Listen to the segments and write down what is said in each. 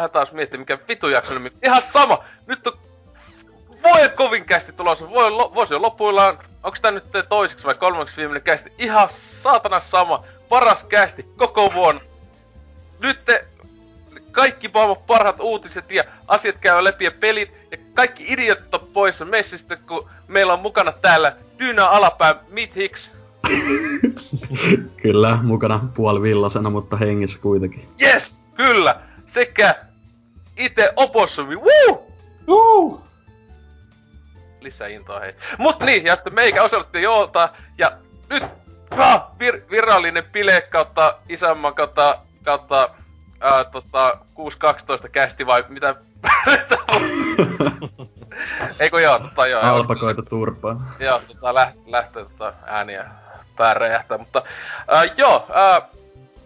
Vähän taas miettiä, mikä vitu jakso. Ihan sama. Nyt on voi kovin kästi tulossa. Voi, lo, vuosi on loppuillaan. Onks tää nyt toiseksi vai kolmeksi viimeinen kästi? Ihan saatana sama. Paras kästi koko vuonna. Nyt te kaikki maailman parhaat uutiset ja asiat käy läpi ja pelit ja kaikki idiot on poissa messistä, kun meillä on mukana täällä Dyna Alapää Meet Hicks. Kyllä, mukana puolivillasena, mutta hengissä kuitenkin. Yes, kyllä. Sekä itse opossumi. Woo! Woo! Lisää intoa hei. Mut niin, ja sitten meikä osoitti joolta, ja nyt ah, vir, virallinen bile kautta isänmaan kautta, kautta ää, tota, 6.12 kästi vai mitä? Eikö joo, tota joo. joo. Alpakoita turpaa. Joo, tota läht, lähtee tota ääniä pää räjähtää, mutta ää, joo, ää,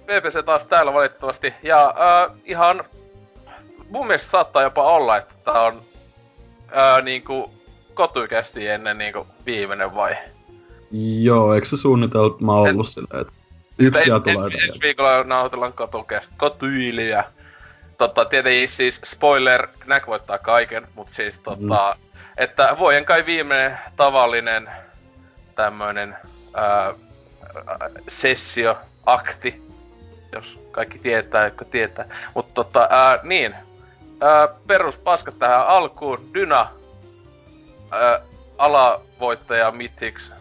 BBC taas täällä valitettavasti, ja ää, ihan mun mielestä saattaa jopa olla, että tää on ää, niinku kotuikästi ennen niinku viimeinen vai? Joo, eikö se suunnitelma ollut En- silleen, että yksi En- tulee ensi, ensi viikolla nauhoitellaan kotukästi, kotyyliä. Tota, tietenkin siis spoiler, Knack voittaa kaiken, mutta siis tota, että vuoden kai viimeinen tavallinen tämmöinen ää, sessio, akti, jos kaikki tietää, jotka tietää. Mutta tota, ää, niin, ää, peruspaskat tähän alkuun, Dyna, ää, alavoittaja Mythics.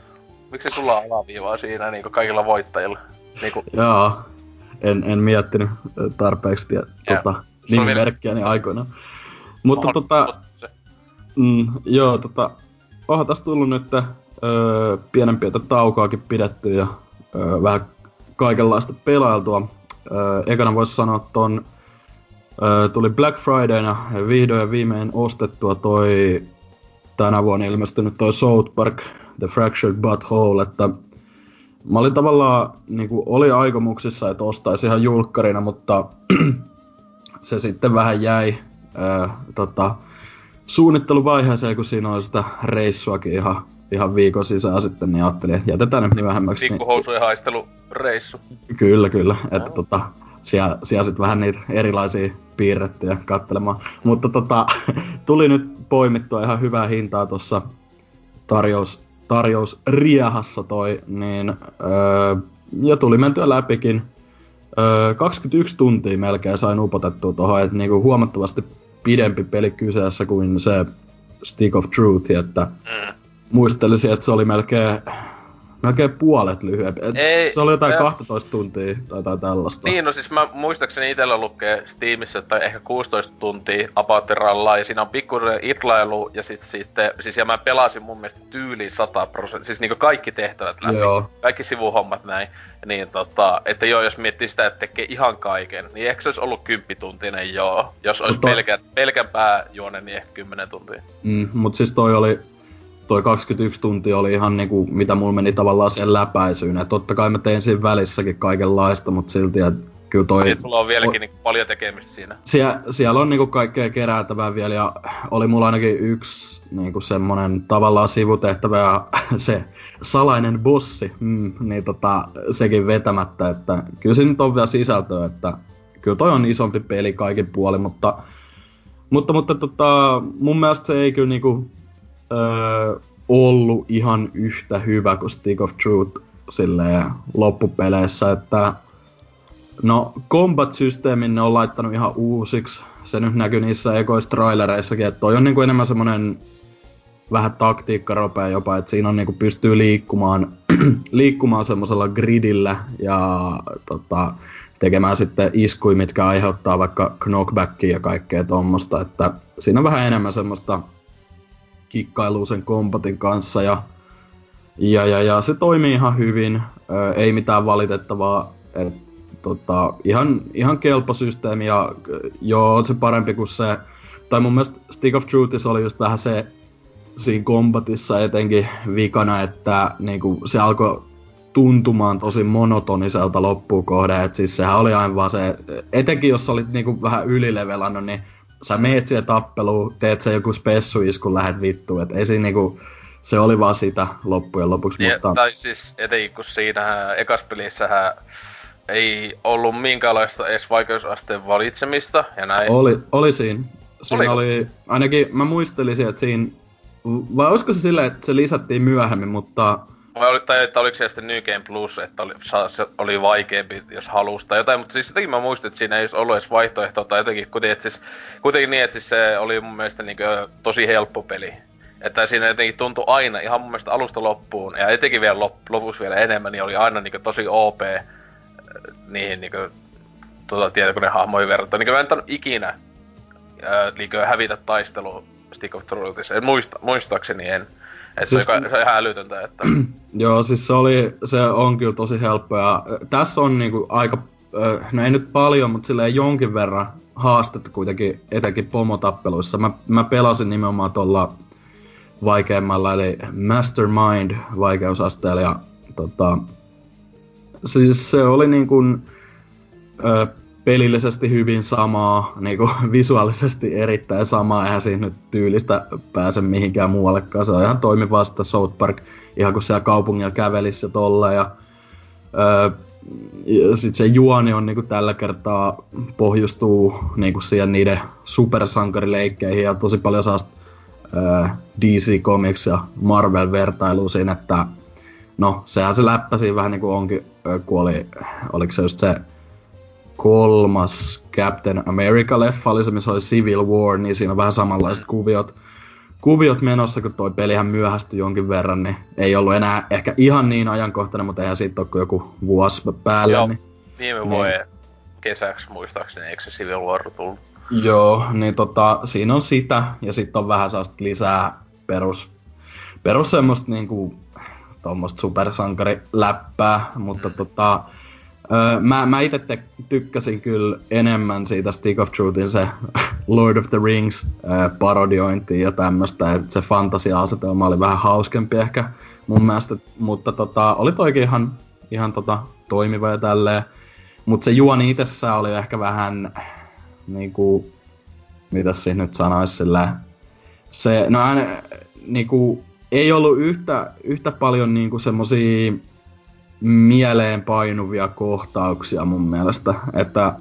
Miksi sulla on alaviivaa siinä niin kaikilla voittajilla? Niin kuin, Joo, en, en miettinyt tarpeeksi tie, tota, on vielä- nimimerkkiäni aikoinaan. Mutta Oho, tota, se. mm, joo, tota, onhan tässä tullut nyt öö, pienen pientä taukoakin pidetty ja öö, vähän kaikenlaista pelailtua. Öö, ekana voisi sanoa ton, öö, tuli Black Fridayna ja vihdoin ja viimein ostettua toi tänä vuonna ilmestynyt toi South Park The Fractured Butthole, että mä olin tavallaan, niinku, oli aikomuksissa, että ostaisin ihan julkkarina, mutta se sitten vähän jäi ää, tota, suunnitteluvaiheeseen, kun siinä oli sitä reissuakin ihan, ihan viikon sisään sitten, niin ajattelin, että jätetään nyt niin vähemmäksi. Niin, Pikkuhousujen haistelureissu. kyllä, kyllä, että tota, siellä, siellä sitten vähän niitä erilaisia piirrettyjä katselemaan. Mutta tota, tuli nyt poimittua ihan hyvää hintaa tuossa tarjous, tarjous riahassa toi, niin öö, ja tuli mentyä läpikin. Öö, 21 tuntia melkein sain upotettua tuohon, että niinku huomattavasti pidempi peli kyseessä kuin se Stick of Truth, että Mm. muistelisin, että se oli melkein, melkein puolet lyhyempi. Et Ei, se oli jotain ä- 12 tuntia tai jotain tällaista. Niin, no siis mä muistaakseni itellä lukee Steamissa, että ehkä 16 tuntia about the rallaa, ja siinä on pikkuinen itlailu, ja sit sitten, siis ja mä pelasin mun mielestä tyyliin 100 prosenttia, siis niinku kaikki tehtävät läpi, Joo. kaikki sivuhommat näin, niin tota, että joo, jos miettii sitä, että tekee ihan kaiken, niin ehkä se olisi ollut 10 tuntinen joo, jos olisi Mutta- pelkän, pelkän pääjuonen, niin ehkä 10 tuntia. Mm, mut siis toi oli, toi 21 tuntia oli ihan niinku, mitä mulla meni tavallaan siihen läpäisyyn. Et totta kai mä tein siinä välissäkin kaikenlaista, mut silti, että kyllä toi... Niin, sulla on vieläkin niinku paljon tekemistä siinä. Sie, siellä on niinku kaikkea kerättävää vielä ja oli mulla ainakin yksi niinku semmonen tavallaan sivutehtävä ja se salainen bossi, mm, niin tota, sekin vetämättä, että kyllä siinä nyt on vielä sisältöä, että kyllä toi on isompi peli kaikin puolin, mutta mutta, mutta tota, mun mielestä se ei kyllä niinku öö, ollut ihan yhtä hyvä kuin Stick of Truth silleen loppupeleissä, että No, combat-systeemin ne on laittanut ihan uusiksi. Se nyt näkyy niissä ekoissa trailereissakin, että toi on niinku enemmän semmonen vähän taktiikkaropea jopa, että siinä on niinku pystyy liikkumaan, liikkumaan semmoisella gridillä ja tota, tekemään sitten iskuja, mitkä aiheuttaa vaikka knockbackia ja kaikkea tommosta, että siinä on vähän enemmän semmoista kikkailua sen kombatin kanssa ja, ja, ja, ja se toimii ihan hyvin, ö, ei mitään valitettavaa, et, tota, ihan, ihan kelpo systeemi ja joo, on se parempi kuin se tai mun mielestä Stick of Truthissa oli just vähän se siinä kombatissa etenkin vikana, että niinku, se alkoi tuntumaan tosi monotoniselta loppuun kohden, että siis sehän oli aivan vaan se, etenkin jos olit niinku vähän ylilevelannut, niin sä meet siihen tappeluun, teet se joku spessuiskun, lähet vittuun, että ei siinä niinku, se oli vaan sitä loppujen lopuksi, ja, mutta... Tai siis etenkin kun siinä ekas pelissähän ei ollut minkäänlaista edes vaikeusasteen valitsemista ja näin. Oli, oli siinä. Siinä oli, oli ainakin mä muistelisin, että siinä, vai olisiko se silleen, että se lisättiin myöhemmin, mutta vai oli, tai että oliko se sitten New Game Plus, että oli, se oli vaikeampi, jos halusi tai jotain, mutta siis jotenkin mä muistin, että siinä ei ollut edes vaihtoehtoa, tai jotenkin kuitenkin, siis, kuitenkin niin, että siis se oli mun mielestä niin kuin, tosi helppo peli. Että siinä jotenkin tuntui aina ihan mun mielestä alusta loppuun, ja etenkin vielä lop, lopussa vielä enemmän, niin oli aina niin kuin, tosi OP äh, niihin niin kuin, tuota, tietokonehahmoihin verrattuna. Niin mä en tannut ikinä ää, äh, niin kuin, hävitä taistelu Stick of Truthissa. Muista, muistaakseni en. Et siis, se, on, se on ihan älytöntä, että... Joo, siis se, oli, se on kyllä tosi helppo ja tässä on niinku aika, no ei nyt paljon, mutta silleen jonkin verran haastetta kuitenkin, etenkin pomotappeluissa. Mä, mä pelasin nimenomaan tuolla vaikeimmalla, eli Mastermind vaikeusasteella ja tota, siis se oli niin kuin, ö, pelillisesti hyvin samaa, niin kuin visuaalisesti erittäin samaa, eihän siinä nyt tyylistä pääse mihinkään muuallekaan. Se on ihan toimivaa sitä South Park, ihan kun siellä kaupungilla kävelisi ja tolle. Ja, öö, sitten se juoni on niinku tällä kertaa pohjustuu niinku siihen niiden supersankarileikkeihin ja tosi paljon saa öö, DC Comics ja Marvel vertailu siinä, että no sehän se läppäsi vähän niinku onkin, kun oli, oliko se just se kolmas Captain America-leffa oli se, missä oli Civil War, niin siinä on vähän samanlaiset kuviot, kuviot menossa, kun toi pelihän myöhästyi jonkin verran, niin ei ollut enää ehkä ihan niin ajankohtainen, mutta eihän siitä ole kuin joku vuosi päällä. Joo, niin, viime niin. vuoden kesäksi muistaakseni, eikö se Civil War tullut? Joo, niin tota, siinä on sitä, ja sitten on vähän sellaista lisää perus, perus semmoista niinku, tuommoista supersankariläppää, mutta mm. tota, Öö, mä, mä itse tykkäsin kyllä enemmän siitä Stick of Truthin se Lord of the Rings öö, parodiointi ja tämmöstä, että se fantasia-asetelma oli vähän hauskempi ehkä mun mielestä, mutta tota, oli toikin ihan, ihan tota, toimiva ja tälleen. Mutta se juoni itsessään oli ehkä vähän niinku, mitä siinä nyt sanoisi sillä se, no aina, niinku, ei ollut yhtä, yhtä paljon niinku semmosia mieleen painuvia kohtauksia mun mielestä. Että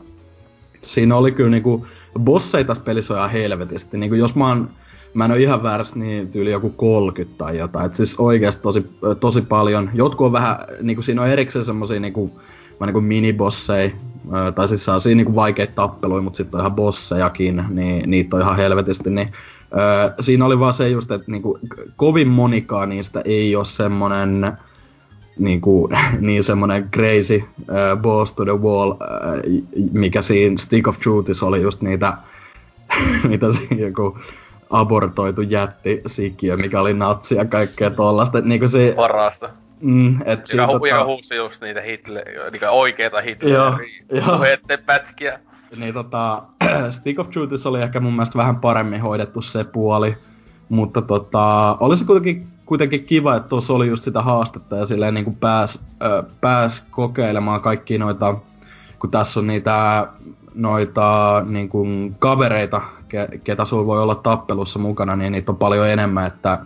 siinä oli kyllä niinku, bosseja tässä pelissä on ihan helvetisti. Niinku jos mä oon, mä en oo ihan väärässä, niin tyyli joku 30 tai jotain. Et siis oikeasti tosi, tosi paljon. Jotkut on vähän, niinku siinä on erikseen semmosia niinku, niinku minibosseja, tai siis saa siinä niinku vaikeita tappeluja, mutta sitten on ihan bossejakin, niin niitä on ihan helvetisti. Niin, öö, siinä oli vaan se just, että niinku, kovin monikaan niistä ei ole semmonen niinku, niin semmonen crazy uh, balls to the wall, uh, mikä siinä Stick of Truthissa oli just niitä, siinä joku abortoitu jätti sikiö, mikä oli natsi ja kaikkea tollasta. Niinku se, Parasta. Mm, et siinä, hu- tota... huusi just niitä Hitler, niitä oikeita Hitlerin pätkiä. Niin tota, Stick of Truthissa oli ehkä mun mielestä vähän paremmin hoidettu se puoli, mutta tota, oli se kuitenkin kuitenkin kiva, että tuossa oli just sitä haastetta ja silleen niin kuin pääs, äh, pääs kokeilemaan kaikki noita, kun tässä on niitä noita niin kuin kavereita, ke, ketä sulla voi olla tappelussa mukana, niin niitä on paljon enemmän, että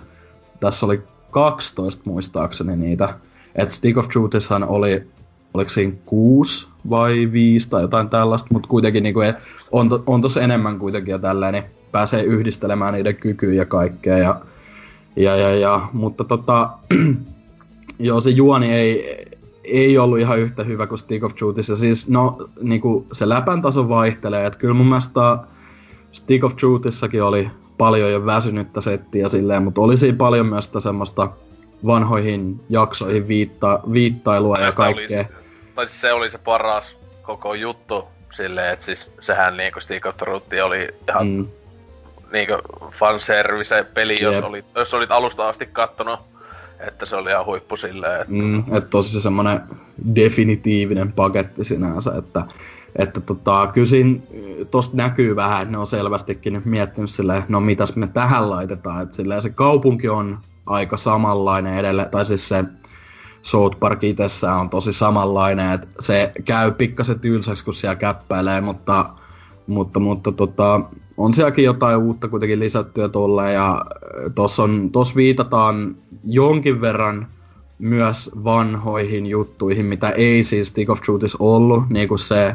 tässä oli 12 muistaakseni niitä. Et Stick of Truthissahan oli, oliko siinä kuusi vai viisi tai jotain tällaista, mutta kuitenkin niin kuin on, to, on tossa enemmän kuitenkin ja tälleen, niin pääsee yhdistelemään niiden kykyjä ja kaikkea. Ja ja, ja, ja, mutta tota, joo, se juoni ei, ei ollut ihan yhtä hyvä kuin Stick of Truthissa. Siis no, niinku, se läpän taso vaihtelee, että kyllä mun mielestä Stick of Truthissakin oli paljon jo väsynyttä settiä silleen, mutta oli siinä paljon myös sitä semmoista vanhoihin jaksoihin viitta, viittailua ja kaikkea. Oli, tai siis se oli se paras koko juttu silleen, että siis sehän niinku Stick of Truth oli ihan mm niinkö fanservice peli, jos olit, jos olit alusta asti kattonut, että se oli ihan huippu silleen, että... Mm, että tosi se semmonen definitiivinen paketti sinänsä, että että tota, kyllä siinä tosta näkyy vähän, että ne on selvästikin nyt miettinyt silleen, no mitäs me tähän laitetaan, että silleen se kaupunki on aika samanlainen edelleen, tai siis se South Park itsessään on tosi samanlainen, että se käy pikkasen tylsäksi, kun siellä käppäilee, mutta, mutta, mutta tota, on sielläkin jotain uutta kuitenkin lisättyä tolleen, ja tossa, on, tossa viitataan jonkin verran myös vanhoihin juttuihin, mitä ei siis Stick of Truthis ollut, niin kuin se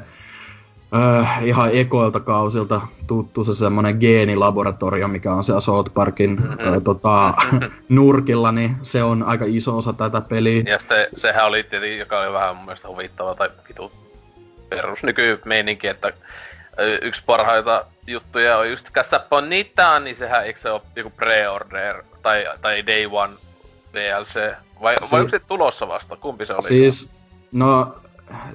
äh, ihan ekoilta kausilta tuttu se semmonen geenilaboratorio, mikä on siellä South Parkin mm-hmm. äh, tota, nurkilla, niin se on aika iso osa tätä peliä. Ja sitten sehän oli tietenkin, joka oli vähän mun mielestä huvittava tai vitu perus nykymeininki, että yksi parhaita juttuja on just Casaponitaa, niin sehän eikö se ole joku pre-order tai, tai day one DLC? Vai, si- vai onko se tulossa vasta? Kumpi se oli? Siis, no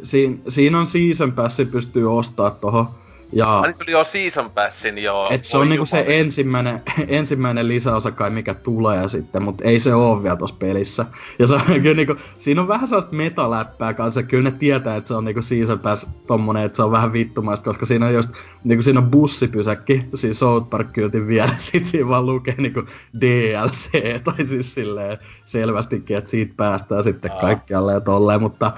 siin, siinä on Season Passi pystyy ostaa toho. Ja, Ai niin se oli jo Season Passin joo. Et se on niinku se ensimmäinen, ensimmäinen lisäosa kai mikä tulee sitten, mutta ei se oo vielä tossa pelissä. Ja se on kyllä niinku, siinä on vähän sellaista metaläppää kanssa, kyllä ne tietää, että se on niinku Season Pass tommonen, että se on vähän vittumaista, koska siinä on just, niinku siinä on bussipysäkki, siis South Park kyltin vieressä, sit siinä vaan lukee niinku DLC, tai siis silleen selvästikin, että siitä päästään sitten kaikkialle ja tolleen, mutta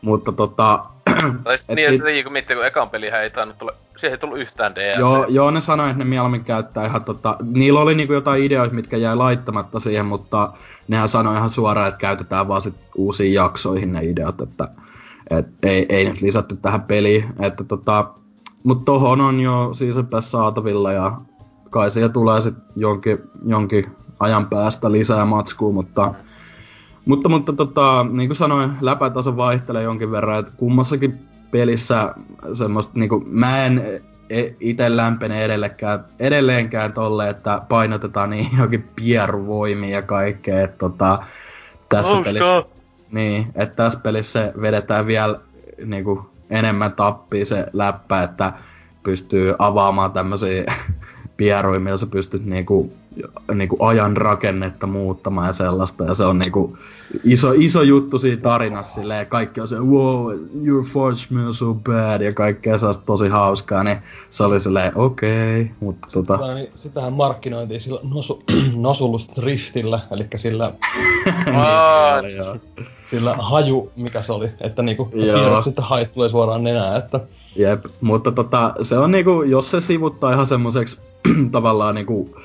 mutta tota... Tai sit niin, että kun miettii, kun ekan pelihän ei tainnut tulla, siihen ei tullut yhtään DLC. Joo, joo, ne sanoi, että ne mieluummin käyttää ihan tota... Niillä oli niinku jotain ideoita, mitkä jäi laittamatta siihen, mutta nehän sanoi ihan suoraan, että käytetään vaan sit uusiin jaksoihin ne ideat, että et ei, ei nyt lisätty tähän peliin, että tota... Mut tohon on jo Season Pass saatavilla ja kai siihen tulee sit jonkin, jonkin ajan päästä lisää matskua, mutta mutta, mutta tota, niin kuin sanoin, läpätaso vaihtelee jonkin verran, että kummassakin pelissä semmoista, niin kuin, mä en e, itse lämpene edelleenkään, edelleenkään tolle, että painotetaan niin johonkin pieruvoimia ja kaikkea, että tota, tässä Oska. pelissä, niin, että tässä pelissä vedetään vielä niin kuin, enemmän tappia se läppä, että pystyy avaamaan tämmöisiä pieruimia, sä pystyt niinku, niinku ajan rakennetta muuttamaan ja sellaista, ja se on niinku iso, iso juttu siinä tarinassa, silleen, kaikki on se, wow, your forge smells so bad, ja kaikkea sellaista tosi hauskaa, niin se oli silleen, okei, okay, mutta tota... Sitä, niin, sitähän markkinoitiin sillä nosu, nosullus driftillä, eli sillä... niin, sillä haju, mikä se oli, että niinku tiedot sitten haista tulee suoraan nenään, että... Jep, mutta tota, se on niinku, jos se sivuttaa ihan semmoiseksi tavallaan niinku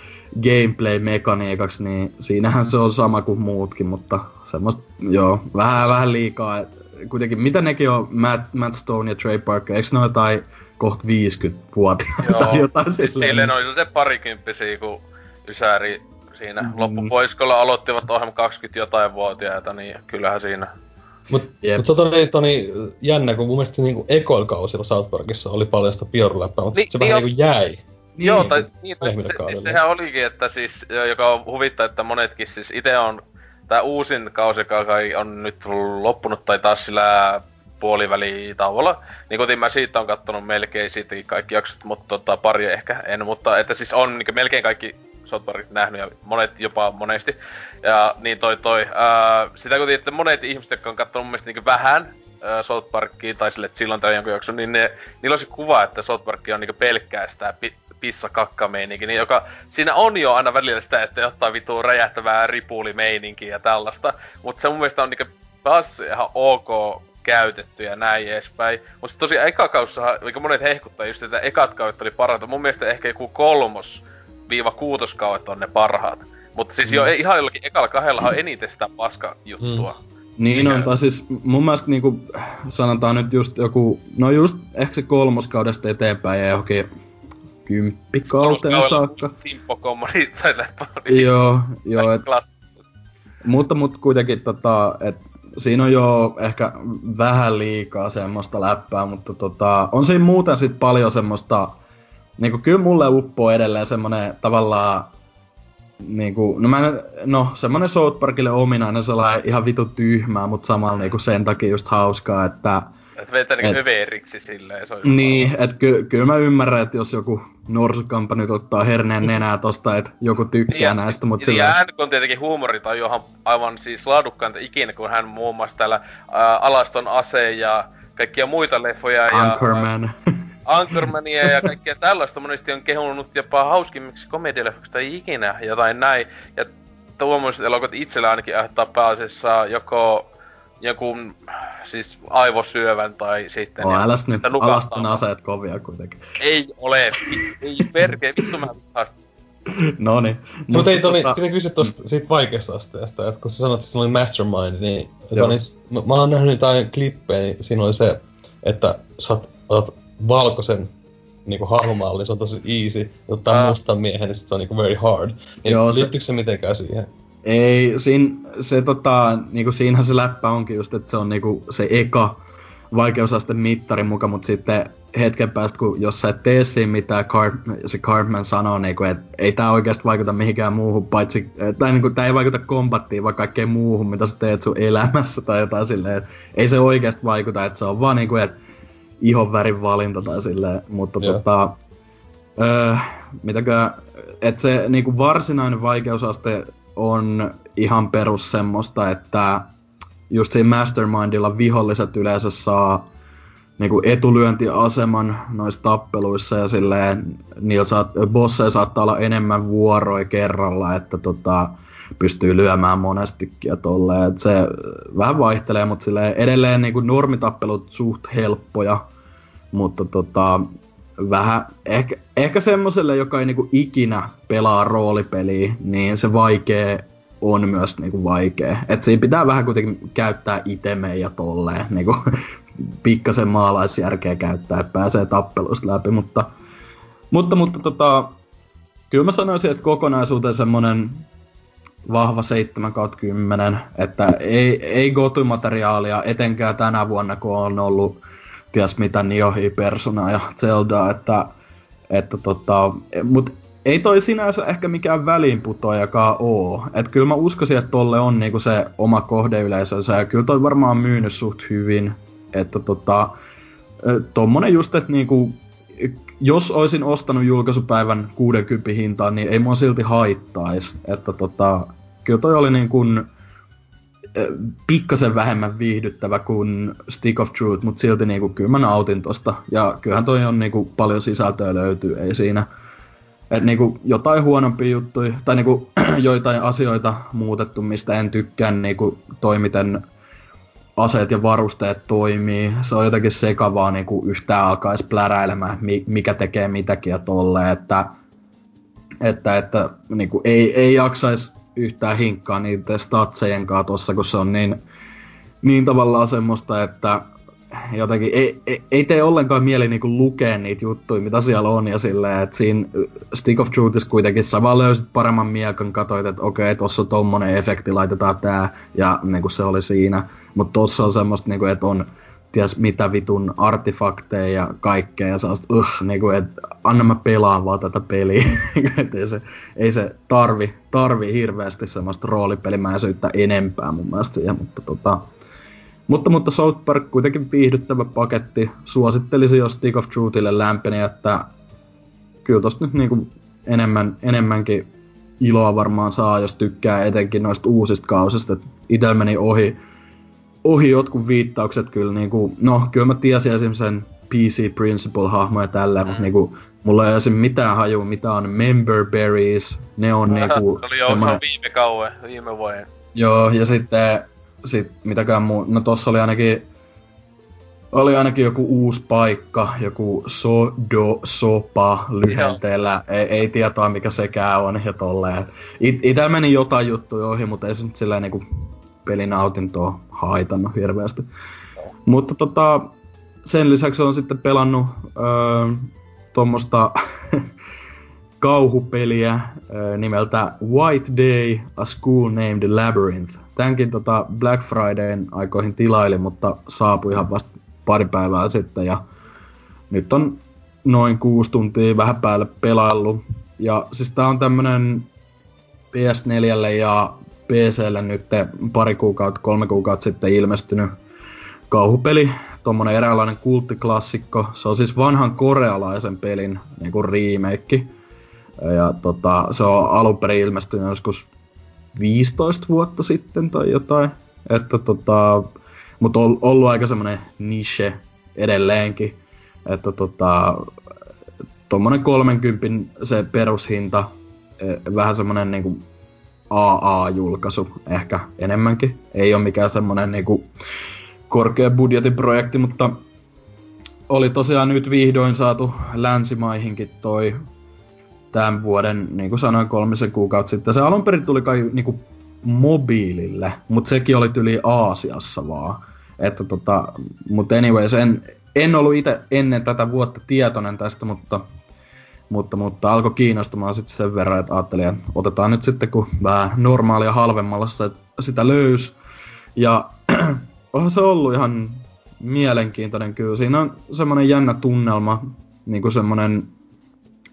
gameplay-mekaniikaksi, niin siinähän se on sama kuin muutkin, mutta semmoista, joo, vähän, vähän liikaa. Kuitenkin, mitä nekin on, Matt, Matt Stone ja Trey Parker, eikö ne ole jotain kohta 50-vuotiaita tai jotain siis silleen? Silleen oli se parikymppisiä, kun Ysäri siinä mm. loppupoiskolla aloittivat ohjelma 20 jotain vuotiaita, niin kyllähän siinä Mut, yep. mut se oli toni jännä, kun mun mielestä niinku ekoilkausilla South Parkissa oli paljon sitä bioläppää, mutta niin, se niin vähän niinku jäi. Niin, Joo, tai, niin, tai se, siis sehän olikin, että siis, joka on huvittaa, että monetkin siis itse on, tää uusin kausi, joka on nyt loppunut tai taas sillä puolivälitauolla. Niin kuin mä siitä on kattonut melkein siitä kaikki jaksot, mutta tota, pari ehkä en, mutta että siis on niin melkein kaikki South Parkit nähnyt ja monet jopa monesti. Ja niin toi toi, ää, sitä kun että monet ihmiset, jotka on kattonut mun mielestä niin vähän ää, South Parkia tai sille, että silloin tai jonkun jakson, niin ne, niillä on se kuva, että South Park on niin pelkkää sitä pi- pissa meininki, niin joka, siinä on jo aina välillä sitä, että ottaa vituu räjähtävää meininki ja tällaista, mutta se mun mielestä on niinku taas ihan ok käytetty ja näin edespäin. Mutta tosiaan eka kaussa, mikä monet hehkuttaa just, että ekat kaudet oli parhaita. Mun mielestä ehkä joku kolmos viiva kuutoskaudet on ne parhaat. Mutta siis mm. jo ihan jollakin ekalla kahdella on eniten sitä paska juttua. Mm. Niin Mikä... on, tai siis mun mielestä niinku, sanotaan nyt just joku, no just ehkä se kolmoskaudesta eteenpäin ja johonkin kymppikauteen saakka. Simpokommoni tai Joo, joo. Et, mutta, mutta kuitenkin tota, et, siinä on jo ehkä vähän liikaa semmoista läppää, mutta tota, on siinä muuten sit paljon semmoista, niinku kyllä mulle uppoo edelleen semmonen tavallaan niinku, no mä no semmonen South Parkille ominainen sellainen ihan vitu tyhmää, mutta samalla niinku sen takia just hauskaa, että et vetää niinku överiksi silleen, se Niin, että ky- kyllä mä ymmärrän, että jos joku norsukampa nyt ottaa herneen nenää tosta, että joku tykkää niin, näistä, mutta sillä... Ja on tietenkin huumori tai johan aivan siis laadukkainta ikinä, kun hän muun muassa täällä ää, Alaston ase ja kaikkia muita leffoja. Anchorman. Ja, Anchormania ja kaikkea tällaista monesti on kehunut jopa hauskimmiksi komedialeffoiksi tai ikinä jotain näin. Ja tuommoiset elokuvat itsellä ainakin aiheuttaa pääasiassa joko joku siis aivosyövän tai sitten... Oh, älä nyt alaston aseet kovia kuitenkin. Ei ole, ei perkele, vittu mä No niin. Mutta ei Toni, tota... pitää kysyä tosta siitä vaikeasta asteesta, että kun sä sanot, että se oli Mastermind, niin Toni, mä, mä oon nähnyt jotain klippejä, niin siinä oli se, että sä oot, oot valkoisen niinku hahmomalli, se on tosi easy, ottaa ah. mustan miehen, niin sit se on niinku very hard. Niin Joo, liittyykö se... se mitenkään siihen? Ei, siinä, se tota, niinku siinähän se läppä onkin just, että se on niinku se eka vaikeusaste mittari mukaan, mutta sitten hetken päästä, kun jos sä et tee siinä mitään, Card, se Cardman sanoo, niin kuin, että ei tää oikeasti vaikuta mihinkään muuhun, paitsi, tai niin kuin, tää ei vaikuta kombattiin, vaan kaikkeen muuhun, mitä sä teet sun elämässä tai jotain silleen, ei se oikeasti vaikuta, että se on vaan niin kuin, että ihon värin valinta tai silleen, mutta yeah. tota, öö, mitäkö, että se niin kuin varsinainen vaikeusaste on ihan perus semmoista, että just siinä Mastermindilla viholliset yleensä saa niinku etulyöntiaseman noissa tappeluissa ja silleen niillä saat, bosseja saattaa olla enemmän vuoroja kerralla, että tota, pystyy lyömään monestikin ja tolleen. Et se vähän vaihtelee, mutta silleen edelleen niinku normitappelut suht helppoja, mutta tota, vähän, ehkä, ehkä semmoselle, joka ei niinku ikinä pelaa roolipeliä, niin se vaikee on myös niinku vaikea. Et siinä pitää vähän kuitenkin käyttää itemejä ja tolleen, niinku pikkasen maalaisjärkeä käyttää, että pääsee tappelusta läpi, mutta, mutta, mutta tota, kyllä mä sanoisin, että kokonaisuuteen semmonen vahva 7 10, että ei, ei gotumateriaalia etenkään tänä vuonna, kun on ollut ties mitä Niohi, Persona ja Zelda, että, että tota, mut ei toi sinänsä ehkä mikään väliinputoajakaan oo. Et kyllä mä uskoisin, että tolle on niinku se oma kohdeyleisönsä ja kyllä toi varmaan myynyt suht hyvin. Että tota, tommonen just, että niinku, jos olisin ostanut julkaisupäivän 60 hintaan, niin ei mua silti haittais. Että tota, kyllä toi oli niin kuin, pikkasen vähemmän viihdyttävä kuin Stick of Truth, mutta silti niinku, kyllä mä nautin tosta. Ja kyllähän toi on niinku, paljon sisältöä löytyy, ei siinä. Et niinku, jotain huonompia juttuja, tai niinku, joitain asioita muutettu, mistä en tykkää, niinku, toi miten aseet ja varusteet toimii. Se on jotenkin sekavaa niinku, yhtään alkaisi pläräilemään, mikä tekee mitäkin ja tolleen, että, että, että niinku, ei, ei jaksaisi yhtään hinkkaa niitä statsejen kanssa tossa, kun se on niin, niin tavallaan semmoista, että jotenkin ei, ei, ei tee ollenkaan mieli niinku lukea niitä juttuja, mitä siellä on, ja silleen, että siinä Stick of Truthissa kuitenkin sä vaan löysit paremman miekan, katsoit, että okei, tossa on tommonen efekti, laitetaan tää, ja niinku se oli siinä. Mutta tossa on semmoista, niinku, että on ties mitä vitun artefakteja ja kaikkea, ja sä uh, niinku, että anna mä pelaan vaan tätä peliä. et ei se, ei se tarvi, tarvi hirveästi semmoista roolipelimäisyyttä enempää mun mielestä siihen, mutta tota, mutta, mutta South Park kuitenkin viihdyttävä paketti. Suosittelisin, jos Stick of Truthille lämpeni, että kyllä tosta nyt niinku enemmän, enemmänkin iloa varmaan saa, jos tykkää etenkin noista uusista kausista. Itellä meni ohi, ohi jotkut viittaukset kyllä, niinku, no kyllä mä tiesin esimerkiksi sen PC Principle-hahmo ja tällä, mm. mutta niinku, mulla ei esim. mitään hajua, mitä on member berries, ne on niinku... Se oli jo viime kauan, viime vuoden. Joo, ja sitten sit mitäkään muu, no tossa oli ainakin oli ainakin joku uusi paikka, joku Sodo Sopa lyhenteellä, ei, ei tietoa mikä sekään on ja tolleen. It, itä meni jotain juttuja ohi, mutta ei se nyt silleen niinku pelinautintoa haitannut hirveästi. Mutta tota, sen lisäksi on sitten pelannut öö, tuommoista kauhupeliä öö, nimeltä White Day, A School Named Labyrinth. Tämänkin tota Black Fridayn aikoihin tilailin, mutta saapui ihan vasta pari päivää sitten ja nyt on noin kuusi tuntia vähän päälle pelaillut. Ja siis tää on tämmönen PS4 ja PClle nyt pari kuukautta, kolme kuukautta sitten ilmestynyt kauhupeli, tuommoinen eräänlainen kulttiklassikko. Se on siis vanhan korealaisen pelin niin kuin remake. Ja tota, se on alun perin ilmestynyt joskus 15 vuotta sitten tai jotain. Että tota, mutta on ollut aika semmoinen niche edelleenkin, että tota, tuommoinen 30 se perushinta, e, vähän semmoinen niinku AA-julkaisu ehkä enemmänkin. Ei ole mikään semmoinen niinku korkea budjetin projekti, mutta oli tosiaan nyt vihdoin saatu länsimaihinkin toi tämän vuoden, niin kuin sanoin, kolmisen kuukautta sitten. Se alun perin tuli kai niin kuin mobiilille, mutta sekin oli yli Aasiassa vaan. Että tota, mutta anyways, en, en ollut itse ennen tätä vuotta tietoinen tästä, mutta, mutta, mutta alkoi kiinnostumaan sitten sen verran, että ajattelin, että otetaan nyt sitten, kun vähän normaalia halvemmalla sitä, löys. Ja onhan se ollut ihan mielenkiintoinen kyllä. Siinä on semmoinen jännä tunnelma, niin kuin semmoinen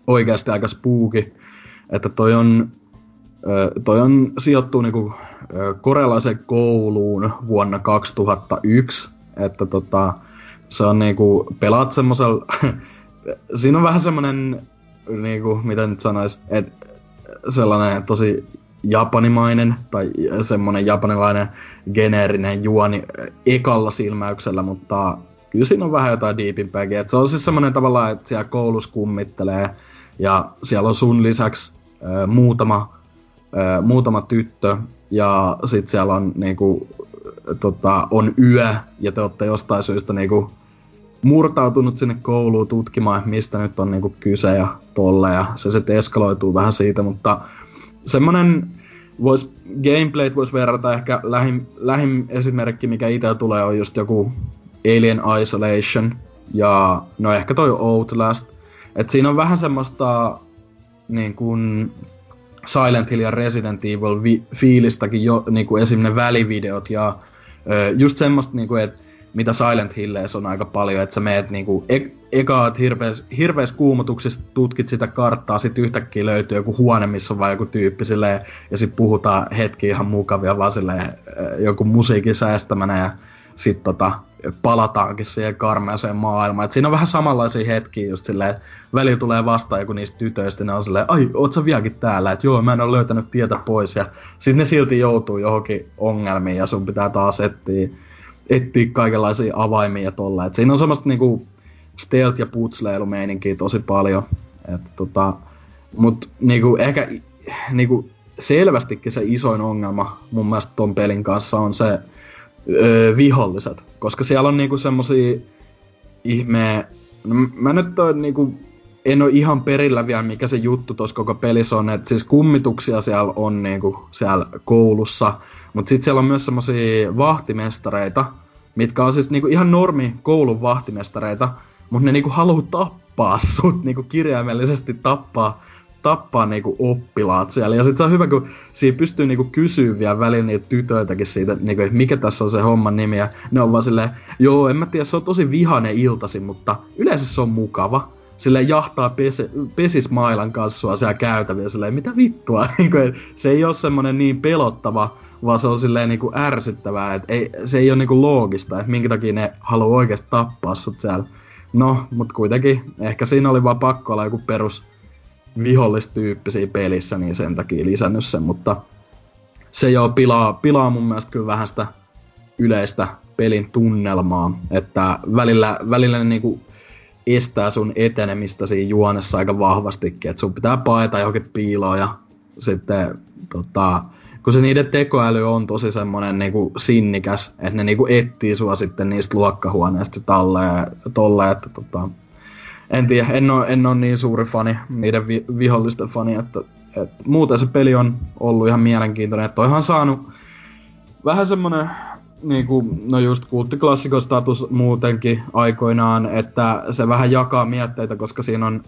oikeasti aika spooky, että toi on, toi on sijoittuu niinku korealaisen kouluun vuonna 2001, että tota, se on niinku, pelaat semmosella, siinä on vähän semmonen, niinku, miten nyt sanois, että sellainen tosi japanimainen tai semmonen japanilainen geneerinen juoni ekalla silmäyksellä, mutta kyllä siinä on vähän jotain diipimpääkin. Et se on siis semmonen tavallaan, että siellä koulussa kummittelee ja siellä on sun lisäksi ö, muutama, ö, muutama tyttö ja sit siellä on niinku, tota, on yö ja te olette jostain syystä niinku murtautunut sinne kouluun tutkimaan, mistä nyt on niinku kyse ja tolle ja se sitten eskaloituu vähän siitä, mutta semmonen vois, gameplayt voisi verrata ehkä lähin, lähin esimerkki, mikä itse tulee, on just joku Alien Isolation ja no ehkä toi Outlast. Et siinä on vähän semmoista niin kuin Silent Hill ja Resident Evil vi- fiilistäkin jo niin kuin esim. ne välivideot ja ö, just semmoista niin kuin, että mitä Silent Hilleissä on aika paljon, että sä meet niinku e- ekaat hirveäs, hirveäs kuumotuksista tutkit sitä karttaa, sit yhtäkkiä löytyy joku huone, missä on vain joku tyyppi silleen, ja sit puhutaan hetki ihan mukavia vaan silleen, joku musiikin säästämänä ja sit tota, palataankin siihen karmeaseen maailmaan. Et siinä on vähän samanlaisia hetkiä just silleen, välillä tulee vastaan joku niistä tytöistä, ne on silleen, ai, oot sä vieläkin täällä, että joo, mä en ole löytänyt tietä pois, ja sit ne silti joutuu johonkin ongelmiin, ja sun pitää taas etsiä etsiä kaikenlaisia avaimia ja tolla. Et siinä on semmoista niinku stealth- ja putsleilumeininkiä tosi paljon. Et tota, mut niinku ehkä niinku selvästikin se isoin ongelma mun mielestä ton pelin kanssa on se öö, viholliset. Koska siellä on niinku semmosia ihme... No, mä nyt oon niinku en ole ihan perillä vielä, mikä se juttu tuossa koko pelissä on, että siis kummituksia siellä on niinku siellä koulussa, mutta sitten siellä on myös semmoisia vahtimestareita, mitkä on siis niinku ihan normi koulun vahtimestareita, mutta ne niinku haluaa tappaa sut, niinku kirjaimellisesti tappaa, tappaa niinku oppilaat siellä. Ja sitten se on hyvä, kun siinä pystyy niinku kysyä vielä välillä niitä tytöitäkin siitä, niinku, mikä tässä on se homman nimi. Ja ne on vaan silleen, joo, en mä tiedä, se on tosi vihane iltasi, mutta yleensä se on mukava sille jahtaa pes, pesismailan kanssa siellä käytäviä silleen, mitä vittua, niin kuin, se ei ole semmonen niin pelottava, vaan se on silleen niin kuin ärsyttävää, että ei, se ei ole niin kuin loogista, että minkä takia ne haluaa oikeasti tappaa sut siellä. No, mutta kuitenkin, ehkä siinä oli vaan pakko olla joku perus vihollistyyppi siinä pelissä, niin sen takia lisännyt sen, mutta se jo pilaa, pilaa mun mielestä kyllä vähän sitä yleistä pelin tunnelmaa, että välillä, välillä ne niinku estää sun etenemistä siinä juonessa aika vahvastikin, että sun pitää paeta johonkin piiloon ja sitten tota, kun se niiden tekoäly on tosi semmonen niinku sinnikäs, että ne niinku etsii sua sitten niistä luokkahuoneista talleen tolle, että tota, en tiedä, en oo, en oo niin suuri fani, niiden vi- vihollisten fani, että, että muuten se peli on ollut ihan mielenkiintoinen, että on saanut vähän semmonen niinku, no just kulttiklassikon muutenkin aikoinaan, että se vähän jakaa mietteitä, koska siinä on,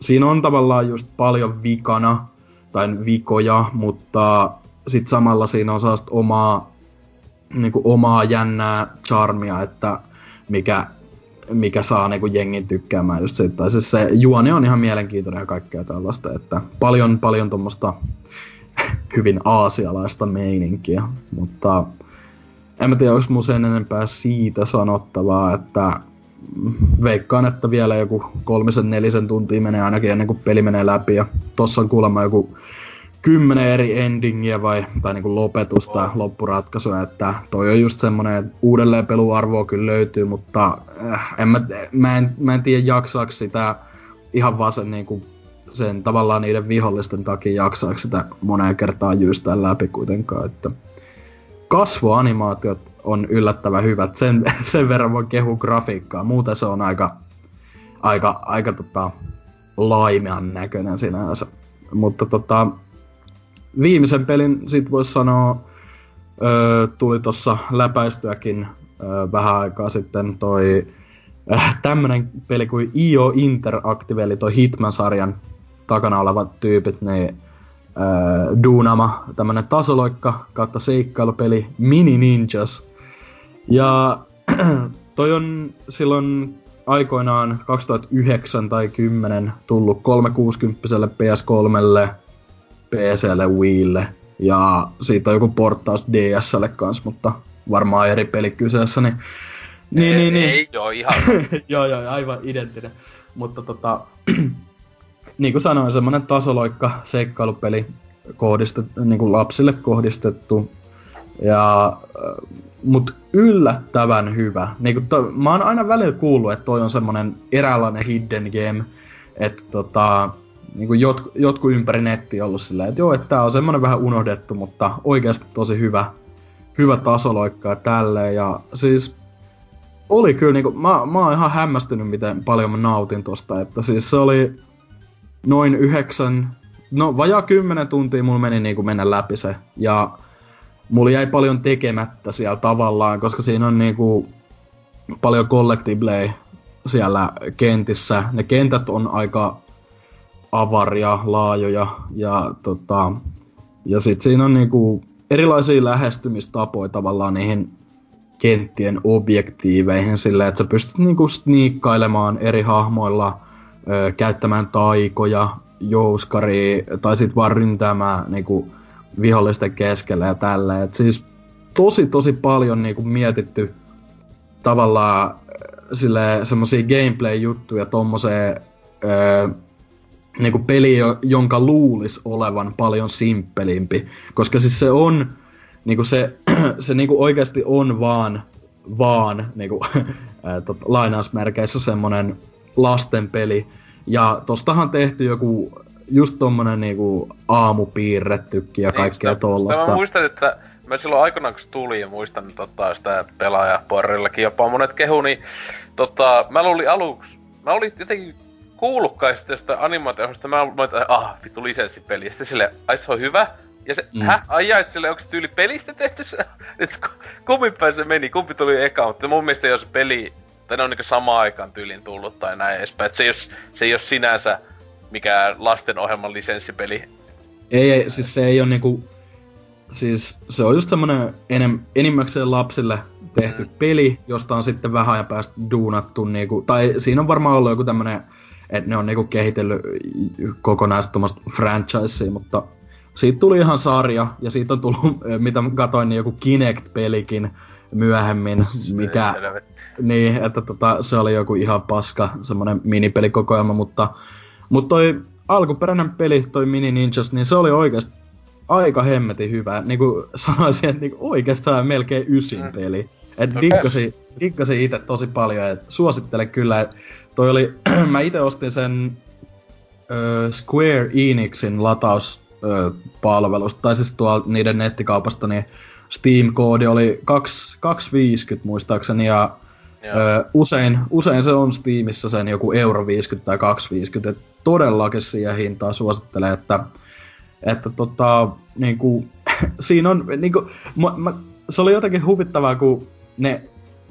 siinä on tavallaan just paljon vikana, tai vikoja, mutta sit samalla siinä on sellaista omaa, niinku omaa jännää charmia, että mikä, mikä saa niinku jengin tykkäämään just siitä. Tai siis se juoni on ihan mielenkiintoinen ja kaikkea tällaista, että paljon, paljon tuommoista hyvin aasialaista meininkiä, mutta en mä tiedä, onko mun sen enempää siitä sanottavaa, että veikkaan, että vielä joku kolmisen nelisen tuntia menee ainakin ennen kuin peli menee läpi. Ja tossa on kuulemma joku kymmenen eri endingiä vai, tai niinku lopetusta, oh. loppuratkaisuja, että toi on just semmonen, uudelleen peluarvoa kyllä löytyy, mutta äh, en mä, mä, en, mä en tiedä jaksaako sitä ihan vaan sen niinku sen tavallaan niiden vihollisten takia jaksaako sitä moneen kertaan jyystää läpi kuitenkaan, että kasvoanimaatiot on yllättävän hyvät, sen, sen verran voi kehu grafiikkaa, muuten se on aika, aika, aika tota, laimean näköinen sinänsä. Mutta tota, viimeisen pelin sit voisi sanoa, tuli tuossa läpäistyäkin vähän aikaa sitten toi äh, tämmönen peli kuin IO Interactive, eli toi Hitman-sarjan takana olevat tyypit, niin äh, duunama tämmönen tasoloikka kautta seikkailupeli Mini Ninjas. Ja toi on silloin aikoinaan 2009 tai 10 tullut 360 PS3, PClle, Wiille ja siitä on joku porttaus DSlle kans, mutta varmaan eri peli kyseessä, niin... Niin, ei, niin, niin. Ei, joo, ihan. joo, joo, aivan identtinen. Mutta tota, niin kuin sanoin, semmonen tasoloikka seikkailupeli kohdistettu, niin kuin lapsille kohdistettu. Ja, äh, mut yllättävän hyvä. Niin kuin to, mä oon aina välillä kuullut, että toi on semmonen eräänlainen hidden game. Että tota, niin kuin jot, jotkut ympäri netti ollut silleen, että joo, että tää on semmonen vähän unohdettu, mutta oikeasti tosi hyvä, hyvä tasoloikka ja tälleen. Ja siis oli kyllä niinku, mä, mä oon ihan hämmästynyt, miten paljon mä nautin tosta, että siis se oli noin yhdeksän, no vajaa kymmenen tuntia mulla meni niinku mennä läpi se. Ja mulla jäi paljon tekemättä siellä tavallaan, koska siinä on niinku paljon collectiblei siellä kentissä. Ne kentät on aika avaria, laajoja ja tota, ja sit siinä on niinku erilaisia lähestymistapoja tavallaan niihin kenttien objektiiveihin silleen, että sä pystyt niinku sniikkailemaan eri hahmoilla – käyttämään taikoja, jouskari tai sit vaan ryntäämään niinku, vihollisten keskellä ja tällä. Et siis tosi tosi paljon niinku, mietitty tavallaan sille semmosia gameplay-juttuja tommoseen niinku peli, jonka luulis olevan paljon simppelimpi. Koska siis se on, niinku se, se niinku oikeasti on vaan, vaan niinku, ää, tot, lainausmerkeissä semmonen lastenpeli. Ja tostahan tehty joku just tommonen niinku aamupiirrettykin ja niin, kaikkea tollasta. Mä muistan, että mä silloin aikanaan kun se tuli ja muistan tota, sitä pelaajapuorillakin jopa monet kehu, niin tota, mä luulin aluksi, mä olin jotenkin kuullutkaan sitten sitä animaatiosta, mä olin, että ah, vittu lisenssipeli, ja sitten silleen, ai se on hyvä, ja se, mm. hä? Ai jaa, että sille onko se tyyli pelistä tehty se? että kummin päin se meni, kumpi tuli eka, mutta mun mielestä jos peli tai ne on niinku samaan aikaan tyylin tullut tai näin edespäin. Et se, ei ole, se ei ole sinänsä mikään lastenohjelman lisenssipeli. Ei, ei, siis se ei ole niinku... Siis se on just semmonen enem, enimmäkseen lapsille tehty mm. peli, josta on sitten vähän ajan päästä duunattu niinku... Tai siinä on varmaan ollut joku tämmönen, että ne on niinku kehitellyt kokonaista franchisea, mutta siitä tuli ihan sarja, ja siitä on tullut, mitä katoin, niin joku Kinect-pelikin, myöhemmin, mikä... Niin, että tota, se oli joku ihan paska, semmonen minipelikokoelma, mutta... Mutta toi alkuperäinen peli, toi Mini Ninjas, niin se oli oikeasti aika hemmetin hyvä. Niin kuin sanoisin, että niin oikeastaan melkein ysin mm. peli. Et dikkasin, dikkasin itse tosi paljon, et suosittelen kyllä, että toi oli, mä itse ostin sen ö, Square Enixin latauspalvelusta, tai siis tuolla niiden nettikaupasta, niin Steam-koodi oli 2, 250 muistaakseni ja Ö, usein, usein se on Steamissa sen joku euro 50 tai 250, et todellakin siihen hintaan suosittelee, että, että tota, niinku, siinä on, niinku, mä, mä, se oli jotenkin huvittavaa, kun ne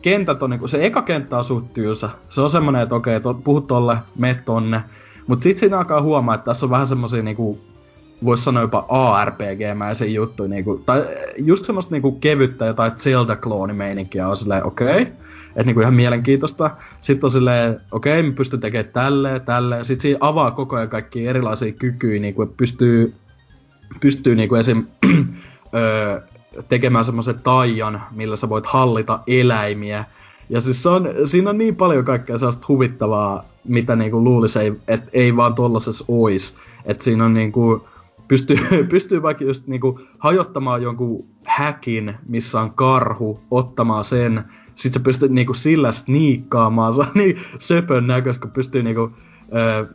kentät on, niinku, se eka kenttä on suht tylsä. Se on semmonen, että okei, to, puhut tolle, me tonne. Mut sit siinä alkaa huomaa, että tässä on vähän semmosia niinku voisi sanoa jopa ARPG-mäisen juttu, niinku, tai just semmoista niinku kevyttä jotain Zelda-kloonimeininkiä on silleen, okei, okay, että niinku ihan mielenkiintoista. Sitten on silleen, okei, okay, me pystyy tekemään tälleen, tälleen. Sitten siinä avaa koko ajan kaikki erilaisia kykyjä, niinku, että pystyy, pystyy niinku esim. öö, tekemään semmoisen taian, millä sä voit hallita eläimiä. Ja siis se on, siinä on niin paljon kaikkea sellaista huvittavaa, mitä niinku luulisi, että ei vaan tollasessa ois. Että siinä on niinku, pystyy, pystyy vaikka just niinku hajottamaan jonkun häkin, missä on karhu, ottamaan sen, sit sä pystyt niinku sillä sniikkaamaan, se on niin söpön näköistä, kun pystyy niinku, ö,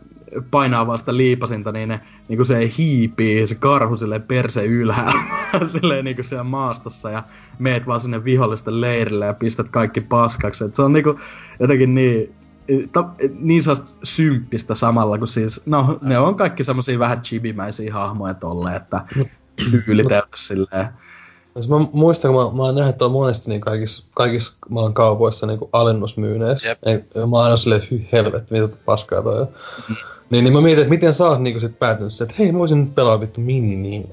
painaa vasta liipasinta, niin ne, niinku se hiipii, se karhu sille perse ylhäällä, silleen niinku siellä maastossa, ja meet vaan sinne vihollisten leirille ja pistät kaikki paskaksi. Et se on niinku jotenkin niin, ta, niin sellaista symppistä samalla, kun siis, no ne on kaikki semmosia vähän chibimäisiä hahmoja tolle, että tyylitelty silleen. Siis mä muistan, kun mä, mä oon nähnyt tuolla monesti niin kaikissa, kaikissa maailman kaupoissa niin alennusmyyneissä. Yep. Ei, mä oon silleen, hy, helvetti, mitä paskaa toi on. Mm. Niin, niin mä mietin, että miten sä oot niinku sit päätynyt että hei mä voisin nyt pelaa vittu mini niin.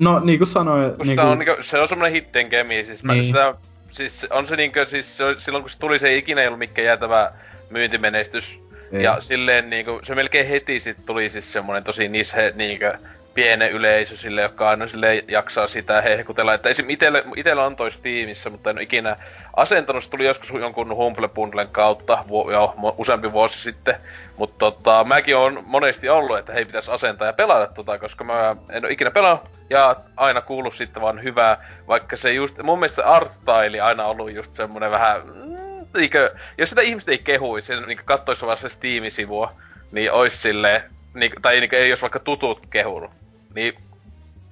No niin kuin sanoin... Niin kuin... on, niinku, se on semmonen hitten kemi, siis niin. mä sitä, siis on se niinkö, siis se, silloin kun se tuli se ei ikinä ei ollut mikään jäätävä myyntimenestys. Ei. Ja silleen niinku, se melkein heti sit tuli siis semmonen tosi nishe niinkö pienen yleisö sille, joka aina sille jaksaa sitä hehkutella. Että esim. Itelle, itellä on tois tiimissä, mutta en ole ikinä asentanut. Se tuli joskus jonkun Humble Bundlen kautta, vu- jo, useampi vuosi sitten. Mutta tota, mäkin on monesti ollut, että hei pitäisi asentaa ja pelata tota, koska mä en ole ikinä pelannut. Ja aina kuullut sitten vaan hyvää, vaikka se just, mun mielestä se art style aina ollut just semmonen vähän, mm, niinkö, jos sitä ihmiset ei kehuisi, niin kattoisi vaan se Steam-sivua, niin ois silleen, niin, tai niin, ei jos vaikka tutut kehunut niin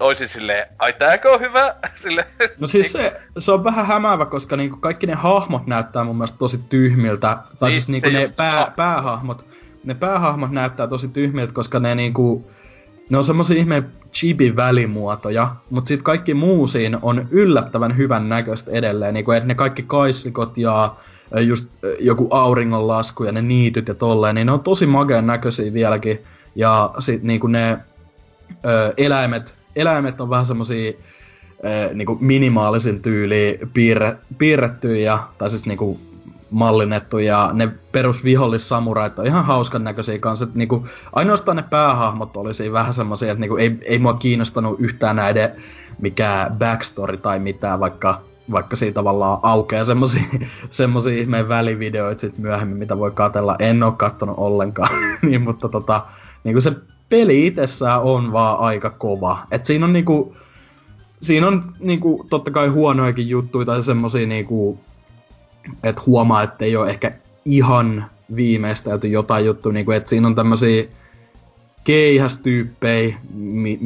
oisin silleen, ai tääkö on hyvä? Sille, no siis se, se on vähän hämäävä, koska niinku kaikki ne hahmot näyttää mun mielestä tosi tyhmiltä. Tai niin, siis niinku ne pää, päähahmot, ne päähahmot näyttää tosi tyhmiltä, koska ne niinku, ne on semmosia ihmeen chibi välimuotoja, mutta sitten kaikki muu siinä on yllättävän hyvän näköistä edelleen, niinku että ne kaikki kaislikot ja just joku auringonlasku ja ne niityt ja tolleen, niin ne on tosi mageen näköisiä vieläkin. Ja sit niinku ne ö, eläimet, eläimet on vähän semmosia niinku minimaalisin tyyli piirre, piirretty ja, tai siis niinku mallinnettu ja ne perusvihollissamurait on ihan hauskan näköisiä kanssa. Että niinku, ainoastaan ne päähahmot olisi vähän semmoisia, että niinku, ei, ei mua kiinnostanut yhtään näiden mikä backstory tai mitään, vaikka, vaikka siitä tavallaan aukeaa semmosia ihmeen välivideoita sit myöhemmin, mitä voi katella. En oo kattonut ollenkaan, niin, mutta tota, niinku se peli itsessään on vaan aika kova. Et siinä on niinku, siinä on niinku totta kai huonojakin juttuja tai semmosia niinku, että huomaa, että ei ole ehkä ihan viimeistelty jotain juttu, niinku, että siinä on tämmösiä keihästyyppejä, mi-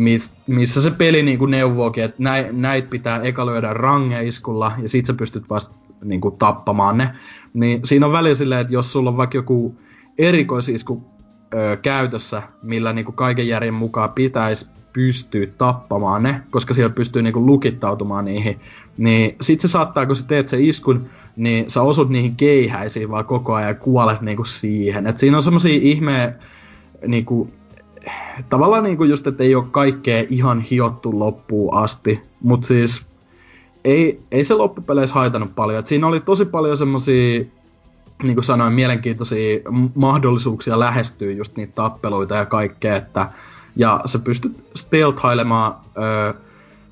missä se peli niinku neuvookin, että näitä pitää eka lyödä rangeiskulla ja sit sä pystyt vasta niinku tappamaan ne. Niin siinä on väli silleen, että jos sulla on vaikka joku erikoisisku ö, käytössä, millä niinku kaiken järjen mukaan pitäisi pystyä tappamaan ne, koska siellä pystyy niinku lukittautumaan niihin, niin sit se saattaa, kun sä teet sen iskun, niin sä osut niihin keihäisiin vaan koko ajan ja kuolet niinku siihen. Et siinä on semmosia ihme niinku, tavallaan niinku just, että ei ole kaikkea ihan hiottu loppuun asti, mutta siis ei, ei se loppupeleissä haitanut paljon. Et siinä oli tosi paljon semmosia niin kuin sanoin, mielenkiintoisia mahdollisuuksia lähestyä just niitä tappeluita ja kaikkea, että ja sä pystyt stealthailemaan öö,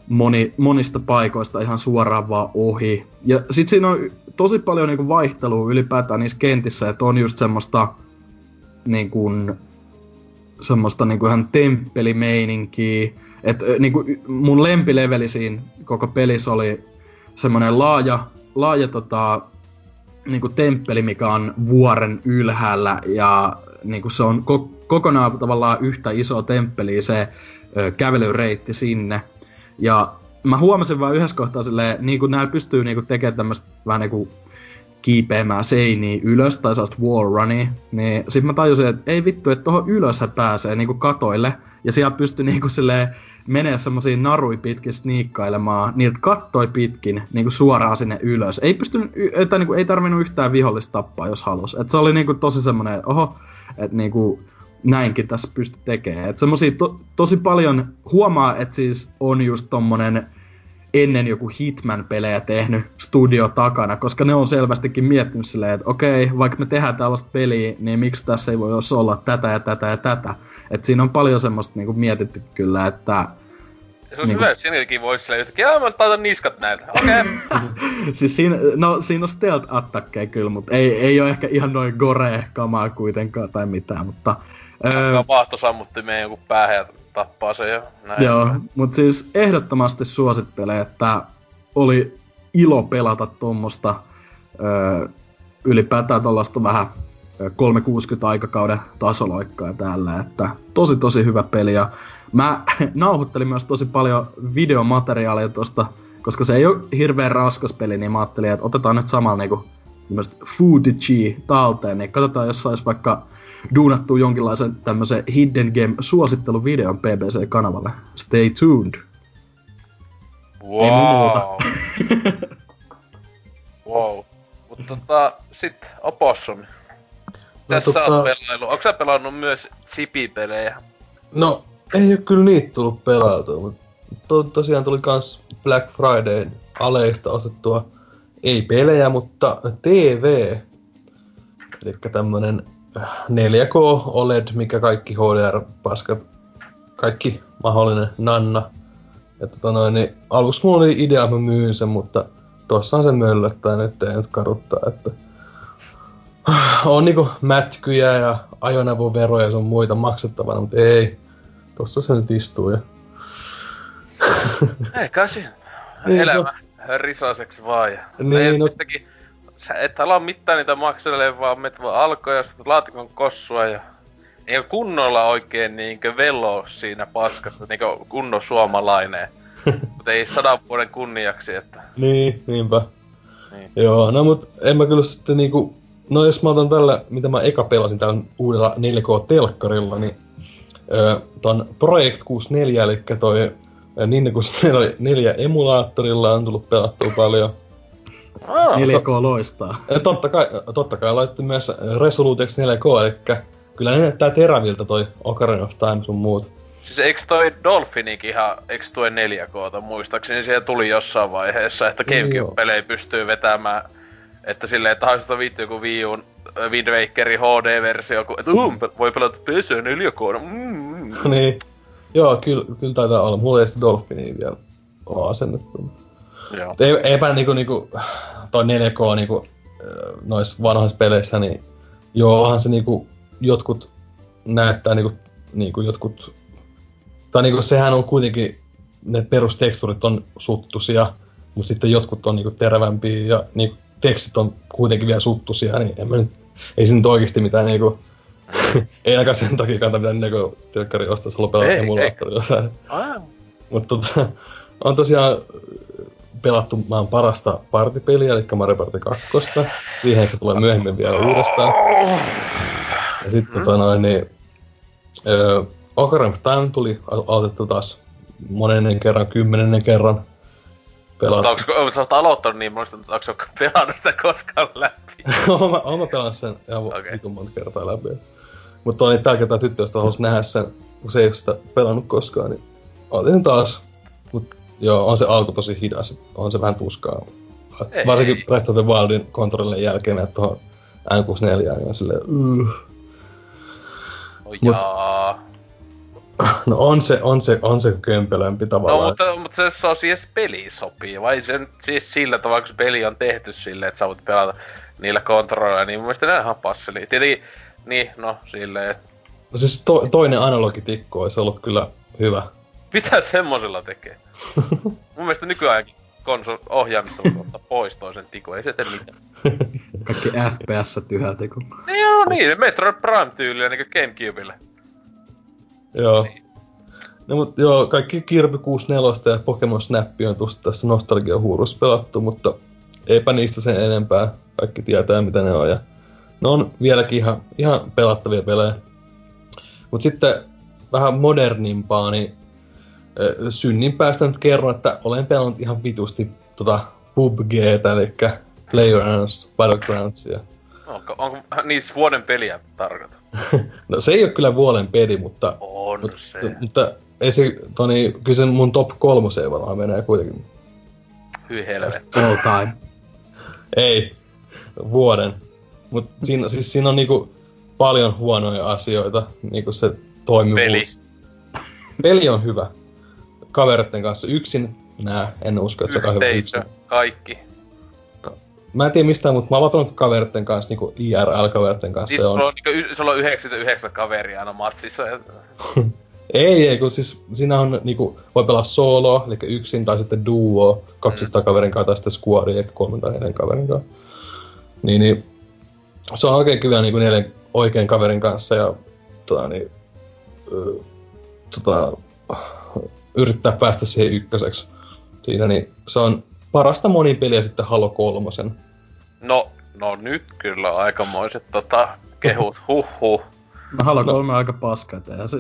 moni, monista paikoista ihan suoraan vaan ohi. Ja sit siinä on tosi paljon niinku vaihtelua ylipäätään niissä kentissä, että on just semmoista niinku, semmoista niinku ihan temppelimeininkiä. Et niinku mun lempileveli siinä koko pelissä oli semmoinen laaja, laaja tota, niinku temppeli, mikä on vuoren ylhäällä ja niinku se on ko- kokonaan tavallaan yhtä iso temppeli se ö, kävelyreitti sinne. Ja mä huomasin vaan yhdessä kohtaa silleen, niin kuin pystyy niinku tekemään tämmöstä vähän niinku kiipeämään seiniä ylös tai sellaista wall runnia, niin sit mä tajusin, että ei vittu, että tuohon ylös pääsee niinku katoille, ja siellä pystyy niinku silleen menee semmoisiin narui pitkin sniikkailemaan, niiltä kattoi pitkin niinku suoraan sinne ylös. Ei pystynyt, että niinku, ei tarvinnut yhtään vihollista tappaa, jos halus. Et se oli niinku tosi semmoinen, oho, että niinku, näinkin tässä pysty tekemään. Et semmosia to, tosi paljon huomaa, että siis on just tommonen ennen joku Hitman-pelejä tehnyt studio takana, koska ne on selvästikin miettinyt silleen, että okei, vaikka me tehdään tällaista peliä, niin miksi tässä ei voi olla tätä ja tätä ja tätä. Et siinä on paljon semmoista niinku mietitty kyllä, että se on niin hyvä, jos sinnekin voisi silleen yhtäkkiä, mä taitan niskat näiltä, okei. Okay. siis siinä, no, siinä on stealth attackeja kyllä, mutta ei, ei ole ehkä ihan noin gore kamaa kuitenkaan tai mitään, mutta... Öö... vaahto sammutti meidän jonkun päähän ja tappaa se jo. Näin. Joo, mutta siis ehdottomasti suosittelen, että oli ilo pelata tuommoista ylipäätään tuollaista vähän 360 aikakauden tasoloikkaa täällä, että tosi tosi hyvä peli ja mä nauhoittelin myös tosi paljon videomateriaalia tosta, koska se ei ole hirveän raskas peli, niin mä ajattelin, että otetaan nyt samalla niinku footage talteen, niin katsotaan jos sais vaikka duunattu jonkinlaisen tämmöisen Hidden Game-suositteluvideon BBC-kanavalle. Stay tuned. Wow. wow. Mutta tota, sit Opossum. Tässä no, tota... on pelailu. Onko sä pelannut myös Zipi-pelejä? No, ei oo kyllä niitä tullut pelautua, mutta to, tosiaan tuli kans Black Friday aleista ostettua, ei pelejä, mutta TV. Eli tämmönen 4K OLED, mikä kaikki HDR-paskat, kaikki mahdollinen nanna. Ja tota noin, niin aluksi mulla oli idea, että mä myyn sen, mutta tossahan se möllöttää nyt, ei nyt karuttaa, että on niinku mätkyjä ja ajoneuvoveroja ja sun muita maksettavana, mutta ei. Tossa se nyt istuu ja... Eikä siinä. Niin, Elämä no. risaseksi vaan ja... Niin, no... sä et ala mitään niitä makselle, vaan met vaan alkoja, laatikon kossua ja... Niin kunnolla oikein niinkö velo siinä paskassa, niinkö kunnon suomalainen. Mutta ei sadan vuoden kunniaksi, että... Niin, niinpä. Niin. Joo, no mut en mä kyllä sitten niinku No jos mä otan tällä, mitä mä eka pelasin tällä uudella 4K-telkkarilla, niin öö, ton Project 64, eli toi niin kun neljä emulaattorilla on tullut pelattua paljon. Ah, 4K loistaa. Totta kai, totta kai laitettu myös Resolute 4K, eli kyllä ne näyttää teräviltä toi Ocarina of Time sun muut. Siis eikö toi Dolphinikin ihan, eikö tuo 4K, muistaakseni siellä tuli jossain vaiheessa, että Gamecube-pelejä pystyy vetämään että silleen, että haista vittu joku Wii Uun äh, Wind Wakerin HD-versio, kun että um, voi pelata PC 4K. Mm. niin. Joo, kyllä, kyllä taitaa olla. Mulla ei sitä Dolphinia vielä ole asennettu. Joo. Ei, eipä niinku, niinku, toi 4K niinku, noissa vanhoissa peleissä, niin joohan se niinku, jotkut näyttää niinku, niinku jotkut, tai niinku sehän on kuitenkin, ne perusteksturit on suttusia, mutta sitten jotkut on niinku terävämpiä ja niinku tekstit on kuitenkin vielä suttusia, niin en mä nyt, ei se nyt oikeesti mitään niinku, ei ainakaan sen takia kannata mitään niinku telkkari ostaa, se lopella emulaattorilla. Mutta tota, on tosiaan pelattu maan parasta partipeliä, eli Mario Party 2. Siihen ehkä tulee myöhemmin vielä uudestaan. Ja sitten tota noin, niin, öö, Ocarina of Time tuli aloitettu taas monennen kerran, kymmenennen kerran pelata. Mutta onko sä oot aloittanut niin monesta, mutta onko pelannut sitä koskaan läpi? oon, mä, oon mä pelannut sen ihan okay. vitun monta kertaa läpi. Mutta on tää kertaa tyttö, josta halusi nähdä sen, kun se ei ole sitä pelannut koskaan, niin otin taas. Mut joo, on se alku tosi hidas, on se vähän tuskaa. Ei, Varsinkin Breath of the Wildin kontrollin jälkeen, että tuohon N64 niin on silleen, uh. Oh, Mut. No on se, on se, on se kömpelömpi tavallaan. No mutta, mutta se, se on siis peli sopii, vai se siis sillä tavalla, kun se peli on tehty silleen, että sä voit pelata niillä kontrolleilla, niin mun mielestä ne on ihan passeli. Tietenkin, niin, no silleen. No siis to, toinen analogitikko olisi ollut kyllä hyvä. Mitä semmosella tekee? mun mielestä nykyäänkin konsol ohjaamista voi ottaa pois toisen tikun, ei se tee mitään. Kaikki FPS tyhjää tiku. Joo, niin, Metroid Prime tyyliä niin Gamecubelle. Joo. Niin. No mut joo, kaikki Kirby 64 ja Pokemon Snap on tuossa tässä nostalgia pelattu, mutta eipä niistä sen enempää. Kaikki tietää mitä ne on ja ne on vieläkin ihan, ihan pelattavia pelejä. Mut sitten vähän modernimpaa, niin synnin päästä nyt kerron, että olen pelannut ihan vitusti tota PUBGtä, eli PlayerUnknown's Battlegroundsia. Onko, onko niissä vuoden peliä tarkoitat? no se ei ole kyllä vuoden peli, mutta... On mutta, se. Mutta ei se, Toni, kyllä se mun top kolmoseen varmaan menee kuitenkin. Hyi helvetti. All time. ei, vuoden. Mut siinä, siis siinä on niinku paljon huonoja asioita, niinku se toimivuus. Peli. Peli on hyvä. Kaveritten kanssa yksin nää, en usko, että se on hyvä yksin. kaikki mä en tiedä mistään, mutta mä oon pelannut kaveritten kanssa, niinku IRL-kaveritten kanssa. Siis sulla on, niinku, sulla on 99 kaveria aina matsissa. Ei, ei, kun siis siinä on niinku, voi pelaa solo, eli yksin, tai sitten duo, 200 mm. kaverin kanssa, tai sitten squadi, eli kolmen tai neljän kaverin kanssa. Niin, niin se on oikein kyllä niinku neljän oikein kaverin kanssa, ja tota, niin, tota, yrittää päästä siihen ykköseksi siinä, niin se on parasta monipeliä sitten Halo kolmosen. No, no nyt kyllä aikamoiset tota, kehut, huh. No Halo 3 on aika paska, että se...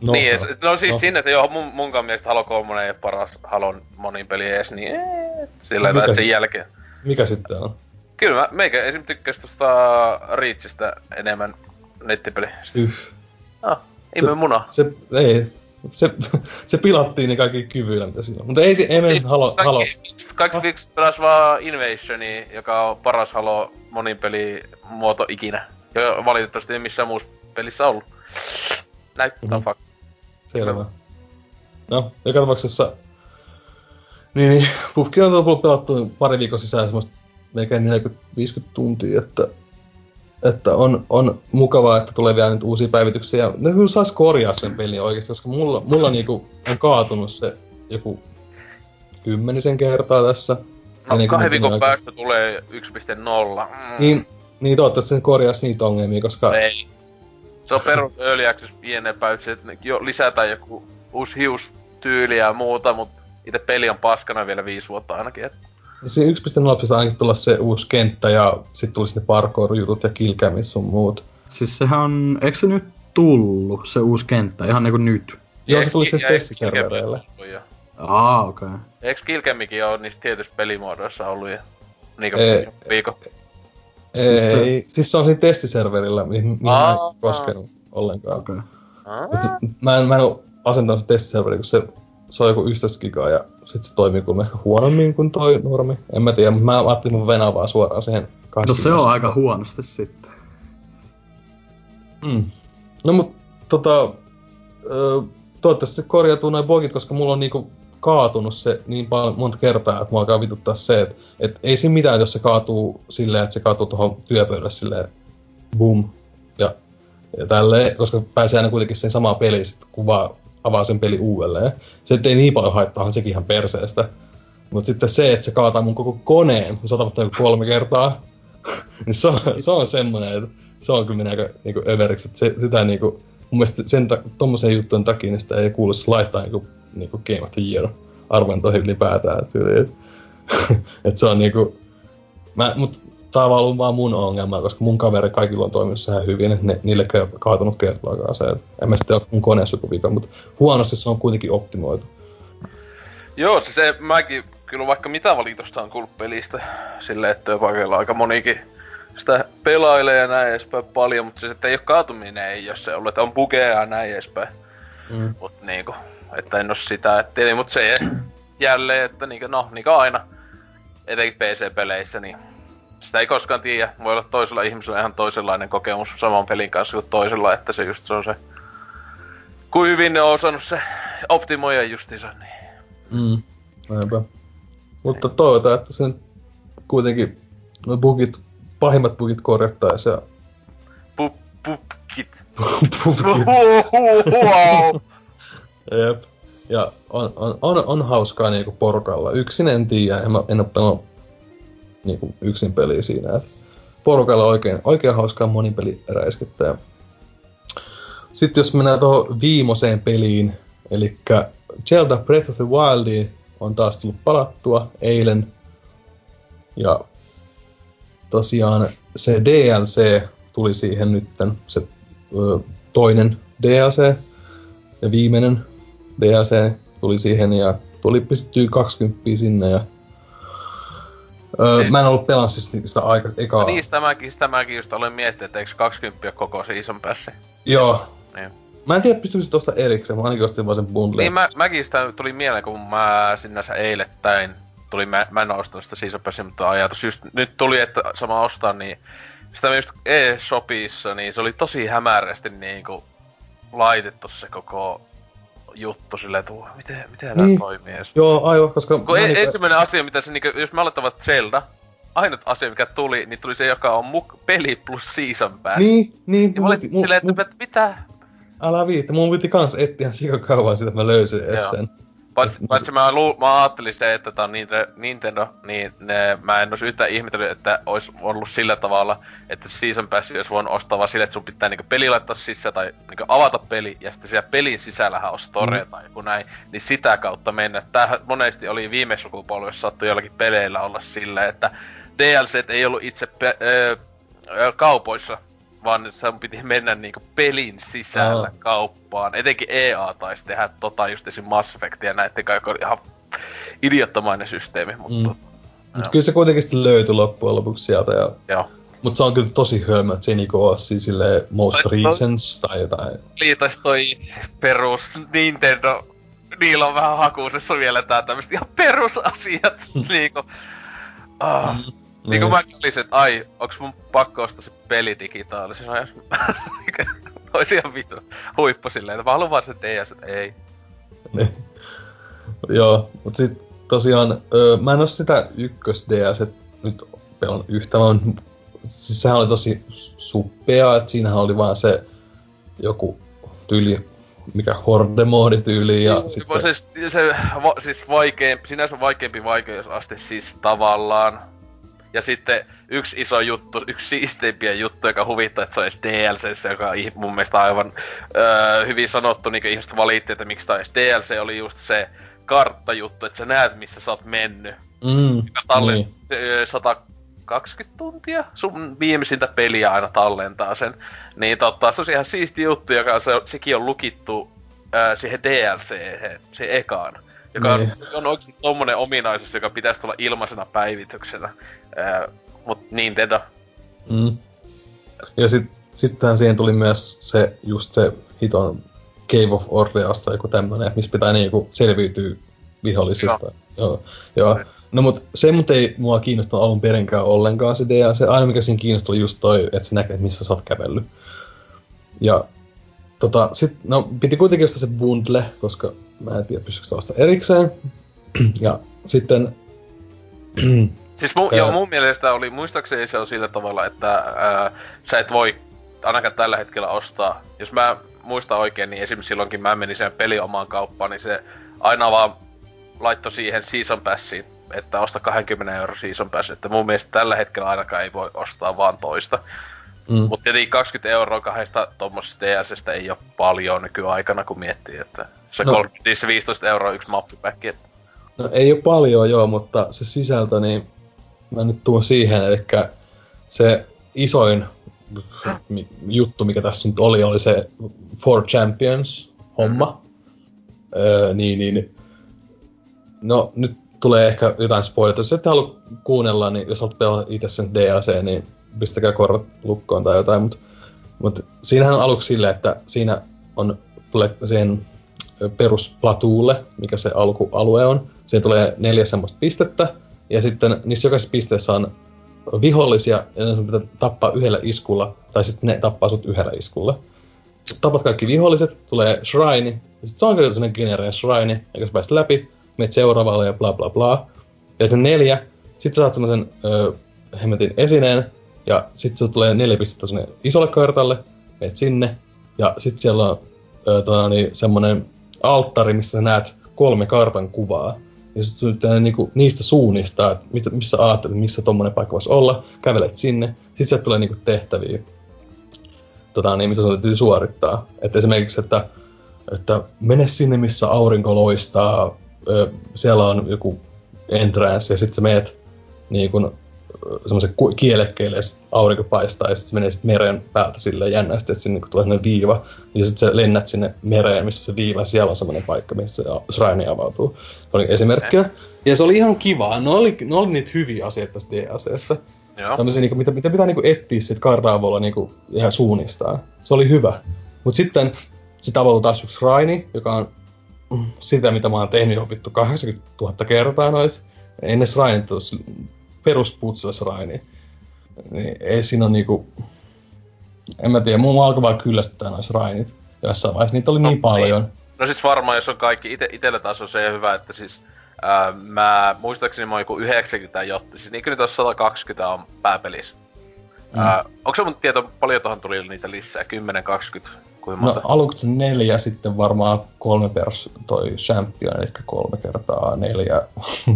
No, niin, no, no siis no. sinne se jo mun, munkaan mielestä Halo 3 ei ole paras Halon monin peli edes, niin ee, sillä no, sen jälkeen. Mikä sitten on? Kyllä mä, meikä esim. tykkäs tosta Reachistä enemmän nettipeli. Yh. Ah, ihme muna. Se, ei, se, se pilattiin ne kaikki kyvyillä, mitä siinä on. Mutta ei, se, ei siis, halo, kaikki, halo. Kaikki ah. pelas vaan Invasioni, joka on paras halo monin peli muoto ikinä. Ja valitettavasti ei missään muussa pelissä ollut. Näyttää mm. fuck. Selvä. No, joka tapauksessa... Niin, niin Pukki on tullut pelattu pari viikon sisään semmoista melkein 40-50 tuntia, että, että on, on mukavaa, että tulee vielä nyt uusia päivityksiä. Ne kyllä saisi korjaa sen pelin oikeasti, koska mulla, mulla niinku on kaatunut se joku kymmenisen kertaa tässä. No kahden viikon aika... päästä tulee 1.0. Mm. Niin, niin toivottavasti sen korjaisi niitä ongelmia, koska... Ei. Se on perus early access pienempää, että jo lisätään joku uusi hiustyyli ja muuta, mutta itse peli on paskana vielä viisi vuotta ainakin. Että... Siinä 1.0 pitäisi ainakin tulla se uusi kenttä ja sitten tulisi ne parkour-jutut ja kilkämis sun muut. Siis sehän on, eikö se nyt tullut, se uusi kenttä, ihan niinku nyt? Joo, se tuli sen testiservereille. Aa, okei. Okay. Eikö Kilkemikin ole niissä tietyissä pelimuodoissa ollut jo? Niinku viikon? Ei, siis se... siis se on siinä testiserverillä, mihin, mihin mä en koskenut ollenkaan. Okay. Mä en, mä en ole asentanut se testiserveri, kun se, se on joku 11 gigaa ja sit se toimii kuin ehkä huonommin kuin toi normi. En mä tiedä, mutta mä ajattelin mun venää vaan suoraan siihen 20. No se on aika huonosti sitten. Mm. No mut tota, toivottavasti korjautuu noin bogit, koska mulla on niinku kaatunut se niin paljon monta kertaa, että mua alkaa vituttaa se, että, että ei siinä mitään, jos se kaatuu silleen, että se kaatuu tuohon työpöydälle silleen boom ja, ja tälleen, koska pääsee aina kuitenkin sen samaan peliin, sit, kun vaan avaa sen peli uudelleen. Se ei niin paljon haittaa, sekin ihan perseestä. Mutta sitten se, että se kaataa mun koko koneen, se on kolme kertaa, niin se on, se on semmoinen, että se on kyllä aika niinku överiksi, että se, sitä niinku, mun mielestä sen ta- tommosen juttujen takia niin sitä ei kuuluisi laittaa niinku niinku Game of the Year arvontoihin ylipäätään tyyliin. Et, et se on niinku... Mä, mut tää on ollut vaan mun ongelma, koska mun kaveri kaikilla on toiminut ihan hyvin, ne, niille ei kaatunut kertaakaan se. Et en mä sitten ole mun koneessa joku vika, mutta huonosti se on kuitenkin optimoitu. Joo, se, se mäkin kyllä vaikka mitä valitusta on kuullut pelistä silleen, että paikalla aika monikin sitä pelailee ja näin edespäin paljon, mutta se, että ei ole kaatuminen, ei ole se ollut, että on bugeja ja näin edespäin. Mm. Mut niinku, että en oo sitä, et tietenkin, mut se jälleen, että niinku, no, niinku aina, etenkin PC-peleissä, niin sitä ei koskaan tiedä. Voi olla toisella ihmisellä ihan toisenlainen kokemus saman pelin kanssa kuin toisella, että se just se on se, kuin hyvin ne on osannut se optimoida justiinsa, niin. Mm, näinpä. Mutta toivotaan, että sen kuitenkin no bugit, pahimmat bugit korjattaisiin ja... Pupkit. Pupkit. wow. Jep. Ja on, on, on, on hauskaa niinku porukalla. Yksin en tiedä, en, en ole pelannut niinku yksin peliä siinä. Et porukalla oikein, oikein hauskaa monipeliräiskettä. Sitten jos mennään tuohon viimeiseen peliin, eli Zelda Breath of the Wildiin on taas tullut palattua eilen. Ja tosiaan se DLC tuli siihen nytten, se ö, toinen DLC, ja viimeinen DLC tuli siihen ja tuli pistettyä 20 sinne ja Öö, siis... Mä en ollut pelannut siis sitä aika ekaa. No niin, sitä mäkin, sitä mäkin just olen miettinyt, että eikö 20 koko season päässä. Joo. Niin. Mä en tiedä, pystyisit tuosta erikseen, mä ainakin ostin vaan sen bundle. Niin, mä, mäkin sitä tuli mieleen, kun mä sinänsä eilettäin tuli, mä, mä en ostanut sitä season passia, mutta ajatus just nyt tuli, että sama ostaa, niin sitä just e-shopissa, niin se oli tosi hämärästi niinku laitettu se koko juttu silleen, että miten, miten niin. tämä toimii edes. Joo, aivan, koska... Kun e- ensimmäinen asia, mitä se niinku, jos me aloittavat Zelda, ainut asia, mikä tuli, niin tuli se, joka on muk- peli plus season pass. Niin, niin. Ja mä olin silleen, että mu- mitä? älä viitti. Mun piti kans etsiä sika kauan sitä, että mä löysin edes sen. Paitsi, paitsi mä, lu, mä ajattelin se, että tää on Nintendo, niin ne, mä en olisi yhtään ihmetellyt, että olisi ollut sillä tavalla, että Season Pass olisi voinut ostaa vaan sille, että sun pitää niinku peli laittaa sisään tai niinku avata peli, ja sitten siellä pelin sisällähän on story mm. tai joku näin, niin sitä kautta mennä. Tämähän monesti oli viime sukupolvessa sattui jollakin peleillä olla sillä, että DLC ei ollut itse pe- öö, kaupoissa, vaan se piti mennä niinku pelin sisällä oh. kauppaan. Etenkin EA taisi tehdä tota just esim. Mass Effectia näitten kaikki oli ihan idiottamainen systeemi, mutta... Mm. Mut kyllä se kuitenkin sitten löytyi loppujen lopuksi sieltä ja... Joo. Mutta se on kyllä tosi hölmö, että se ei niinku oo siis silleen most Tais reasons to... tai jotain. Liitais toi perus Nintendo niillä on vähän hakuusessa vielä tää tämmöset ihan perusasiat niinku. Ah. Mm. Niin kuin mä kysylisin, että ai, onks mun pakko ostaa se peli digitaalisena, jos Ois ihan vitu huippu silleen, että mä haluan vaan se DS, että ei. Niin. Joo, mut sit tosiaan, öö, mä en oo sitä ykkös DS, nyt pelan yhtä, vaan siis sehän oli tosi suppea, että siinähän oli vaan se joku tyyli, mikä horde tyyli ja Juu, sitten... Se, se, va, siis vaikein, sinänsä vaikeampi vaikeusaste siis tavallaan, ja sitten yksi iso juttu, yksi siisteimpiä juttuja, joka huvittaa, että se on edes DLC, joka on mun mielestä aivan öö, hyvin sanottu, niin kuin ihmiset valitti, että miksi tämä DLC, oli just se karttajuttu, että sä näet, missä sä oot mennyt. Mm, tallen, niin. 120 tuntia sun viimeisintä peliä aina tallentaa sen. Niin totta, se on ihan siisti juttu, joka se, sekin on lukittu öö, siihen DLC, se ekaan. Joka niin. on, on oikeasti tommonen ominaisuus, joka pitäisi tulla ilmaisena päivityksenä. Ää, mut Nintendo. Mm. Ja sit, sittenhän siihen tuli myös se, just se hiton Cave of Orleasta joku tämmönen, missä pitää niinku selviytyä vihollisista. Joo. Joo. joo. No mut se mut ei mua kiinnosta alun perinkään ollenkaan se. Se aina mikä siinä kiinnostaa oli just toi, että sä näkee, missä sä oot kävellyt. Ja tota, sit, no piti kuitenkin ostaa se bundle, koska mä en tiedä pystyykö sitä erikseen. ja sitten Siis mu- joo, mun mielestä oli, muistaakseni se on sillä tavalla, että ää, sä et voi ainakaan tällä hetkellä ostaa. Jos mä muistan oikein, niin esimerkiksi silloinkin mä menin sen peli omaan kauppaan, niin se aina vaan laittoi siihen Season Passiin, että osta 20 euro Season Pass. Että mun mielestä tällä hetkellä ainakaan ei voi ostaa vaan toista. Mm. Mutta tietenkin 20 euroa kahdesta tuommoisesta DSstä ei ole paljon nykyaikana, kun miettii, että se no. 15 euroa yksi mappipäkki. No ei ole paljon joo, mutta se sisältö, niin mä nyt tuon siihen, eli se isoin juttu, mikä tässä nyt oli, oli se For Champions-homma. Mm. Öö, niin, niin, no nyt tulee ehkä jotain spoileita. Jos et halua kuunnella, niin jos pelata itse sen DLC, niin pistäkää korvat lukkoon tai jotain. Mutta mut siinähän on aluksi silleen, että siinä on tulee siihen perusplatuulle, mikä se alkualue on. Siihen tulee neljä semmoista pistettä, ja sitten niissä jokaisessa pisteessä on vihollisia, ja ne pitää tappaa yhdellä iskulla, tai sitten ne tappaa sut yhdellä iskulla. Tapat kaikki viholliset, tulee shrine, ja sitten se on kyllä sellainen genereen shrine, ja jos pääset läpi, meet seuraavalle ja bla bla bla. Ja neljä, sitten saat semmoisen hemmetin esineen, ja sitten se tulee neljä pistettä sinne isolle kartalle, meet sinne, ja sitten siellä on tota, niin, semmoinen alttari, missä sä näet kolme kartan kuvaa. Ja sitten niinku niistä suunnista, että missä ajattelet, missä tommonen paikka voisi olla, kävelet sinne, sitten sieltä tulee niinku tehtäviä, tota, niin, mitä sun täytyy suorittaa. Että esimerkiksi, että, että mene sinne, missä aurinko loistaa, siellä on joku entrance, ja sitten sä meet niin kun, semmoisen kielekkeelle, ja aurinko paistaa, ja sitten se menee sit meren päältä sille jännästi, että sinne kun tulee sellainen viiva, ja sitten sä lennät sinne mereen, missä se viiva, siellä on semmoinen paikka, missä se shrine avautuu. Se oli esimerkkiä. Ja se oli ihan kiva. Ne oli, ne oli niitä hyviä asioita tässä DLCssä. Joo. Tämmöisiä, niinku, mitä, mitä pitää niinku etsiä sit kartan avulla niinku, ihan suunnistaa. Se oli hyvä. Mut sitten sit avautui taas yksi shrine, joka on sitä, mitä mä oon tehnyt opittu 80 000 kertaa nois. Ennen shrine Raini. Niin ei siinä on niinku... En mä tiedä, mun alkoi vaan kyllästyttää noissa Rainit. Jossain vaiheessa niitä oli no, niin paljon. Niin. No siis varmaan, jos on kaikki, ite, itellä taas on se hyvä, että siis ää, mä muistaakseni mä oon joku 90 jotta, siis niinkö nyt 120 on pääpelissä. Mm. Ää, onko se mun tieto, paljon tuohon tuli niitä lisää? 10, 20, Kuinka No monta? aluksi neljä, sitten varmaan kolme pers toi champion, eli kolme kertaa neljä,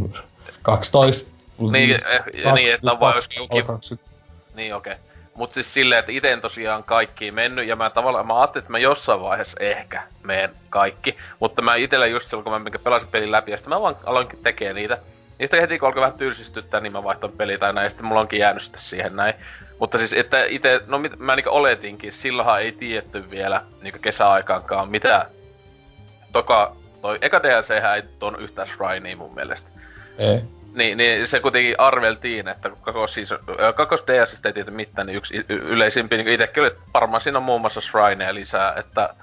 12. Niin, eh, niin, että vaan jos jokin- 20. Niin okei. Okay. Mut siis silleen, että ite en tosiaan kaikki mennyt, ja mä tavallaan, mä ajattelin, että mä jossain vaiheessa ehkä meen kaikki. Mutta mä itellä just silloin, kun mä pelasin pelin läpi, ja sitten mä vaan aloinkin tekee niitä. Ja sitten heti kun alkoi vähän tylsistyttää, niin mä vaihtoin peli tai näin, ja sitten mulla onkin jäänyt sitten siihen näin. Mutta siis, että itse, no mit, mä niinku oletinkin, silloinhan ei tiedetty vielä niinku kesäaikaankaan mitä. Toka, toi eka DLC ei tuon yhtään shrinea mun mielestä. Ei. Niin, niin se kuitenkin arveltiin, että kakos, siis, kakos DSistä ei tiedä mitään, niin yksi y- yleisimpi, niin itsekin oli, varmaan siinä on muun muassa Shrineja lisää, että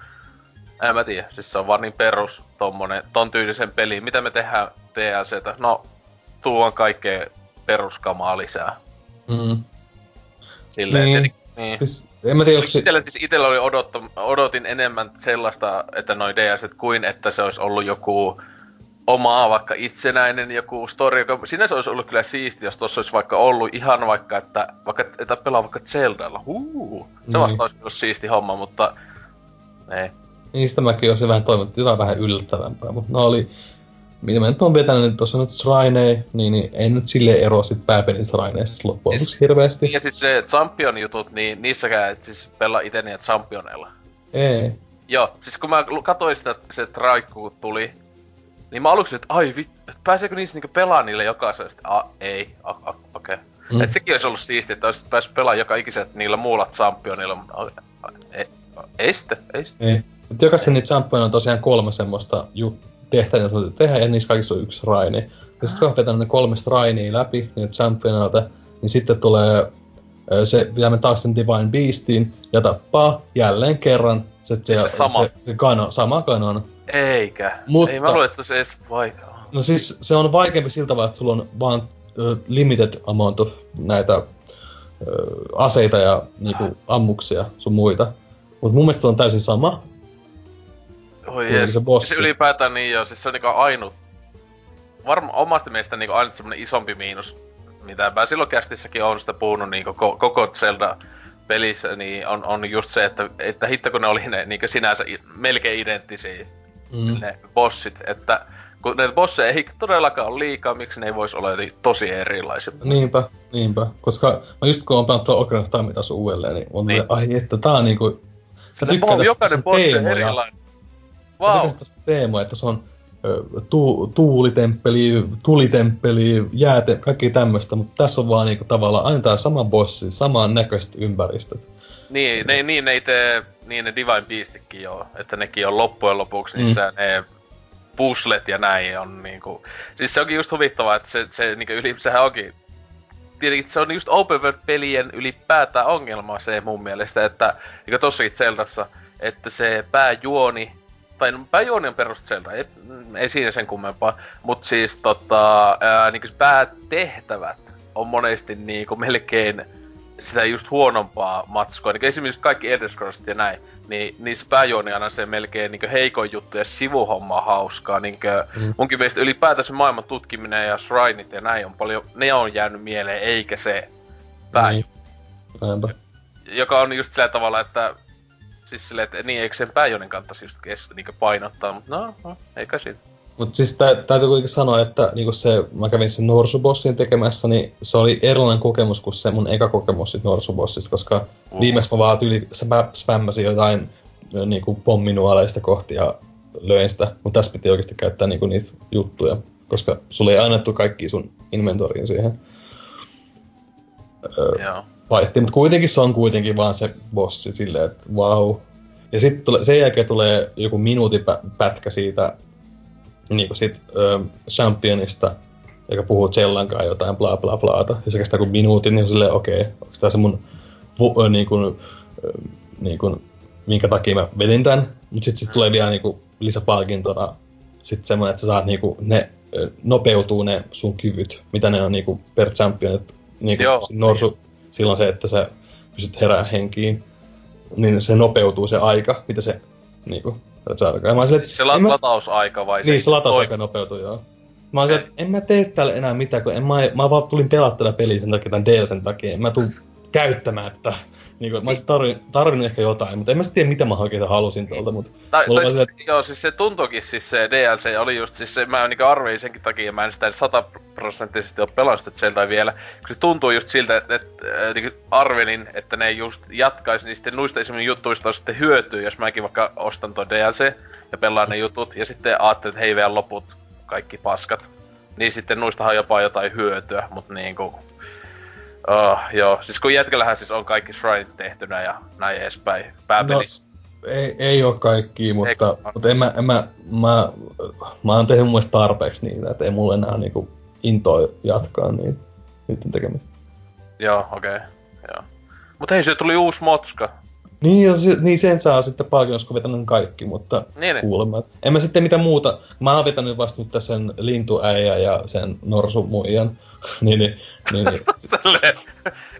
en mä tiedä, siis se on vaan niin perus tommonen, ton tyylisen peli. Mitä me tehdään DLCtä? No, tuon kaikkea peruskamaa lisää. Mm. Silleen, Niin. niin. niin. Siis, en mä tiedä, onko se... Itellä, siis itellä oli odottu, odotin enemmän sellaista, että noi DLCt kuin että se olisi ollut joku oma vaikka itsenäinen joku story, joka sinänsä olisi ollut kyllä siisti, jos tuossa olisi vaikka ollut ihan vaikka, että vaikka että pelaa vaikka Zeldalla, huu, se Niin. vasta olisi ollut siisti homma, mutta ei. Niistä mäkin olisin vähän toivonut jotain vähän yllättävämpää, mutta ne oli... Mitä mä nyt oon vetänyt, niin tuossa nyt Shrine, niin, niin ei nyt silleen eroa sit pääpelin Shrineista loppujen Siis- hirveästi. Ja siis se Champion jutut, niin niissäkään et siis pelaa itse niitä Championeilla. Ei. Joo, siis kun mä katsoin sitä, se traikku tuli, niin mä aluksi, että ai vittu, että pääseekö niissä niinku pelaa niille jokaiselle? Sitten, a, ei, okei. Okay. Mm. Et sekin olisi ollut siistiä, että olisit päässyt pelaamaan joka ikiset niillä muulla championilla, mutta ei, ei sitten, ei sitten. Ei. Mutta jokaisen niitä champion on tosiaan kolme semmoista ju- tehtäviä, joita tehdä, ja niissä kaikissa on yksi raini. Ja sitten kun vetänyt ne kolme rainia läpi, niitä championilta, niin sitten tulee se, pitää mennä taas sen Divine Beastiin ja tappaa jälleen kerran se, se, Siis se sama? se kano, sama kanon. Eikä. Mutta- Ei mä luulen, että se olisi edes vaikea. No siis se on vaikeampi siltä tavalla, että sulla on vaan ö, limited amount of näitä ö, aseita ja niinku, ammuksia sun muita. Mutta mun mielestä se on täysin sama. Oi jees. se bossi. Se ylipäätään niin joo, siis se on niinku ainut, varma omasta mielestä niinku ainut semmonen isompi miinus, mitä mä silloin kästissäkin on sitä puhunut niin koko, koko Zelda pelissä, niin on, on just se, että, että hitto kun ne oli ne niin sinänsä melkein identtisiä Mm. ne bossit, että kun ne bosseja ei todellakaan ole liikaa, miksi ne ei voisi olla tosi erilaisia. Niinpä, niinpä. Koska mä just kun on pelannut tuon Ocarina of Time taas uudelleen, niin on Niin. ai että tää on niinku... Se Mä tykkään on tästä jokainen bossi erilainen. Mä Vau, tykkään tästä teemoja, että se on tu, tuulitemppeli, tulitemppeli, jääte, kaikki tämmöistä, mutta tässä on vaan niinku tavallaan aina tää sama bossi, saman näköiset ympäristöt. Niin, ne, niin ne itse, niin ne Divine Beastikin joo, että nekin on loppujen lopuksi niissä ne puzzlet ja näin on niinku... Siis se onkin just huvittavaa, että se, se niinku yli, sehän onkin... Tietenkin se on just open world pelien ylipäätään ongelma se mun mielestä, että niinku tossakin Zeldassa, että se pääjuoni, tai no, pääjuoni on perus Zelda, ei, ei siinä sen kummempaa, mut siis tota, ää, se päätehtävät on monesti niinku melkein sitä just huonompaa matskua. Niin esimerkiksi kaikki Elder Scrollsit ja näin, niin niissä pääjuoni aina se melkein niin heikoin juttu ja sivuhomma on hauskaa. Niin Mm. munkin mielestä ylipäätänsä maailman tutkiminen ja shrineit ja näin on paljon, ne on jäänyt mieleen, eikä se pää, Niin. Joka on just sillä tavalla, että siis silleen, että niin eikö sen pääjuonen kannattaisi just kes, niin painottaa, mutta no, no eikä siitä. Mut siis tä, täytyy kuitenkin sanoa, että niinku se, mä kävin sen Norsubossin tekemässä, niin se oli erilainen kokemus kuin se mun eka kokemus sit Norsubossista, koska Mm. viimeksi mä vaan yli spä, spämmäsin jotain niinku pomminuoleista kohti ja löin sitä, mutta tässä piti oikeasti käyttää niinku niitä juttuja, koska sulle ei annettu kaikki sun inventoriin siihen öö, Joo. Fightiin, mutta kuitenkin se on kuitenkin vaan se bossi silleen, että wow. Ja sitten tule, sen jälkeen tulee joku minuutin pä- pätkä siitä niinku sit ö, championista, joka puhuu Zellankaan jotain bla bla blaata. Ja se kestää kuin minuutin, niin on silleen, okei, okay, onko tää se mun vu, ö, niinku, ö, niinku, minkä takia mä vedin tän. Mut sit, sit tulee vielä niinku lisäpalkintona sit semmonen, että sä saat niinku ne nopeutuu ne sun kyvyt, mitä ne on niinku per champion. Et, niinku Joo. norsu, silloin se, että sä pystyt herää henkiin, niin se nopeutuu se aika, mitä se saat saada. Ja mä että Siis se la- mä- latausaika vai niin, se lataus toi- aika nopeutuu, joo. Mä oon se, että en mä tee täällä enää mitään, kun en mä, mä vaan tulin pelaa tätä peliä sen takia, tämän DLCn takia. En mä tuu käyttämään tätä Niin kuin, mä olisin tarvinnut, tarvinnut ehkä jotain, mutta en mä sitten tiedä, mitä mä oikein halusin tuolta, mutta... Tai, tai siis, että... joo, siis se tuntuukin siis se DLC oli just, siis se, mä niinku arvein senkin takia, mä en sitä sataprosenttisesti ole pelannut Zeldaa vielä, kun se tuntuu just siltä, että, että äh, niinku arvelin, että ne just jatkaisi, niin sitten nuista esimerkiksi juttuista on sitten hyötyä, jos mäkin vaikka ostan toi DLC ja pelaan ne jutut, ja sitten ajattelin, että hei vielä loput kaikki paskat. Niin sitten nuistahan jopa jotain hyötyä, mutta niinku Oh, joo, siis kun jätkällähän siis on kaikki shrineit tehtynä ja näin edespäin. Pääpeli. No, ei, ei oo kaikki, mutta, Eikö? mutta en mä, en mä, mä, mä oon tehnyt mun tarpeeksi niitä, että ei mulla enää niinku intoa jatkaa niitä, niiden tekemistä. Joo, okei. Okay. Joo. Mut hei, se tuli uusi motska. Niin, se, niin sen saa sitten paljon, jos vetänyt kaikki, mutta niin, niin. kuulemma. En mä sitten mitä muuta. Mä oon vetänyt vasta nyt sen lintuäijä ja sen norsumuijan. niin, niin, niin, niin. Okei,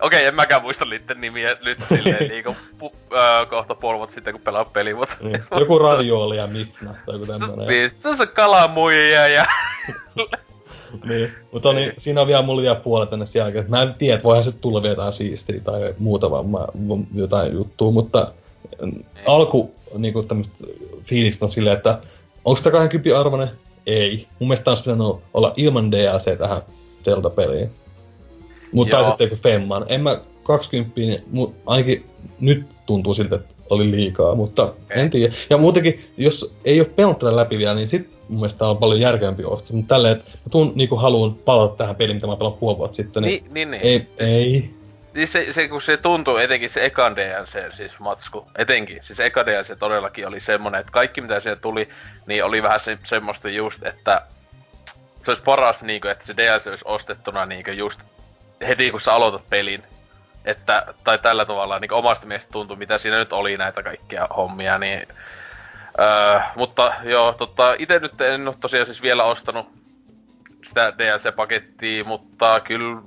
okay, en mäkään muista niiden nimiä nyt silleen niinku pu, äh, kohta puoli vuotta sitten kun pelaa peli, mutta... Niin. Joku radiooli ja Mifna tai joku tämmönen. Niin, se on se kalamuija ja... niin, mutta niin, siinä on vielä mulla vielä puolet tänne jälkeen. Mä en tiedä, että voihan se tulla vielä jotain siistiä tai muuta vaan mä, jotain juttua, mutta niin. alku niinku tämmöstä fiilistä on silleen, että onko sitä 20 arvoinen? Ei. Mun mielestä olisi pitänyt olla ilman DLC tähän Zelda-peliin. Mutta tai sitten joku Femman. En mä 20, niin ainakin nyt tuntuu siltä, että oli liikaa, mutta okay. en tiedä. Ja muutenkin, jos ei ole pelannut tätä läpi vielä, niin sit mun mielestä on paljon järkevämpi ostaa. Mutta tälleen, että mä tuun niinku haluun palata tähän peliin, mitä mä pelaan puoli vuotta sitten, niin, niin, niin, niin. ei, ei. Siis se, se, kun se tuntuu, etenkin se ekan DLC, siis matsku, etenkin, siis eka DLC todellakin oli semmonen, että kaikki mitä siellä tuli, niin oli vähän se, semmoista just, että se olisi paras, niin kuin, että se DLC olisi ostettuna niin kuin, just heti kun sä aloitat pelin. Että, tai tällä tavalla niin omasta mielestä tuntuu, mitä siinä nyt oli näitä kaikkia hommia, niin... Öö, mutta joo, tota, itse nyt en ole tosiaan siis vielä ostanut sitä DLC-pakettia, mutta kyllä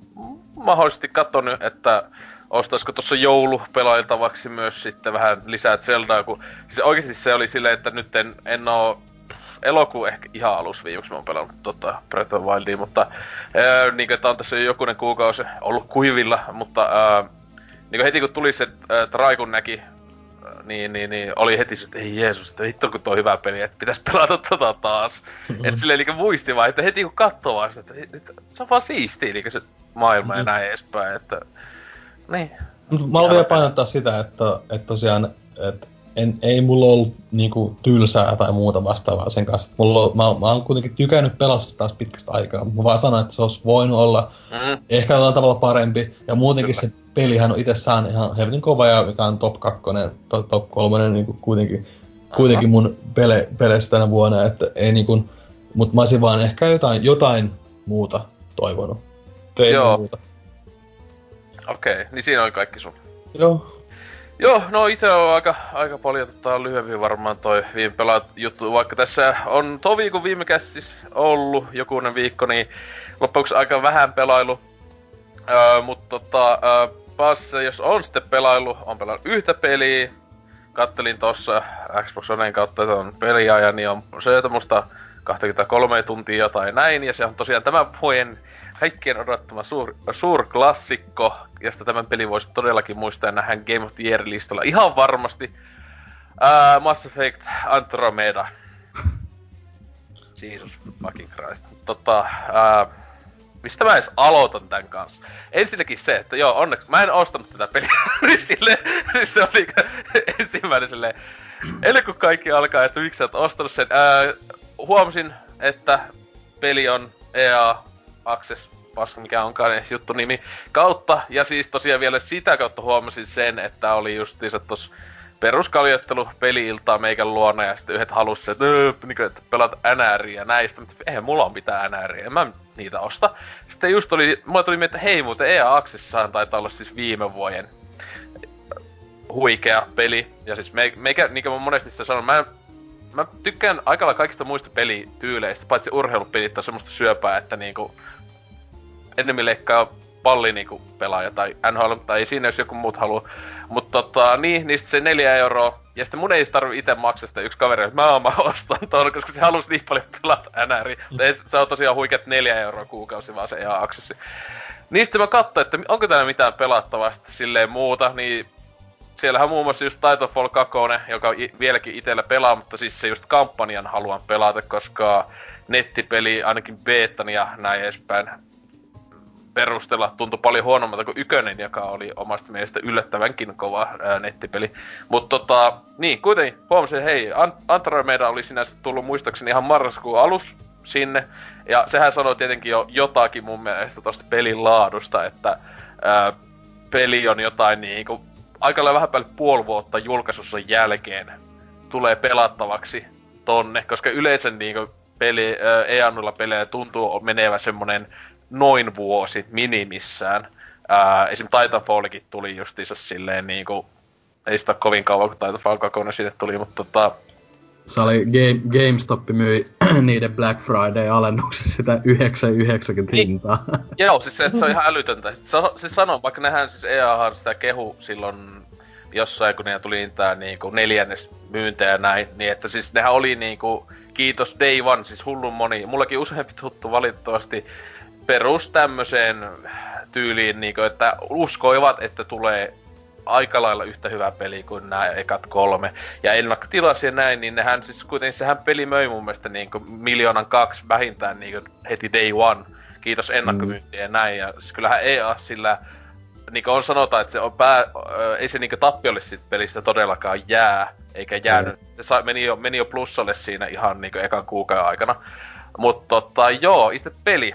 mahdollisesti katson nyt, että ostaisiko tuossa joulu pelailtavaksi myös sitten vähän lisää Zeldaa, kun siis oikeasti se oli silleen, että nyt en, en oo elokuun ehkä ihan alus viimeksi mä oon pelannut tota Breath of Wildia, mutta ää, niin että on tässä jo jokunen kuukausi ollut kuivilla, mutta ää, niin heti kun tuli se ää, Traikun näki, niin, niin, niin, oli heti se, että ei Jeesus, että hitto kun tuo hyvä peli, että pitäis pelata tota taas. Mm-hmm. että silleen niin muisti vaan, että heti kun katsoo vaan sitä, että, että se on vaan siistiä niin se maailma mm-hmm. ja näin edespäin, että niin. Mä haluan vielä painottaa sitä, että, että tosiaan, että en, ei mulla ollut niinku tylsää tai muuta vastaavaa sen kanssa. Mulla on, mä, mä oon kuitenkin tykännyt pelastaa taas pitkästä aikaa. Mä vaan sanon, että se olisi voinut olla mm. ehkä jollain tavalla parempi. Ja muutenkin Kyllä. se pelihän on itsessään ihan helvetin kova ja mikä on top 2, top, top 3 niin kuitenkin, kuitenkin mun pele, peleissä tänä vuonna. Että ei niinku, mutta mä olisin vaan ehkä jotain, jotain muuta toivonut. Tein Joo. Okei, okay, niin siinä oli kaikki sun. Joo, Joo, no itse on aika, aika paljon tota, lyhyempi varmaan toi viime pelaat juttu, vaikka tässä on tuo viikon viime kästis ollut jokunen viikko, niin loppuksi aika vähän pelailu. Öö, mutta tota, öö, pas, jos on sitten pelailu, on pelannut yhtä peliä, kattelin tossa Xbox Oneen kautta ton peliajan, niin on se musta 23 tuntia tai näin, ja se on tosiaan tämän vuoden kaikkien odottama suur, suur klassikko, josta tämän pelin voisi todellakin muistaa ja Game of the Year-listalla ihan varmasti. Uh, Mass Effect Andromeda. Jesus fucking Christ. Tota, uh, mistä mä edes aloitan tän kanssa? Ensinnäkin se, että joo, onneksi mä en ostanut tätä peliä, niin sille, siis se oli ensimmäinen silleen, eli kun kaikki alkaa, että miksi sä oot ostanut sen, ää, huomasin, että peli on EA Access, paska mikä onkaan edes juttu nimi, kautta. Ja siis tosiaan vielä sitä kautta huomasin sen, että oli justiinsa tossa peruskaljoittelu peli-iltaa meikän luona ja sitten yhdet halusi, että, öö, niin että pelat NRiä näistä, mutta eihän mulla on mitään NRiä, en mä niitä osta. Sitten just oli, mulla tuli mieltä, että hei muuten EA Accessissahan taitaa olla siis viime vuoden huikea peli. Ja siis me, meikä, niin kuin mä monesti sitä sanon, mä mä tykkään aika kaikista muista pelityyleistä, paitsi urheilupelit on semmoista syöpää, että niinku ennemmin leikkaa palli niinku pelaaja tai NHL, tai ei siinä jos joku muut haluu. Mutta tota, niin, niin se neljä euroa. Ja sitten mun ei tarvi itse maksaa sitä yksi kaveri, että mä, mä ostan ton, koska se halusi niin paljon pelata NR. Mm. Se on tosiaan huikeat neljä euroa kuukausi vaan se ihan aksessi. Sitten mä katsoin, että onko täällä mitään pelattavaa sitten silleen muuta, niin siellähän muun muassa just Titanfall 2, joka i- vieläkin itellä pelaa, mutta siis se just kampanjan haluan pelata, koska nettipeli, ainakin betan ja näin edespäin, perusteella tuntui paljon huonommalta kuin Ykönen, joka oli omasta mielestä yllättävänkin kova ää, nettipeli. Mutta tota, niin, kuitenkin huomasin, hei, Ant- oli sinänsä tullut muistaakseni ihan marraskuun alus sinne. Ja sehän sanoi tietenkin jo jotakin mun mielestä tosta pelin laadusta, että ää, peli on jotain niinku aika vähän päälle puoli vuotta julkaisussa jälkeen tulee pelattavaksi tonne, koska yleensä niinku peli, ää, EANulla pelejä tuntuu menevä semmonen noin vuosi minimissään. Ää, esim. Titanfallikin tuli justiinsa silleen niinku, ei sitä kovin kauan kun Titanfall 2 sinne tuli, mutta tota... Se oli Game, GameStop myi niiden Black Friday-alennuksessa sitä 990 niin. hintaa. Joo, siis se, että se on ihan älytöntä. Se, se sanoo, vaikka nehän siis EAhan sitä kehu silloin jossain, kun ne tuli tää niinku neljännes myyntejä ja näin, niin että siis nehän oli niinku, kiitos Day One, siis hullun moni, mullakin useampi tuttu valitettavasti perus tämmöiseen tyyliin, niin kuin, että uskoivat, että tulee aika lailla yhtä hyvä peli kuin nämä ekat kolme. Ja ennakkotilasi ja näin, niin nehän siis kuitenkin sehän peli möi mun mielestä niin kuin miljoonan kaksi vähintään niin kuin heti day one. Kiitos ennakkomyyntiä ja näin. Ja siis kyllähän EA sillä, niin kuin on sanotaan, että se on pää, ei se niin tappiolle siitä pelistä todellakaan jää, eikä jäänyt. Mm. Se sa, meni, jo, meni jo plussalle siinä ihan niin kuin ekan kuukauden aikana. Mutta tota, joo, itse peli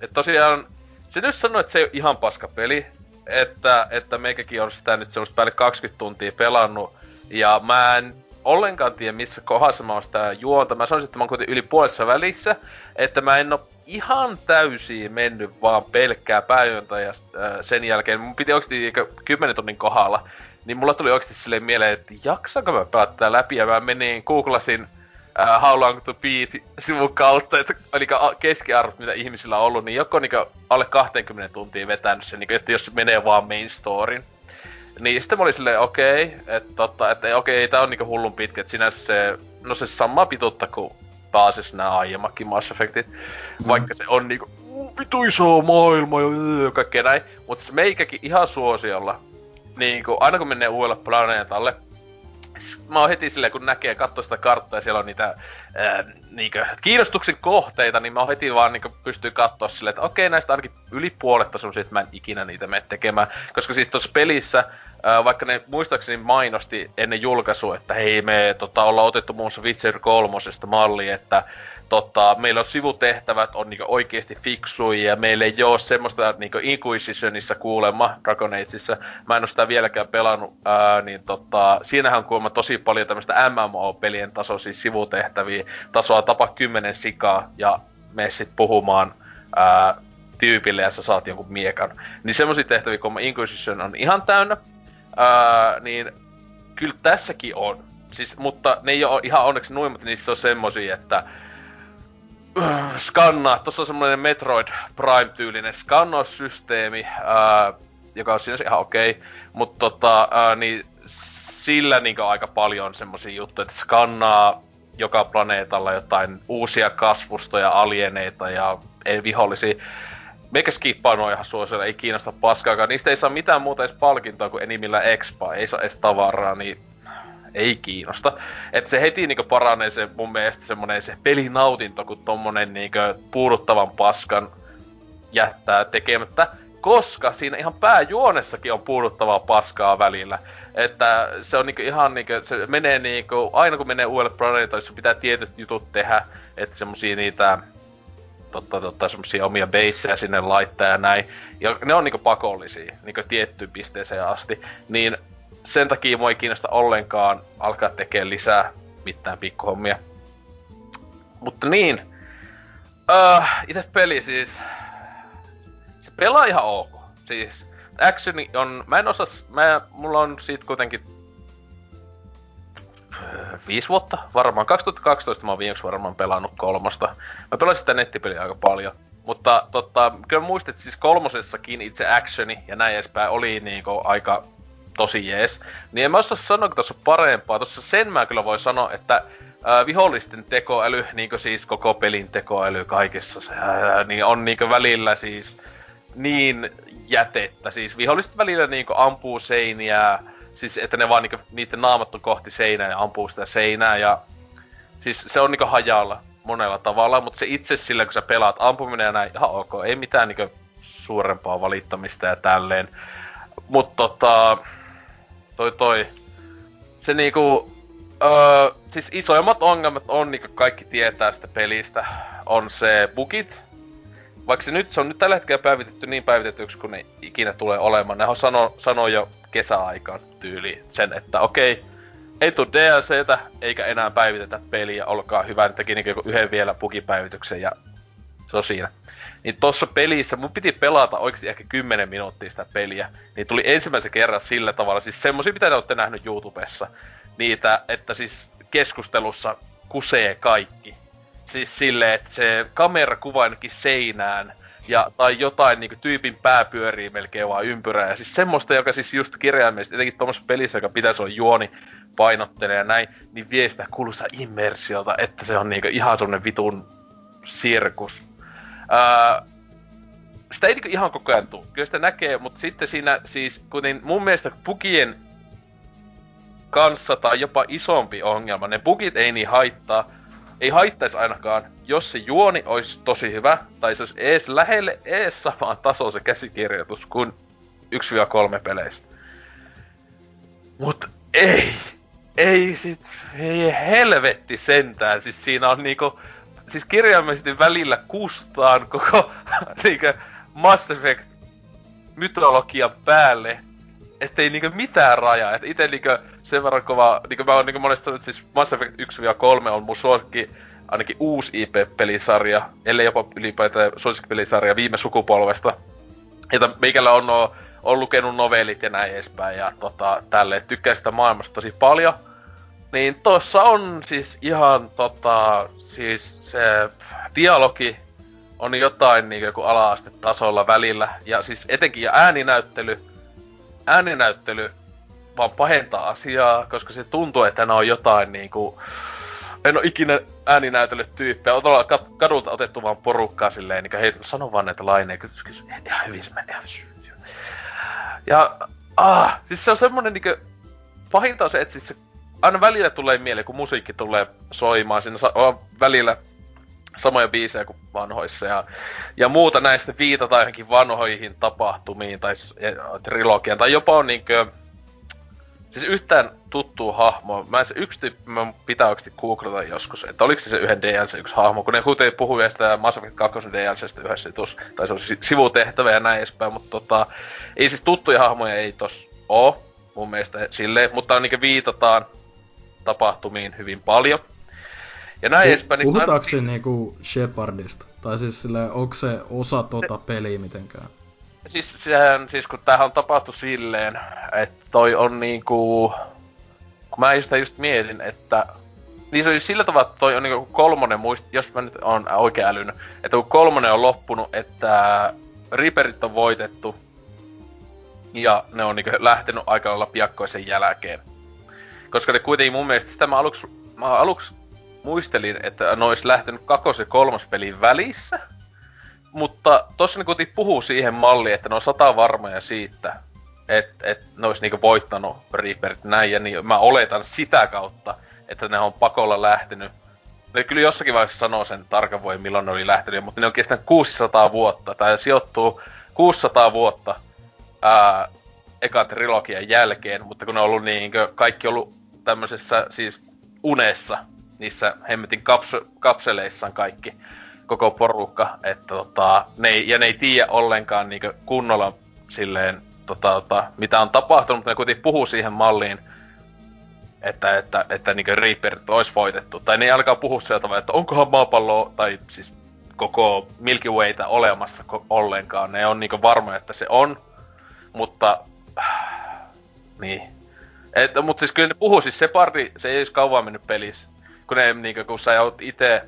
et tosiaan, se nyt sanoi, että se ei ole ihan paska peli, että, että meikäkin on sitä nyt semmoista päälle 20 tuntia pelannut, ja mä en ollenkaan tiedä, missä kohdassa mä oon sitä juonta. Mä sanoisin, että mä oon kuitenkin yli puolessa välissä, että mä en oo ihan täysin mennyt vaan pelkkää pääjuonta ja äh, sen jälkeen mun piti oikeesti 10 tunnin kohdalla. Niin mulla tuli oikeesti silleen mieleen, että jaksanko mä pelata läpi ja mä menin, googlasin uh, How Long to Beat sivun kautta, että eli keskiarvot, mitä ihmisillä on ollut, niin joko niin alle 20 tuntia vetänyt se, niin että jos se menee vaan main storyn. Niin sitten mä olin silleen, okei, okay, että totta, että okei, okay, tää on niinku hullun pitkä, että sinänsä se, no se sama pituutta kuin pääasiassa nämä aiemmatkin Mass Effectit, mm. vaikka se on niinku vitu iso maailma ja kaikkea näin, mutta se meikäkin ihan suosiolla, niinku aina kun menee uudelle planeetalle, mä oon heti silleen, kun näkee, katsoo sitä karttaa ja siellä on niitä ää, niinkö, kiinnostuksen kohteita, niin mä oon heti vaan niinkö pystyy katsoa silleen, että okei, näistä ainakin yli puolet on että mä en ikinä niitä mene tekemään. Koska siis tuossa pelissä, ää, vaikka ne muistaakseni mainosti ennen julkaisua, että hei me tota, ollaan otettu muun muassa Witcher 3 malli, että tota, meillä on sivutehtävät on niinku oikeasti fiksuja ja meillä ei ole semmoista niinku Inquisitionissa kuulemma, Dragon Ageissa, mä en ole sitä vieläkään pelannut, ää, niin tota, siinähän on kuulemma tosi paljon tämmöistä MMO-pelien tasoisia sivutehtäviä, tasoa tapa kymmenen sikaa ja mene sit puhumaan ää, tyypille ja sä saat jonkun miekan. Niin semmoisia tehtäviä, kun Inquisition on ihan täynnä, ää, niin kyllä tässäkin on. Siis, mutta ne ei ole ihan onneksi noin, mutta niissä on semmosia, että skannaa. Tuossa on semmoinen Metroid Prime-tyylinen skannaussysteemi, ää, joka on sinänsä ihan okei, okay, mutta tota, ää, niin sillä niin aika paljon semmoisia juttuja, että skannaa joka planeetalla jotain uusia kasvustoja, alieneita ja ei vihollisia. Meikä skippaa noin ihan suosilla, ei kiinnosta paskaakaan. Niistä ei saa mitään muuta edes palkintoa kuin enimillä expa, ei saa edes tavaraa, niin ei kiinnosta. Et se heti niinku paranee se mun mielestä semmonen se pelinautinto, kun tommonen niinku puuduttavan paskan jättää tekemättä. Koska siinä ihan pääjuonessakin on puuduttavaa paskaa välillä. Että se on niinku ihan niinku, se menee niinku, aina kun menee uudelle planeetalle, pitää tietyt jutut tehdä. Että semmosia niitä totta, totta semmosia omia baseja sinne laittaa ja näin. Ja ne on niinku pakollisia, niinku tiettyyn pisteeseen asti. Niin sen takia mua ei kiinnosta ollenkaan alkaa tekemään lisää mitään pikkuhommia. Mutta niin. Uh, itse peli siis... Se pelaa ihan ok. Siis actioni on... Mä en osaa... Mä, mulla on siitä kuitenkin viisi vuotta varmaan. 2012 mä oon viimeksi varmaan pelannut kolmosta. Mä pelasin sitä nettipeliä aika paljon. Mutta tota, kyllä muistit, että siis kolmosessakin itse actioni ja näin edespäin oli niinku aika tosi jees. Niin en mä osaa sanoa, että tuossa parempaa. Tuossa sen mä kyllä voi sanoa, että ää, vihollisten tekoäly, niin siis koko pelin tekoäly kaikessa, se, ää, niin on niin välillä siis niin jätettä. Siis viholliset välillä niin ampuu seiniä, Siis että ne vaan niinku, niiden naamat on kohti seinää ja ampuu sitä seinää ja... Siis se on niinku hajalla monella tavalla, mutta se itse sillä kun sä pelaat ampuminen ja näin, ihan ok, ei mitään niinku suurempaa valittamista ja tälleen. Mutta tota, toi toi, se niinku, öö, siis isoimmat ongelmat on, niinku kaikki tietää sitä pelistä, on se bugit. Vaikka se nyt, se on nyt tällä hetkellä päivitetty niin päivitetyksi kuin ne ikinä tulee olemaan. Nehän sano, sano jo kesäaikaan tyyli sen, että okei, ei tuu DLCtä, eikä enää päivitetä peliä, olkaa hyvä, ne teki niinku yhden vielä bugipäivityksen ja se on siinä. Niin tossa pelissä mun piti pelata oikeasti ehkä 10 minuuttia sitä peliä. Niin tuli ensimmäisen kerran sillä tavalla, siis semmosia mitä te olette nähnyt YouTubessa. Niitä, että siis keskustelussa kusee kaikki. Siis silleen, että se kamera kuvaa ainakin seinään, ja, tai jotain niinku tyypin pää pyörii melkein vaan ympyrää. Ja siis semmoista, joka siis just kirjaimellisesti, etenkin tuommoisessa pelissä, joka pitäisi olla juoni painottelee ja näin, niin vie sitä kuuluisa immersiota, että se on niinku ihan semmonen vitun sirkus. Ää, sitä ei niinku ihan koko ajan tuu. Kyllä sitä näkee, mutta sitten siinä siis, kuten mun mielestä bugien kanssa tai jopa isompi ongelma, ne bugit ei niin haittaa, ei haittaisi ainakaan, jos se juoni olisi tosi hyvä, tai se olisi ees lähelle ees samaan tasoon se käsikirjoitus kuin 1-3 peleissä. Mut ei, ei sit, ei helvetti sentään, siis siinä on niinku, siis kirjaimellisesti välillä kustaan koko niinku Mass Effect mytologian päälle, ettei niinku mitään rajaa. Et ite niinku sen verran kova, niinku mä oon niinku monesti sanonut, siis Mass Effect 1-3 on mun suosikki ainakin uusi IP-pelisarja, ellei jopa ylipäätään suosikkipelisarja viime sukupolvesta. Jota meikällä on, on, lukenut novellit ja näin edespäin ja tota, tälle tykkää sitä maailmasta tosi paljon. Niin tossa on siis ihan tota, siis se dialogi on jotain niin kuin ala-astetasolla välillä. Ja siis etenkin ja ääninäyttely, ääninäyttely vaan pahentaa asiaa, koska se tuntuu, että ne on jotain niinku... En oo ikinä ääninäytellyt tyyppejä, on tuolla kadulta otettu vaan porukkaa silleen, niin hei, sano vaan näitä laineja, kysy, ihan hyvin se menee. Ja, ah, siis se on semmonen niinku, pahinta on se, että siis se aina välillä tulee mieleen, kun musiikki tulee soimaan, siinä on välillä samoja biisejä kuin vanhoissa ja, ja muuta näistä viitataan johonkin vanhoihin tapahtumiin tai trilogian tai jopa on niinkö Siis yhtään tuttuu hahmo. Mä se yksi tyyppi, mä pitää oikeesti googlata joskus, että oliko se se yhden DLC yksi hahmo, kun ne kuitenkin puhuu sitä Mass Effect 2 DLCstä yhdessä tus, tai se on sivutehtävä ja näin edespäin, mutta tota, ei siis tuttuja hahmoja ei tos oo, mun mielestä silleen, mutta on niinkö viitataan tapahtumiin hyvin paljon. Ja näin edespäin. Niin Puhutaanko se niinku Shepardista? Tai siis sille, onko se osa tota peliä mitenkään? Siis, sehän, siis kun tämähän on tapahtu silleen, että toi on niinku... Kun mä just, just mietin, että... Niin se on sillä tavalla, että toi on niinku kolmonen muist, jos mä nyt on oikein älynyt, että kun kolmonen on loppunut, että Reaperit on voitettu, ja ne on niinku lähtenyt aika lailla piakkoisen jälkeen. Koska ne kuitenkin mun mielestä, sitä mä aluksi, mä aluksi muistelin, että ne olisi lähtenyt kakos- ja kolmospelin välissä. Mutta tossa ne kuitenkin puhuu siihen malliin, että ne on sata varmoja siitä, että et ne olisi niinku voittanut Reaperit näin, ja niin mä oletan sitä kautta, että ne on pakolla lähtenyt. Ne kyllä jossakin vaiheessa sanoo sen tarkan voi, milloin ne oli lähtenyt, mutta ne on kestänyt 600 vuotta, tai sijoittuu 600 vuotta ää, ekan trilogian jälkeen, mutta kun ne on ollut niin, kaikki ollut tämmöisessä siis unessa, niissä hemmetin kapsu, kapseleissaan kaikki, koko porukka, että tota, ne ei, ja ne ei tiedä ollenkaan niin kunnolla silleen, tota, tota, mitä on tapahtunut, mutta ne kuitenkin puhuu siihen malliin, että, että, että niin Reaper olisi voitettu. Tai ne ei alkaa puhua sieltä tavalla, että onkohan maapallo, tai siis koko Milky Wayta olemassa ollenkaan. Ne on niin varmoja, että se on, mutta... Niin. Et, mutta siis kyllä ne puhuu, siis se parti, se ei edes kauan mennyt pelissä. Kun ne, niinku, kun sä oot itse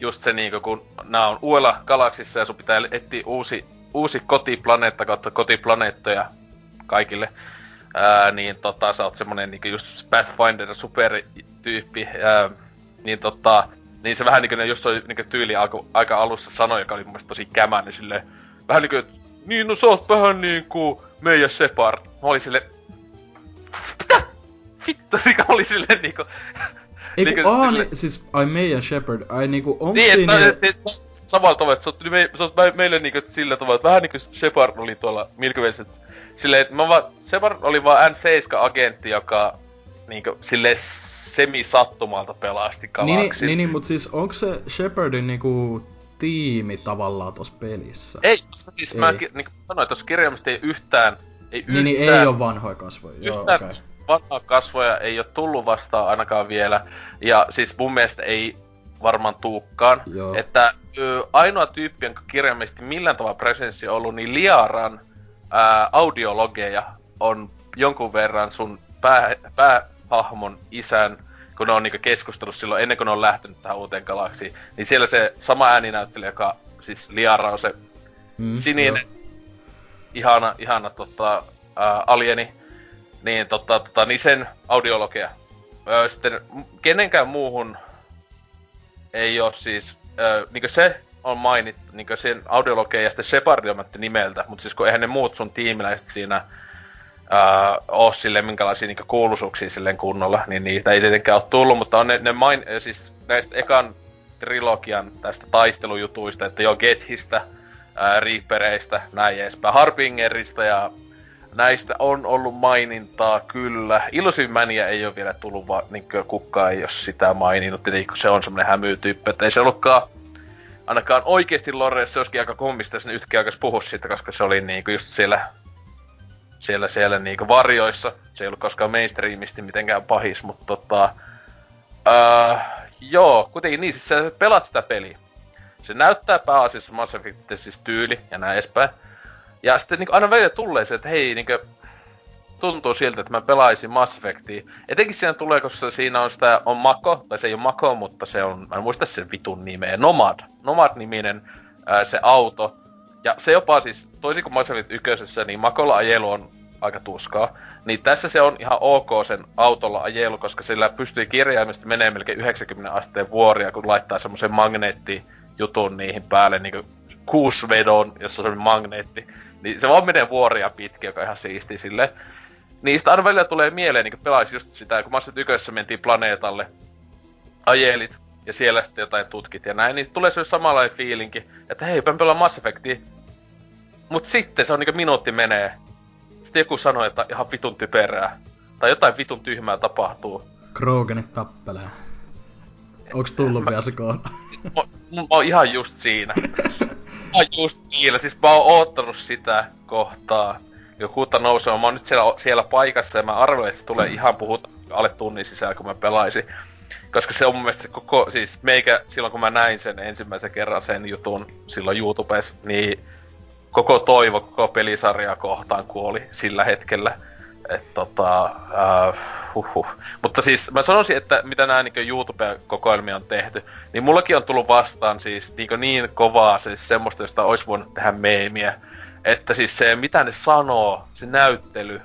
just se niinku, kun nää on uudella galaksissa ja sun pitää etsiä uusi, uusi kotiplaneetta kautta kotiplaneettoja kaikille. Ää, niin tota, sä oot semmonen niinku just Pathfinder supertyyppi. Ää, niin tota, niin se vähän niinku ne just oli niinku tyyli alku, aika alussa sanoi, joka oli mun mielestä tosi kämä, niin silleen, vähän niinku, niin no sä oot vähän niinku meidän Shepard. Mä olin sille, vittu, mikä oli silleen niinku... Ei niinku, aa, niin, siis, ai Mia Shepard, ai niinku, onko Niin, siinä... että, että, että samalla tavalla, että sä oot, me, sä oot me- meille niinku sillä tavalla, että vähän niinku Shepard oli tuolla Milky Wayssä, että silleen, että mä vaan, Shepard oli vaan N7-agentti, joka niinku silleen semi-sattumalta pelasti Niin, galaksin. niin, niin, niin, mut siis onko se Shepardin niinku tiimi tavallaan tossa pelissä? Ei, siis Ei. mä ki- niin kuin sanoin, tuossa kirjaimesti ei yhtään, ei yhtään, niin, niin ei oo vanhoja kasvoja, joo, okei. vanhaa kasvoja ei ole tullut vastaan ainakaan vielä. Ja siis mun mielestä ei varmaan tuukkaan. Joo. Että ö, ainoa tyyppi, jonka kirjaimesti millään tavalla presenssi on ollut, niin Liaran ää, audiologeja on jonkun verran sun pää, päähahmon isän, kun ne on niinku keskustellut silloin ennen kuin ne on lähtenyt tähän uuteen galaksiin, niin siellä se sama ääninäyttelijä, joka siis Liara on se Mm, sininen, ihana, ihana tota, ää, alieni, niin, tota, tota, niin sen audiologia. Öö, sitten kenenkään muuhun ei ole siis, öö, niin se on mainittu, niin sen audiologia ja sitten Shepard nimeltä, mutta siis kun eihän ne muut sun tiimiläiset siinä ää, oo silleen minkälaisia niinku kuuluisuuksia silleen kunnolla, niin niitä ei tietenkään ole tullut, mutta on ne, ne main, siis näistä ekan trilogian tästä taistelujutuista, että joo Gethistä, ää, Reapereistä, näin edespäin, Harbingerista ja näistä on ollut mainintaa kyllä. Illusion Mania ei ole vielä tullut, vaan niin kukaan ei ole sitä maininnut, kun se on semmonen hämyytyyppi, että ei se ollutkaan ainakaan oikeesti Lore, se olisikin aika kommista, jos ne yhtäkkiä alkaisi puhua siitä, koska se oli niinku just siellä siellä, siellä niinku varjoissa. Se ei ollut koskaan mainstreamisti mitenkään pahis, mutta tota... Öö, joo, kuitenkin niin, siis sä pelaat sitä peliä. Se näyttää pääasiassa Mass Effectin siis tyyli ja näin edespäin. Ja sitten niinku aina välillä tulee se, että hei, niinku, tuntuu siltä, että mä pelaisin Mass Effectia. Etenkin siinä tulee, koska siinä on sitä, on Mako, tai se ei ole Mako, mutta se on, mä en muista sen vitun nimeä, Nomad. Nomad-niminen ää, se auto. Ja se jopa siis, toisin kuin Mass Effect ykkösessä, niin Makolla ajelu on aika tuskaa. Niin tässä se on ihan ok sen autolla ajelu, koska sillä pystyy kirjaimesti menee melkein 90 asteen vuoria, kun laittaa semmoisen magneettijutun niihin päälle, niinku kuusvedon, jossa on semmonen magneetti. Niin se vaan menee vuoria pitkin, joka on ihan siisti silleen. Niin sitä aina välillä tulee mieleen, niin pelaisi just sitä, kun Mass Effect ykkösessä mentiin planeetalle, ajelit, ja siellä sitten jotain tutkit ja näin, niin tulee se samanlainen fiilinki, että hei, mä pelaan Mass Effectia. Mut sitten se on niinku minuutti menee. Sitten joku sanoo, että ihan vitun typerää. Tai jotain vitun tyhmää tapahtuu. Kroganit tappelee. Onks tullut vielä se kohta? Mä, mä oon ihan just siinä. Ihan just niillä. Siis mä oon oottanut sitä kohtaa. Jokuutta nousee. Mä oon nyt siellä, siellä paikassa ja mä arvelen, että se tulee ihan puhuta alle tunnin sisään, kun mä pelaisin. Koska se on mun mielestä koko, siis meikä silloin kun mä näin sen ensimmäisen kerran sen jutun silloin YouTubessa, niin koko toivo koko pelisarjaa kohtaan kuoli sillä hetkellä. Et tota, äh, huhhuh. Mutta siis mä sanoisin, että mitä nämä niin YouTube-kokoelmia on tehty, niin mullakin on tullut vastaan siis niin, niin kovaa siis semmoista, josta olisi voinut tehdä meemiä. Että siis se, mitä ne sanoo, se näyttely,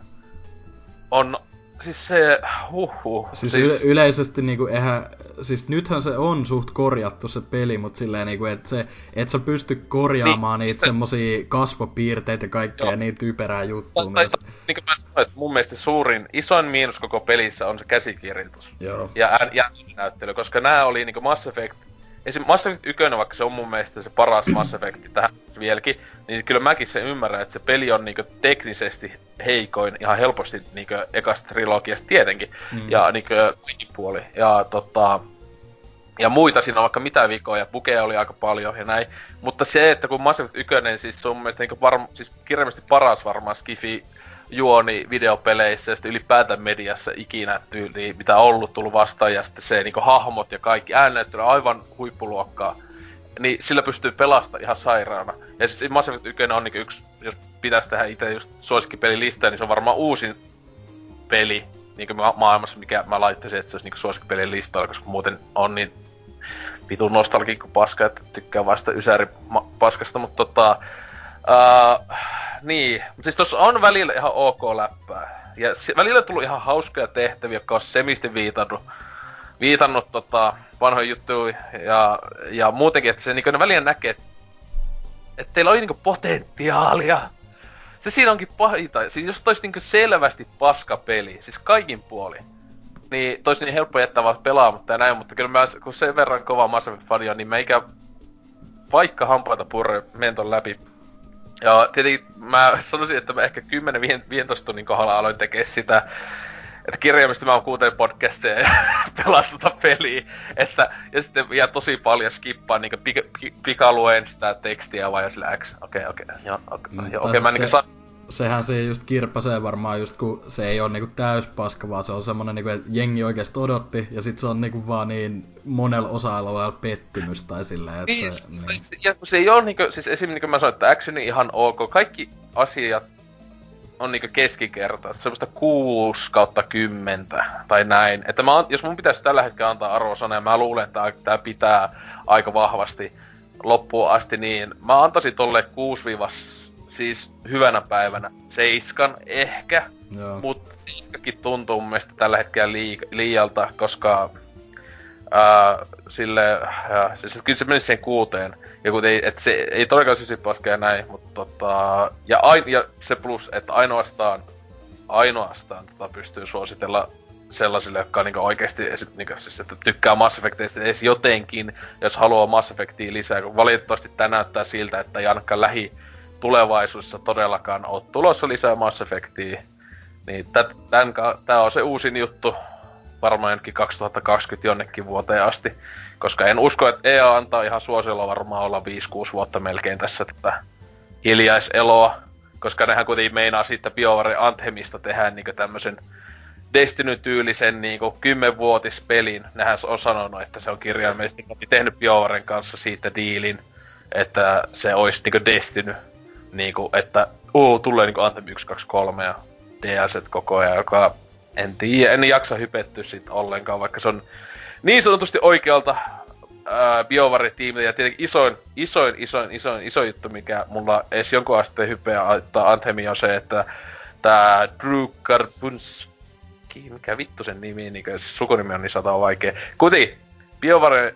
on siis se, huhhuh. Siis, siis... Yle- yleisesti niinku eihän, siis nythän se on suht korjattu se peli, mutta silleen niinku, että se, et sä pysty korjaamaan Niin, niitä se- semmosia kasvopiirteitä ja kaikkea Joo. niin typerää juttua Tai, myös. tai, niin kuin mä sanoin, että mun mielestä suurin, isoin miinus koko pelissä on se käsikirjoitus. Joo. ja ään- ja näyttely, koska nämä oli niinku Mass Effect, esim. Mass Effect 1, vaikka se on mun mielestä se paras Mass Effect tähän vieläkin, niin kyllä mäkin sen ymmärrän, että se peli on niinku teknisesti heikoin ihan helposti niinku ekasta trilogiasta tietenkin, Mm. ja sekin puoli, ja tota, ja muita siinä on vaikka mitä vikoja, bukeja oli aika paljon ja näin. Mutta se, että kun Mass Effect 1, siis se on mun mielestä niinku varm, siis kirjaimesti paras varmaan skifi juoni videopeleissä ja sitten ylipäätään mediassa ikinä tyyli, mitä on ollut tullut vastaan ja sitten se niinku hahmot ja kaikki äännäyttely on aivan huippuluokkaa. Niin sillä pystyy pelastamaan ihan sairaana. Ja siis Mass Effect 1 on niinku yksi, pitäisi tehdä itse just suosikkipelilistaa, niin se on varmaan uusin peli niinku ma- maailmassa, mikä mä laittaisin, että se olisi niinku suosikkipelin listalla, koska muuten on niin vitun nostalgikko paska, että tykkää vasta ysäri paskasta, mutta tota... Uh, niin, mutta siis tossa on välillä ihan ok läppää. Ja välillä on tullut ihan hauskoja tehtäviä, jotka on semisti viitannut, viitannut tota, vanhoja juttuja ja, ja muutenkin, että se ne välillä näkee, että et teillä on niinku potentiaalia. Se siinä onkin pahinta. Siis jos tois niinku selvästi paska peli, siis kaikin puoli. niin tois niin helppo jättää vaan pelaamatta ja näin, mutta kyllä mä, kun sen verran kova Mass on, niin mä ikä vaikka hampaita purre menton läpi. Ja tietenkin mä sanoisin, että mä ehkä 10-15 tunnin kohdalla aloin tekee sitä, että kirjaimisesti mä kuuntelen podcasteja ja pelaan tota peliä. Että, ja sitten jää tosi paljon skippaa, niinku pika, pikaluen sitä tekstiä vai sillä X. Okei, okay, okei, okay, joo, okei, okay, mm, okay, mä niinku saan sehän se just kirppasee varmaan just kun se ei ole niinku paska, vaan se on semmonen niinku, että jengi oikeesti odotti, ja sit se on niinku vaan niin monella osa-alueella pettymys tai silleen, että niin, se... Niin. Ja kun se ei ole niinku, siis esimerkiksi niin kuin mä sanoin, että actioni ihan ok, kaikki asiat on niinku keskikerta, semmoista 6 kautta 10 tai näin. Että mä, jos mun pitäisi tällä hetkellä antaa arvosana, ja mä luulen, että tää pitää aika vahvasti loppuun asti, niin mä antaisin tolle 6 siis hyvänä päivänä seiskan ehkä, Joo. mutta seiskakin tuntuu mun mielestä tällä hetkellä lii- liialta, koska ää, sille, ää, siis kyllä se meni siihen kuuteen, ja ei, et se ei todellakaan sysipaska ja näin, mutta tota, ja, ain, ja se plus, että ainoastaan, ainoastaan tota pystyy suositella sellaisille, jotka on niinku oikeesti niinku, siis, että tykkää Mass Effectista edes jotenkin, jos haluaa Mass Effectia lisää, valitettavasti tämä näyttää siltä, että ainakaan lähi tulevaisuudessa todellakaan ole tulossa lisää Mass Effectia. Niin tän, tää on se uusin juttu varmaan jonnekin 2020 jonnekin vuoteen asti. Koska en usko, että EA antaa ihan suosiolla varmaan olla 5-6 vuotta melkein tässä tätä hiljaiseloa. Koska nehän kuitenkin meinaa siitä BioWare Anthemista tehdä niinku tämmösen Destiny-tyylisen niinku kymmenvuotispelin. Nehän on sanonut, että se on kirjaimellisesti tehnyt BioWaren kanssa siitä diilin, että se olisi niinku Destiny niinku, että uu, tulee niinku Anthem 1, 2, 3 ja DLC koko ajan, joka en tiedä, en jaksa hypetty sit ollenkaan, vaikka se on niin sanotusti oikealta BioWare-tiimiltä ja tietenkin isoin, isoin, isoin, isoin, iso juttu, mikä mulla edes jonkun asteen hypeä aittaa Anthemi on se, että tää Drew Karbunski, mikä vittu sen nimi, niin siis sukunimi on niin sata vaikea. Kuitenkin, BioWare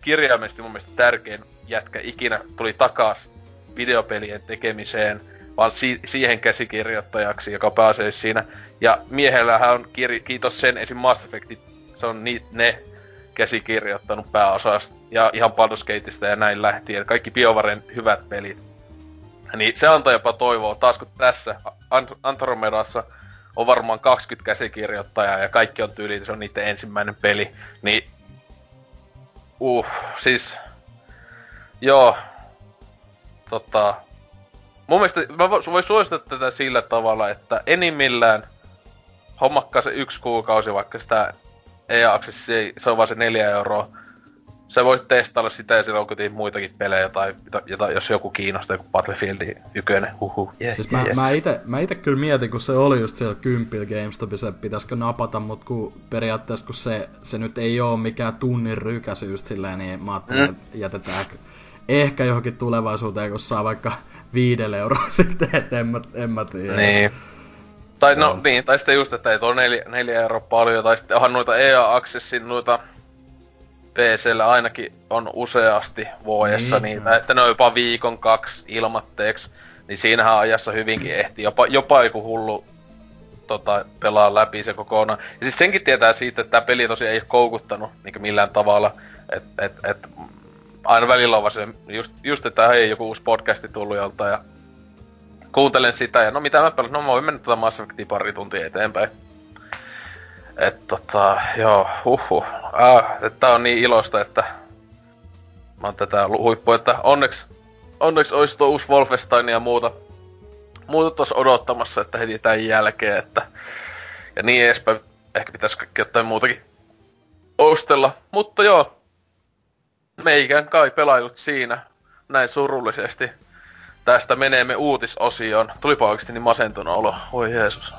kirjaimesti mun mielestä tärkein jätkä ikinä tuli takas videopelien tekemiseen, vaan si- siihen käsikirjoittajaksi, joka pääsee siinä. Ja miehellähän on, kir- kiitos sen esim. Mass Effectit, se on ni- ne käsikirjoittanut pääosasta. Ja ihan Gateista ja näin lähtien. Kaikki BioVaren hyvät pelit. Niin se antaa jopa toivoa. Taas kun tässä Andromedassa on varmaan 20 käsikirjoittajaa ja kaikki on tyyli, se on niiden ensimmäinen peli. Niin, uh, siis, joo, tota, mun mielestä mä voin suosittaa tätä sillä tavalla, että enimmillään hommakkaa se yksi kuukausi, vaikka sitä EA se, se on vaan se neljä euroa. Sä voit testailla sitä ja siellä on kuitenkin muitakin pelejä tai jota, jos joku kiinnostaa, joku Battlefield ykönen, huhu. Yeah, siis mä, yes. mä, ite, mä ite kyllä mietin, kun se oli just siellä kympil GameStopissa, että pitäisikö napata, mut kun periaatteessa kun se, se nyt ei oo mikään tunnin rykäsy just silleen, niin mä ajattelin, mm. että jätetään ehkä johonkin tulevaisuuteen, kun saa vaikka viidelle euroa sitten, että en mä, en mä tiedä. Niin. Tai no, no niin, tai sitten just, että ei tuo neljä, neljä euroa paljon, tai sitten onhan noita EA Accessin noita PCllä ainakin on useasti vuodessa niin, niitä, että ne on jopa viikon kaksi ilmatteeksi, niin siinähän ajassa hyvinkin ehti jopa, jopa joku hullu tota, pelaa läpi se kokonaan. Ja siis senkin tietää siitä, että tämä peli tosiaan ei ole koukuttanut niin millään tavalla. että et, et, aina välillä on vaan se, just, just että hei, joku uusi podcasti tullut jolta ja kuuntelen sitä ja no mitä mä pelasin, no mä voin mennä tätä Mass Effectia pari tuntia eteenpäin. Et tota, joo, huhu. Äh, tää on niin iloista, että mä oon tätä huippua, että onneksi, onneksi olisi tuo uusi Wolfenstein ja muuta, muuta tuossa odottamassa, että heti tämän jälkeen, että ja niin edespäin. Ehkä pitäisi kaikki jotain muutakin ostella. Mutta joo, meikän kai pelailut siinä näin surullisesti. Tästä menemme uutisosioon. Tulipa oikeesti niin masentunut olo. Voi Jeesus.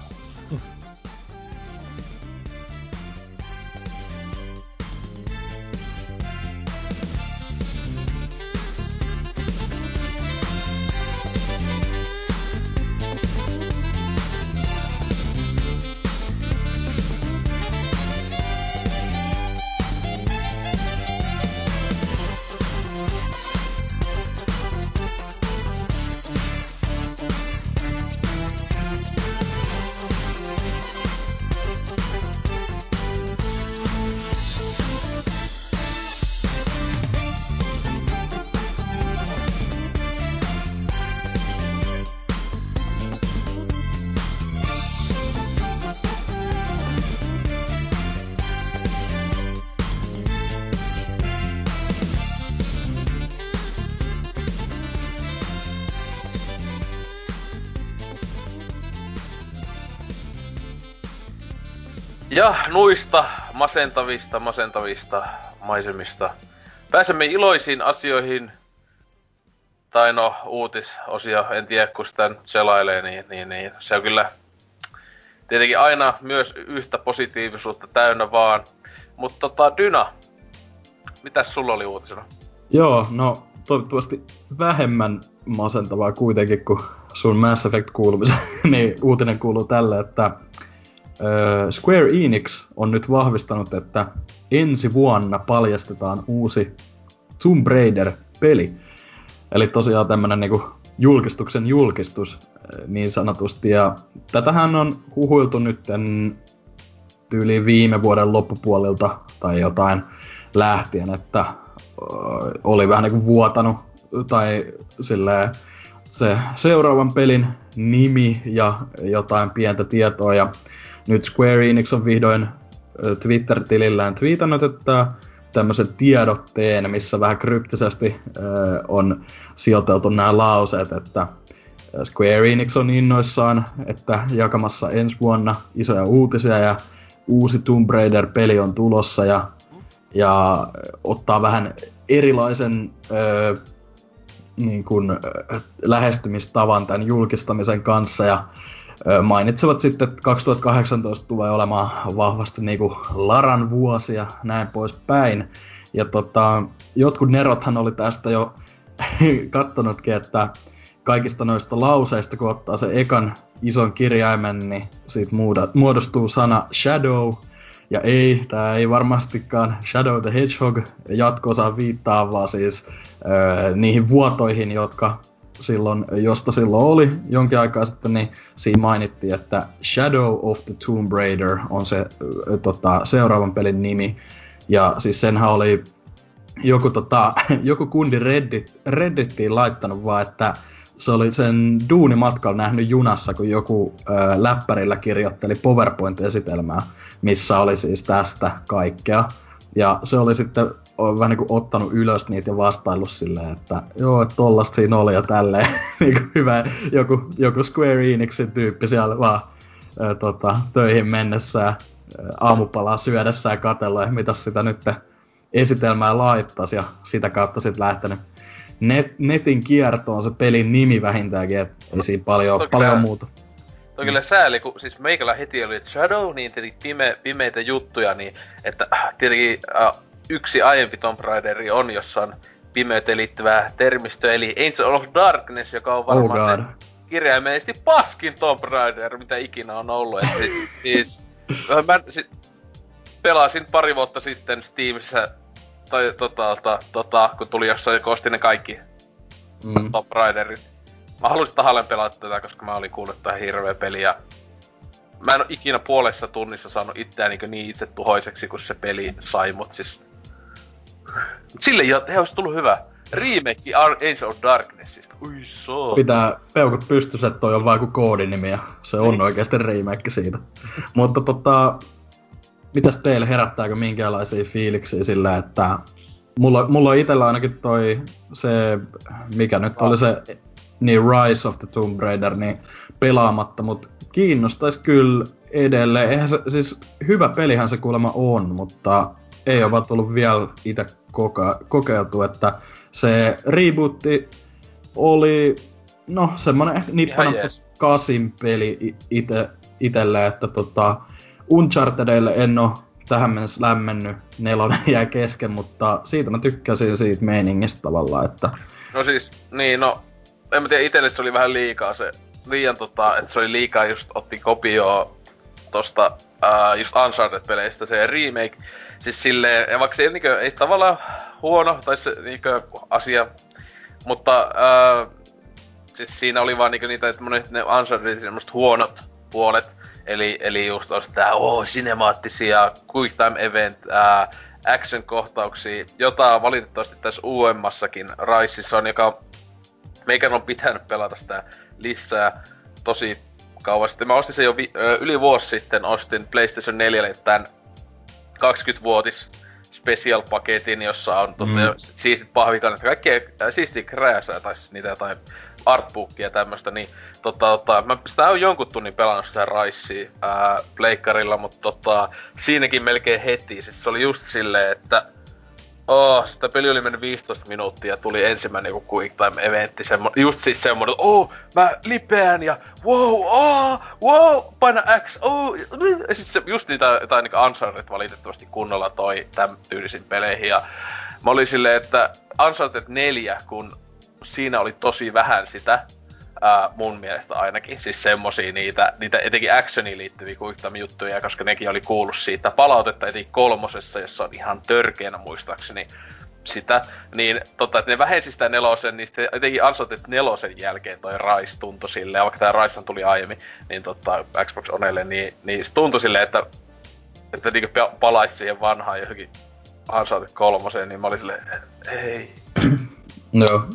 Masentavista, masentavista maisemista pääsemme iloisiin asioihin. Tai no, uutisosio, en tiedä kun sitä nyt selailee, niin, niin, niin se on kyllä tietenkin aina myös yhtä positiivisuutta täynnä vaan. Mutta tota, Dyna, mitäs sulla oli uutisena? Joo, no toivottavasti vähemmän masentavaa kuitenkin kuin sun Mass Effect kuulumisen, niin uutinen kuuluu tälle, että Square Enix on nyt vahvistanut, että ensi vuonna paljastetaan uusi Tomb Raider-peli. Eli tosiaan tämmönen niinku julkistuksen julkistus niin sanotusti. Ja tätähän on huhuiltu nyt tyyli viime vuoden loppupuolilta tai jotain lähtien, että oli vähän niinku vuotanut tai silleen se seuraavan pelin nimi ja jotain pientä tietoa. Ja nyt Square Enix on vihdoin Twitter-tilillään twiitannut, että tämmöisen tiedotteen, missä vähän kryptisesti on sijoiteltu nämä lauseet, että Square Enix on innoissaan, että jakamassa ensi vuonna isoja uutisia ja uusi Tomb Raider-peli on tulossa ja, ja ottaa vähän erilaisen äh, niin kuin, äh, lähestymistavan tämän julkistamisen kanssa ja mainitsevat sitten, että 2018 tulee olemaan vahvasti niinku Laran vuosi ja näin poispäin. Ja tota, jotkut nerothan oli tästä jo kattonutkin, että kaikista noista lauseista, kun ottaa se ekan ison kirjaimen, niin siitä muodostuu sana Shadow. Ja ei, tämä ei varmastikaan Shadow the Hedgehog jatko viittaa, vaan siis öö, niihin vuotoihin, jotka silloin, josta silloin oli jonkin aikaa sitten, niin siinä mainittiin, että Shadow of the Tomb Raider on se tota, seuraavan pelin nimi. Ja siis senhän oli joku, tota, joku kundi Reddit, Reddittiin laittanut vaan, että se oli sen duunimatkalla nähnyt junassa, kun joku ö, läppärillä kirjoitteli PowerPoint-esitelmää, missä oli siis tästä kaikkea. Ja se oli sitten vähän niin kuin ottanut ylös niitä ja vastaillut silleen, että joo, että tollasta siinä oli ja tälleen. niin kuin hyvä joku, joku Square Enixin tyyppi siellä vaan ää, tota, töihin mennessä ää, aamupalaa syödessä ja katella, että mitä sitä nyt esitelmää laittaisi ja sitä kautta sitten lähtenyt net, netin kiertoon se pelin nimi vähintäänkin, että ei siinä paljon, Toki paljon muuta. Toi kyllä sääli, kun siis meikällä heti oli Shadow, niin tietenkin pime, pimeitä juttuja, niin että äh, tietenkin äh, yksi aiempi Tomb Raideri on, jossa on pimeyteen liittyvää termistöä, eli Angel of Darkness, joka on varmaan oh kirjaimellisesti paskin Tomb Raider, mitä ikinä on ollut. Et siis, siis mä si, pelasin pari vuotta sitten Steamissa, tai tota, tota, tota kun tuli jossain, kun ostin ne kaikki mm. Tomb Raiderit. Mä halusin tahalleen pelata tätä, koska mä olin kuullut, että hirveä peli, ja mä en oo ikinä puolessa tunnissa saanut itseäni niin, niin itse tuhoiseksi, kun se peli sai mut siis Sille jo, he olisi tullut hyvä. Remake Age of Darknessista. Ui so. Pitää peukut pystyssä, että toi on vaan kuin koodinimi ja se on niin. oikeasti remake siitä. Mutta tota, mitäs teille herättääkö minkälaisia fiiliksiä sillä, että mulla, mulla on itellä ainakin toi se, mikä nyt oli se, niin Rise of the Tomb Raider, niin pelaamatta, mutta kiinnostaisi kyllä edelleen. Eihän se, siis hyvä pelihän se kuulemma on, mutta ei ole vaan tullut vielä itse koka- kokeiltu, että se rebootti oli, no semmonen nippana kasin peli ite, itelle, että tota, Unchartedille en oo tähän mennessä lämmennyt, nelonen jäi kesken, mutta siitä mä tykkäsin siitä meiningistä tavallaan, että... No siis, niin no, en mä tiedä, itelle se oli vähän liikaa se, liian tota, että se oli liikaa just otti kopioa tosta uh, just Uncharted-peleistä se remake, Siis silleen, ja vaikka se ei, niinkö, ei tavallaan huono, tai se niinkö, asia, mutta ää, siis siinä oli vaan niinkö niitä, että monet ne Unchartedin semmoset huonot puolet, eli, eli just on sitä, oh, sinemaattisia, quick time event, ää, action-kohtauksia, jota valitettavasti tässä uudemmassakin Raisissa on, joka meikän on pitänyt pelata sitä lisää tosi kauan sitten. Mä ostin sen jo vi- yli vuosi sitten, ostin PlayStation 4 tämän 20-vuotis special-paketin, jossa on tota, mm. siistit pahvikannet, kaikkea äh, siistiä krääsää, tai siis niitä jotain artbookia ja tämmöstä, niin tota, tota, mä sitä on jonkun tunnin pelannut sitä Raissia ää, pleikkarilla, mutta tota, siinäkin melkein heti, siis se oli just silleen, että Oh, sitä peli oli mennyt 15 minuuttia ja tuli ensimmäinen joku quick time eventti, semmo, just siis semmonen, oh, mä lipeän ja wow, oh, wow, paina X, oh, ja sit se, just niitä jotain niinku Uncharted valitettavasti kunnolla toi täm tyylisin peleihin ja mä olin silleen, että Uncharted 4, kun siinä oli tosi vähän sitä, ää, mun mielestä ainakin. Siis semmosia niitä, niitä etenkin actioniin liittyviä kuittami juttuja, koska nekin oli kuullut siitä palautetta etenkin kolmosessa, jossa on ihan törkeänä muistaakseni sitä, niin tota, että ne vähensi sitä nelosen, niin sitten etenkin Uncharted nelosen jälkeen toi Rise tuntui silleen, vaikka tää Rise tuli aiemmin, niin tota, Xbox Onelle, niin, niin tuntui silleen, että, että niinku palaisi siihen vanhaan johonkin Uncharted kolmoseen, niin mä olin silleen, ei. No,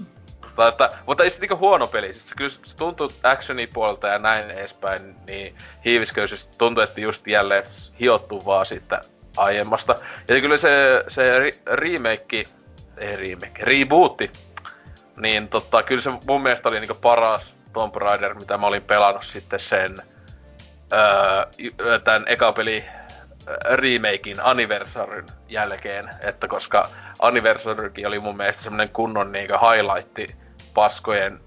mutta, että, mutta ei se niinku huono peli. Siis kyllä se tuntuu actioni puolelta ja näin edespäin, niin hiivisköysyys tuntuu, että just jälleen hiottu vaan siitä aiemmasta. Ja kyllä se, se remake, ei remake, rebootti, niin tota, kyllä se mun mielestä oli niinku paras Tomb Raider, mitä mä olin pelannut sitten sen öö, tämän eka peli remakein Anniversaryn jälkeen, että koska Anniversarykin oli mun mielestä semmonen kunnon niinku highlightti paskojen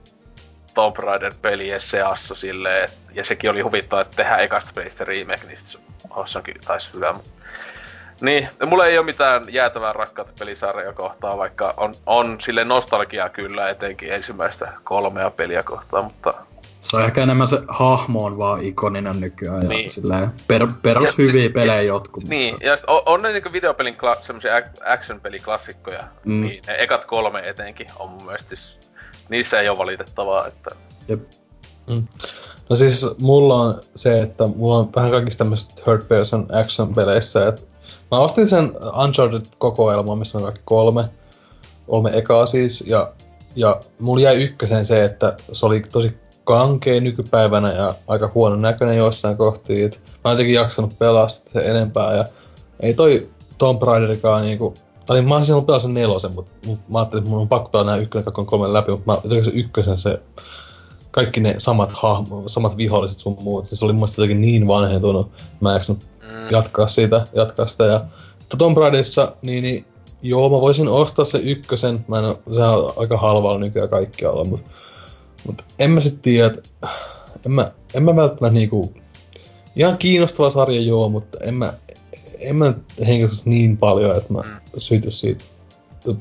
Tomb Raider-pelien seassa silleen, ja sekin oli huvittava, että tehdään ekasta pelistä remake, niin se, oh, se onkin taisi hyvä. Niin, mulla ei ole mitään jäätävää rakkautta pelisarjaa kohtaa, vaikka on, on sille nostalgiaa kyllä, etenkin ensimmäistä kolmea peliä kohtaa, mutta... Se on ehkä enemmän se hahmo on vaan ikoninen nykyään niin. ja silleen per, perus ja, hyviä siis, pelejä jotkut. Niin, mutta... ja on, on ne niinku videopelin kla- semmosia action-peliklassikkoja, mm. niin ne ekat kolme etenkin on mun mielestä siis niissä ei ole valitettavaa, että... Jep. Mm. No siis mulla on se, että mulla on vähän kaikista tämmöistä third person action peleissä, että mä ostin sen Uncharted kokoelman, missä on kaikki kolme, kolme ekaa siis, ja, ja mulla jäi ykkösen se, että se oli tosi kankea nykypäivänä ja aika huono näköinen jossain kohtiin. Mä en jotenkin jaksanut pelaa se enempää ja ei toi Tomb Raiderikaan niinku tai mä olisin ollut sen nelosen, mutta mut mä ajattelin, että mun on pakko nämä ykkönen, kakkonen, kolmen läpi, mutta mä jotenkin se ykkösen se kaikki ne samat hahmo, samat viholliset sun muut, se oli mun mielestä jotenkin niin vanhentunut, mä en mm. jatkaa siitä, jatkaa sitä. Ja Tomb Raiderissa, niin, niin joo, mä voisin ostaa se ykkösen, mä en ole, sehän on aika halvalla nykyään kaikkialla, mutta mut en mä sit tiedä, että en mä, en mä välttämättä niinku, ihan kiinnostava sarja joo, mutta en mä, en mä henkilökohtaisesti niin paljon, että mä mm. syty siitä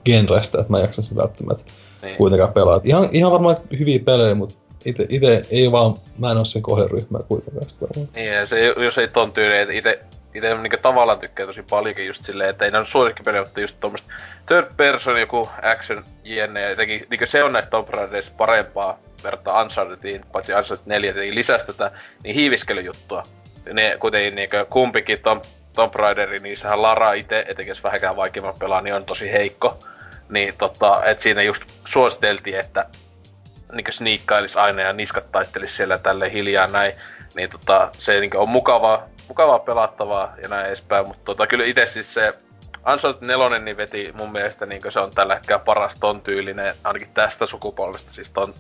genrestä, että mä jaksan sitä välttämättä niin. kuitenkaan pelaa. ihan, ihan varmaan hyviä pelejä, mutta ite, ite ei vaan, mä en oo sen kohderyhmää kuitenkaan sitä varmaan. Niin, ja se, jos ei ton tyyli, että ite, ite niinku tavallaan tykkää tosi paljonkin just silleen, että ei näy suosikkipelejä, mutta just tommoista third person joku action jne, ja jotenkin niinku se on näistä Tomb Raiderissa parempaa verrattuna Unchartediin, paitsi Uncharted 4 jotenkin lisäsi tätä, niin hiiviskelyjuttua. Ne kuitenkin niinku kumpikin Tom, Tomb Raideri, niin sehän Lara itse, etenkin jos vähänkään vaikeamman pelaa, niin on tosi heikko. Niin tota, et siinä just suositeltiin, että niin sniikkailisi aina ja niskat taittelisi siellä tälle hiljaa näin. Niin tota, se niin on mukavaa, mukavaa pelattavaa ja näin edespäin. Mutta tota, kyllä itse siis se Uncharted 4 niin veti mun mielestä niin se on tällä hetkellä paras ton tyylinen, ainakin tästä sukupolvesta. Siis ton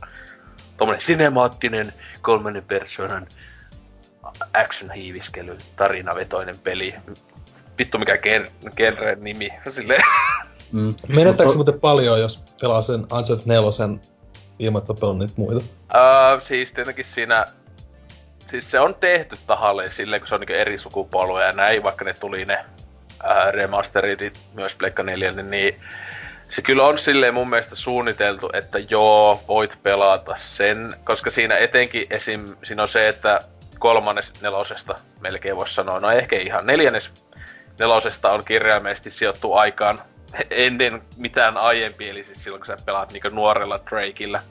tommonen sinemaattinen kolmannen persoonan action-hiiviskely, tarinavetoinen peli. Vittu mikä gen, genre nimi, silleen. Mm. Menettääkö mutta... muuten paljon, jos pelaa sen Uncharted 4 ilmoittaa pelaa niitä muita? Uh, siis tietenkin siinä... Siis se on tehty tahalleen silleen, kun se on niinku eri sukupolveja ja näin, vaikka ne tuli ne uh, remasterit myös Pleikka 4, niin se kyllä on silleen mun mielestä suunniteltu, että joo, voit pelata sen, koska siinä etenkin esim. siinä on se, että kolmannes nelosesta melkein voisi sanoa, no ehkä ihan neljännes nelosesta on kirjaimellisesti sijoittu aikaan ennen mitään aiempia, eli siis silloin kun sä pelaat niinku nuorella Drakeillä,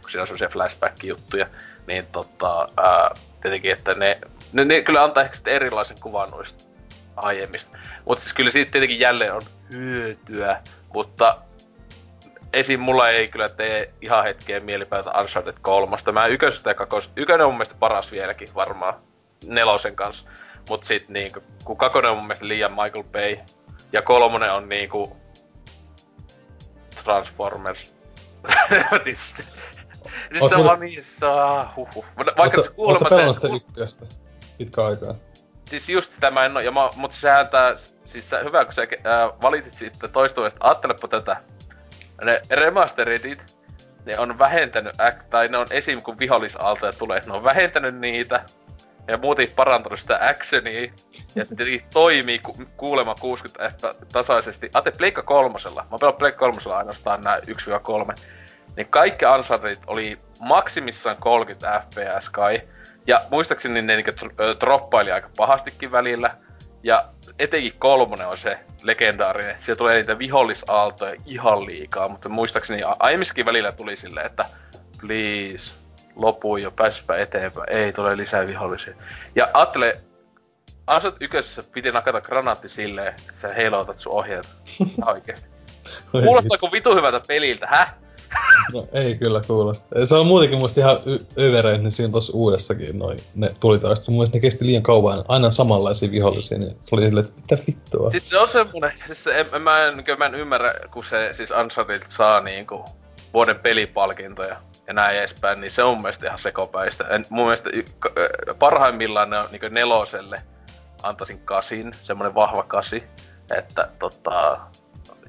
kun siinä on semmoisia flashback-juttuja, niin tota, ää, tietenkin, että ne, ne, ne kyllä antaa ehkä sitten erilaisen kuvan noista aiemmista. Mutta siis kyllä siitä tietenkin jälleen on hyötyä, mutta esim. mulla ei kyllä tee ihan hetkeen mielipäätä Uncharted 3. Mä ykösestä ja kakos... Ykönen on mun mielestä paras vieläkin varmaan nelosen kanssa. Mut sit niin kun kakonen on mun mielestä liian Michael Bay Ja kolmonen on niinku... Transformers. siis se on vaan niin saa, huhuh. Vaikka se kuulemma se... sitä ykköstä pitkä aikaa? Siis just sitä mä en oo, ja mä, mut sehän tää, siis sä, hyvä kun sä ää, valitit sitten toistuvasti, ajattelepa tätä. Ne remasteridit, ne on vähentänyt, tai ne on esim. kun vihollisaaltoja tulee, ne on vähentänyt niitä, ja muuten parantanut sitä actionia, ja sitten toimii ku, kuulemma 60 f tasaisesti. Ate Pleikka kolmosella, mä pelaan Pleikka kolmosella ainoastaan nää 1-3, niin kaikki Unchartedit oli maksimissaan 30 fps kai, ja muistaakseni ne niinku tr- ö, droppaili aika pahastikin välillä. Ja etenkin kolmonen on se legendaarinen, että siellä tulee niitä vihollisaaltoja ihan liikaa, mutta muistaakseni aiemmissakin välillä tuli silleen, että please, lopu jo, pääsipä eteenpäin, ei tule lisää vihollisia. Ja ajattele, Asut ykkösessä piti nakata granaatti silleen, että sä heilautat sun ohjeet. Oikeesti. Kuulostaako vitu hyvältä peliltä, häh? No ei kyllä kuulosta. Se on muutenkin musta ihan y- niin siinä tossa uudessakin noin, ne tuli taas. Mun mielestä ne kesti liian kauan, aina samanlaisia vihollisia, niin se oli silleen, että mitä vittua. Siis se on semmonen, siis se, en, mä, en, mä en ymmärrä, kun se siis Uncharted saa niinku vuoden pelipalkintoja ja näin edespäin, niin se on mun mielestä ihan sekopäistä. En, mun mielestä y- k- parhaimmillaan ne on niinku neloselle antaisin kasin, semmonen vahva kasi, että tota,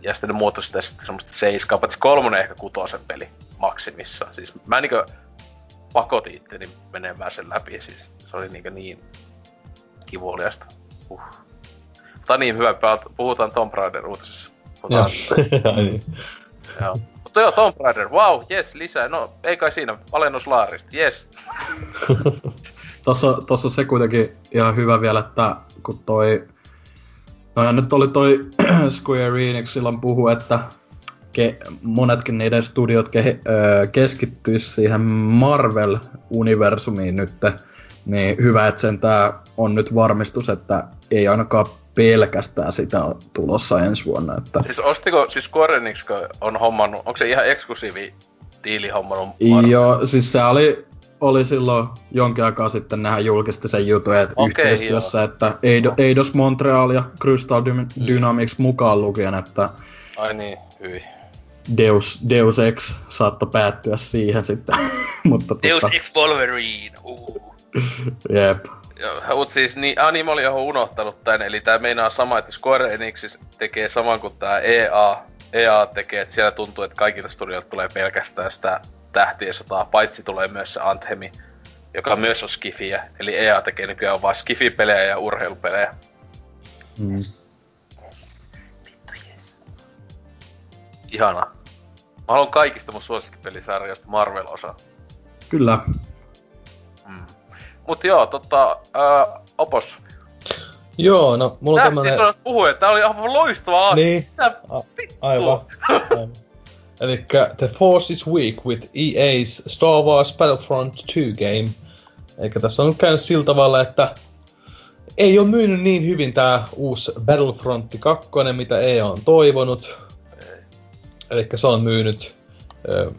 ja sitten ne muuttui sitä sitten semmoista seiskaa, paitsi kolmonen ehkä kutosen peli maksimissa. Siis mä niinkö pakotin itteni menemään sen läpi, siis se oli niinkö niin kivuliasta. Uh. Mutta niin hyvä, puhutaan Tomb Raider uutisissa. Joo. Niin. joo. Mutta joo, Tomb Raider, wow, yes, lisää. No, ei kai siinä, alennus laarista, yes. Tossa, tossa se kuitenkin ihan hyvä vielä, että kun toi... No ja nyt oli toi Square Enix silloin puhu, että ke, monetkin niiden studiot ke, ö, keskittyis siihen Marvel-universumiin nyt. Niin hyvä, että sen tää on nyt varmistus, että ei ainakaan pelkästään sitä tulossa ensi vuonna. Että... Siis ostiko, siis Square Enix on hommannut, onko se ihan eksklusiivi diili hommannut Marvel? Joo, siis se oli, oli silloin jonkin aikaa sitten nehän julkisti sen jutun, että Okei, yhteistyössä, että Eido, Eidos Montreal ja Crystal Dy- Dynamics mukaan lukien, että Ai niin, hyi. Deus, Deus Ex saattoi päättyä siihen sitten. Mutta Deus tota, Ex Wolverine, uh. jep. Joo, mut siis niin, ah niin mä olin johon unohtanut tän, eli tää meinaa sama, että Square Enix tekee saman kuin tää EA, EA tekee, että siellä tuntuu, että kaikilta studioilta tulee pelkästään sitä tähtien sotaa, paitsi tulee myös se Anthemi, joka myös on Skifiä, eli EA tekee nykyään vaan Skifi-pelejä ja urheilupelejä. Mm. Ihanaa. Mä haluan kaikista mun suosikkipelisarjoista Marvel-osa. Kyllä. Mm. Mut joo, tota, ää, Opos. Joo, no mulla on Tää tämmönen... sanoa puhua, tää oli aivan loistava Niin, Mitä A- vittua? aivan. aivan. Elikkä The Force is Weak with EA's Star Wars Battlefront 2 game. Eikä tässä on käynyt sillä tavalla, että ei ole myynyt niin hyvin tää uusi Battlefront 2, mitä EA on toivonut. Eli se on myynyt... Ö,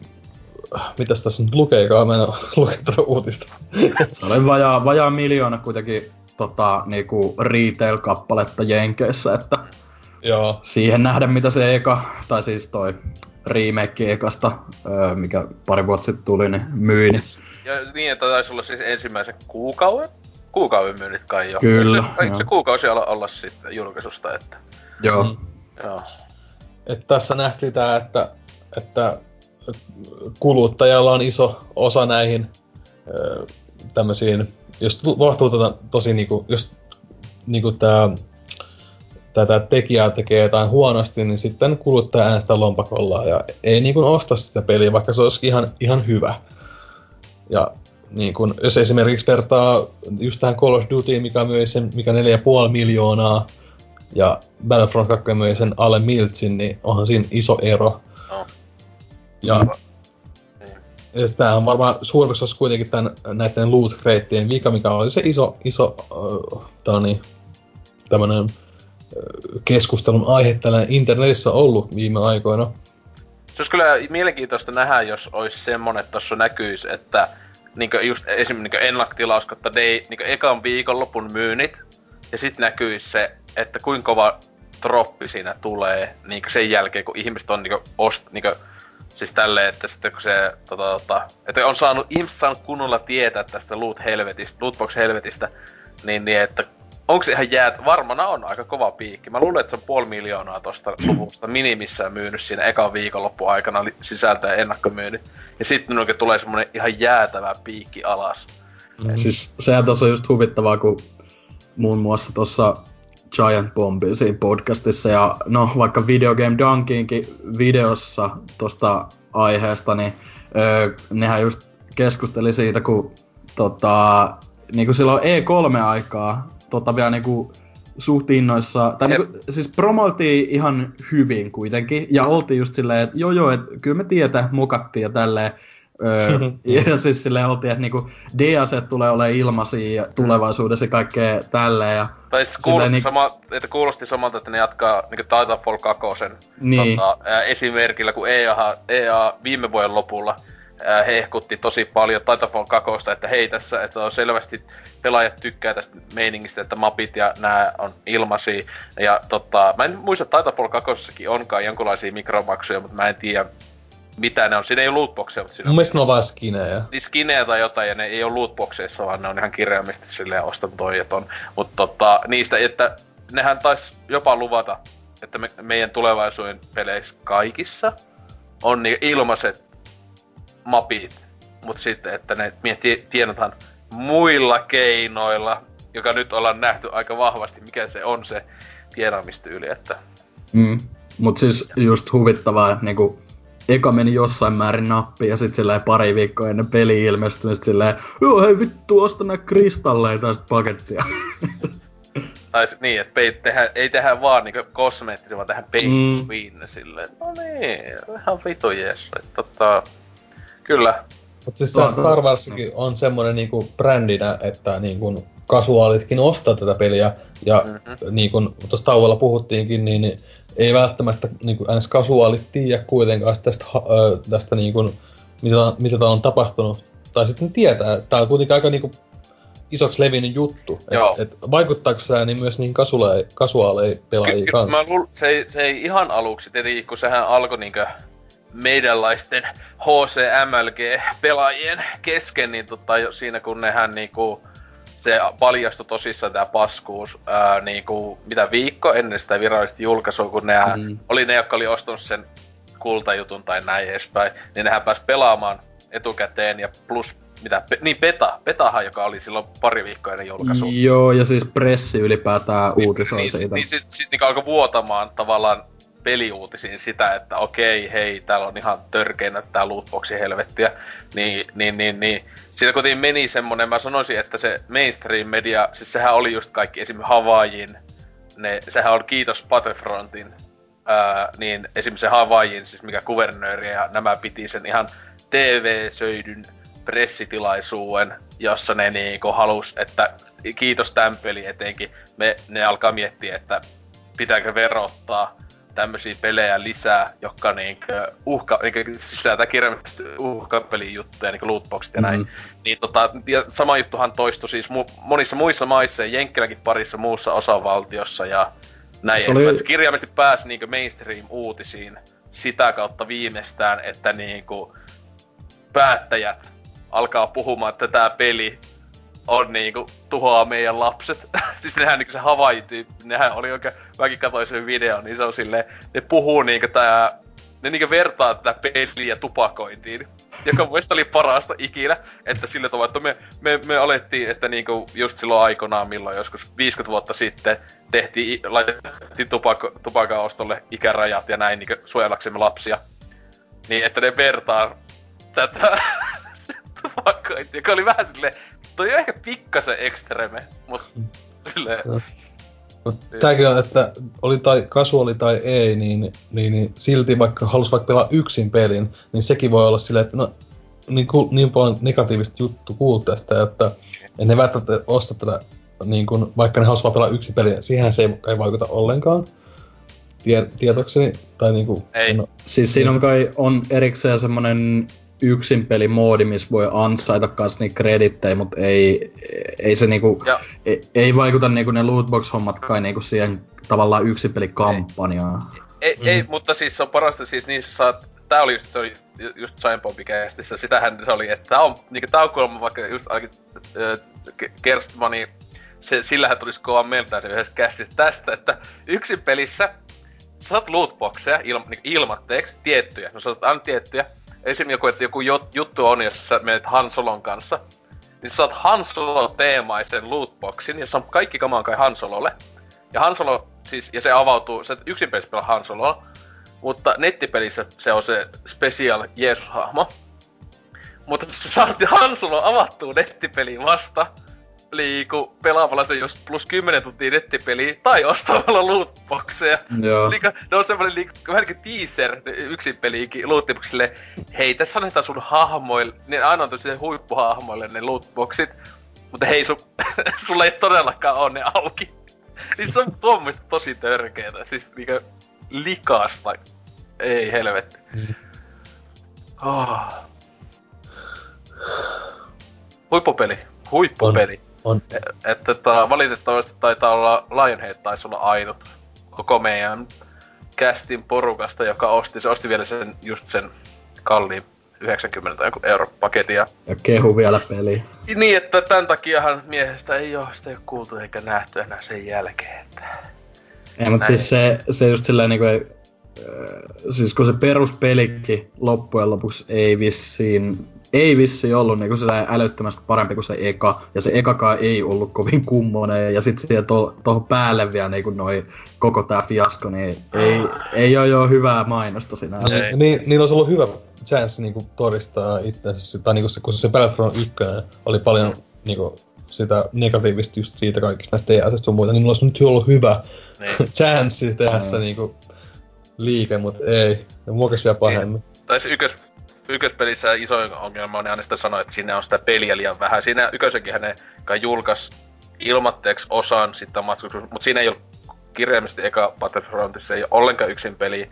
mitäs tässä nyt lukeekaan? Mä en lukenut uutista. Se oli vajaa, vajaa miljoona kuitenkin tota, niinku retail-kappaletta Jenkeissä, että Joo. siihen nähdä mitä se eka, tai siis toi remake ekasta, öö, mikä pari vuotta sitten tuli, niin myi, niin Ja niin, että taisi olla siis ensimmäisen kuukauden? Kuukauden myynnit kai jo. Kyllä, Eikö se, eikö se kuukausi olla, olla sitten julkaisusta, että... joo. Mm. Joo. Et tässä nähtiin tää, että, että kuluttajalla on iso osa näihin tämmöisiin, jos tapahtuu tätä tosi niinku, jos niinku tää, tätä tekijää tekee jotain huonosti, niin sitten kuluttaja äänestää lompakolla ja ei niinku osta sitä peliä, vaikka se olisi ihan, ihan hyvä. Ja niin kun, jos esimerkiksi vertaa just tähän Call of Duty, mikä myi sen, mikä 4,5 miljoonaa, ja Battlefront 2 myi sen alle miltsin, niin onhan siinä iso ero. No. Ja, Niin. ja tämä on varmaan suurimmaksi osassa kuitenkin tämän, näiden loot crateien vika, mikä oli se iso, iso äh, tää on niin, tämmönen keskustelun aihe tällä internetissä ollut viime aikoina. Se olisi kyllä mielenkiintoista nähdä, jos olisi semmonen, että tossa näkyisi, että niinkö just esim. Niinkö ennakkotilaus kautta day, niinkö ekan viikonlopun myynnit, ja sit näkyisi se, että kuinka kova droppi siinä tulee niin sen jälkeen, kun ihmiset on niin ost, niin Siis tälleen, että sitten kun se, tota, tota, että on saanut, ihmiset saanut kunnolla tietää tästä loot helvetistä, lootbox helvetistä, niin, niin että onko se ihan jäät, varmana on aika kova piikki. Mä luulen, että se on puoli miljoonaa tosta luvusta minimissään myynyt siinä ekan viikonloppu aikana sisältö- ennakkomyynnit. Ja sitten oikein tulee semmonen ihan jäätävä piikki alas. Mm. Siis sehän tuossa on just huvittavaa, kun muun muassa tuossa Giant Bombi siinä podcastissa ja no vaikka Video Game Dunkinkin videossa tuosta aiheesta, niin öö, nehän just keskusteli siitä, kun tota, niin kuin silloin E3-aikaa tota vielä niinku suht innoissa, tai niinku, siis promoiltiin ihan hyvin kuitenkin, ja oltiin just silleen, että joo joo, että kyllä me tietä mokattiin ja tälleen, Öö, ja siis silleen oltiin, että niinku DLC tulee olemaan ilmaisia tulevaisuudessa ja kaikkea tälleen. Ja tai siis kuulosti, niin... sama, että kuulosti samalta, että ne jatkaa niinku Titanfall 2 niin. tota, ää, esimerkillä, kun EA, EA viime vuoden lopulla ää, hehkutti tosi paljon Titanfall 2, että hei tässä, että on selvästi pelaajat tykkää tästä meiningistä, että mapit ja nämä on ilmaisia. Ja tota, mä en muista, että Titanfall 2 onkaan jonkinlaisia mikromaksuja, mutta mä en tiedä, mitä ne on. Siinä ei ole lootboxeja, mutta siinä Mun mielestä ne on vaan skinejä. Niin skinejä tai jotain, ja ne ei ole lootboxeissa, vaan ne on ihan kirjaimisesti silleen ostan toi ja ton. Mutta tota, niistä, että nehän tais jopa luvata, että me, meidän tulevaisuuden peleissä kaikissa on niin ilmaiset mapit, mutta sitten, että ne tienataan muilla keinoilla, joka nyt ollaan nähty aika vahvasti, mikä se on se tienaamistyyli, että... Mm. Mut siis just huvittavaa, että niinku eka meni jossain määrin nappi ja sitten silleen pari viikkoa ennen peli ilmestyi, sit silleen, joo hei vittu, osta nää kristalleita sit pakettia. Tai niin, että ei tehdä, ei tehdä vaan niinku kosmeettisia, vaan tehdään pay mm. silleen. No niin, ihan vitu jes. Tota, kyllä. Mutta siis Tuota, Star Warsikin no. on semmonen niinku brändinä, että niinku kasuaalitkin ostaa tätä peliä. Ja mm-hmm. niin kuin tuossa tauolla puhuttiinkin, niin ei välttämättä niin kuin ns. kasuaalit tiedä kuitenkaan tästä, äh, tästä niin kuin, mitä, mitä täällä on tapahtunut. Tai sitten tietää, että tämä on kuitenkin aika niin kuin, isoksi levinnyt juttu. Et, et, vaikuttaako se niin myös niihin kasuaaleihin pelaajiin kanssa? Mä luul, se, ei, se ei ihan aluksi, tietenkin kun sehän alkoi niinkö meidänlaisten HCMLG-pelaajien kesken, niin tota, siinä kun nehän niinku se paljastui tosissaan tämä paskuus ää, niinku, mitä viikko ennen sitä virallista julkaisua, kun ne mm. oli ne, jotka oli ostanut sen kultajutun tai näin edespäin, niin nehän pääsi pelaamaan etukäteen ja plus mitä, pe, niin Peta, Petahan, joka oli silloin pari viikkoa ennen julkaisua. Joo, ja siis pressi ylipäätään niin, uutisoi niin, siitä. Niin sit, sit niin alkoi vuotamaan tavallaan peliuutisiin sitä, että okei, hei, täällä on ihan törkeinä tää lootboxi helvettiä. Niin, niin, niin, niin. Siinä kuitenkin meni semmonen, mä sanoisin, että se mainstream media, siis sehän oli just kaikki esimerkiksi Havaijin, ne, sehän on kiitos Battlefrontin, ää, niin esimerkiksi se Havaijin, siis mikä kuvernööri ja nämä piti sen ihan TV-söidyn pressitilaisuuden, jossa ne niinku halus, että kiitos tämän peli etenkin, me, ne alkaa miettiä, että pitääkö verottaa tämmöisiä pelejä lisää, jotka niinkö uhka, niinkö sisältää kirjaimellisesti uhkapelin juttuja, niinku lootboxit ja näin. Mm. Niin tota, ja sama juttuhan toistui siis mu- monissa muissa maissa ja Jenkkiläkin parissa muussa osavaltiossa ja näin. Se oli... kirjaimellisesti pääsi niinkö mainstream-uutisiin sitä kautta viimeistään, että niinku päättäjät alkaa puhumaan, että tämä peli on niinku tuhoaa meidän lapset. siis nehän niinku se Hawaii nehän oli oikein, mäkin katsoin sen videon, niin se on silleen, ne puhuu niinku tää, ne niinku vertaa tätä peliä tupakointiin. Joka mun oli parasta ikinä, että sillä tavalla, että me, me, me alettiin, että niinku just silloin aikanaan, milloin joskus 50 vuotta sitten tehtiin, laitettiin tupako, tupakan ostolle ikärajat ja näin niinku suojellaksemme lapsia. Niin, että ne vertaa tätä tupakointia, joka oli vähän silleen, toi on ehkä pikkasen ekstreme, mut silleen... No. Tääkin on, että oli tai kasuaali tai ei, niin, niin, niin silti vaikka halus vaikka pelaa yksin pelin, niin sekin voi olla silleen, että no niin, ku, niin paljon negatiivista juttu kuullut tästä, että en ne välttämättä osta tätä, niin kun, vaikka ne haluaisi pelaa yksin peliä, siihen se ei, ei vaikuta ollenkaan. Tie, tietokseni, tai niinku... Ei. No, siis siinä on kai on erikseen semmonen yksin pelimoodi, missä voi ansaita kans niitä kredittejä, mutta ei, ei se niinku, ei, ei, vaikuta niinku ne lootbox-hommatkaan niinku siihen tavallaan yksin pelikampanjaan. Ei, ei, mm. ei, mutta siis se on parasta siis niissä saat, tää oli just, se oli just Giant kästissä, sitähän se oli, että tää on, niinku tää on kuulemma vaikka just ainakin äh, Kerstmani, se, sillähän tulisi kova mieltä se yhdessä kästissä tästä, että yksin pelissä saat lootboxeja ilma, niin ilmatteeksi, tiettyjä, no saat aina tiettyjä. Esim. joku, että joku juttu on, jos sä menet Hansolon kanssa, niin sä saat Hansolo-teemaisen lootboxin, jossa on kaikki kamaan kai Hansololle. Ja Hansolo, siis, ja se avautuu, se yksin pelaa Hansololla, mutta nettipelissä se on se special Jeesus-hahmo. Mutta sä saat Hansolo avattuu nettipeliin vasta, liiku pelaamalla se just plus 10 tuntia nettipeliä tai ostamalla lootboxeja. Joo. Liika, ne on semmonen liiku, vähän kuin teaser yksin peliikin lootboxille. Hei, tässä annetaan sun hahmoille, ne aina on huippuhahmoille ne lootboxit. Mutta hei, su, sulla ei todellakaan ole ne auki. niin se on tuommoista tosi törkeetä. Siis niinku likasta. Ei helvetti. Oh. Huippupeli. Huippupeli. On. On. Että tota, valitettavasti taitaa olla Lionhead taisi olla ainut koko meidän kästin porukasta, joka osti, se osti vielä sen, just sen kalliin 90 jonkun euron paketin. Ja, ja kehu vielä peli. Niin, että tämän takiahan miehestä ei ole sitä ei ole kuultu eikä nähty enää sen jälkeen. Että... Ei, mutta siis se, se just silleen niinku ei, siis kun se peruspelikin loppujen lopuksi ei vissiin ei vissi ollut niinku sitä älyttömästi parempi kuin se eka, ja se ekakaan ei ollut kovin kummonen, ja sitten siihen tuohon to, päälle vielä niinku noi, koko tää fiasko, niin ei, ei ole jo hyvää mainosta sinä. Niin, niin, niin olisi ollut hyvä chance niinku todistaa itsensä, tai niinku se, kun se Battlefront 1 oli paljon niinku sitä negatiivista just siitä kaikista näistä TS sun muita, niin olisi nyt ollut hyvä niin. chance tehdä se niinku liike, mutta ei. Ja muokas vielä pahemmin. Tai se ykkös ykköspelissä iso ongelma on, niin aina sitä sanoa, että siinä on sitä peliä liian vähän. Siinä ykkösenkin hänen kai julkaisi ilmatteeksi osan sitten mutta siinä ei ole kirjaimisesti eka Battlefrontissa ei ole ollenkaan yksin peli.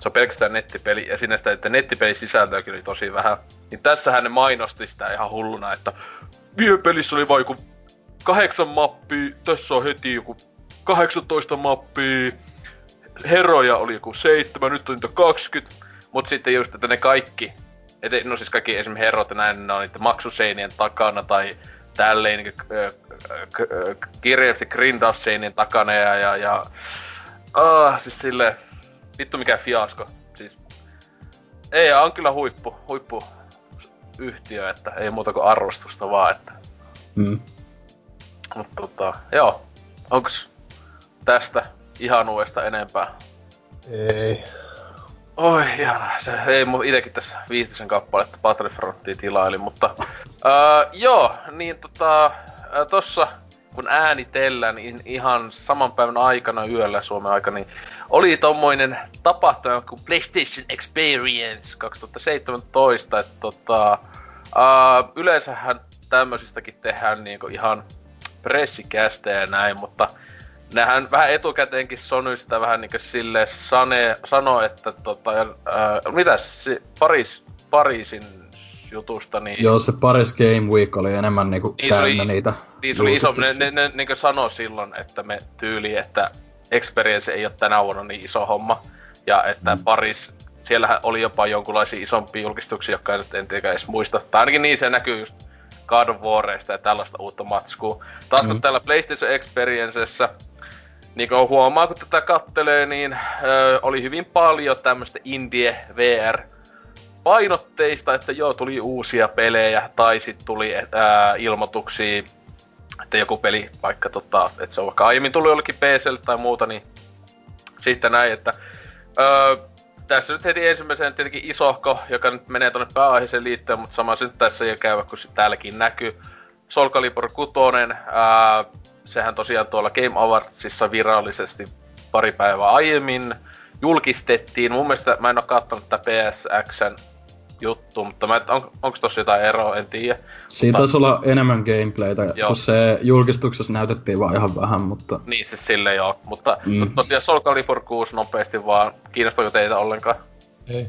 Se on pelkästään nettipeli, ja siinä sitä, että nettipeli sisältöäkin oli tosi vähän. Niin tässä hän mainosti sitä ihan hulluna, että pelissä oli vaikka kahdeksan mappia, tässä on heti joku 18 mappia, heroja oli joku seitsemän, nyt on niitä 20 Mut sitten just, että ne kaikki, et, no siis kaikki esimerkiksi herrot ja näin, ne on niitä maksuseinien takana tai tälleen niin kirjallisesti grindausseinien takana ja, ja, ja ah, siis sille vittu mikä fiasko. Siis, ei, on kyllä huippu, huippu yhtiö, että ei muuta kuin arvostusta vaan, että. Mm. Mutta tota, joo. Onks tästä ihan uudesta enempää? Ei. Oi, ihana. Se ei mun itekin tässä viitisen kappaletta Battlefrontia tilaili, mutta... Uh, joo, niin tota... Tossa kun äänitellään niin ihan saman päivän aikana yöllä Suomen aikana, niin oli tommoinen tapahtuma kuin PlayStation Experience 2017, että tota, uh, yleensähän tämmöisistäkin tehdään niinku ihan pressikästä ja näin, mutta nehän vähän etukäteenkin Sony sitä vähän niinku sille sane, sanoo, että tota, ää, mitäs se Paris, Pariisin jutusta, niin... Joo, se Paris Game Week oli enemmän niinku niin täynnä oli, niitä Niin se oli iso, ne, ne, ne niinku sanoi silloin, että me tyyli, että Experience ei ole tänä vuonna niin iso homma. Ja että mm. Paris, siellähän oli jopa jonkunlaisia isompia julkistuksia, jotka nyt en tiedä edes muista. Tai ainakin niin se näkyy just God of Warista ja tällaista uutta matskua. Taas kun mm. täällä PlayStation Experiencessä niin kuin huomaa, kun tätä kattelee, niin ö, oli hyvin paljon tämmöistä indie VR painotteista, että joo, tuli uusia pelejä, tai sitten tuli ää, ilmoituksia, että joku peli, vaikka tota, että se on vaikka aiemmin tullut jollekin PClle tai muuta, niin sitten näin, että ö, tässä nyt heti ensimmäisen tietenkin isohko, joka nyt menee tuonne pääaiheeseen liittyen, mutta sama nyt tässä ei käy, kun täälläkin näkyy. Soul Calibur 6, ää, sehän tosiaan tuolla Game Awardsissa virallisesti pari päivää aiemmin julkistettiin. Mun mielestä mä en oo kattonut tätä PSXn juttu, mutta mä, on, onko tossa jotain eroa, en tiedä. Siinä taisi olla enemmän gameplaytä, joo. kun se julkistuksessa näytettiin vaan ihan vähän, mutta... Niin siis sille joo, mutta mm. tosiaan Soul Calibur 6 nopeasti vaan, kiinnostaako teitä ollenkaan? Ei.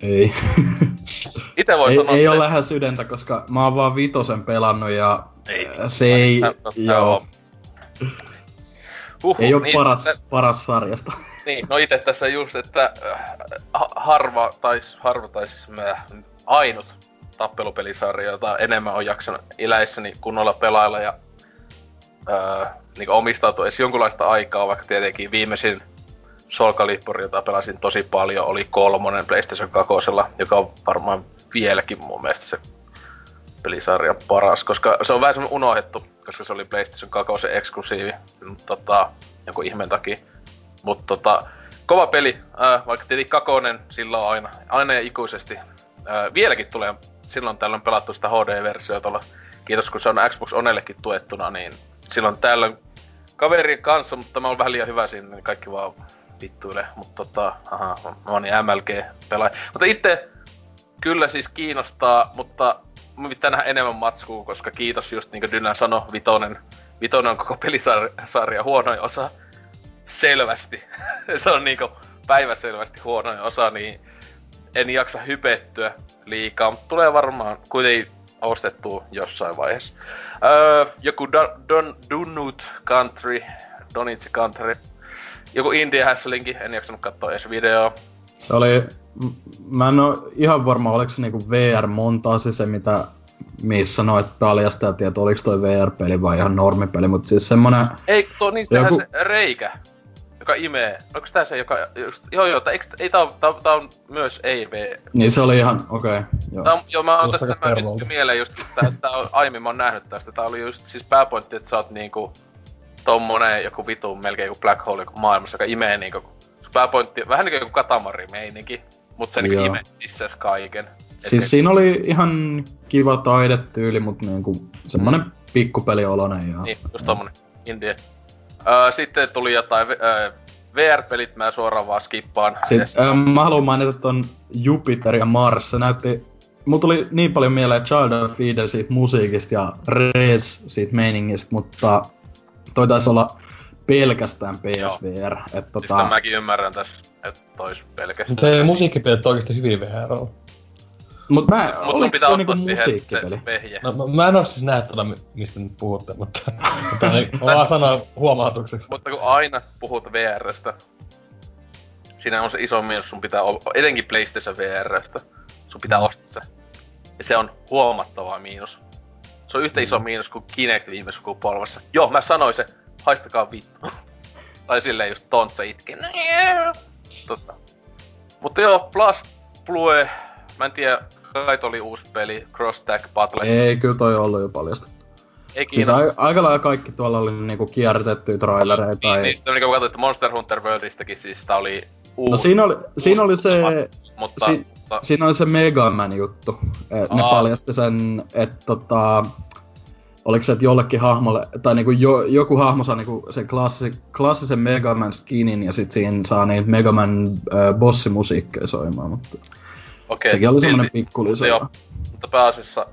Ei. ite voi ei, sanoa, ei että- ole lähes sydäntä, koska mä oon vaan vitosen pelannut ja Ei. se ei, joo, Huhhuh, ei ole niin, paras, se- paras sarjasta. Niin, no itse tässä just, että äh, ha- harva, tais, harva tais mä, ainut tappelupelisarja, jota enemmän on jaksanut eläissäni kunnolla pelailla ja äh, niin omistautua edes jonkunlaista aikaa, vaikka tietenkin viimeisin Soul Calibur, jota pelasin tosi paljon, oli kolmonen PlayStation 2, joka on varmaan vieläkin mun mielestä se pelisarja paras, koska se on vähän unohdettu, koska se oli PlayStation 2 eksklusiivi, tota, jonkun ihmeen takia. Mutta tota, kova peli, äh, vaikka tietenkin kakonen silloin aina, aina ja ikuisesti. Äh, vieläkin tulee silloin tällöin pelattu sitä HD-versiota tuolla. Kiitos kun se on Xbox Onellekin tuettuna, niin silloin tällöin kaverien kanssa, mutta mä oon vähän liian hyvä siinä, niin kaikki vaan vittuille. Mutta tota, aha, mä oon niin MLG pelaaja. Mutta itse kyllä siis kiinnostaa, mutta mä pitää nähdä enemmän matskua, koska kiitos just niin kuin Dylan sanoi, Vitonen, Vitonen on koko pelisarja huonoin osa selvästi. se on niinku päiväselvästi huonoin osa, niin en jaksa hypettyä liikaa, mutta tulee varmaan kuitenkin ostettua jossain vaiheessa. Öö, joku Don, Don, Dunnut Country, Donitsi Country, joku Indie Hasslinki, en jaksanut katsoa edes videoa. Se oli, mä en oo ihan varma, oliko se niinku VR-montaasi se, mitä missä noit paljastajat, että oliko toi VR-peli vai ihan normipeli, mutta siis semmonen, Ei, tuo niin Joku- se reikä, joka imee. Onko tää se, joka... Just, joo, joo, tää, eikö, ei, tää, on, tää, tää on myös ei VR. niin se oli ihan, okei, okay, joo. Tää on, joo, mä oon tästä mä nyt mieleen just, että tää on, aiemmin mä oon nähnyt tästä. Tää oli just siis pääpointti, että sä oot niinku tommonen joku vitu melkein joku black hole joku maailmassa, joka imee niinku pääpointti, vähän niinku joku katamari meininki, mut se imee sisääs kaiken. Et- Siis siinä oli ihan kiva taidetyyli, mutta niinku semmonen pikkupeliolonen ja... Niin, just tommonen indie. Öö, sitten tuli jotain öö, VR-pelit, mä suoraan vaan skippaan. Sitten ähm, mä haluan mainita ton Jupiter ja Mars, se näytti... Mulla tuli niin paljon mieleen Child of Eden siitä musiikista ja Rez siitä meiningistä, mutta toi taisi olla pelkästään PSVR. Et Siis tota, mäkin ymmärrän tässä, että tois pelkästään. Mutta ei musiikkipelit oikeesti hyvin VR on. mut mä, Mut sun oliko pitää toi ottaa niinku siihen musiikkipeli? vehje. No, mä, mä en oo siis näe tätä, mistä nyt puhutte, mutta... mutta niin, mä vaan sanon huomautukseksi. Mutta kun aina puhut VRstä, siinä on se iso miinus, sun pitää olla, etenkin PlayStation VRstä, sun pitää ostaa se. Ja se on huomattava miinus. Se on yhtä iso miinus kuin Kinect viime sukupolvessa. Joo, mä sanoin se, haistakaa vittu. tai silleen just Tontsa itki. Tota. Mutta joo, Plus Blue, mä en tiedä, kai oli uusi peli, Cross Tag Battle. Ei, kyllä toi on ollut jo paljasta. ei Siis a- aika lailla kaikki tuolla oli niinku kierrätettyjä trailereita. Niin, tai... niin, sitten kun katsoit Monster Hunter Worldistakin, siis tää oli uusi. No siinä oli, siinä oli se, mutta, si- mutta siinä oli se Mega Man juttu. Ne Aa. paljasti sen, että tota, oliko se, että jollekin hahmolle, tai niinku jo, joku hahmo saa niinku sen klassi, klassisen Mega Man skinin ja sit siinä saa niitä Mega Man äh, bossimusiikkeja soimaan, mutta okei. sekin oli semmonen silti- pikku mutta joo, mutta pääasiassa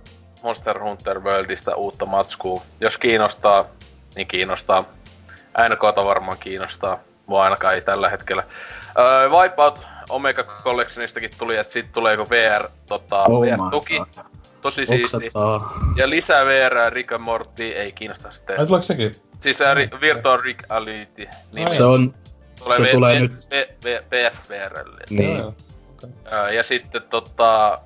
Monster Hunter Worldista uutta matskua. Jos kiinnostaa, niin kiinnostaa. NKta varmaan kiinnostaa. Mua ainakaan ei tällä hetkellä. Öö, Wipeout Omega Collectionistakin tuli, että sit tulee joku VR, tota, Oh VR-tuki. Tosi siisti. Ja lisää VR, Rick and Morty, ei kiinnosta sitten. Ai tuleeko sekin? Siis ää, ri- Virtual Reality. Niin Se on, tulee, se V- tulee V- nyt. V- V- PSVRlle. niin. Joo, joo. Ää, ja sitten tota...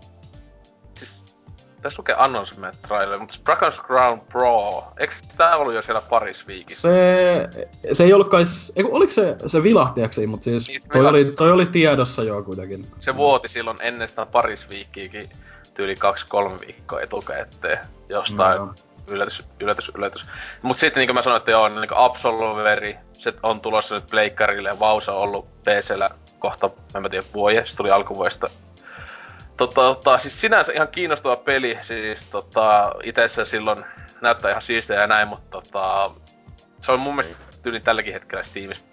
Tässä lukee announcement trailer, mutta Dragon's Crown Pro, eikö tää ollut jo siellä Paris Weekissä? Se, se ei ollut kai, eiku, oliko se, se vilahtiaksi, mutta siis Niin, se toi vilahti. oli, toi oli tiedossa jo kuitenkin. Se vuoti silloin ennen sitä Paris Weekiäkin tyyli 2-3 viikkoa etukäteen jostain. Joo. Yllätys, yllätys, yllätys. Mut sitten niin kuin mä sanoin, että joo, niin Absolveri, se on tulossa nyt pleikkarille ja Vausa on ollut PCllä kohta, en mä tiedä, vuoje, se tuli alkuvuodesta. Tota, tota, siis sinänsä ihan kiinnostava peli, siis tota, itessä silloin näyttää ihan siistiä ja näin, mutta tota, se on mun mielestä tyyli tälläkin hetkellä Steamissa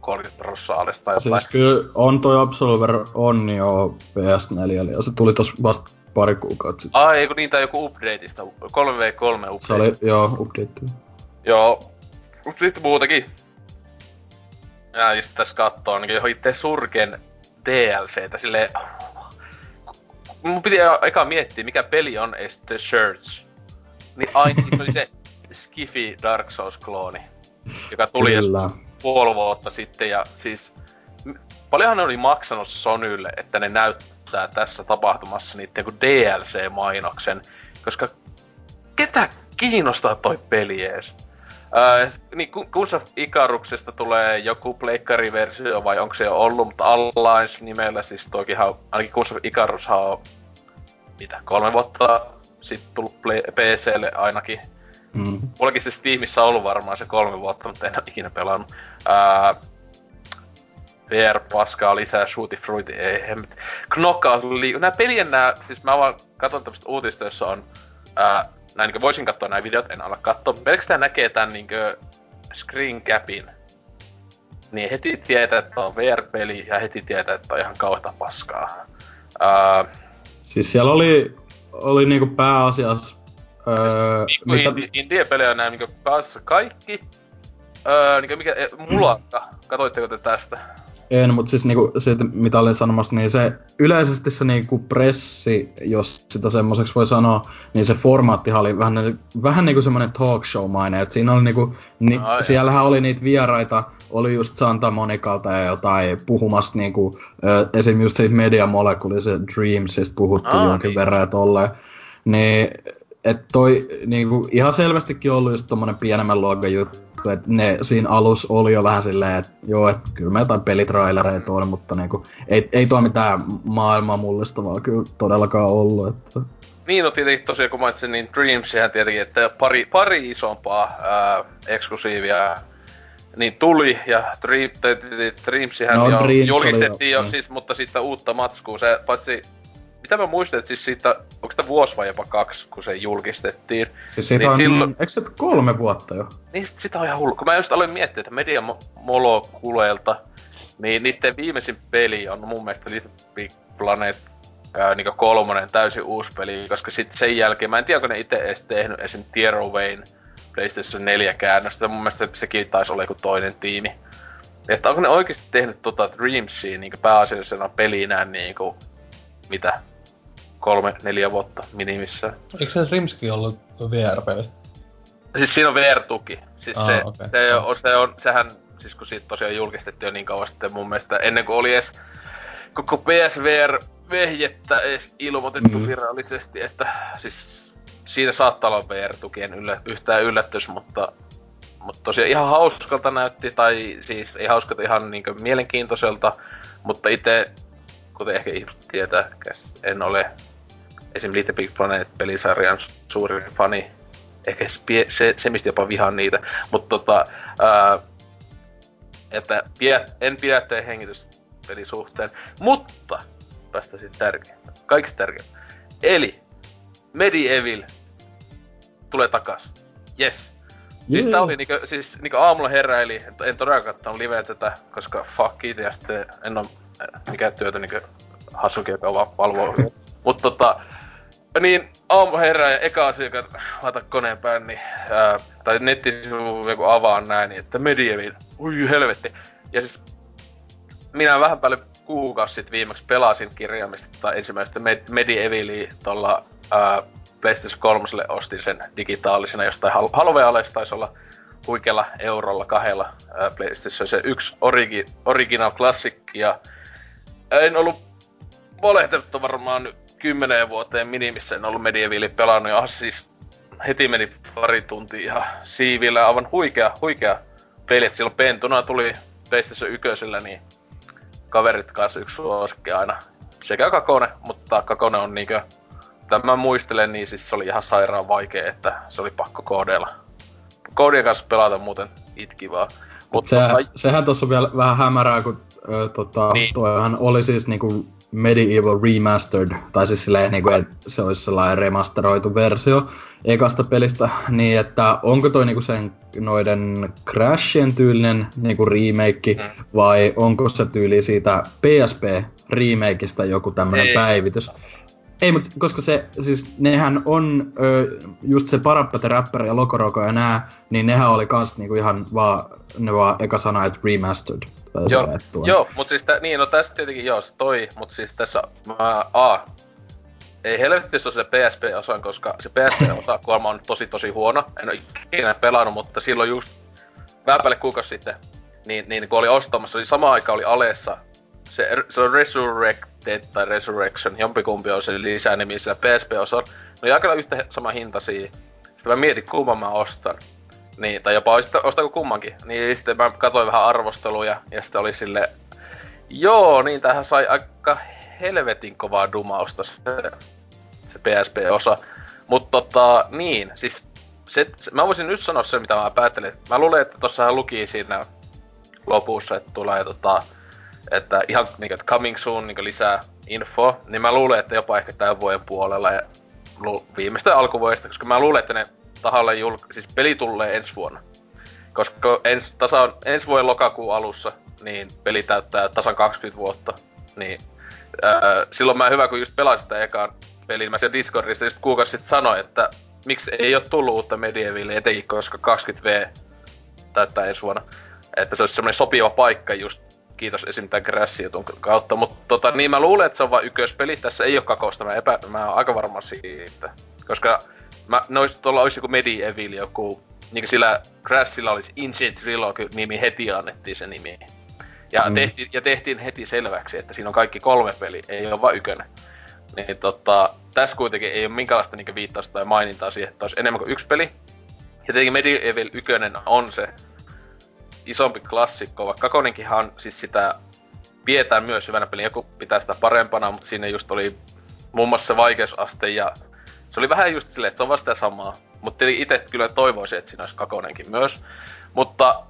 30 prosenttia alesta tai jotain. Siis kyllä on toi Absolver on jo PS4 ja se tuli tos vasta pari kuukautta sitten. Ai, eikö niin, tai joku updateista, 3v3 update. Se oli, joo, update. Joo. Mut sitten muutenkin. Ja just tässä kattoo niin johon itse surken DLCtä silleen... mun piti eka miettiä, mikä peli on edes The Church. Niin aina se oli se Skiffy Dark Souls-klooni, joka tuli Kyllä. puoli vuotta sitten. Ja siis, paljonhan ne oli maksanut Sonylle, että ne näyttää tässä tapahtumassa niiden kuin DLC-mainoksen. Koska ketä kiinnostaa toi peli ees? Äh, niin Guns of Icaruksesta tulee joku pleikkariversio vai onko se jo ollut, mutta Alliance-nimellä siis tokihan, ainakin Guns of Icarus on mitä, kolme vuotta sitten tullut play, PClle ainakin. Mm. Mullakin se Steamissa on ollut varmaan se kolme vuotta, mutta en ole ikinä pelannut. Äh, VR paskaa lisää, Shooty Fruity, ei hemmet. Knockout nää pelien nää, siis mä vaan katson tämmöstä uutista, jossa on ää, näin niin voisin katsoa nämä videot, en ala katsoa. Pelkästään näkee tämän niin screen capin, niin heti tietää, että on VR-peli ja heti tietää, että on ihan kauheata paskaa. Uh, siis siellä oli, oli niinku pääasiassa... Öö, mitä... Indie, indie-pelejä on niinku pääasiassa kaikki. Öö, niinku mikä, e, mulakka, katoitteko te tästä? En, mutta siis niinku se, mitä olin sanomassa, niin se yleisesti se niinku pressi, jos sitä semmoiseksi voi sanoa, niin se formaattihan oli vähän, vähän niinku semmoinen talk show-mainen, että siinä oli niinku, ni, no, siellähän oli niitä vieraita, oli just Santa Monikalta ja jotain puhumassa niinku, esim. just siitä Media Molecule, se Dreamsista puhuttiin no, jonkin niin. verran, että olleen. Niin että toi niinku, ihan selvästikin ollut just tommonen pienemmän luokan juttu, että ne siinä alus oli jo vähän silleen, että joo, että kyllä me jotain pelitrailereita on, mutta niinku, ei, ei tuo mitään maailmaa mullistavaa kyllä todellakaan ollut. Että... Niin, no tietenkin tosiaan kun mainitsin, niin Dreamsihän tietenkin, että pari, pari isompaa ää, eksklusiivia niin tuli, ja Dream, Dreamsihän no, jo Dreams julkistettiin jo, jo niin. siis, mutta sitten uutta matskua, se paitsi mitä mä muistan, että siis siitä, onko sitä vuosi vai jopa kaksi, kun se julkistettiin. Siis siitä niin on, silloin... eikö se kolme vuotta jo? Niin sit, sitä on ihan hullu. Kun mä just aloin miettiä, että Media Molokuleelta, niin niiden viimeisin peli on mun mielestä Little Big Planet ää, niin kolmonen täysin uusi peli, koska sitten sen jälkeen, mä en tiedä, onko ne itse edes tehnyt esim. Tiero Wayne PlayStation 4 käännöstä, mun mielestä sekin taisi olla joku toinen tiimi. Että onko ne oikeasti tehnyt tota Dreamsia niin pääasiallisena pelinä niin kuin, mitä, kolme, neljä vuotta minimissään. Eikö se Rimski ollut VR-peli? Siis siinä on VR-tuki. Siis ah, se, okay. se, on, se on, sehän, siis kun siitä tosiaan julkistettiin jo niin kauan sitten mun mielestä, ennen kuin oli edes koko PSVR-vehjettä edes ilmoitettu mm. virallisesti, että siis siinä saattaa olla VR-tukien yllä, yhtään yllätys, mutta, mutta tosiaan ihan hauskalta näytti, tai siis ei hauskalta ihan niin mielenkiintoiselta, mutta itse, kuten ehkä ihmiset tietää, en ole esim. Little Big Planet-pelisarjan suuri fani. Ehkä se, se, mistä jopa vihaan niitä. Mutta tota, ää, että pidä, en pidä hengitys pelisuhteen. Mutta päästä sitten tärkeintä. Kaikista tärkeintä. Eli Medieval tulee takas. Yes. Siis tää oli niinku, siis niinku aamulla heräili, en todellakaan kattanut liveä tätä, koska fuck it, ja sitten en oo mikään työtä niinku Hasuki, joka vaan valvoo. Mut tota, niin, aamu herää ja eka asia, joka laita koneen päin, niin, ää, tai nettisivu joku avaan näin, niin, että Medieval, ui helvetti. Ja siis, minä vähän päälle kuukausi sitten viimeksi pelasin kirjaimista tai ensimmäistä Med- Medievalia tuolla PlayStation 3 ostin sen digitaalisena jostain hal- halvealeista taisi olla huikealla eurolla kahdella ää, PlayStation se yksi origi- original classic ja en ollut valehtelutta varmaan nyt kymmeneen vuoteen minimissä en ollut Medievalin pelannut ja siis heti meni pari tuntia ihan siivillä. Aivan huikea, huikea peli, että silloin pentuna tuli PlayStation ykkösellä, niin kaverit kanssa yksi suosikki aina. Sekä Kakone, mutta Kakone on niinkö, tämä muistelen, niin siis se oli ihan sairaan vaikea, että se oli pakko koodeilla. Koodien kanssa pelata muuten itki vaan. Mutta se, tota... sehän tuossa on vielä vähän hämärää, kun ö, tota, niin. toihan oli siis niinku Medieval Remastered, tai siis silleen, niin kuin, että se olisi sellainen remasteroitu versio ekasta pelistä, niin että onko toi niinku sen noiden Crashien tyylinen niinku remake, mm. vai onko se tyyli siitä PSP remakeista joku tämmönen Ei. päivitys? Ei, mutta koska se, siis nehän on, ö, just se Parappate Rapper ja Lokoroko ja nää, niin nehän oli kans niinku ihan vaan, ne vaan eka sana, että remastered. Joo, joo mutta siis tä, niin, no tässä tietenkin joo, toi, mutta siis tässä mä, A, ei helvettissä ole se PSP-osa, koska se PSP-osa kuolema on tosi tosi huono. En ole ikinä pelannut, mutta silloin just vähän päälle kuukausi sitten, niin, niin kun oli ostamassa, niin sama aika oli Aleessa se, se on Resurrected tai Resurrection, jompikumpi on se lisänimi sillä PSP-osalla. No ja aika yhtä sama hinta siinä. Sitten mä mietin, kumman mä ostan. Niin, tai jopa ostako kummankin. Niin sitten mä katsoin vähän arvosteluja, ja sitten oli sille Joo, niin tähän sai aika helvetin kovaa dumausta se, se PSP-osa. Mutta tota, niin, siis se, se, mä voisin nyt sanoa se, mitä mä päättelin. Mä luulen, että tossahan luki siinä lopussa, että tulee tota, että ihan niin, että coming soon niin lisää info, niin mä luulen, että jopa ehkä tämän vuoden puolella ja lu- viimeistä alkuvuodesta, koska mä luulen, että ne tahalle julk... siis peli tulee ensi vuonna. Koska ens, tasa, ensi vuoden lokakuun alussa, niin peli täyttää tasan 20 vuotta. Niin ää, silloin mä hyvä, kun just pelasin sitä ekaan pelin, mä siellä Discordissa just kuukausi sitten sanoin, että miksi ei ole tullut uutta Medievalia etenkin, koska 20V täyttää ensi vuonna. Että se olisi semmoinen sopiva paikka just kiitos esim. tämän crash kautta, mutta tota, niin mä luulen, että se on vain ykköspeli, tässä ei ole kakosta, mä, epä, mä oon aika varma siitä. Koska mä, nois, tuolla olisi joku Medieval, joku, niin sillä Crashilla olisi Ancient Trilogy-nimi, heti annettiin se nimi. Ja, mm. tehtiin, ja tehtiin heti selväksi, että siinä on kaikki kolme peli, ei ole vain ykönen. Niin tota, tässä kuitenkin ei ole minkäänlaista niinku viittausta tai mainintaa siihen, että olisi enemmän kuin yksi peli. Ja tietenkin Medieval 1 on se isompi klassikko, vaikka kakonenkinhan siis sitä pidetään myös hyvänä peliä, joku pitää sitä parempana, mutta siinä just oli muun muassa vaikeusaste ja se oli vähän just silleen, että se on vasta samaa. Mutta itse kyllä toivoisin, että siinä olisi kakonenkin myös. Mutta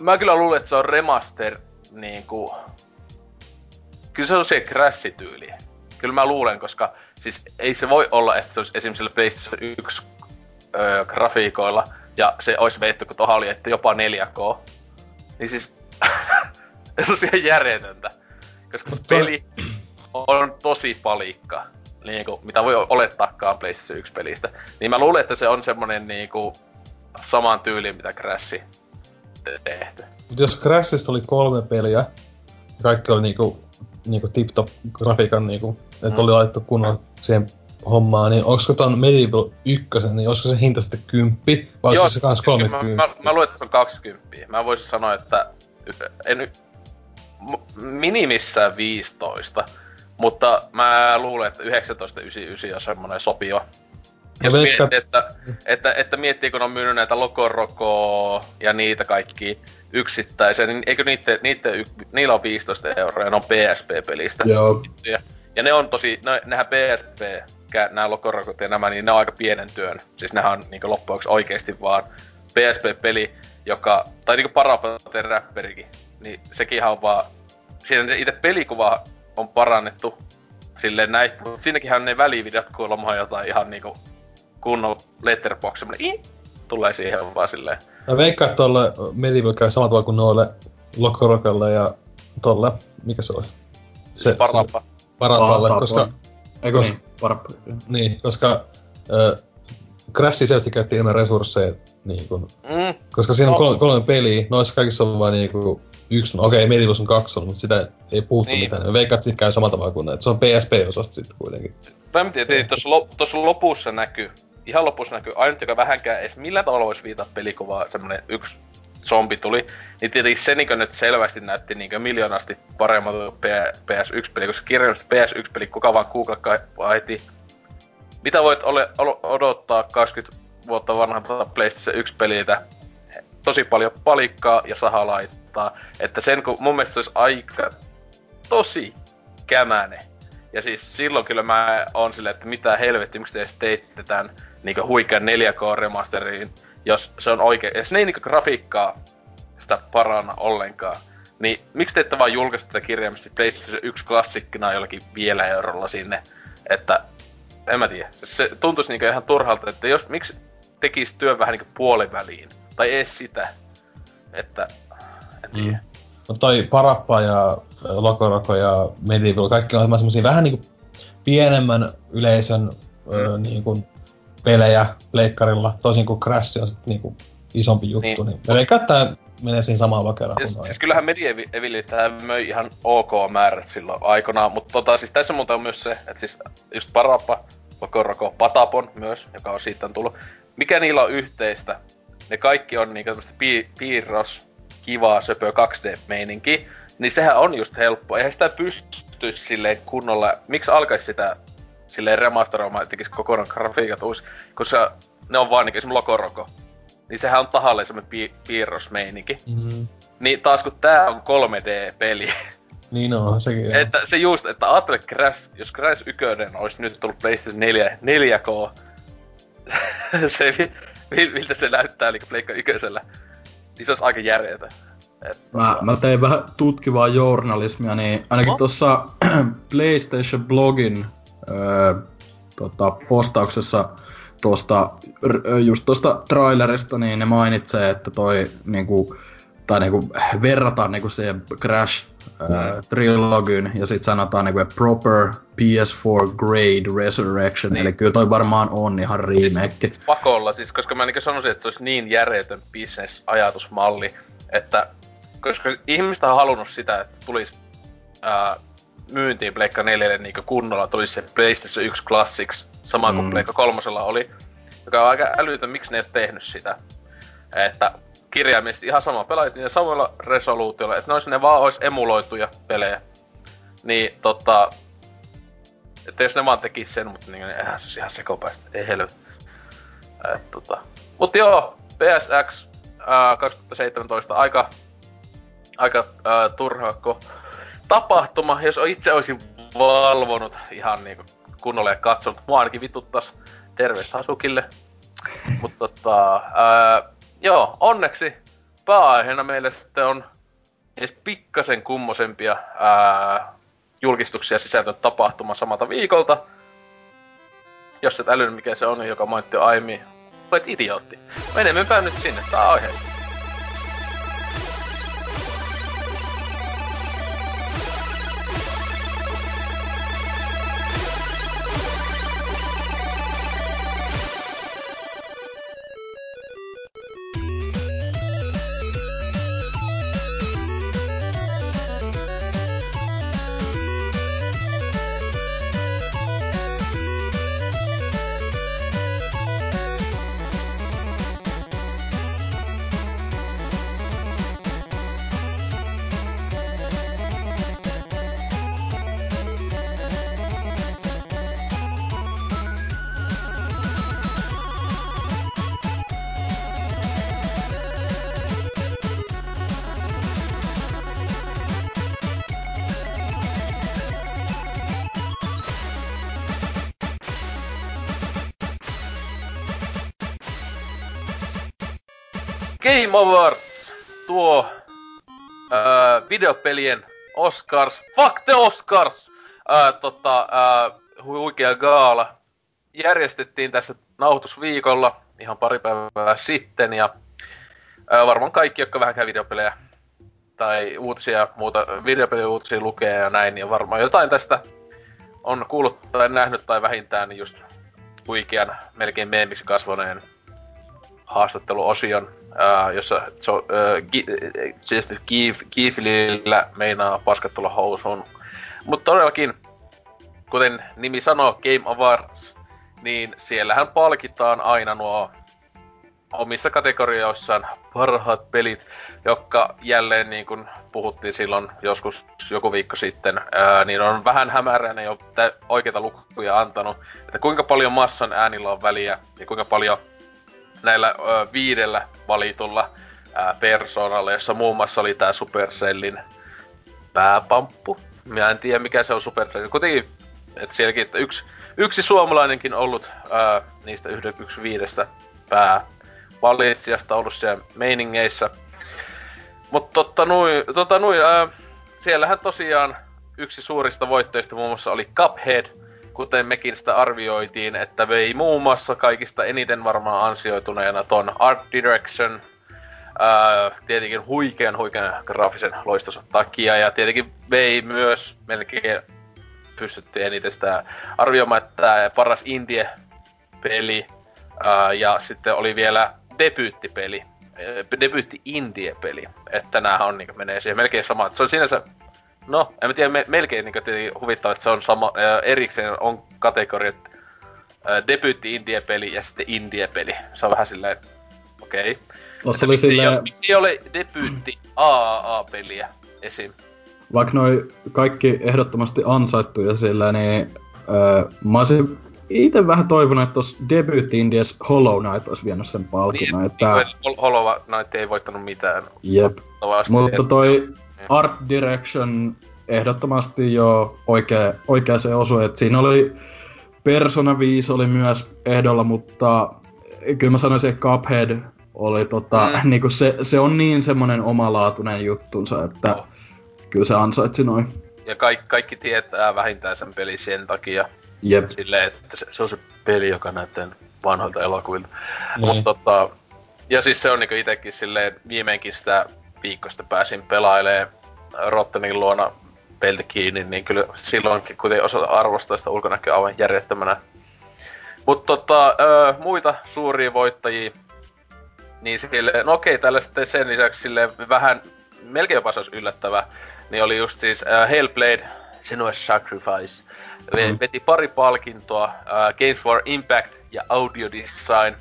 mä kyllä luulen, että se on remaster niinku... Kyllä se on se crash-tyyli. Kyllä mä luulen, koska siis ei se voi olla, että se olisi esimerkiksi PlayStation 1 öö, grafiikoilla ja se olisi veitty, kun toha oli, että jopa 4K. Niin siis, se on ihan järjetöntä. Koska se peli on tosi palikka. Niin kuin, mitä voi olettaakaan PlayStation 1 pelistä. Niin mä luulen, että se on semmonen niinku saman tyyliin, mitä Crash tehty. Mut jos Crashista oli kolme peliä, ja kaikki oli niinku, niinku tip-top grafiikan niinku, että mm. oli laittu kunnon siihen hommaa, niin onko ton Medieval 1, niin olisiko se hinta sitten kymppi, vai olisiko se kans 30? Mä, mä, mä luulen, että se on 20. Mä voisin sanoa, että en, minimissään 15, mutta mä luulen, että 1999 on semmonen sopiva. Jos veikka... miettii, että, että, että miettii, kun on myynyt näitä Lokoroko ja niitä kaikki yksittäisiä, niin eikö niitte, niitte, niillä on 15 euroa ja ne on PSP-pelistä. Joo. Ja, ja ne on tosi, ne, nehän PSP nämä lokorokot ja nämä, niin ne on aika pienen työn. Siis nehän on niin loppujen oikeesti vaan PSP-peli, joka, tai niinku Parapaten räpperikin, niin sekin on vaan, siinä itse pelikuva on parannettu silleen näin. Mut siinäkinhän ne välivideot kuulemma jotain ihan niinku kunnon letterbox semmonen tulee siihen vaan silleen. Mä veikkaan, että tolle Medieval käy samalla tavalla kuin noille Lokorokalle ja tolle, mikä se oli? Se, siis Parappa. Parapalle, koska... Ei, koska niin. Niin, koska... Ö, Crash selvästi käytti enemmän resursseja, niin kun, mm. koska siinä on no. kolme, kolme peliä, noissa kaikissa on vain niin yksi, okei, okay, Medieval kaksi, mutta sitä ei puhuttu niin. mitään. Veikkaat, siitä käy samalla tavalla kuin näin. Se on PSP-osasta sitten kuitenkin. Mä en tiedä, tuossa lopussa näkyy, ihan lopussa näkyy, ainut joka vähänkään edes millä tavalla voisi viitata pelikuvaa, semmonen yksi zombi tuli, niin tietenkin se niin nyt selvästi näytti niin miljoonasti paremmalta kuin PS1-peli, koska kirjallisesti PS1-peli kuka vaan googlaa heti. Mitä voit ole, odottaa 20 vuotta vanhalta PlayStation 1-peliltä? Tosi paljon palikkaa ja sahalaita laittaa. Että sen kun mun mielestä se olisi aika tosi kämäne. Ja siis silloin kyllä mä oon silleen, että mitä helvetti, miksi te edes teitte tämän niin huikean 4K remasteriin jos se on oikein, jos ne ei niinku grafiikkaa sitä paranna ollenkaan, niin miksi te ette vaan julkaista tätä kirjaimisesti PlayStation 1 klassikkina jollakin vielä eurolla sinne, että en mä tiedä. Se tuntuisi niinku ihan turhalta, että jos, miksi tekisi työn vähän niinku puoliväliin, tai edes sitä, että tiedä. Mm. No toi Parappa ja Lokoroko ja Medieval, kaikki on semmosia vähän niinku pienemmän yleisön mm. ö, niinku pelejä leikkarilla, tosin kuin Crash on sitten niinku isompi juttu, niin, niin. veikkaan, että menee siihen samaan vakeraan. Siis, siis kyllähän Medieval tämä möi ihan ok määrät silloin aikanaan, mutta tota, siis tässä muuta on myös se, että siis just Parappa, Kokoroko, Patapon myös, joka on siitä tullut. Mikä niillä on yhteistä? Ne kaikki on niinku tämmöistä pi- piirros, kivaa, söpö 2D-meininki. Niin sehän on just helppo. Eihän sitä pysty silleen kunnolla... Miksi alkaisi sitä silleen remasteroimaan, että tekisi kokonaan grafiikat uusi, kun se, ne on vaan niinku Lokoroko. Niin sehän on tahalleen semmonen pi- piirrosmeininki. Mm-hmm. Niin taas kun tää on 3D-peli, niin on, sekin Että se just, että ajattele Crash, jos Crash 1 olisi nyt tullut PlayStation 4, 4K, se, miltä se näyttää, eli Pleikka 1, se olisi aika järjetä. Mä, mä tein vähän tutkivaa journalismia, niin ainakin no? tuossa PlayStation-blogin öö, tota, postauksessa tuosta, just tuosta trailerista, niin ne mainitsee, että toi niinku, tai niinku verrataan niinku siihen Crash äh, trilogyn, ja sitten sanotaan niinku proper PS4 grade resurrection, niin. eli kyllä toi varmaan on ihan remake. Siis, pakolla, siis, koska mä niinku sanoisin, että se olisi niin järjetön business-ajatusmalli, että koska ihmistä on halunnut sitä, että tulisi ää, myyntiin Pleikka 4 niin kunnolla, tulisi se PlayStation 1 Classics, sama kuin mm. Pleikka 3 oli, joka on aika älytön, miksi ne ei tehnyt sitä. Että kirjaimellisesti ihan sama pelaisi niillä samoilla resoluutioilla, että ne, olisi, ne vaan olisi emuloituja pelejä. Niin tota, että jos ne vaan tekis sen, mutta niin, eihän se olisi ihan sekopäistä, ei helvet. Et, tota. Mut joo, PSX ää, 2017 aika, aika ää, tapahtuma, jos itse olisin valvonut ihan niinku kunnolla ja katsonut. Mua ainakin vituttas terveys Hasukille. Mutta tota, ää, joo, onneksi pääaiheena meille sitten on edes pikkasen kummosempia ää, julkistuksia sisältöä tapahtuma samalta viikolta. Jos et älynyt mikä se on, joka mainittiin aiemmin, olet idiootti. Menemmepä nyt sinne, tää aiheesta. Videopelien Oscars, fuck the Oscars, ää, tota, ää, huikea gaala, järjestettiin tässä nauhoitusviikolla ihan pari päivää sitten ja ää, varmaan kaikki, jotka vähän videopelejä tai uutisia, muuta videopeliuutisia lukee ja näin, niin varmaan jotain tästä on kuullut tai nähnyt tai vähintään just huikean, melkein meemiksi kasvaneen haastatteluosion ää, jossa so, gi, siis Kiifilillä meinaa paskat tulla housuun. Mutta todellakin, kuten nimi sanoo, Game Awards, niin siellähän palkitaan aina nuo omissa kategorioissaan parhaat pelit, jotka jälleen niin kuin puhuttiin silloin joskus joku viikko sitten, ää, niin on vähän ei ole oikeita lukuja antanut, että kuinka paljon massan äänillä on väliä ja kuinka paljon näillä ö, viidellä valitulla ää, persoonalla, jossa muun muassa oli tää Supercellin pääpamppu. Mä en tiedä mikä se on Supercellin. Kuitenkin, että sielläkin, että yksi, yksi suomalainenkin ollut ää, niistä yhden, yksi viidestä päävalitsijasta ollut siellä meiningeissä. Mutta totta nui, tota nui, ää, siellähän tosiaan yksi suurista voitteista muun muassa oli Cuphead, kuten mekin sitä arvioitiin, että vei muun muassa kaikista eniten varmaan ansioituneena ton Art Direction, ää, tietenkin huikean huikean graafisen loistonsa takia, ja tietenkin vei myös melkein pystyttiin eniten sitä arvioimaan, että paras indie-peli, ää, ja sitten oli vielä debyyttipeli, debyytti indie-peli. Että näähän on, niinku, menee siihen melkein sama. Se on sinänsä No, en mä tiedä, me, melkein niin huvittava, että se on sama, ää, erikseen on kategoriat debyytti indie-peli ja sitten indie-peli. Se on vähän silleen, okei. Okay. Tuossa oli silleen... Ei, miksi ei ole debyytti AAA-peliä esim? Vaikka noi kaikki ehdottomasti ansaittuja sillä, niin öö, mä olisin itse vähän toivonut, että tuossa debut Indies Hollow Knight olisi vienyt sen palkinnon. Niin, että... Niin, Hollow Knight ei voittanut mitään. Jep. Mutta toi Art Direction ehdottomasti jo oikea, oikea se osui, että siinä oli Persona 5 oli myös ehdolla, mutta kyllä mä sanoisin, että Cuphead oli tota, mm. niinku se, se on niin semmonen omalaatuinen juttunsa, että no. kyllä se ansaitsi noin. Ja kaikki, kaikki tietää vähintään sen peli sen takia. Jep. Silleen, että se, se on se peli, joka näyttää vanhoilta elokuvilta. Niin. Mutta tota, ja siis se on niinku itekin silleen, viimeinkin sitä viikosta pääsin pelailemaan Rottenin luona pelti kiinni, niin kyllä silloinkin kuten osata arvostaa sitä ulkonäköä aivan järjettömänä. Mutta tota, öö, muita suuria voittajia, niin sille, no okei, tällä sitten sen lisäksi sille vähän, melkein jopa se olisi yllättävä, niin oli just siis uh, Hellblade, Senua's Sacrifice, mm. veti pari palkintoa, uh, Games for Impact ja Audio Design.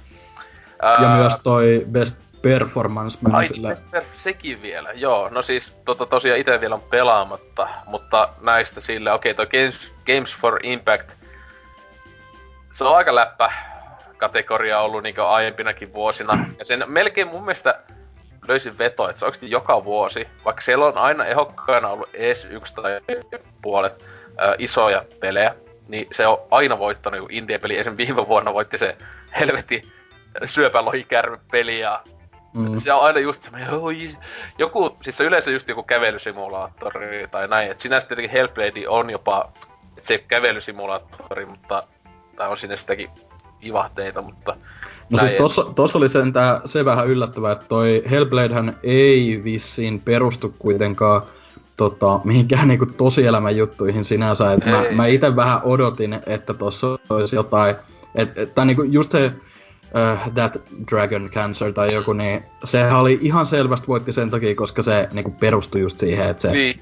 Uh, ja myös toi Best performance Ai, sillä... Per, sekin vielä, joo. No siis tota, tosiaan itse vielä on pelaamatta, mutta näistä sillä, okei okay, toi Games, Games for Impact, se on aika läppä kategoria ollut niin aiempinakin vuosina. Ja sen melkein mun mielestä löysin veto, että se oikeasti joka vuosi, vaikka siellä on aina ehokkaana ollut ees yksi tai puolet ö, isoja pelejä, niin se on aina voittanut joku indie-peli. Esimerkiksi viime vuonna voitti se helvetti syöpälohikärme-peli ja Mm. Se on aina just se, joku, siis se yleensä just joku kävelysimulaattori tai näin, että sinänsä tietenkin Hellblade on jopa, että se kävelysimulaattori, mutta, tai on sinne sitäkin ivahteita, mutta... No siis tossa, tossa oli sentään se vähän yllättävää, että toi Hellbladehän ei vissiin perustu kuitenkaan tota, mihinkään niinku tosielämän juttuihin sinänsä, että mä, mä itse vähän odotin, että tossa olisi jotain, että et, niinku just se uh, That Dragon Cancer tai joku, niin sehän oli ihan selvästi voitti sen takia, koska se niinku perustui just siihen, että se niin.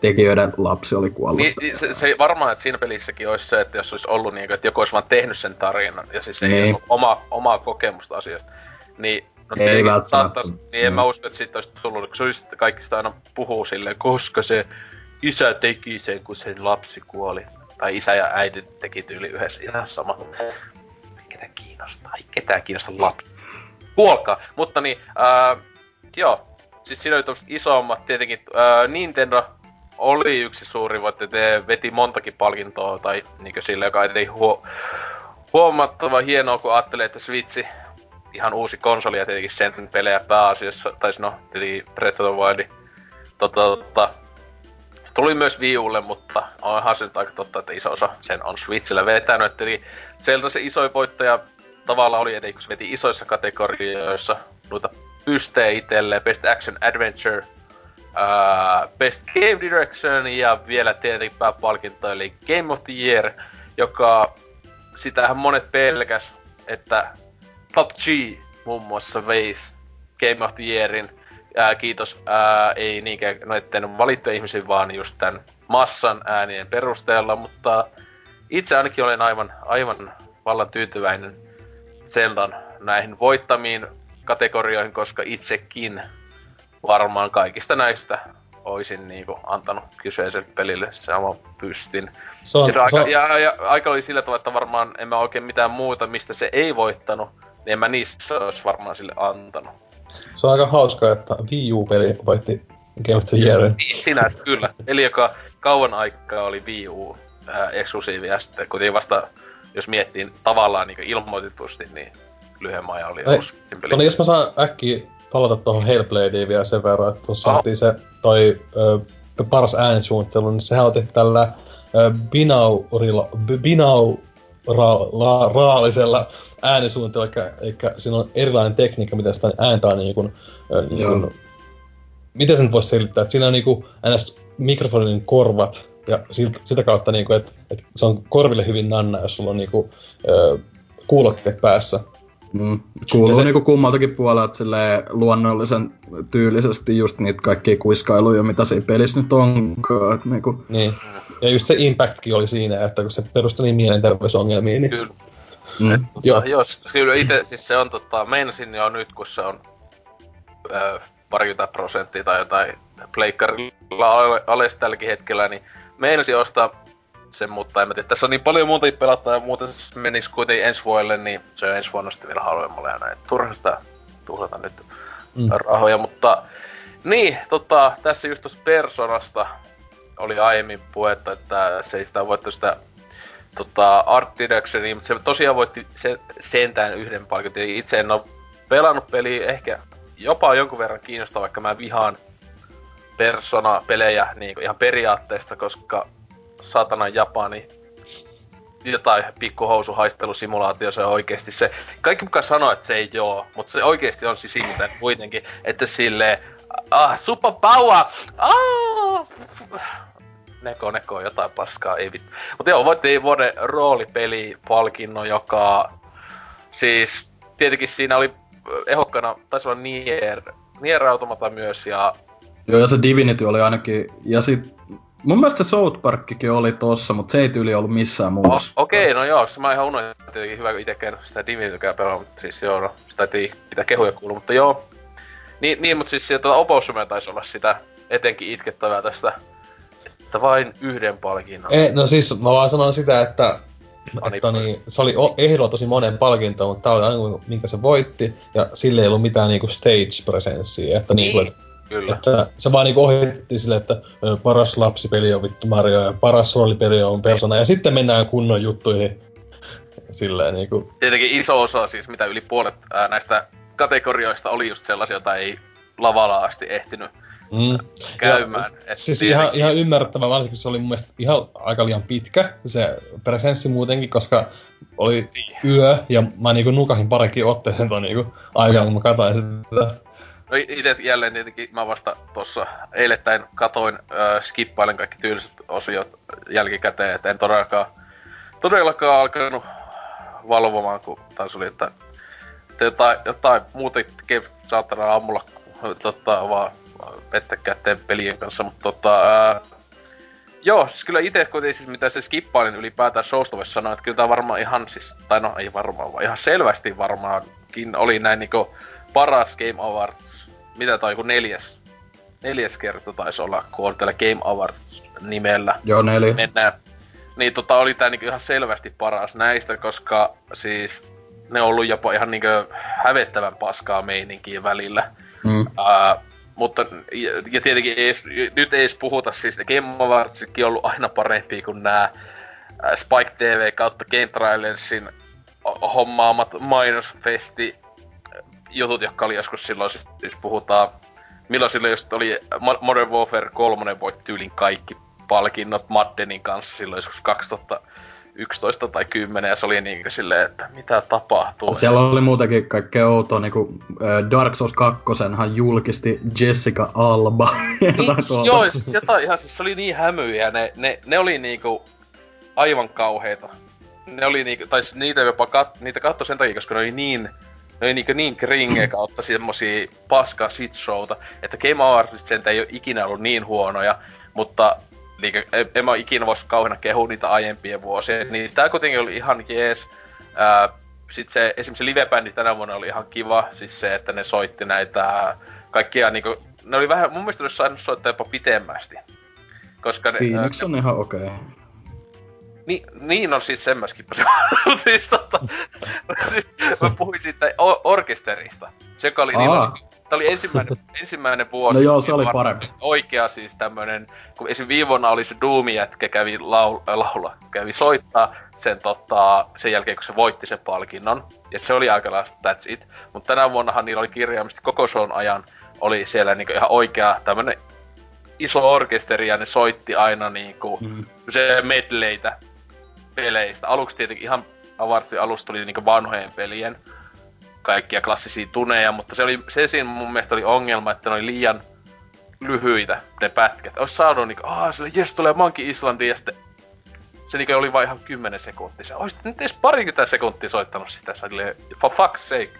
tekijöiden lapsi oli kuollut. Niin, niin se, se, varmaan, että siinä pelissäkin olisi se, että jos olisi ollut niin, että joku olisi vaan tehnyt sen tarinan, ja siis niin. ei olisi oma, omaa kokemusta asiasta, niin No, ei välttämättä. Niin en mä usko, että siitä olisi tullut, kun se kaikki sitä aina puhuu silleen, koska se isä teki sen, kun sen lapsi kuoli. Tai isä ja äiti teki tyyli yhdessä ihan sama kiinnostaa. Ei ketään kiinnosta lapsi. Kuolkaa. Mutta niin, ää, joo. Siis siinä oli isommat tietenkin. Ää, Nintendo oli yksi suuri voitte te veti montakin palkintoa, tai niinkö sille, joka ei huo, huomattava hienoa, kun ajattelee, että Switchi, ihan uusi konsoli ja tietenkin sen pelejä pääasiassa, tai no, tietenkin Breath of the Wild, tota, tota, tuli myös Wii Ulle, mutta onhan se nyt aika totta, että iso osa sen on Switchillä vetänyt, eli sieltä se isoin voittaja tavallaan oli edelleen, kun se veti isoissa kategorioissa noita pystejä itselleen, Best Action Adventure, uh, Best Game Direction ja vielä tietenkin pääpalkinto eli Game of the Year, joka sitähän monet pelkäs, että PUBG muun muassa veisi Game of the Yearin. Ää, kiitos, ää, ei niinkään noitten valittujen ihmisiin, vaan just tämän massan äänien perusteella, mutta itse ainakin olen aivan, aivan vallan tyytyväinen Zeldan näihin voittamiin kategorioihin, koska itsekin varmaan kaikista näistä olisin niinku antanut kyseiselle pelille sama pystin. Se on, ja, se aika, on... ja, ja, aika oli sillä tavalla, että varmaan en mä oikein mitään muuta, mistä se ei voittanut, niin en mä niissä olisi varmaan sille antanut. Se on aika hauska, että Wii U-peli voitti Game of the Year. Niin, sinänsä kyllä. Eli joka kauan aikaa oli Wii U eksklusiivi ja sitten kun vasta jos miettii tavallaan niin ilmoitetusti, niin lyhyen ajan oli Ei, Toni, jos mä saan äkkiä palata tuohon Hellbladeen vielä sen verran, että tuossa oh. se toi ö, paras äänisuunnittelu, niin sehän on tehty tällä ö, binaurilla, binauraalisella äänisuunnittelulla, eli, eli siinä on erilainen tekniikka, miten sitä ääntä on niin kuin, niin kuin, miten sen voisi selittää, että siinä on niin kuin, ns. mikrofonin korvat, ja siltä, sitä kautta, niin kuin, että, että se on korville hyvin nanna, jos sulla on niin kuin, kuulokkeet päässä. Mm. Kuuluu se... niinku kummaltakin puolelta silleen luonnollisen tyylisesti just niitä kaikkia kuiskailuja, mitä siinä pelissä nyt onkaan. Niinku... Niin. Ja just se impactkin oli siinä, että kun se perustui niin mielenterveysongelmiin, niin... Kyllä. Mm. Et, Joo. Jos, kyllä itse, siis se on tota, meinasin jo nyt, kun se on öö, parikymmentä prosenttia tai jotain pleikkarilla alas tälläkin hetkellä, niin meinasin ostaa sen, mutta en mä tiedä. Tässä on niin paljon muuta pelattaa ja muuten se menisi kuitenkin ensi vuodelle, niin se on ensi vuonna sitten vielä halvemmalle ja näin. Turha sitä tuhlata nyt mm. rahoja, mutta niin, tota, tässä just tuossa Personasta oli aiemmin puhetta, että se ei sitä voittu sitä tota, Art Directionia, mutta se tosiaan voitti se, sentään yhden palkinnon. Itse en ole pelannut peliä ehkä jopa jonkun verran kiinnostaa, vaikka mä vihaan Persona-pelejä niin ihan periaatteesta, koska satana Japani jotain pikkuhousuhaistelusimulaatio, se on oikeesti se. Kaikki mukaan sanoo, että se ei joo, mutta se oikeesti on siis siitä kuitenkin, että sille ah, super power, ah, neko, neko, jotain paskaa, ei vittu. Mutta joo, voitti vuoden roolipeli palkinnon, joka siis tietenkin siinä oli ehokkana, taisi olla Nier, Nier Automata myös ja... Joo, ja se Divinity oli ainakin, ja sit Mun mielestä South Parkkikin oli tossa, mutta se ei tyyli ollut missään muussa. Oh, Okei, okay, no joo, se mä ihan unohdin tietenkin hyvä, kun itekään sitä Divinitykään pelaa, mutta siis joo, no, sitä ei pitää kehuja kuulu, mutta joo. Niin, niin mutta siis sieltä Opossumia taisi olla sitä etenkin itkettävää tästä, että vain yhden palkinnon. Ei, no siis mä vaan sanon sitä, että että niin, se oli ehdolla tosi monen palkinto, mutta tää oli aina minkä se voitti, ja sille ei ollut mitään niinku stage-presenssiä, että niin. niinku, että Kyllä. Että se vaan niinku ohjattiin silleen, että paras lapsipeli on vittu Mario ja paras roolipeli on Persona. Ja sitten mennään kunnon juttuihin. Silleen niinku. Tietenkin iso osa siis, mitä yli puolet ää, näistä kategorioista oli just sellaisia, joita ei lavalla asti ehtinyt mm. käymään. Ja, siis tietenkin... ihan, ihan ymmärrettävä, varsinkin se oli mun mielestä ihan aika liian pitkä se presenssi muutenkin, koska oli yö ja mä niinku nukahin parikin otteeseen ton niinku aikaan, kun mä katsoin sitä. No itse jälleen tietenkin mä vasta tossa eilettäin katoin, äh, skippailen kaikki tyyliset osiot jälkikäteen, että en todellakaan, todellakaan alkanut valvomaan, kun taas oli, että, että jotain, jotain muuta saattaa aamulla tota, vaan pettäkää pelien kanssa, mutta tota, äh, Joo, siis kyllä itse kuitenkin siis mitä se skippailin ylipäätään showsta voisi sanoa, että kyllä tää varmaan ihan siis, tai no ei varmaan, vaan ihan selvästi varmaankin oli näin niinku paras Game Awards, mitä toi joku neljäs, neljäs kerta taisi olla, kun on tällä Game Awards nimellä. Joo, neljä. Mennään. Niin tota oli tää niinku ihan selvästi paras näistä, koska siis ne on ollut jopa ihan niinku hävettävän paskaa meininkiä välillä. Mm. Uh, mutta, ja, tietenkin ei, nyt ei edes puhuta siis, Game on ollut aina parempi kuin nämä Spike TV kautta Game Trailersin hommaamat mainosfesti jutut, jotka oli joskus silloin, siis puhutaan, milloin silloin just oli Modern Warfare 3 voitti tyylin kaikki palkinnot Maddenin kanssa silloin joskus 2011 tai 10 ja se oli niin silleen, että mitä tapahtuu. Siellä oli muutenkin kaikkea outoa, niinku Dark Souls 2 hän julkisti Jessica Alba. Niin, joo, siis jotain ihan, siis se oli niin hämyjä, ne, ne, ne oli niinku aivan kauheita. Ne oli niinku, tai siis niitä jopa kat, niitä katsoi sen takia, koska ne oli niin ne oli niin, niin kringe kautta semmosia paska showta, että Game Awards sen ei ole ikinä ollut niin huonoja, mutta niin, en, mä ikinä vois kauheena kehu niitä aiempia vuosia, niin tää kuitenkin oli ihan jees. Ää, sit se, esimerkiksi se livebändi tänä vuonna oli ihan kiva, siis se, että ne soitti näitä kaikkia niinku, ne oli vähän, mun mielestä ne olisi saanut soittaa jopa pitemmästi. Koska ne, Phoenix on ne, ihan okei. Okay. Niin, niin on siis sen mä skippasin. siis tota, siis, mä puhuin siitä orkesterista. Se oli, niin oli, tää oli ensimmäinen, ensimmäinen vuosi. No joo, se oli parempi. Oikea siis tämmönen, kun esim. viime vuonna oli se Doomi jätkä kävi laul, äh, laula, kävi soittaa sen tota, sen jälkeen kun se voitti sen palkinnon. Ja se oli aika that's it. Mutta tänä vuonnahan niillä oli kirjaimisesti koko shown ajan oli siellä niinku ihan oikea tämmönen iso orkesteri ja ne soitti aina niinku mm. se medleitä peleistä. Aluksi tietenkin ihan avartsi alusta tuli niinku vanhojen pelien kaikkia klassisia tuneja, mutta se, oli, se siinä mun mielestä oli ongelma, että ne oli liian lyhyitä ne pätkät. Ois saanut niinku, aah, sille jes tulee Monkey Islandiin ja sitten se niinku oli vain ihan 10 sekuntia. Olisit nyt edes parikymmentä sekuntia soittanut sitä, silleen, for fuck's sake.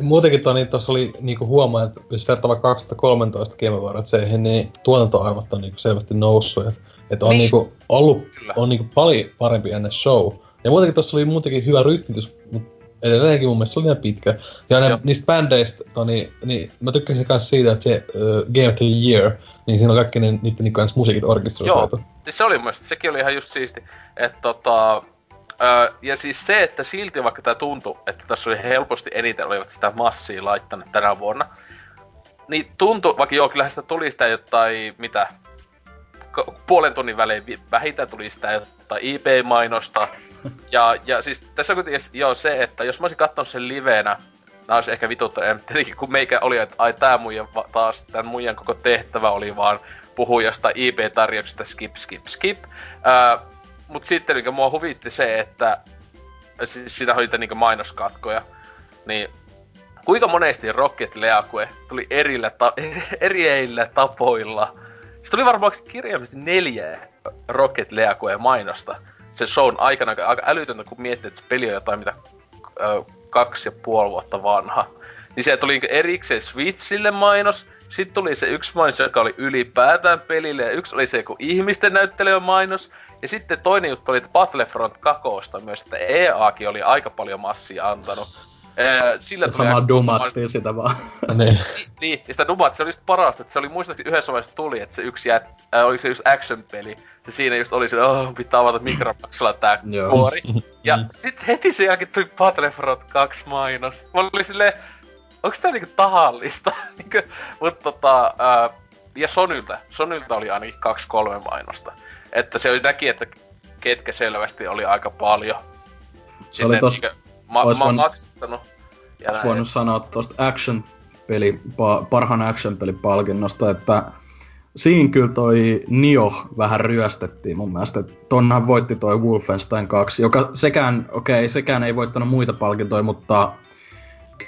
Muutenkin tuo, niin tuossa oli niinku huomaa, että jos vertaa vaikka 2013 Game Awardseihin, niin tuotantoarvot on niinku selvästi noussut. Että et on niin. niinku ollut Kyllä. on niinku paljon parempi ennen show. Ja muutenkin tuossa oli muutenkin hyvä rytmitys, mutta edelleenkin mun mielestä oli liian pitkä. Ja ne, niistä bändeistä, Toni, niin mä tykkäsin myös siitä, että se uh, Game of the Year, niin siinä on kaikki ne, niiden niinku musiikit orkestroitu. Joo, siis se oli mun mielestä, sekin oli ihan just siisti, että tota, Öö, ja siis se, että silti vaikka tämä tuntui, että tässä oli helposti eniten olivat sitä massia laittaneet tänä vuonna, niin tuntui, vaikka joo, kyllähän sitä tuli sitä jotain, mitä, puolen tunnin välein vähintään tuli sitä jotain IP-mainosta. Ja, ja siis tässä on kuitenkin joo se, että jos mä olisin katsonut sen livenä, nää olisi ehkä vituttanut, tietenkin kun meikä oli, että ai tää muija taas, tän muijan koko tehtävä oli vaan puhua jostain IP-tarjouksesta skip, skip, skip. Öö, mut sitten niin mua huvitti se, että siis siinä oli niitä mainoskatkoja, niin kuinka monesti Rocket Leakue tuli erillä ta- erillä tapoilla. Se tuli varmaan kirjaimisesti neljä Rocket Leakue mainosta sen shown aikana, aika älytöntä kun miettii, että se peli on jotain mitä ö, kaksi ja puoli vuotta vanha. Niin se tuli erikseen Switchille mainos, sitten tuli se yksi mainos, joka oli ylipäätään pelille, ja yksi oli se joku ihmisten näyttelevä mainos, ja sitten toinen juttu oli, että Battlefront 2 myös, että EAkin oli aika paljon massia antanut. Ee, sillä Sama dumattiin sitä vaan. niin. niin, ja sitä dumattiin se oli just parasta, että se oli muistaakseni yhdessä vaiheessa tuli, että se yksi jät, äh, oli se just action-peli, se siinä just oli se, oh, pitää avata mikromaksella tää kuori. Ja sit heti sen jälkeen tuli Battlefront 2 mainos. Mä olin silleen, onks tää niinku tahallista? niinku, mut tota, ää, ja Sonylta, Sonylta oli ainakin kaksi kolme mainosta. Että se oli näki, että ketkä selvästi oli aika paljon. Se oli tos... Niinku, mä, mä oon maksanut. Ois voinut sanoa tosta action peli, parhaan action palkinnosta, että siinä kyllä toi Nio vähän ryöstettiin mun mielestä. Tonnahan voitti toi Wolfenstein 2, joka sekään, okei, okay, sekään ei voittanut muita palkintoja, mutta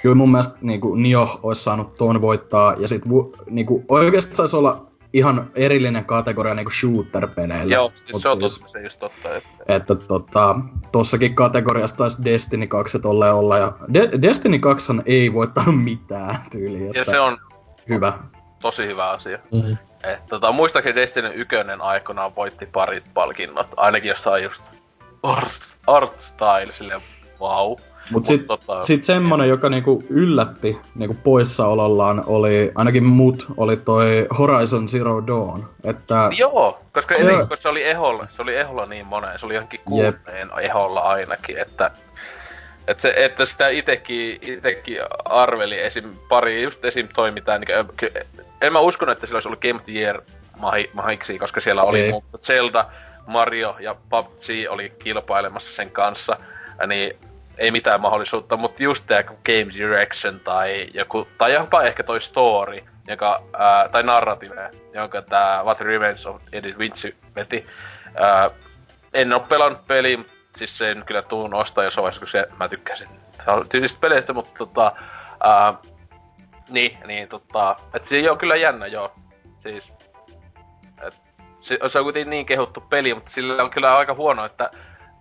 kyllä mun mielestä niin kuin Nio olisi saanut ton voittaa. Ja sit niin kuin, oikeasti saisi olla ihan erillinen kategoria niinku shooter-peleille. Joo, siis se on siis, totta, se just totta. Että, että tota, tossakin kategoriassa taisi Destiny 2 tolleen olla. Ja De- Destiny 2 ei voittanut mitään tyyliä. Ja se on hyvä. tosi hyvä asia. Mm-hmm. Et, tota, muistaakseni Destiny 1 aikanaan voitti parit palkinnot, ainakin jossain just art, art style, silleen wow. Mut sit, tota, sit semmonen, joka niinku yllätti niinku poissaolollaan oli, ainakin mut, oli toi Horizon Zero Dawn. Että Joo, koska se, ennen, koska se oli eholla, se oli eholla niin moneen, se oli johonkin kuuteen eholla ainakin, että et se, että sitä itekin, itekin arveli esim. pari, just esim. toi niin, en mä uskonut, että sillä olisi ollut Game of the Year mahi, mahiksi, koska siellä oli okay. mutta Zelda, Mario ja PUBG oli kilpailemassa sen kanssa, niin ei mitään mahdollisuutta, mutta just tää Game Direction tai joku, tai jopa ehkä toi story, joka, ää, tai narrative, jonka tää What Revenge of Edith Finch veti. Ää, en oo pelannut peliä, siis sen kyllä tuun ostaa jos vaiheessa, kun se, mä tykkäsin tyylistä peleistä, mutta tota, ää, niin, niin tota, et se on kyllä jännä joo, siis, et, se, se on kuitenkin niin kehuttu peli, mutta sillä on kyllä aika huono, että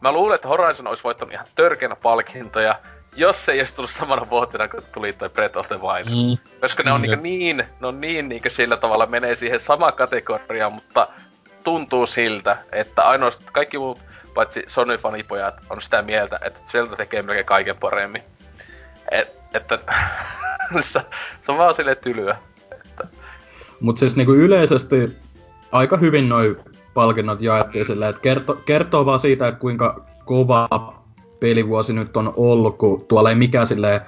Mä luulen, että Horizon olisi voittanut ihan törkeänä palkintoja, jos se ei olisi tullut samana vuotena, kun tuli toi Breath of the Wild. Mm. Koska ne on mm. niin, ne on niin, niin sillä tavalla menee siihen sama kategoriaan, mutta tuntuu siltä, että ainoastaan kaikki muut, paitsi Sony-fanipojat, on sitä mieltä, että Zelda tekee melkein kaiken paremmin. Et, että se, se on vaan silleen tylyä. Että... Mut siis niinku yleisesti aika hyvin noin palkinnot jaettiin silleen, että kerto, kertoo vaan siitä, että kuinka kova pelivuosi nyt on ollut, kun tuolla ei mikään silleen,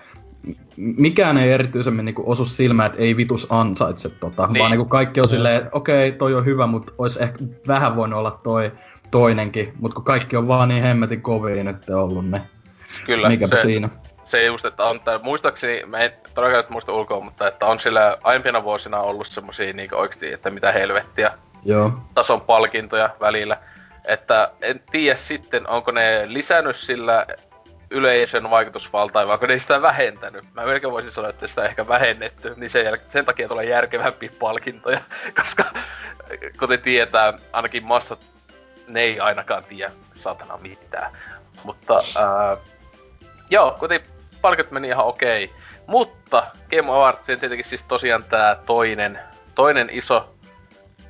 mikään ei erityisemmin niinku osu silmään, että ei vitus ansaitse tota, niin. vaan niinku kaikki on silleen, okei, okay, toi on hyvä, mutta olisi ehkä vähän voinut olla toi toinenkin, mutta kun kaikki on vaan niin hemmetin kovia nyt ollut ne. Kyllä, Mikäpä se, siinä. Se just, että on, tää, muistaakseni, mä en todellakaan muista ulkoa, mutta että on sillä aiempina vuosina ollut semmosia niinku oikeesti, että mitä helvettiä Joo. tason palkintoja välillä. Että en tiedä sitten, onko ne lisännyt sillä yleisön vaikutusvaltaa, vai onko ne sitä vähentänyt. Mä melkein voisin sanoa, että sitä ehkä vähennetty, niin sen, jäl- sen takia tulee järkevämpiä palkintoja, koska kuten tietää, ainakin massat ne ei ainakaan tiedä satana mitään. Mutta ää, joo, kuten palkat meni ihan okei. Mutta Game Awardsien tietenkin siis tosiaan tää toinen, toinen iso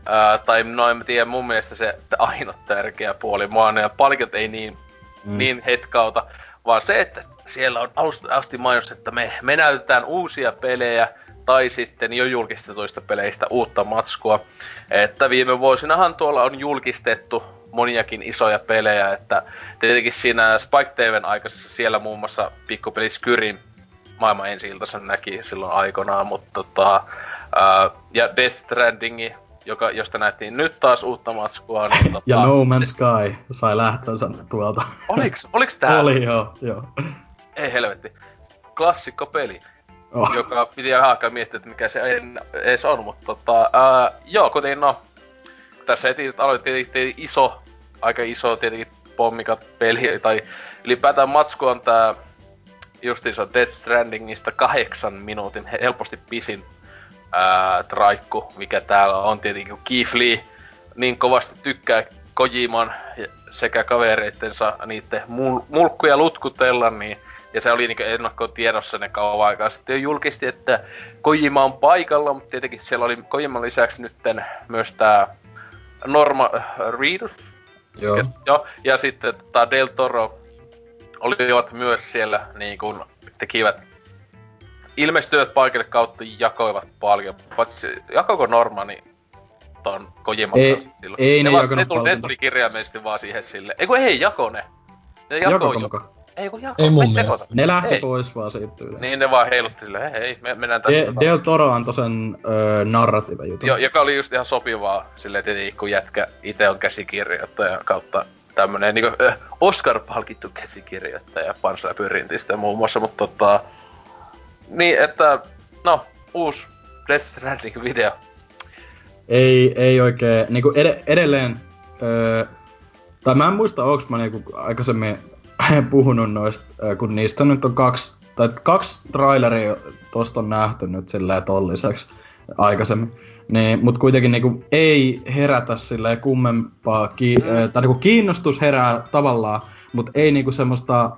Ää, tai no en tiedä, mun mielestä se ainoa tärkeä puoli. Mua ne palkit ei niin, mm. niin hetkauta, vaan se, että siellä on alusta asti mainos, että me, me näytetään uusia pelejä, tai sitten jo julkistetuista peleistä uutta matskua. Että viime vuosinahan tuolla on julkistettu moniakin isoja pelejä, että tietenkin siinä Spike TVn aikaisessa siellä muun muassa pikkupeli Skyrin maailman ensi näki silloin aikanaan, mutta tota, ää, ja Death Strandingi joka, josta nähtiin nyt taas uutta matskua. Niin, tota, ja No Man's Sky sai lähtönsä tuolta. Oliks, oliks tää? Oli joo, joo. Ei helvetti. Klassikko peli. Oh. Joka piti ihan aikaa miettiä, että mikä se en, edes on, mutta tota, ää, joo, kuten no, tässä heti aloitettiin iso, aika iso tietenkin pommikat peli, tai ylipäätään matsku on tää justiinsa Death Strandingista kahdeksan minuutin helposti pisin ää, traikku, mikä täällä on tietenkin Keith Lee niin kovasti tykkää Kojiman sekä kavereittensa niiden mul- mulkkuja lutkutella, niin ja se oli niinku ennakkotiedossa ne kauan aikaa sitten julkisti, että Kojima on paikalla, mutta tietenkin siellä oli Kojiman lisäksi nytten myös tää Norma Reedus. Joo. Ja, jo, ja sitten tää Del Toro olivat myös siellä niin kuin tekivät ilmestyivät paikalle kautta jakoivat paljon. Paitsi, jakoko Normani ton Kojiman ei, silloin? Ei ne, ne, vaan, ne, tuli, ne tuli kirjaimellisesti vaan siihen sille. Ei kun ei, jako ne. Ne jako jo. Ei kun jako. Ei mun mielestä. Ne lähti ei. pois vaan siitä tyyliin. Niin ne vaan heilutti silleen, hei, hei me mennään tästä. De, Del Toro antoi sen öö, narratiive jutun. Joo, joka oli just ihan sopivaa silleen tietenkin, kun jätkä itse on käsikirjoittaja kautta tämmönen niinku Oscar-palkittu käsikirjoittaja Pansla Pyrintistä muun muassa, mutta tota, niin, että no, uusi Death Stranding video. Ei, ei oikein, niinku ed- edelleen, öö, tai mä en muista, onks mä niinku aikaisemmin puhunut noista, kun niistä nyt on kaksi, tai kaksi traileria tosta on nähty nyt silleen tolliseksi aikaisemmin. Niin, mut kuitenkin niinku ei herätä silleen kummempaa, ki- mm. tai niinku kiinnostus herää tavallaan, mut ei niinku semmoista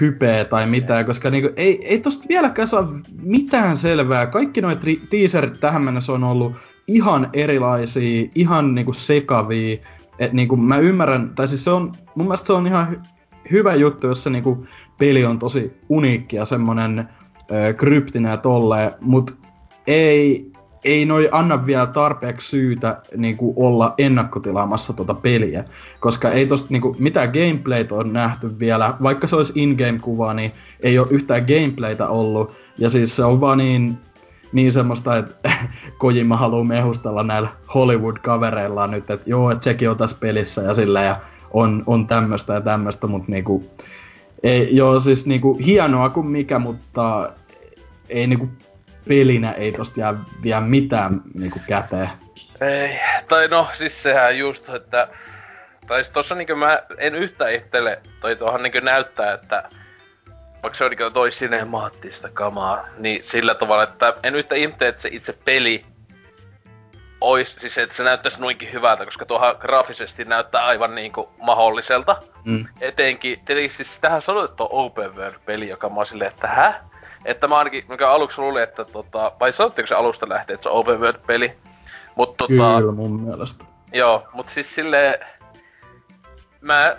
hypeä tai mitään, koska niinku, ei, ei tosta vieläkään saa mitään selvää. Kaikki noit teaserit tähän mennessä on ollut ihan erilaisia, ihan niinku sekavia. Et niinku, mä ymmärrän, tai siis se on, mun mielestä se on ihan hy- hyvä juttu, jos se niinku, peli on tosi uniikki ja semmonen ö, kryptinen ja tolleen, mut ei, ei noi anna vielä tarpeeksi syytä niinku, olla ennakkotilaamassa tota peliä. Koska ei tosta niinku, mitään gameplaytä on nähty vielä. Vaikka se olisi in-game-kuva, niin ei ole yhtään gameplaytä ollut. Ja siis se on vaan niin, niin semmoista, että Kojima haluaa mehustella näillä Hollywood-kavereillaan nyt, että joo, että sekin on tässä pelissä ja sillä ja on, on tämmöistä ja tämmöistä, mutta niinku, ei, joo, siis niinku hienoa kuin mikä, mutta ei niinku pelinä ei tosta jää vielä mitään niinku käteen. Ei, tai no siis sehän just, että... Tai siis tossa niinkö mä en yhtä ittele, toi tuohon niinkö näyttää, että vaikka se on niinkö toi sinemaattista kamaa, niin sillä tavalla, että en yhtä ihmettele, että se itse peli ois, siis että se näyttäisi noinkin hyvältä, koska tuohan graafisesti näyttää aivan niinku mahdolliselta. Mm. Etenkin, tietenkin siis tähän sanoit, että on open world peli, joka mä oon silleen, että hä? Että mä ainakin, mikä aluksi luulin, että tota, vai sanotteko se alusta lähtee, että se on open world peli? Mut tota... Kyllä mun mielestä. Joo, mut siis sille Mä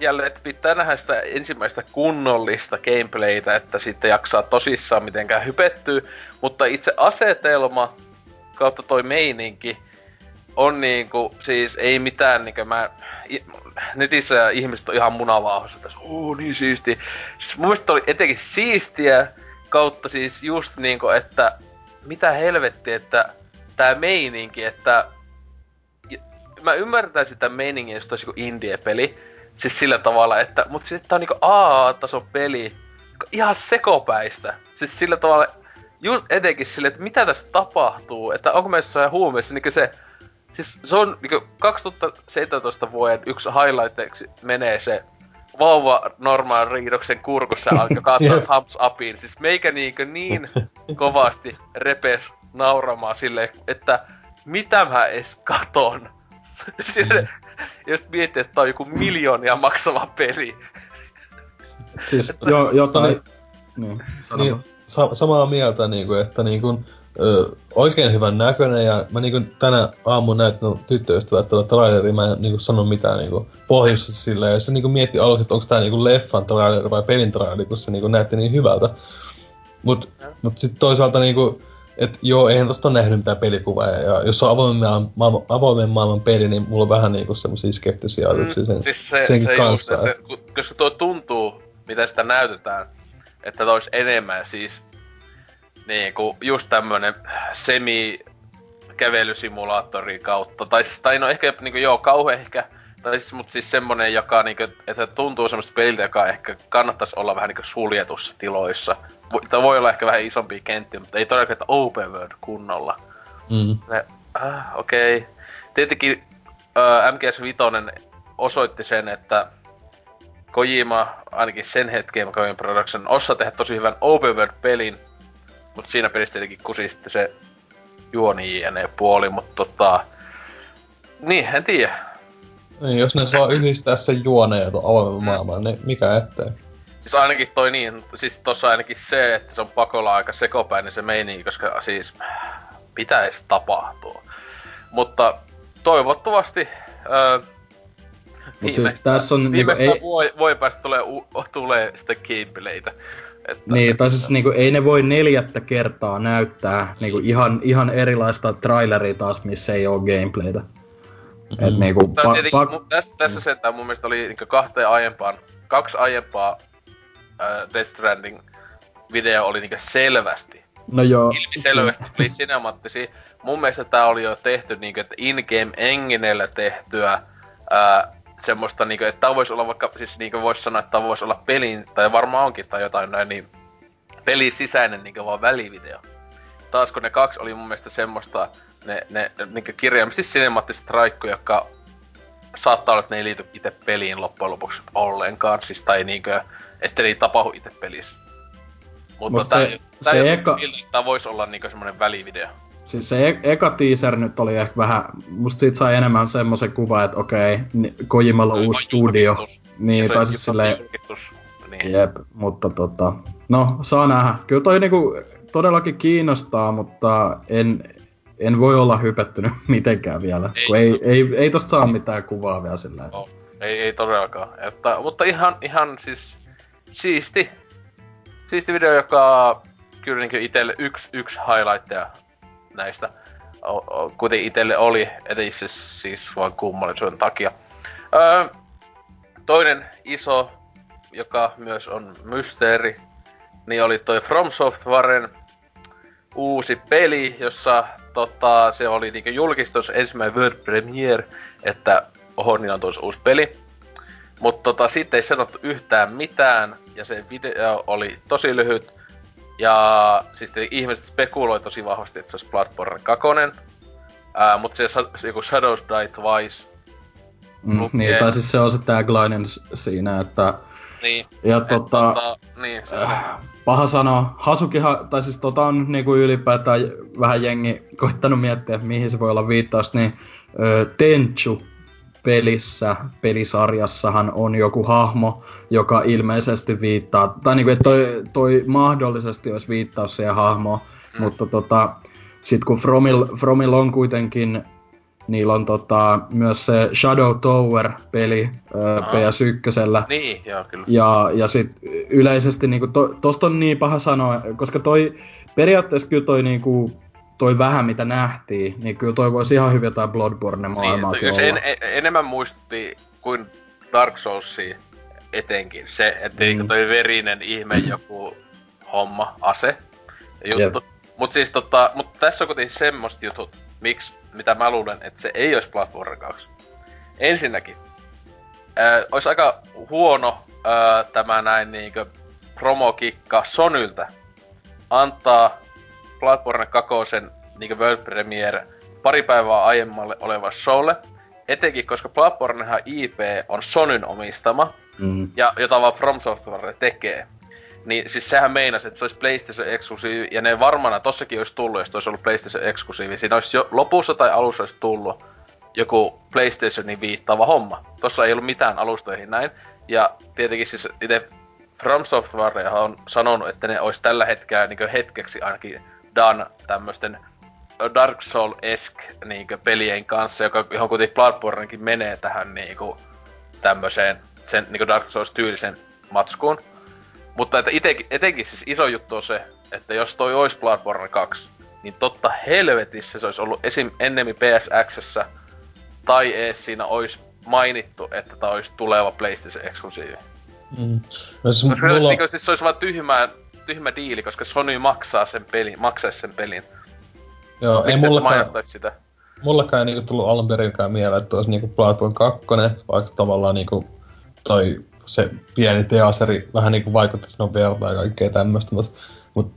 jälleen, että pitää nähdä sitä ensimmäistä kunnollista gameplaytä, että sitten jaksaa tosissaan mitenkään hypettyä. Mutta itse asetelma kautta toi meininki on niinku, siis ei mitään niinku mä... Netissä ihmiset on ihan munavauhassa tässä, oo niin siisti. Siis mun mielestä oli etenkin siistiä, kautta siis just niinku, että mitä helvetti, että tää meininki, että mä ymmärtäisin sitä meiningin, jos olisi indie-peli. Siis sillä tavalla, että, mutta sitten tää on niinku A-tason peli. Ihan sekopäistä. Siis sillä tavalla, just etenkin sille, että mitä tässä tapahtuu, että onko meissä jossain huumeessa, niin se, siis se on niin 2017 vuoden yksi highlight menee se vauva normaal riidoksen kurkussa alkoi katsoa thumbs upiin. Siis meikä niinkö niin kovasti repes nauramaan sille, että mitä mä edes katon. Sille, mm. just miettii, että tää on joku miljoonia maksava peli. Siis jo, jotain... Niin, niin, sa- samaa mieltä, niin kuin, että niin kuin, ö, oikein hyvän näköinen ja mä niin kuin, tänä aamun näyttänyt tyttöystävät tuolla traileri, mä en niin kuin, sano mitään niin kuin, pohjusta silleen, ja se niin kuin, mietti aluksi, että onko tää niin kuin, leffan traileri vai pelin traileri, kun se niin kuin, näytti niin hyvältä. Mut, mut sitten toisaalta niin kuin, et joo, eihän tosta ole nähnyt mitään pelikuvaa, ja, jos on avoimen maailman, avoimen maailman peli, niin mulla on vähän niinku semmosia skeptisiä ajatuksia sen, mm, siis se, senkin se kanssa. Just, että, koska tuo tuntuu, mitä sitä näytetään, että tois enemmän siis niinku just tämmönen semi kävelysimulaattori kautta, tai, siis, tai no ehkä niinku joo, kauhean ehkä, tai siis, mut siis semmonen, joka niinku, että tuntuu semmoista peliltä, joka ehkä kannattaisi olla vähän niinku suljetussa tiloissa. Tämä voi olla ehkä vähän isompi kenttiä, mutta ei todellakaan, että open world kunnolla. Mm. Ne, äh, okei. Okay. Tietenkin äh, MGS Vitoinen osoitti sen, että Kojima, ainakin sen hetken Kojima Production, osaa tehdä tosi hyvän open world-pelin, mutta siinä pelissä tietenkin kusi sitten se juoni jne puoli, mutta tota... Niin, en tiedä. Niin, jos ne saa yhdistää sen juoneen ja avoimen mm. maailman, niin mikä ettei. Siis ainakin toi niin, siis tossa ainakin se, että se on pakolla aika sekopäin se meininki, koska siis pitäisi tapahtua. Mutta toivottavasti öö, Mut siis tässä on niinku, ei... voi, voi päästä tulee, u, tulee sitä gameplaytä. Että, niin, tai siis niinku, ei ne voi neljättä kertaa näyttää niinku, ihan, ihan erilaista traileria taas, missä ei oo gameplaytä. Mm-hmm. Et, niinku, pa- pa- tässä, tässä se, että mun mielestä oli niinku kahteen aiempaan, kaksi aiempaa äh, Death Stranding video oli niinku selvästi. No joo. Ilmi selvästi oli cinemaattisia. Mun mielestä tää oli jo tehty niinku, että in-game enginellä tehtyä äh, semmoista niinku, että tää voisi olla vaikka, siis niinku vois sanoa, että tää voisi olla pelin, tai varmaan onkin tai jotain näin, niin pelin sisäinen niinku vaan välivideo. Taas kun ne kaksi oli mun mielestä semmoista, ne, ne niinku kirjaimisesti sinemaattiset raikkuja, jotka saattaa olla, että ne ei liity itse peliin loppujen lopuksi ollenkaan, siis tai niinkö, että ei tapahdu itse pelissä. Mutta tää, se, tää se eka... siltä, että tää voisi olla niinku semmonen välivideo. Siis se e- eka teaser nyt oli ehkä vähän, musta siitä sai enemmän semmoisen kuva, että okei, Kojimalla on uusi studio. Niin, tai siis silleen... Niin. Jep, mutta tota, no saa nähdä. Kyllä toi niinku todellakin kiinnostaa, mutta en, en voi olla hypettynyt mitenkään vielä, ei, kun ei, ei, ei tosta saa mitään kuvaa vielä sillä no, ei, ei todellakaan. Että, mutta ihan, ihan siis siisti, siisti video, joka kyllä niin itselle yksi, yksi highlightteja näistä kuten itselle oli, ettei se siis vaan kummallisuuden takia. Öö, toinen iso, joka myös on mysteeri, niin oli toi From Softwaren uusi peli, jossa tota, se oli niinku julkistus ensimmäinen World Premiere, että oho, niin on tuossa uusi peli. Mutta tota, sitten ei sanottu yhtään mitään, ja se video oli tosi lyhyt. Ja siis ihmiset spekuloi tosi vahvasti, että se olisi Bloodborne 2. Ää, mutta se, joku Shadows Die Twice. Mm, niin, tai siis se on se tagline siinä, että... Niin. Ja tota... tota niin, äh, paha sanoa. Hasukihan, tai siis tota on niinku ylipäätään vähän jengi koittanut miettiä, mihin se voi olla viittaus, niin ö, Tenchu pelissä, pelisarjassahan on joku hahmo, joka ilmeisesti viittaa, tai niinku, että toi, toi mahdollisesti olisi viittaus siihen hahmoon, mm. mutta tota, sit kun Fromil, Fromil on kuitenkin, niillä on tota, myös se Shadow Tower-peli no. PS1. Niin, joo, kyllä. Ja, ja sit yleisesti niinku, to, tosta on niin paha sanoa, koska toi, periaatteessa kyllä toi niinku, toi vähän mitä nähtiin, niin kyllä toi voisi ihan hyvin jotain Bloodborne maailmaa niin, olla. En, en, enemmän muistutti kuin Dark Soulsia etenkin. Se, että mm. toi verinen ihme joku homma, ase juttu. Yep. Mut siis tota, mut tässä on kuitenkin semmoista jutut, miksi, mitä mä luulen, että se ei olisi Bloodborne 2. Ensinnäkin, äh, olisi aika huono äh, tämä näin niinkö promokikka Sonyltä antaa Bloodborne 2 niin World Premiere pari päivää aiemmalle oleva showlle. Etenkin koska Bloodbornehan IP on Sonyn omistama, mm. ja jota vaan From Software tekee. Niin siis sehän meinasi, että se olisi PlayStation eksklusiivi, ja ne varmana tossakin olisi tullut, jos olisi ollut PlayStation eksklusiivi. Siinä olisi jo lopussa tai alussa olisi tullut. joku PlayStationin viittaava homma. Tossa ei ollut mitään alustoihin näin. Ja tietenkin siis itse From Software on sanonut, että ne olisi tällä hetkellä niin hetkeksi ainakin done tämmöisten Dark Soul-esk niin pelien kanssa, joka johon kuitenkin Bloodbornekin menee tähän niin kuin, tämmöiseen sen niin Dark Souls-tyylisen matskuun. Mutta että ite, etenkin siis iso juttu on se, että jos toi olisi Bloodborne 2, niin totta helvetissä se olisi ollut esim. ennemmin PSXssä, tai ees siinä olisi mainittu, että tämä olisi tuleva PlayStation eksklusiivi. Mm. No, siis koska mulla... niin, siis se olisi vaan tyhmä, tyhmä diili, koska Sony maksaa sen pelin, maksaisi sen pelin. Joo, Miksi ei mullakaan, sitä? Mullakaan ei niinku tullut alun perinkään mieleen, että olisi niinku Bloodborne 2, vaikka tavallaan niinku toi se pieni teaseri vähän niinku vaikuttaisi nopealta ja kaikkea tämmöistä, mutta mut,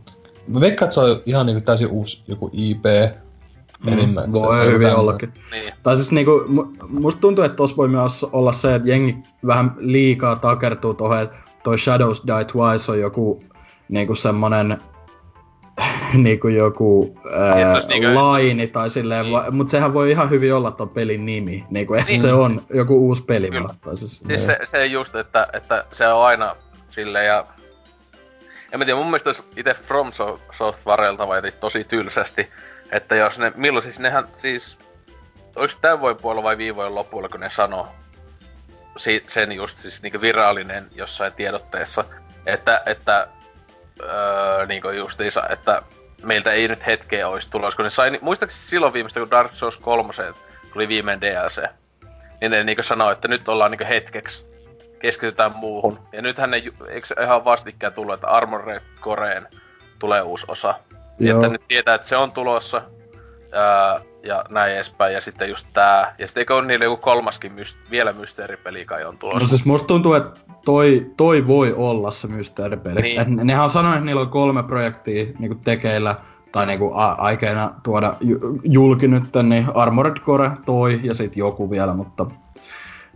mä veikkaan, että se on ihan niinku täysin uusi joku IP, Mm, voi hyvin ollakin. Niin. Tai siis niinku, musta tuntuu, että tossa voi myös olla se, että jengi vähän liikaa takertuu tohon, että toi Shadows Die Twice on joku niinku semmonen niinku joku ää, niinku... laini tai silleen, niin. Va, mut sehän voi ihan hyvin olla ton pelin nimi, niinku, että niin. se on joku uusi peli. Kyllä. Siis, siis se, se just, että, että se on aina silleen ja en mä tiedä, mun mielestä itse From Softwarelta vai tosi tylsästi, että jos ne, milloin siis nehän siis, oliko tämän vuoden puolella vai viime vuoden lopulla, kun ne sanoo si, sen just siis niinku virallinen jossain tiedotteessa, että, että öö, niinku justiinsa, että meiltä ei nyt hetkeä olisi tulossa, kun ne sai, muistaakseni silloin viimeistä, kun Dark Souls 3 tuli viimein DLC, niin ne niinku sanoi, että nyt ollaan niinku hetkeksi, keskitytään muuhun. Ja nythän ne, eikö ihan vastikään tullut, että Armored Coreen tulee uusi osa. Joo. Että nyt tietää, että se on tulossa, ää, ja näin edespäin, ja sitten just tää. Ja sitten eikö ole niille joku kolmaskin myst- vielä mysteeripeli kai on tulossa? No siis musta tuntuu, että toi, toi voi olla se mysteeripeli. Niin. Et nehän on sanonut, että niillä on kolme projektia niinku tekeillä, tai niinku a- aikeena tuoda julki nyt, niin Armored Core toi, ja sitten joku vielä, mutta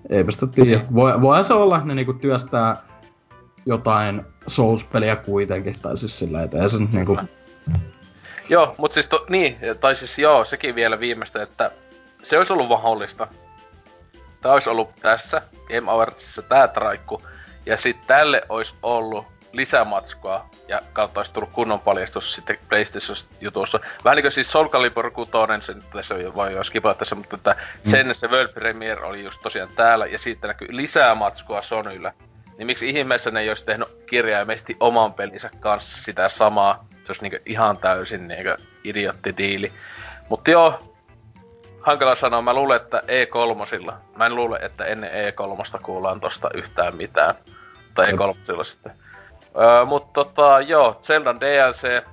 eipä sitä tiedä. Voi, voi se olla, että ne niinku työstää jotain Souls-peliä kuitenkin, tai siis sillä, että ei se niinku... Joo, mut siis to, niin, tai siis joo, sekin vielä viimeistä, että se olisi ollut mahdollista. Tää olisi ollut tässä, Game Awardsissa tää traikku, ja sitten tälle olisi ollut lisämatskua, ja kautta olisi tullut kunnon paljastus sitten PlayStation-jutussa. Vähän niin kuin siis Soul Calibur 6, sen tässä voi jo tässä, mutta että mm. sen se World Premiere oli just tosiaan täällä, ja siitä näkyy lisää matskua Sonylle. Niin miksi ihmeessä ne ei olisi tehnyt kirjaimesti oman pelinsä kanssa sitä samaa? Se olisi niinku ihan täysin niinku diili. Mutta joo, hankala sanoa. Mä luulen, että E3, mä en luule, että ennen E3 kuullaan tosta yhtään mitään. Tai E3 sitten. Öö, mutta tota, joo, Zeldan DLC,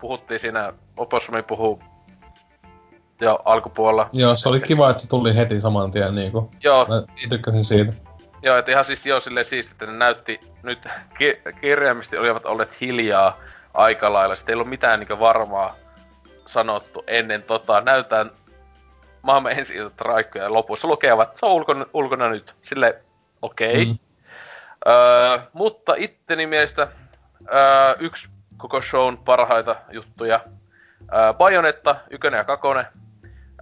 puhuttiin siinä, Opossumi puhuu jo alkupuolella. Joo, se oli kiva, että se tuli heti saman tien niinku. Joo. Mä tykkäsin siitä. Joo, että ihan siis joo silleen siisti, että ne näytti nyt ki- kirjaimisesti olivat olleet hiljaa aika lailla. Sitten ei ollut mitään niinku varmaa sanottu ennen tota. Näytään maailman ensi traikkoja ja lopussa lukevat, se on ulkona, ulkona nyt. Sille okei. Okay. Mm. Öö, mutta itteni mielestä öö, yksi koko shown parhaita juttuja. Öö, Bajonetta, ykönen ja kakonen.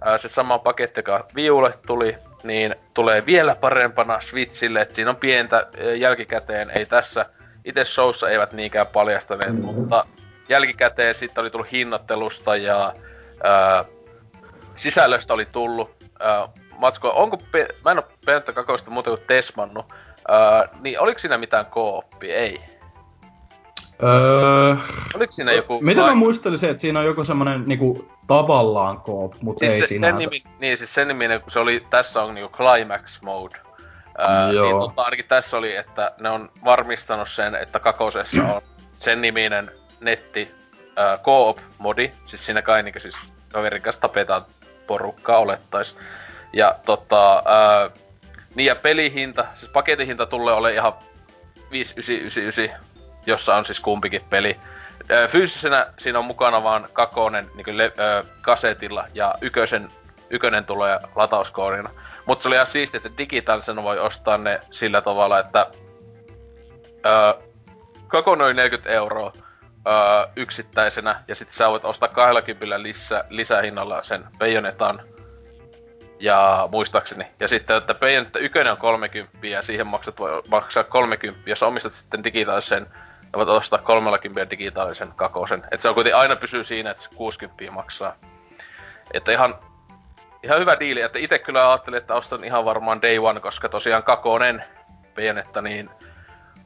Öö, se sama paketti, joka Viulle tuli, niin tulee vielä parempana Switchille, että siinä on pientä jälkikäteen, ei tässä itse showssa eivät niinkään paljastaneet, mm. mutta jälkikäteen sitten oli tullut hinnoittelusta ja ää, sisällöstä oli tullut. Ää, Matsko, onko, pe- mä en oo Pentta Kakosta muuta kuin tesmannut, ää, niin oliko siinä mitään kooppia? Ei. Öö, Oliko siinä joku... Mitä mä muistelisin, että siinä on joku semmonen niinku tavallaan koop, mutta siis ei se, sinänsä. Sen nimi, niin siis sen niminen, kun se oli, tässä on niinku Climax Mode. Ää, Joo. Niin mutta ainakin tässä oli, että ne on varmistanut sen, että kakosessa on sen niminen netti ää, co-op modi, siis siinä kai niinku siis kaverin kanssa tapetaan porukkaa olettais. Ja tota, ää, niin ja pelihinta, siis paketin hinta tulee ole ihan 5999, jossa on siis kumpikin peli. Fyysisenä siinä on mukana vaan kakonen niin le- ö, kasetilla ja ykösen, ykönen tulee latauskoodina. Mutta se oli ihan siistiä, että digitaalisena voi ostaa ne sillä tavalla, että ö, kako noin 40 euroa ö, yksittäisenä ja sitten sä voit ostaa 20 lisä, lisähinnalla sen Bayonetan Ja muistaakseni. Ja sitten, että Bayonetta 1 on 30 ja siihen maksat voi maksaa 30, jos omistat sitten digitaalisen voit ostaa 30 digitaalisen kakosen. Että se on kuitenkin aina pysyy siinä, että se 60 maksaa. Että ihan, ihan hyvä diili, että itse kyllä ajattelin, että ostan ihan varmaan Day One, koska tosiaan kakonen Bayonetta, niin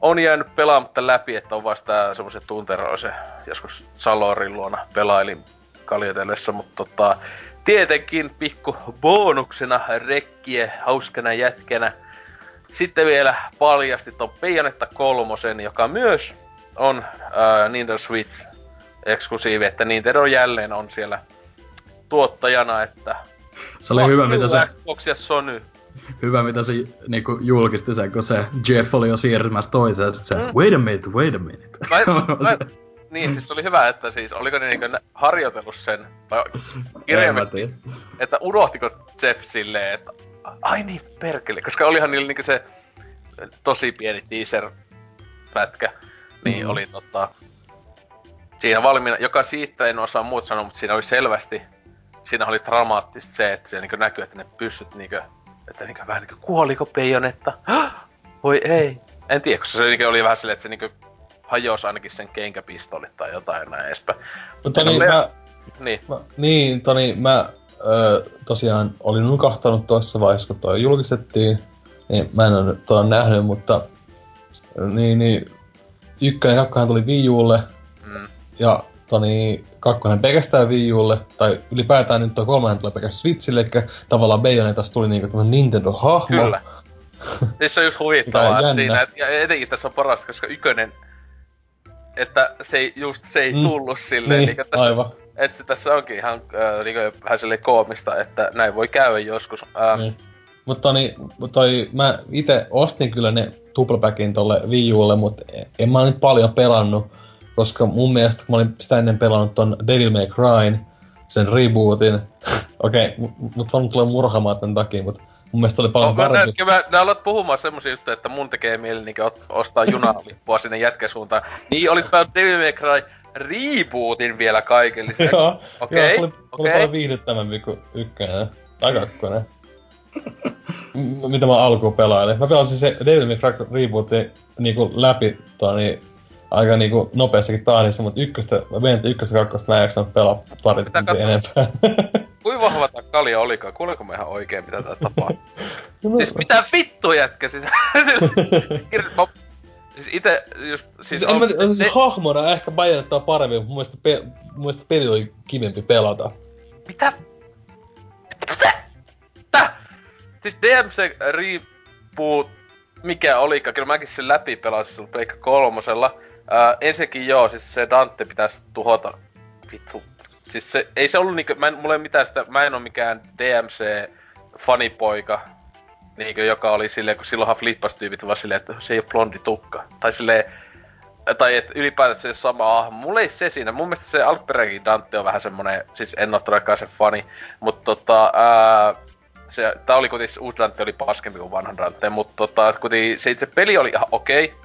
on jäänyt pelaamatta läpi, että on vasta semmoisen tunteroisen joskus Salorin luona pelailin kaljotellessa, mutta tota, tietenkin pikku bonuksena rekkie hauskana jätkänä. Sitten vielä paljasti ton Bayonetta kolmosen, joka myös on äh, Nintendo Switch eksklusiivi, että Nintendo jälleen on siellä tuottajana, että... Se oli hyvä, mitä se... Xbox ja Sony. Hyvä, mitä se niinku julkisti sen, kun se Jeff oli jo siirtymässä toiseen, sit se, mm. wait a minute, wait a minute. Mä, mä, niin, siis oli hyvä, että siis, oliko ne niinku harjoitellut sen, vai kirjaimesti, että unohtiko Jeff silleen, että ai niin, perkele, koska olihan niillä niinku se tosi pieni teaser-pätkä, niin mm. oli tota, siinä valmiina, joka siitä en osaa muut sanoa, mutta siinä oli selvästi, siinä oli dramaattista se, että siellä niinku näkyy, että ne pystyt niinku, että niinku vähän niinku kuoliko peijonetta, voi ei. En tiedä, koska se niinku oli vähän silleen, että se niinku hajosi ainakin sen kenkäpistolit tai jotain näin edespäin. Mutta niin, mä, niin. Mä, niin, Toni, mä ö, tosiaan olin nukahtanut tuossa vaiheessa, kun toi julkistettiin. Niin, mä en ole tuon nähnyt, mutta niin, niin ykkönen ja kakkonen tuli Wii Ulle. Mm. Ja Toni, kakkonen pelkästään Wii Ulle, tai ylipäätään nyt tuo kolmannen tulee pelkästään Switchille, eli tavallaan Bayonetasta tuli niinku tämmönen Nintendo-hahmo. Kyllä. siis se on just huvittavaa, että siinä, ja etenkin tässä on parasta, koska ykönen että se ei, just se ei mm. tullut silleen. Niin, tässä, aivan. Että tässä onkin ihan äh, niin vähän silleen koomista, että näin voi käydä joskus. Äh, niin. Mutta niin, toi, mä itse ostin kyllä ne tuplepackin tolle Wii Ulle, mutta en mä nyt paljon pelannut, koska mun mielestä kun mä olin sitä ennen pelannut ton Devil May Cry, sen rebootin, okei, okay, mut vaan tulee murhaamaan tämän takia, mutta Mun mielestä oli paljon no, parempi. Mä, mä, mä alat puhumaan semmosia juttuja, että mun tekee mieli niin ostaa junalippua sinne jätkäsuuntaan. Niin olis päänyt Devil May Cry rebootin vielä kaiken lisäksi. joo, okay, joo, se oli, okay. oli paljon viihdyttävämpi kuin ykkönen tai kakkonen. Mitä mä alkuun pelailin. Mä pelasin se Devil May Cry rebootin niinku läpi tuo, niin aika niinku nopeassakin tahdissa, mutta ykköstä, mä vein ykköstä kakkosta mä en jaksanut pelaa pari enempää. Kuinka vahva tää kalja olikaan? Kuuliko mä ihan oikein, mitä tää tapaa? no, siis mitä vittu jätkä sitä? siis ite just... Siis, siis, on, mä, siis ne... hahmona ehkä Bayonetta on parempi, mutta mun mielestä, pe, mun mielestä peli oli kivempi pelata. Mitä? Mitä? Siis DMC riippuu mikä olikaan. Kyllä mäkin sen läpi pelasin sillä Pleikka kolmosella. Ää, ensinnäkin joo, siis se Dante pitäisi tuhota. Vittu, siis se, ei se ollut niinku, mä en, mulla ei mitään sitä, mä en oo mikään DMC-fanipoika, niinkö, joka oli silleen, kun silloinhan flippastyypit vaan silleen, että se ei oo blondi tukka. Tai silleen, tai että ylipäätään se sama ah, Mulla ei se siinä. Mun mielestä se alkuperäinenkin Dante on vähän semmonen, siis en oo todellakaan se fani, mutta tota, ää, se, tää oli kuitenkin, uusi Dante oli paskempi kuin vanhan Dante, mutta tota, kuitenkin se itse peli oli ihan okei. Okay,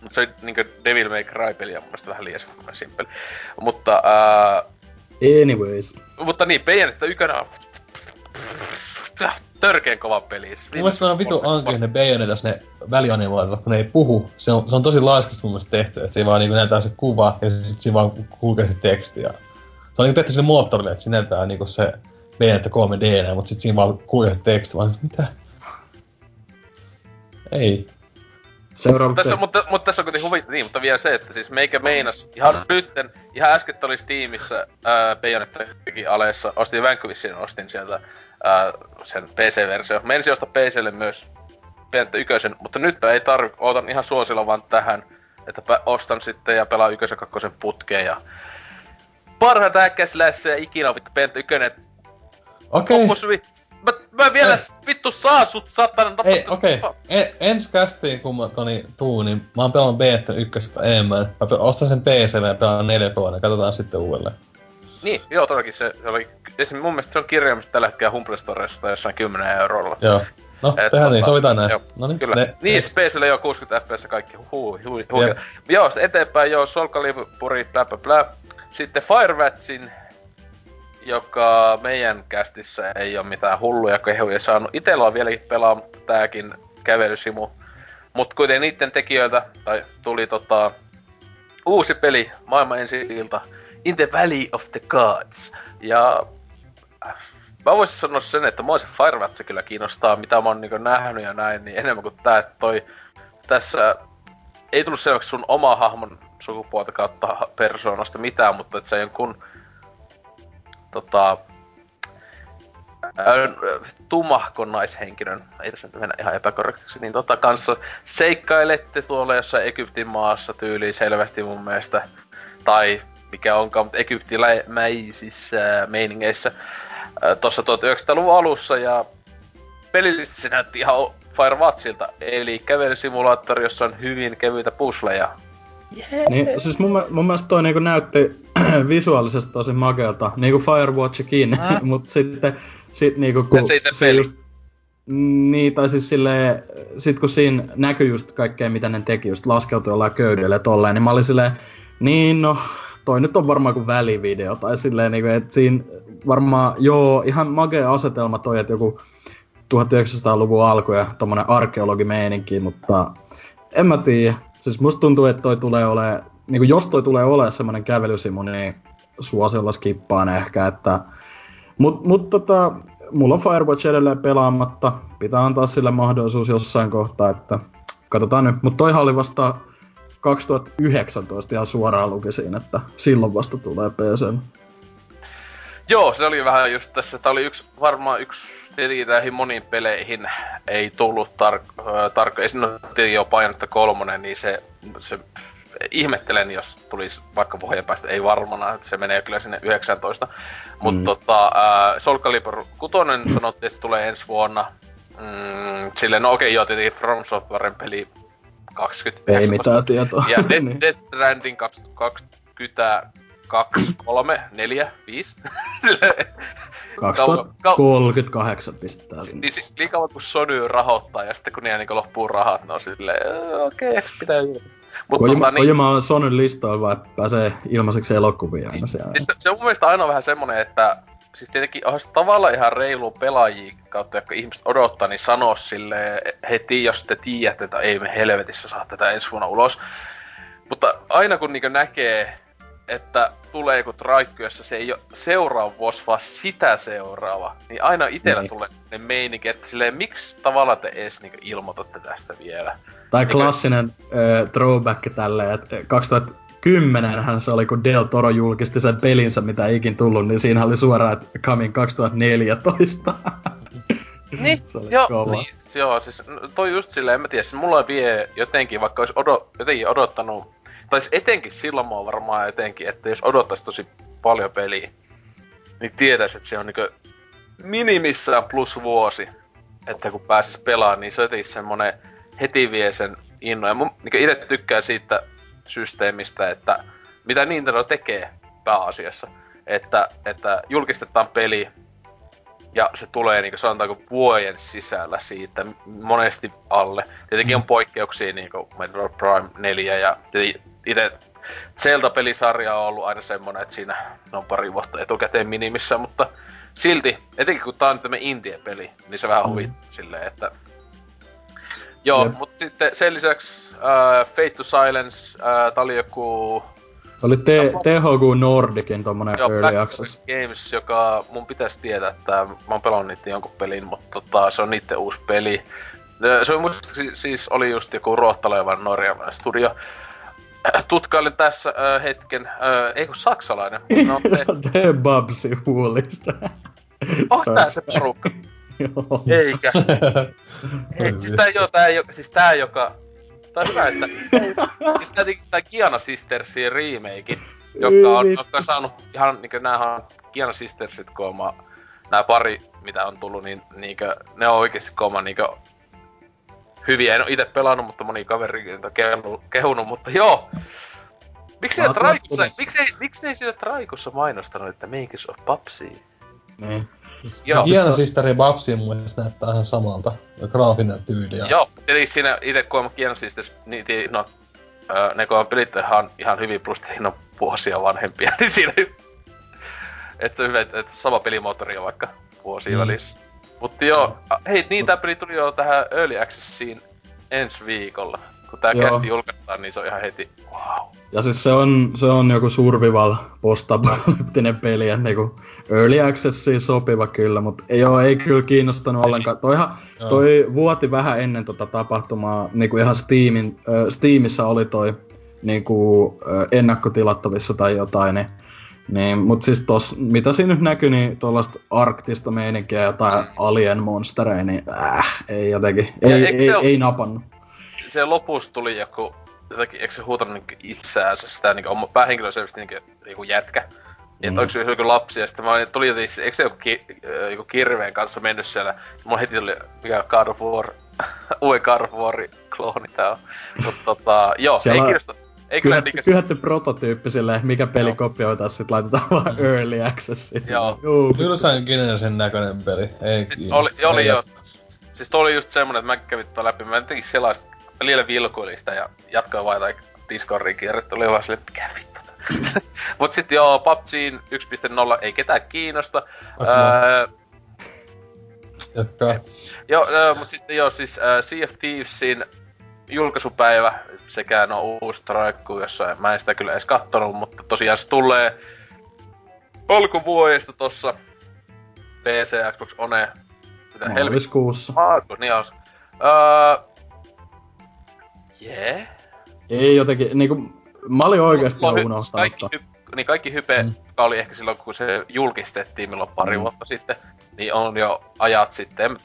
mutta se oli niinkö Devil May Cry peli ja mun mielestä vähän liian simppeli. Mutta ää, Anyways. Mutta niin, Bayonetta ykönä on törkeen kova peli. Mun mielestä on vitu ankeinen ne Bayonetas ne välianimaatiot, kun ne ei puhu. Se on, se on tosi laiskasti mun mielestä tehty, että siinä vaan niinku näytetään se kuva ja sit siinä vaan kulkee se teksti. Ja... Se on niinku tehty sille moottorille, että siinä näytetään niinku se Bayonetta 3 d mutta sit siinä vaan kulkee se teksti. Vaan mitä? Ei. Seuraava tässä, mutta, mutta, tässä on kuitenkin huvit, niin, mutta vielä se, että siis meikä meinas ihan nytten, ihan äsken oli Steamissa Bayonettakin aleessa, ostin Vanquishin, ostin sieltä ää, sen PC-versio. Menisin ostaa PClle myös Bayonetta ykösen, mutta nyt ei tarvi, ootan ihan suosilla vaan tähän, että ostan sitten ja pelaan ykösen kakkosen putkeen ja parhaita häkkäslässä ikinä on vittu Bayonetta ykönen. Okei. Okay. Mä, mä vielä Ei. vittu saa sut satana Ei, okei. Okay. E, ens kästiin kun mä toni tuu, niin mä oon pelannut BT ykköstä enemmän. Mä ostan sen PClle ja pelaan 4 k ja katsotaan sitten uudelleen. Niin, joo todellakin se, se oli... Esim. mun mielestä se on kirjaimista tällä hetkellä Humble Storesta jossain 10 eurolla. Joo. No, Et, tehdään niin, tota, sovitaan näin. Joo, no niin, kyllä. Ne, niin, PClle joo 60 fps kaikki, huu, huu, huu. Joo, eteenpäin joo, Soul Caliburi, blä blä blä. Sitten Firewatchin joka meidän kästissä ei ole mitään hulluja kehuja saanut. Itellä on vieläkin pelaa tääkin kävelysimu. Mut kuitenkin niiden tekijöiltä tai tuli tota, uusi peli, maailman ensi ilta, In the Valley of the Gods. Ja äh, mä voisin sanoa sen, että mua se Firewatch kyllä kiinnostaa, mitä mä oon niin nähnyt ja näin, niin enemmän kuin tää, että toi tässä ei tullut selväksi sun oma hahmon sukupuolta kautta persoonasta mitään, mutta että se jonkun tota, tumahkon naishenkilön, ei tässä nyt mennä ihan epäkorrektiksi, niin tota kanssa seikkailette tuolla jossain Egyptin maassa tyyliin selvästi mun mielestä. Tai mikä onkaan, mutta egyptiläisissä meiningeissä tuossa 1900-luvun alussa ja pelillisesti se näytti ihan Firewatchilta, eli kävelysimulaattori, jossa on hyvin kevyitä pusleja. Yeah. Niin, siis mun, mun mielestä toi niinku näytti visuaalisesti tosi makealta, niinku Firewatchikin, äh. mutta sitten sit niinku kun se just, niin, tai siis silleen, sit kun siinä näkyy just kaikkea, mitä ne teki, just laskeutui jollain köydellä tolleen, niin mä olin silleen, niin no, toi nyt on varmaan kuin välivideo, tai silleen, niin kuin, että siinä varmaan, joo, ihan magea asetelma toi, että joku 1900-luvun alku ja tommonen arkeologimeininki, mutta en mä tiedä. Siis musta tuntuu, että toi tulee ole, niin kuin jos toi tulee ole semmonen kävelysimu, niin suosiolla skippaan ehkä, että mut, mut tota, mulla on Firewatch edelleen pelaamatta. Pitää antaa sille mahdollisuus jossain kohtaa, että katsotaan nyt. Mutta toihan oli vasta 2019 ihan suoraan lukisin, että silloin vasta tulee PC. Joo, se oli vähän just tässä. Tää oli yksi, varmaan yksi tietenkin näihin moniin peleihin ei tullut tar- tarkka. Ole jo painetta kolmonen, niin se, se ihmettelen, jos tulisi vaikka pohjan päästä, ei varmana, että se menee kyllä sinne 19. Mutta mm. tota, äh, Soul Calibur 6 sanottiin, että se tulee ensi vuonna. Mm, silleen, no okei, okay, joo, tietenkin From Softwaren peli 20. Ei mitään tietoa. Ja Death, niin. Death Stranding 20, 2, 3, 4, 5. 2038 pistetään sinne. Niin, niin kauan kun Sony rahoittaa ja sitten kun niillä niin loppuu rahat, no silleen, okei, okay, pitää Mut Kojima, tota, niin, Kojima on Sonyn listoilla, että pääsee ilmaiseksi elokuvia aina siellä. Siis se, se on mun mielestä aina vähän semmonen, että siis tietenkin on tavallaan ihan reilu pelaajia kautta, jotka ihmiset odottaa, niin sanoo sille heti, jos te tiedätte, että ei me helvetissä saa tätä ensi vuonna ulos. Mutta aina kun niinku näkee, että tulee joku traikku, jossa se ei ole seuraava vuosi, vaan sitä seuraava, niin aina itellä niin. tulee ne meininki, että silleen, miksi tavallaan te edes niinku ilmoitatte tästä vielä. Tai niin klassinen äh, throwback tälle, että 2010 hän se oli, kun Del Toro julkisti sen pelinsä, mitä ei ikin tullut, niin siinä oli suoraan, että coming 2014. niin, joo, kova. niin, joo, siis toi just silleen, en mä tiedä, mulla vie jotenkin, vaikka olisi odot, jotenkin odottanut tai etenkin silloin oon varmaan etenkin, että jos odottaisi tosi paljon peliä, niin tietäisi, että se on niinku minimissään plus vuosi, että kun pääsis pelaamaan, niin se on semmonen heti vie sen innon. Ja mun niin itse tykkää siitä systeemistä, että mitä Nintendo tekee pääasiassa. Että, että julkistetaan peli, ja se tulee niinku sanotaanko vuoden sisällä siitä, monesti alle. Tietenkin on mm. poikkeuksia niinku Metroid Prime 4 ja itse Zelda-pelisarja on ollut aina semmonen, että siinä on pari vuotta etukäteen minimissä, mutta silti, etenkin kun tää on tämmönen indie-peli, niin se vähän huvittaa mm. silleen, että... Joo, Jep. mutta sitten sen lisäksi uh, Fate to Silence, uh, tää oli joku... Oli T- THQ Nordicin tommonen Joo, Early Access. Games, joka mun pitäisi tietää, että mä oon pelannut niitä jonkun pelin, mutta tota, se on niitten uusi peli. Se on musta siis oli just joku ruohtalevan norjalainen studio. tutkailin tässä äh, hetken, äh, ei kun saksalainen. No. The Babsi huolista. Onko tää se porukka? Joo. Eikä. ei, siis tää oo, tää oo, siis tää joka... Tää on hyvä, että... siis tää, tää Kiana Sistersin remake, joka on, joka on saanut ihan niinkö näähän on Kiana Sistersit kooma, nää pari mitä on tullut, niin niinkö, ne on oikeesti kooma niinkö hyviä. En ole itse pelannut, mutta moni kaveri on kehunut, kehunut, mutta joo. Miksi ne Traikussa, miksi, ei, miksi ne ei sitä Traikussa mainostanut, että Makers of Papsi? Niin. Se Kiana Sisteri Babsi mun mielestä näyttää ihan samalta. Graafinen tyyli. Ja... Joo, eli siinä itse kun on Kiana Sisters, niin no, ne kun on pelit ihan, ihan hyvin, plus ne on vuosia vanhempia, niin siinä että se on hyvä, että sama pelimoottori on vaikka vuosi mm. välissä. Mutta joo, hei, niin tää peli tuli jo tähän Early Accessiin ensi viikolla. Kun tää joo. kästi julkaistaan, niin se on ihan heti wow. Ja siis se on, se on joku survival postapokalyptinen peli, että niinku early accessiin sopiva kyllä, mutta joo, ei kyllä kiinnostanut ollenkaan. Toihan, toi vuoti vähän ennen tota tapahtumaa, niinku ihan Steamin, äh, Steamissa oli toi niinku äh, ennakkotilattavissa tai jotain, niin niin, mut siis tos, mitä siinä nyt näkyy, niin tuollaista arktista meininkiä ja jotain alien monstereja, niin äh, ei jotenkin, ei, ei, ei, ei, ei napannut. Se lopussa tuli joku jotenkin, eikö se huutanut niinku itseänsä sitä niinku oma päähenkilö selvästi niinku, niinku jätkä. Niin, mm. onko se joku lapsi, ja sitten mä olin, tuli jotenkin, eikö se joku, ki, joku kirveen kanssa mennyt siellä, mulla heti tuli, mikä God of War, uuden God of War klooni tää on. Mutta tota, joo, Siellä... ei kiinnosta. Ei kyllä niinkö... Kyhätty prototyyppi silleen, mikä peli Joo. kopioitaan, sit laitetaan vaan mm. early access. Joo. Tylsän sen näköinen peli. Ei siis oli, oli jo. Siis toi oli just semmonen, että mä kävin läpi, mä jotenkin selasin välillä vilkuili sitä ja jatkoin vaan jotain Discordin kierrettä, oli vaan silleen, mikä vittu. Mut sit joo, PUBGin 1.0 ei ketään kiinnosta. Öö. Joo, öö, mut sitten joo, siis äh, Sea of Thievesin julkaisupäivä sekä no uusi traikku, jossa mä en sitä kyllä edes kattonut, mutta tosiaan se tulee alkuvuodesta tossa PC, Xbox One, mitä Maaliskuussa. Maaliskuussa, niin on. Öö, Jee? Ei jotenkin, niinku, mä olin oikeesti jo unohtanut. Kaikki, hy, niin kaikki hype, mm. joka oli ehkä silloin, kun se julkistettiin milloin pari mm. vuotta sitten, niin on jo ajat sitten.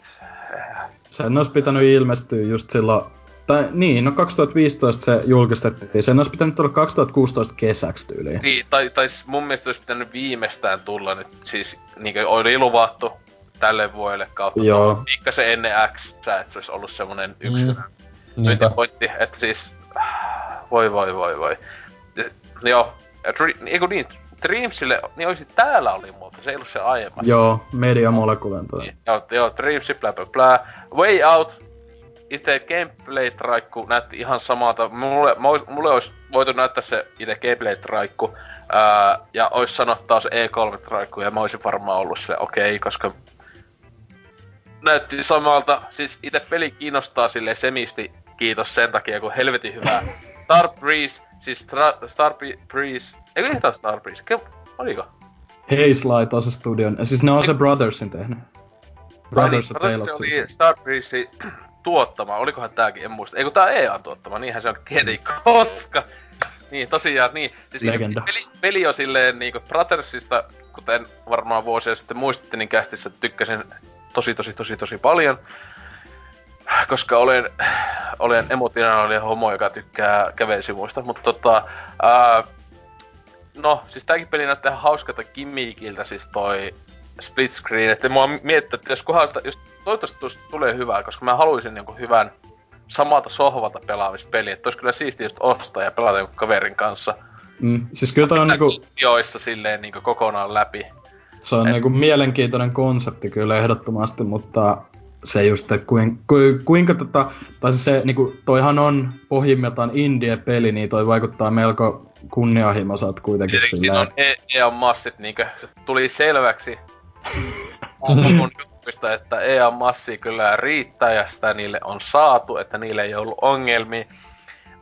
Sen olisi pitänyt ilmestyä just silloin, tai niin, no 2015 se julkistettiin, sen olisi pitänyt tulla 2016 kesäksi tyyliin. Niin, tai, tai mun mielestä olisi pitänyt viimeistään tulla nyt, siis niin oli luvattu tälle vuodelle kautta. Joo. se ennen X, että se olisi ollut semmonen yksi mm myyntipointti, että siis... Voi voi voi voi. Joo, eiku niin, Dreamsille, niin olisi täällä oli muuta, se ei ollut se aiemmin. Joo, Media Moleculen toi. Niin, joo, joo, Dreamsi, bla bla bla. Way Out, itse gameplay-traikku näytti ihan samalta. Mulle, mulle olisi voitu näyttää se itse gameplay-traikku. Ää, ja olisi sanottu taas E3-traikku, ja mä olisin varmaan ollut se okei, okay, koska näytti samalta. Siis itse peli kiinnostaa sille semisti, kiitos sen takia, kun helvetin hyvää. Star Breeze, siis tra- Star Breeze, eikö yhtään Star Breeze? Ke- oliko? Hazelight on se studion, siis ne on se Brothersin tehnyt. Brothers niin, Brothers oli Star Breeze tuottama, olikohan tääkin, en muista. Eikö tää EA tuottama, niinhän se on tiedä koska. Niin, tosiaan, niin. Siis Legenda. Peli, peli on silleen niinku Brothersista, kuten varmaan vuosia sitten muistitte, niin kästissä tykkäsin tosi tosi tosi tosi paljon. Koska olen, olen emotionaalinen homo, joka tykkää kävelysivuista, mutta tota, ää, no, siis tääkin peli näyttää hauskalta gimmickiltä, siis toi split screen, että mua miettii, että jos kohdalta, jos toivottavasti tulee hyvää, koska mä haluaisin jonkun hyvän samalta sohvalta pelaamispeli, että olisi kyllä siistiä just ostaa ja pelata jonkun kaverin kanssa. Mm, siis kyllä toi on niinku... Joissa silleen niinku kokonaan läpi. Se on Et... niinku mielenkiintoinen konsepti kyllä ehdottomasti, mutta se just, että kuin, ku, kuinka tota, tai siis se niinku, toihan on pohjimmiltaan indie-peli, niin toi vaikuttaa melko kunnianhimoiselta kuitenkin Tietenkin silleen. on EA Massit niinkö tuli selväksi mun jutuista, että EA Massi kyllä riittää ja sitä niille on saatu, että niille ei ollut ongelmia.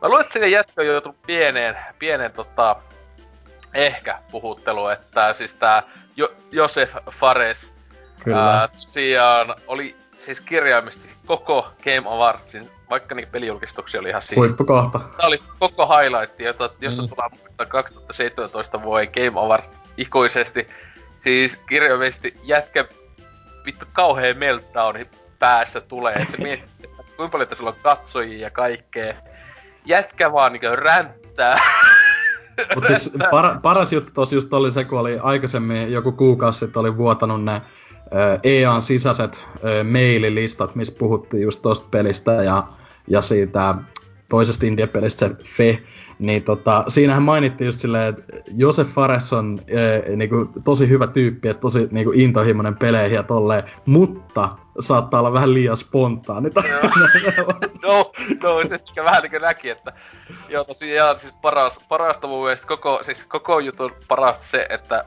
Mä luulen, että se jätkö on joutunut pieneen, pieneen tota, ehkä puhuttelu, että siis tää jo- Josef Fares Kyllä. Ää, tosiaan oli siis kirjaimisesti koko Game Awardsin, vaikka niitä pelijulkistuksia oli ihan siinä. Huippukohta. Tää oli koko highlight, jota, jossa mm. muistaa 2017 vuoden Game Award ikuisesti. Siis kirjaimisesti jätkä vittu kauhea meltdowni päässä tulee, että mietit, että kuinka paljon tässä on katsojia ja kaikkea. Jätkä vaan niinku ränttää. Mut siis par, paras juttu tossa just oli se, kun oli aikaisemmin joku kuukausi sitten oli vuotanut ne EAN sisäiset maililistat, missä puhuttiin just tosta pelistä ja, ja siitä toisesta indie-pelistä se Fe, niin tota, siinähän mainittiin just silleen, että Josef Fares on e, niinku, tosi hyvä tyyppi, että tosi niinku, intohimoinen peleihin ja tolleen, mutta saattaa olla vähän liian spontaani. no, no, se ehkä vähän niinku näki, että joo tosiaan siis paras, parasta mun mielestä koko, siis koko jutun parasta se, että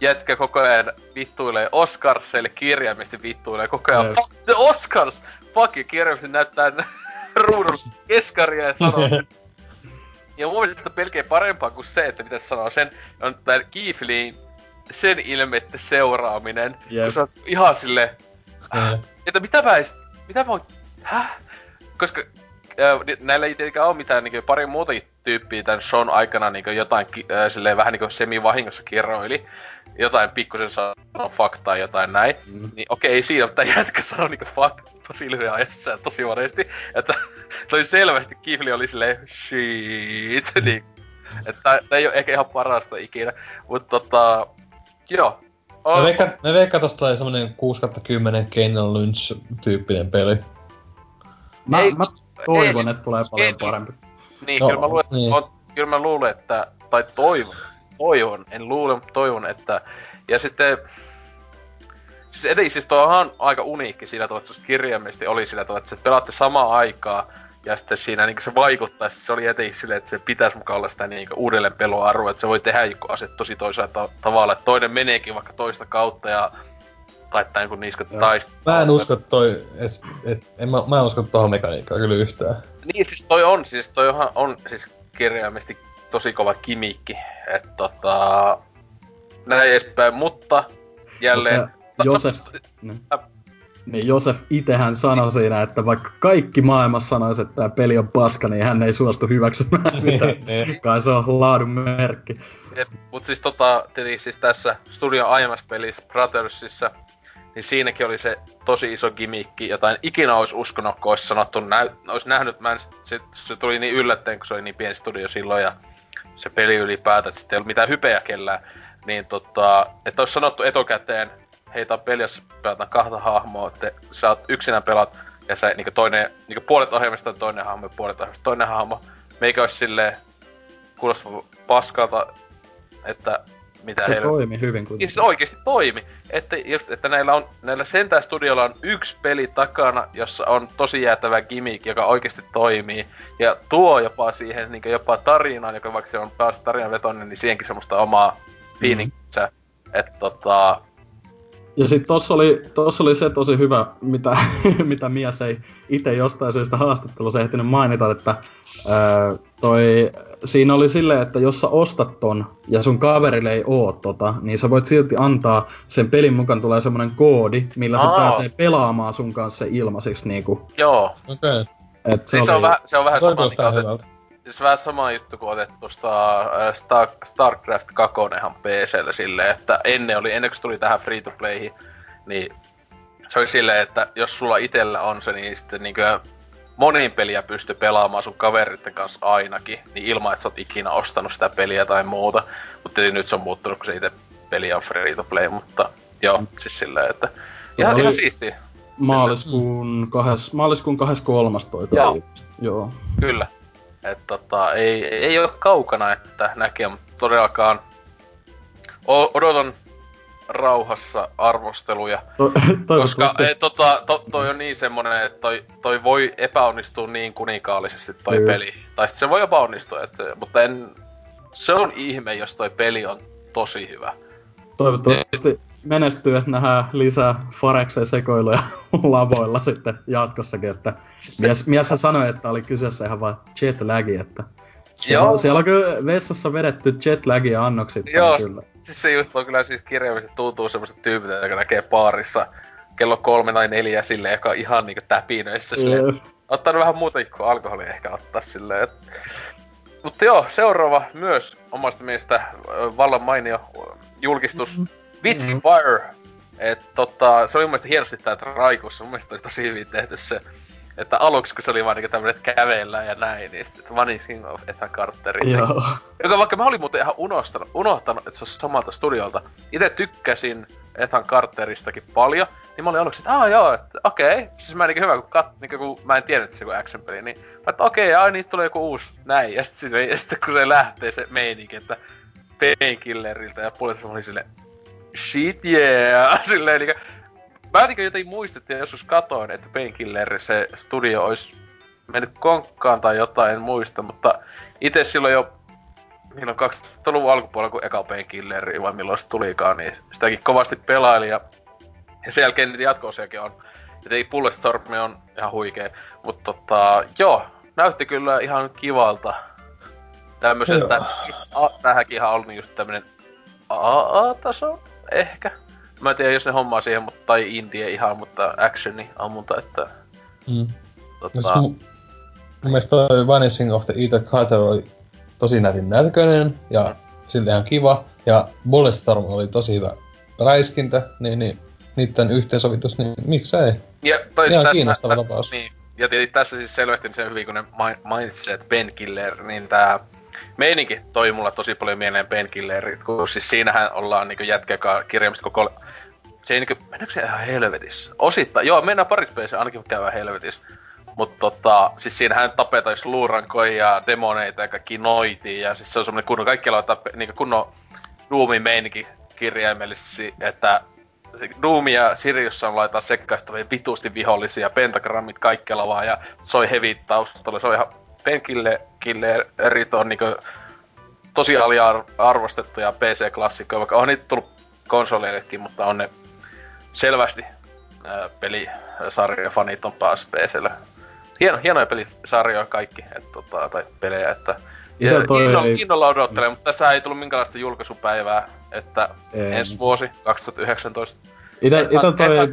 jätkä koko ajan vittuilee Oscarsille, kirjaimesti vittuilee koko ajan, fuck the Oscars! Fuck, ja kirjaimesti näyttää ruudun keskaria ja sanoo. Ja mun mielestä pelkeä parempaa kuin se, että mitä sanoo sen, on tää Kiefliin sen ilmettä seuraaminen. Jep. Kun se on ihan Niin. että mitä mä edes, mitä mä häh? Koska äh, näillä ei tietenkään ole mitään niinku pari muutakin tyyppiä tämän shown aikana niinku jotain äh, silleen vähän niinku semi-vahingossa kerroili. Jotain pikkusen sanoo faktaa jotain näin. Mm. Niin okei, ei siinä, mutta jätkä sanoi niinku fuck tosi lyhyen ajassa ja tosi monesti. Että toi selvästi Kifli oli silleen shit. niin, että tää, ei oo ehkä ihan parasta ikinä. Mutta tota, joo. Mä On, veikkaan, mä veikkaan tosta tulee semmonen 6 10 Kenan Lynch-tyyppinen peli. Mä, Ei- mä toivon, ei- että tulee paljon parempi. Niin, No, kyllä mä, luulen, niin. on, kyllä mä luulen, että, tai toivon, toivon, en luule, mutta toivon, että, ja sitten, siis edi, siis on aika uniikki sillä tavalla, että se kirjaimellisesti oli sillä tavalla, että se pelaatte samaan aikaa, ja sitten siinä niin se vaikuttaa, se oli etenkin silleen, että se pitäisi mukaan olla sitä niin uudelleen peloarvoa, että se voi tehdä joku aset tosi toisella ta- tavalla, että toinen meneekin vaikka toista kautta ja taittaa jonkun niskat taista. Mä en usko, että toi, et, et, en mä, mä en usko tohon mekaniikkaan kyllä yhtään. Niin siis toi on, siis toi on, on siis kirjaimesti tosi kova kimikki, että tota, näin edespäin, mutta jälleen... Mutta Josef, niin. niin Josef itehän sanoi siinä, että vaikka kaikki maailmassa sanoisi, että tämä peli on paska, niin hän ei suostu hyväksymään sitä. Niin. Kai se on laadun merkki. Et, mut siis tota, tietenkin siis tässä Studio aiemmassa pelissä Brothersissa, niin siinäkin oli se tosi iso gimikki, jota en ikinä olisi uskonut, kun olisi sanottu, näy, olisi nähnyt, mä en, se, se, tuli niin yllättäen, kun se oli niin pieni studio silloin, ja se peli ylipäätään, että sitten ei ollut mitään hypeä kellään, niin tota, että olisi sanottu etukäteen, hei tää on peli, jos pelataan kahta hahmoa, että sä oot yksinään pelaat, ja se niinku toinen, niinku puolet ohjelmista on toinen hahmo puolet ohjelmista toinen hahmo. Meikä olisi silleen, kuulostaa paskalta, että mitä Se heillä... toimi hyvin Niin kuitenkin. se oikeesti toimi. Että, just, että näillä, on, näillä sentään studiolla on yksi peli takana, jossa on tosi jäätävä gimmick, joka oikeasti toimii. Ja tuo jopa siihen niin jopa tarinaan, joka vaikka se on taas tarinavetoinen, niin siihenkin semmoista omaa fiilinkinsä. Että tota... Ja sit tossa oli, tossa oli se tosi hyvä, mitä, mitä mies ei itse jostain syystä haastattelussa ehtinyt mainita, että ää, toi, siinä oli silleen, että jos sä ostat ton ja sun kaverille ei oo tota, niin sä voit silti antaa sen pelin mukaan tulee semmonen koodi, millä se Aa. pääsee pelaamaan sun kanssa ilmaiseksi niinku. Joo. Okei. Et se, Siis oli, se on vähän, se on vähän Toi sama, kuulostaa niin hyvältä. Siis vähän sama juttu kuin otettu tuosta äh, Star, StarCraft 2 ihan PClle silleen, että ennen oli, ennen kuin tuli tähän free to playhin, niin se oli silleen, että jos sulla itellä on se, niin sitten niinkö monin peliä pysty pelaamaan sun kaveritten kanssa ainakin, niin ilman, että sä oot ikinä ostanut sitä peliä tai muuta. Mutta nyt se on muuttunut, kun se itse peli on free to play, mutta joo, siis silleen, että ihan, oli- ihan siistiä, maaliskuun, kahes, maaliskuun 23. toi Joo. Joo. kyllä. Että tota, ei, ei ole kaukana, että näkee, mutta todellakaan o- odotan rauhassa arvosteluja. To, Koska ei, tota, to, toi on niin semmonen, että toi, toi voi epäonnistua niin kuninkaallisesti toi Kyllä. peli. Tai sit se voi jopa onnistua, että, mutta en... Se on ihme, jos toi peli on tosi hyvä. Toivottavasti menestyy, että nähdään lisää Fareksen sekoiluja lavoilla sitten jatkossakin, että mies, mies sanoi, että oli kyseessä ihan vaan jetlagi, että siellä, Joo. siellä on kyllä vessassa vedetty jetlagi ja annoksit Joo, kyllä. siis se just on kyllä siis kirjaimisesti tuntuu semmoiset tyypit, jotka näkee baarissa kello kolme tai neljä silleen, joka on ihan niinku täpinöissä silleen. Jep. Ottanut vähän muutakin kuin alkoholia ehkä ottaa silleen. Et... Mutta joo, seuraava myös omasta mielestä vallan mainio julkistus. Witchfire. Et tota, se oli mun mielestä hienosti tää Raikussa, mun mielestä oli tosi hyvin tehty se. Että aluksi kun se oli vaan niinku tämmönen, että kävellään ja näin, niin sitten Vanishing of Ethan Carterin. Joo. Joka vaikka mä olin muuten ihan unohtanut, unohtanut että se olisi samalta studiolta. Itse tykkäsin Ethan Carteristakin paljon, niin mä olin aluksi, että aah joo, että okei. Okay. Siis mä niinku hyvä, kun, kat, niinku, kun mä en tiennyt, että se on joku action-peli, niin mä että okei, okay, ai niin tulee joku uusi näin. Ja sitten, sit, kun se lähtee se meininki, että painkilleriltä ja puolet mä olin silleen, shit yeah, silleen niinku, mä niinku jotenkin muistettiin, joskus katoin, että Painkiller se studio olisi mennyt konkkaan tai jotain, en muista, mutta itse silloin jo on 2000-luvun alkupuolella, kun eka Painkilleri, vai milloin se tulikaan, niin sitäkin kovasti pelaili ja, ja sen jälkeen niitä jatko on. Ja tei Bulletstorm on ihan huikee. Mutta tota, joo, näytti kyllä ihan kivalta. Tämmöiseltä, tähänkin ihan oli just tämmönen AA-taso, ehkä. Mä en tiedä, jos ne hommaa siihen, mutta, tai indie ihan, mutta actioni ammunta, että... Mm. Tota... Siis mun, mun mielestä toi Vanishing of the Ether Carter oli tosi nätin näköinen ja silti ihan kiva. Ja Bulletstorm oli tosi hyvä räiskintä, niin, niin niiden yhteensovitus, niin miksei? Ja toi ihan kiinnostava tapaus. Niin, ja tässä siis selvästi se hyvin, kun ne mainitsi, että Ben Killer, niin tää meininki toi mulla tosi paljon mieleen Killerit, kun siis siinähän ollaan niinku jätkä, kirjaimista koko... Se ei niinku, mennäänkö se ihan helvetissä? Osittain, joo, mennään parit pelissä ainakin käydään helvetissä. Mutta tota, siis siinähän tapetaan just luurankoja ja demoneita ja kaikki noitiin. Ja siis se on semmonen kunnon, kaikkialla on tape, niinku kunnon Doomin meininki kirjaimellisesti, että Doom ja Sirius on laittaa sekkaistavia vitusti vihollisia, pentagrammit kaikkialla vaan ja soi heavy taustalla. Se on ihan penkille killerit on niinku tosi aliarvostettuja PC-klassikkoja, vaikka on niitä tullut konsoleillekin, mutta on ne selvästi pelisarjafanit on pääs PClle hieno, hienoja pelisarjoja kaikki, et, tota, tai pelejä, että ja innolla, ei... innolla odottelen, mutta tässä ei tullut minkäänlaista julkaisupäivää, että ei. ensi vuosi, 2019. Itä, itä toi, ei,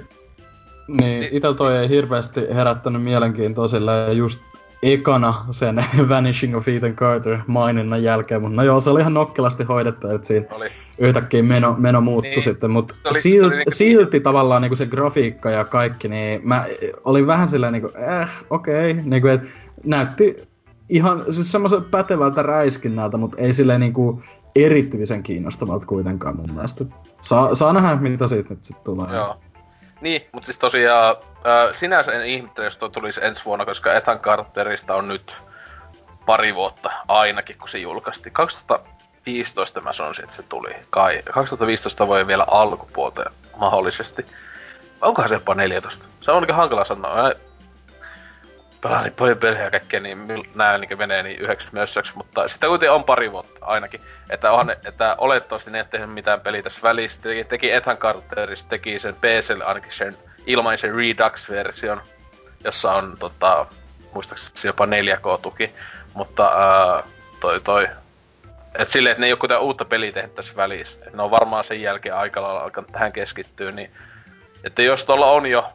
niin, itä toi ei hirveästi herättänyt mielenkiintoa sillä just ekana sen Vanishing of Ethan Carter maininnan jälkeen, mutta no joo, se oli ihan nokkelasti hoidettu, että siinä oli. yhtäkkiä meno, meno muuttui niin. sitten, mutta se oli, silti, se oli niinku... silti tavallaan niinku se grafiikka ja kaikki, niin mä olin vähän silleen niinku, eh, okei, okay. niinku, että näytti ihan siis semmoisen pätevältä räiskinnältä, mutta ei silleen niinku erityisen kiinnostavalta kuitenkaan mun mielestä. Saa, saa nähdä, mitä siitä nyt sitten tulee. Joo. Niin, mutta siis tosiaan äh, sinänsä en ihmettele, jos tuo tulisi ensi vuonna, koska Ethan Carterista on nyt pari vuotta ainakin, kun se julkaistiin. 2015 mä sanoisin, että se tuli. Kai. 2015 voi vielä alkupuolta mahdollisesti. Onkohan se jopa 14? Se on aika hankala sanoa pelaan niin paljon pelejä kaikkea, niin nää niin menee niin yhdeksi mössöksi, mutta sitten kuitenkin on pari vuotta ainakin. Että, onhan, että olettavasti ne ei tehnyt mitään peliä tässä välissä. Teki, teki Ethan Carterista, teki sen PClle ainakin sen ilmaisen Redux-version, jossa on tota, muistaakseni jopa 4K-tuki. Mutta ää, toi toi, et silleen, että ne ei ole kuitenkaan uutta peliä tehnyt tässä välissä. Et ne on varmaan sen jälkeen aika lailla alkanut tähän keskittyä, niin että jos tuolla on jo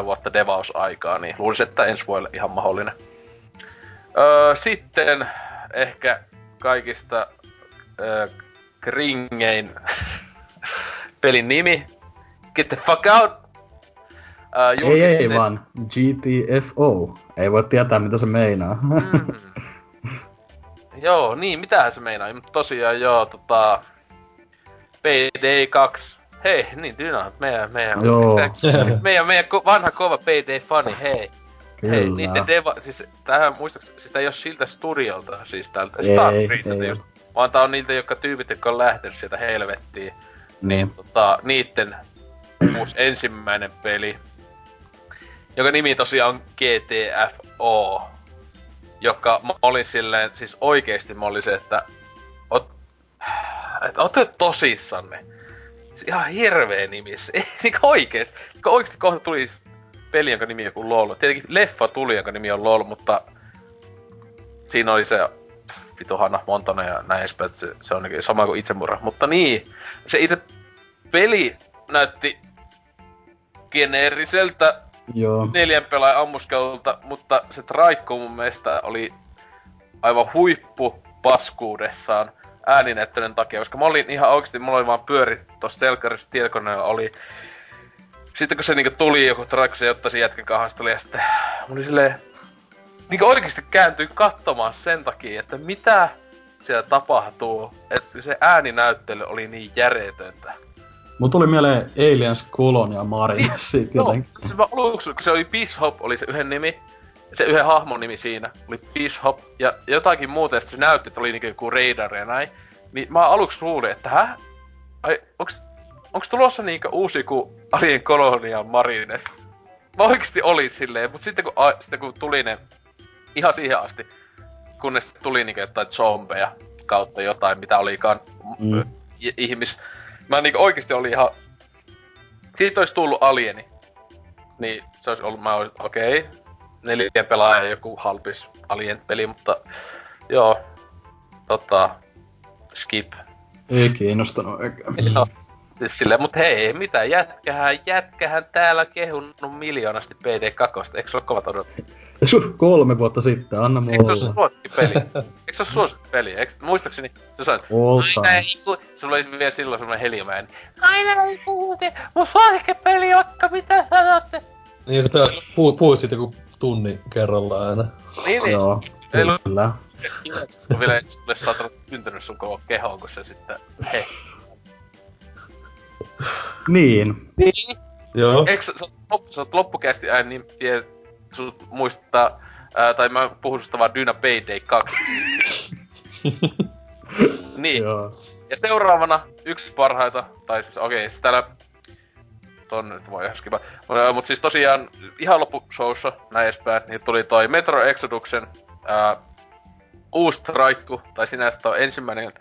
2-3 vuotta devausaikaa, niin luulisin, että ensi vuodelle ihan mahdollinen. Öö, sitten ehkä kaikista öö, kringein pelin nimi. Get the fuck out! Öö, ei, ei vaan GTFO. Ei voi tietää, mitä se meinaa. mm. Joo, niin, mitähän se meinaa? Mutta tosiaan joo, tota... PD2 Hei, niin Dyna, meidän, meidän, Joo. meidän, meidän ko- vanha kova PD-fani, hei. Kyllä. Hei, niiden deva, siis tähän muistaaks, siis tää ei oo siltä studiolta, siis tältä Starfreezilta just, vaan tää on niiltä, jotka tyypit, jotka on lähtenyt sieltä helvettiin. Mm. Niin tota, niitten uusi ensimmäinen peli, joka nimi tosiaan on GTFO, joka mä olin silleen, siis oikeesti mä olin se, että, ot, että ootte tosissanne ihan hirveä nimi. Ei niinku oikeesti. Niinku oikeesti kohta tulisi peli, jonka nimi on joku LOL. Tietenkin leffa tuli, jonka nimi on LOL, mutta siinä oli se vitu Hanna Montana ja näin edespäin, se, se on niin sama kuin itsemurha. Mutta niin, se itse peli näytti geneeriseltä Joo. neljän pelaajan ammuskelulta, mutta se traikko mun mielestä oli aivan huippu paskuudessaan ääninäyttelyn takia, koska mä olin ihan oikeesti, mulla oli vaan pyörit tossa telkkarissa tietokoneella oli sitten kun se niinku tuli joku traikku, se ottaisi jätken kahasta, ja sitten mulla oli silleen, niinku oikeesti kääntyi katsomaan sen takia, että mitä siellä tapahtuu, että se ääninäyttely oli niin järjetöntä. Mun tuli mieleen Aliens Colonia Marines siitä jotenkin. No, se aluksi, kun se oli Bishop, oli se yhden nimi, se yhden hahmon nimi siinä oli Bishop ja jotakin muuta, ja se näytti, että oli niinku joku Raider ja näin. Niin mä aluksi luulin, että hä? Ai, onks, onks tulossa niinku uusi kuin Alien Colonial Marines? Mä oikeesti oli silleen, mut sitten kun, a, sitten kun tuli ne ihan siihen asti, kunnes tuli niinku jotain zombeja kautta jotain, mitä olikaan Mm. ihmis... Mä niinku oikeesti oli ihan... Siitä olisi tullut alieni. Niin se olisi ollut, mä olisin, okei, okay, neljä pelaaja joku halpis alien-peli, mutta joo, tota, skip. Ei kiinnostanut eikä. Joo. Siis silleen, mut hei, mitä jätkähän, jätkähän täällä kehunut miljoonasti PD2, eikö se ole kovat odotukset? Kolme vuotta sitten, anna Eikö se ole suosikkipeli? Eikö se ole suosikkipeli? Eikö, muistaakseni sä sanoit, aina ei ku... Sulla oli vielä silloin semmonen helimäen. Aina ei puhuti mun suosikkipeli, vaikka mitä sanotte. Niin sä puhut siitä joku tunnin kerrallaan aina. Niin, niin. Joo, Ei ollut kyllä. on vielä sulle saattanut syntynyt sun koko kehoon, kun se sitten... Hei. Niin. Niin. Joo. Eikö sä, sä, loppu, sä oot loppukästi ääni, niin tie, sut muistaa, ää, tai mä puhun susta vaan Dyna Payday 2. niin. Joo. Ja seuraavana yksi parhaita, tai siis okei, okay, täällä tonne nyt voi ihan skipa. Mut siis tosiaan ihan loppushowssa näin edespäin, niin tuli toi Metro Exoduksen ää, uusi traikku, tai sinänsä toi ensimmäinen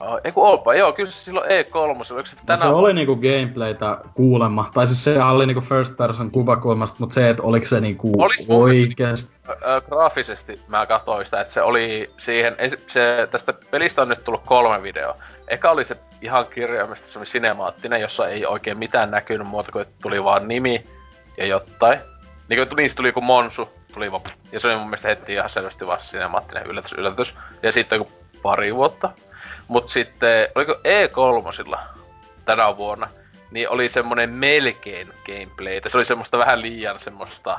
Uh, ei kun olpa, joo, kyllä se silloin E3, oliko se No tänä se oli niinku gameplaytä kuulemma. Tai siis sehän oli niinku first person kuvakulmasta, mutta se, että oliko se niinku Olis mun oikeesti. Ö, graafisesti mä katsoin sitä, että se oli siihen, se, tästä pelistä on nyt tullut kolme videoa. Eka oli se ihan kirjaimesti semmoinen sinemaattinen, jossa ei oikein mitään näkynyt muuta kuin, että tuli vaan nimi ja jotain. Niin kuin niistä tuli joku Monsu, tuli vaan, ja se oli mun mielestä heti ihan selvästi vaan sinemaattinen yllätys, yllätys. Ja sitten joku pari vuotta. Mut sitten, oliko E3 tänä vuonna, niin oli semmonen melkein gameplaytä. Se oli semmoista vähän liian semmoista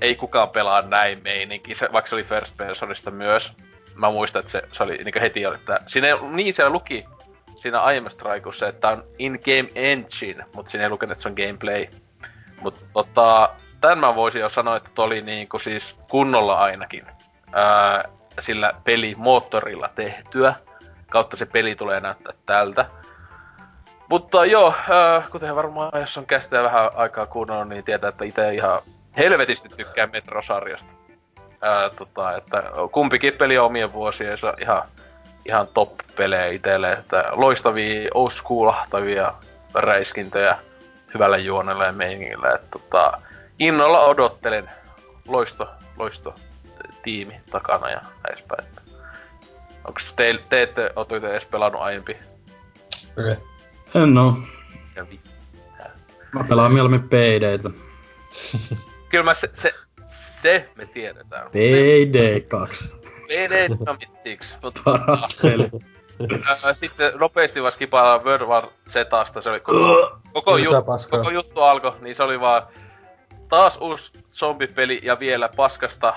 ei kukaan pelaa näin meininki, vaikka se oli first personista myös. Mä muistan, että se, se oli niin heti, että siinä ei, niin siellä luki siinä aiemmassa traikussa, että on in-game engine, mutta siinä ei lukenut, että se on gameplay. Mutta tota, tämän mä voisin jo sanoa, että oli niinku siis kunnolla ainakin ää, sillä pelimoottorilla tehtyä. Kautta se peli tulee näyttää tältä. Mutta joo, äh, kuten varmaan jos on käsittää vähän aikaa kuunnellut, niin tietää, että itse ihan helvetisti tykkää Metro-sarjasta. Ää, tota, että kumpikin peli on omien vuosiensa ihan, ihan top-pelejä itselle, että loistavia old school-ahtavia räiskintöjä hyvällä juonella ja meiningillä, että tota, innolla odottelen loisto, loisto tiimi takana ja edespäin. Onko te, te ette ootte edes pelannut aiempi? Okei. Okay. En oo. Ja vi- Mä pelaan mieluummin Paydaytä. Kyllä mä se, se, se me tiedetään. Payday 2. PD Dynamics, mutta Paras peli. sitten nopeasti vaan skipaillaan World War Zasta, se oli koko, koko, jut, koko juttu alkoi, niin se oli vaan taas uusi zombipeli ja vielä paskasta,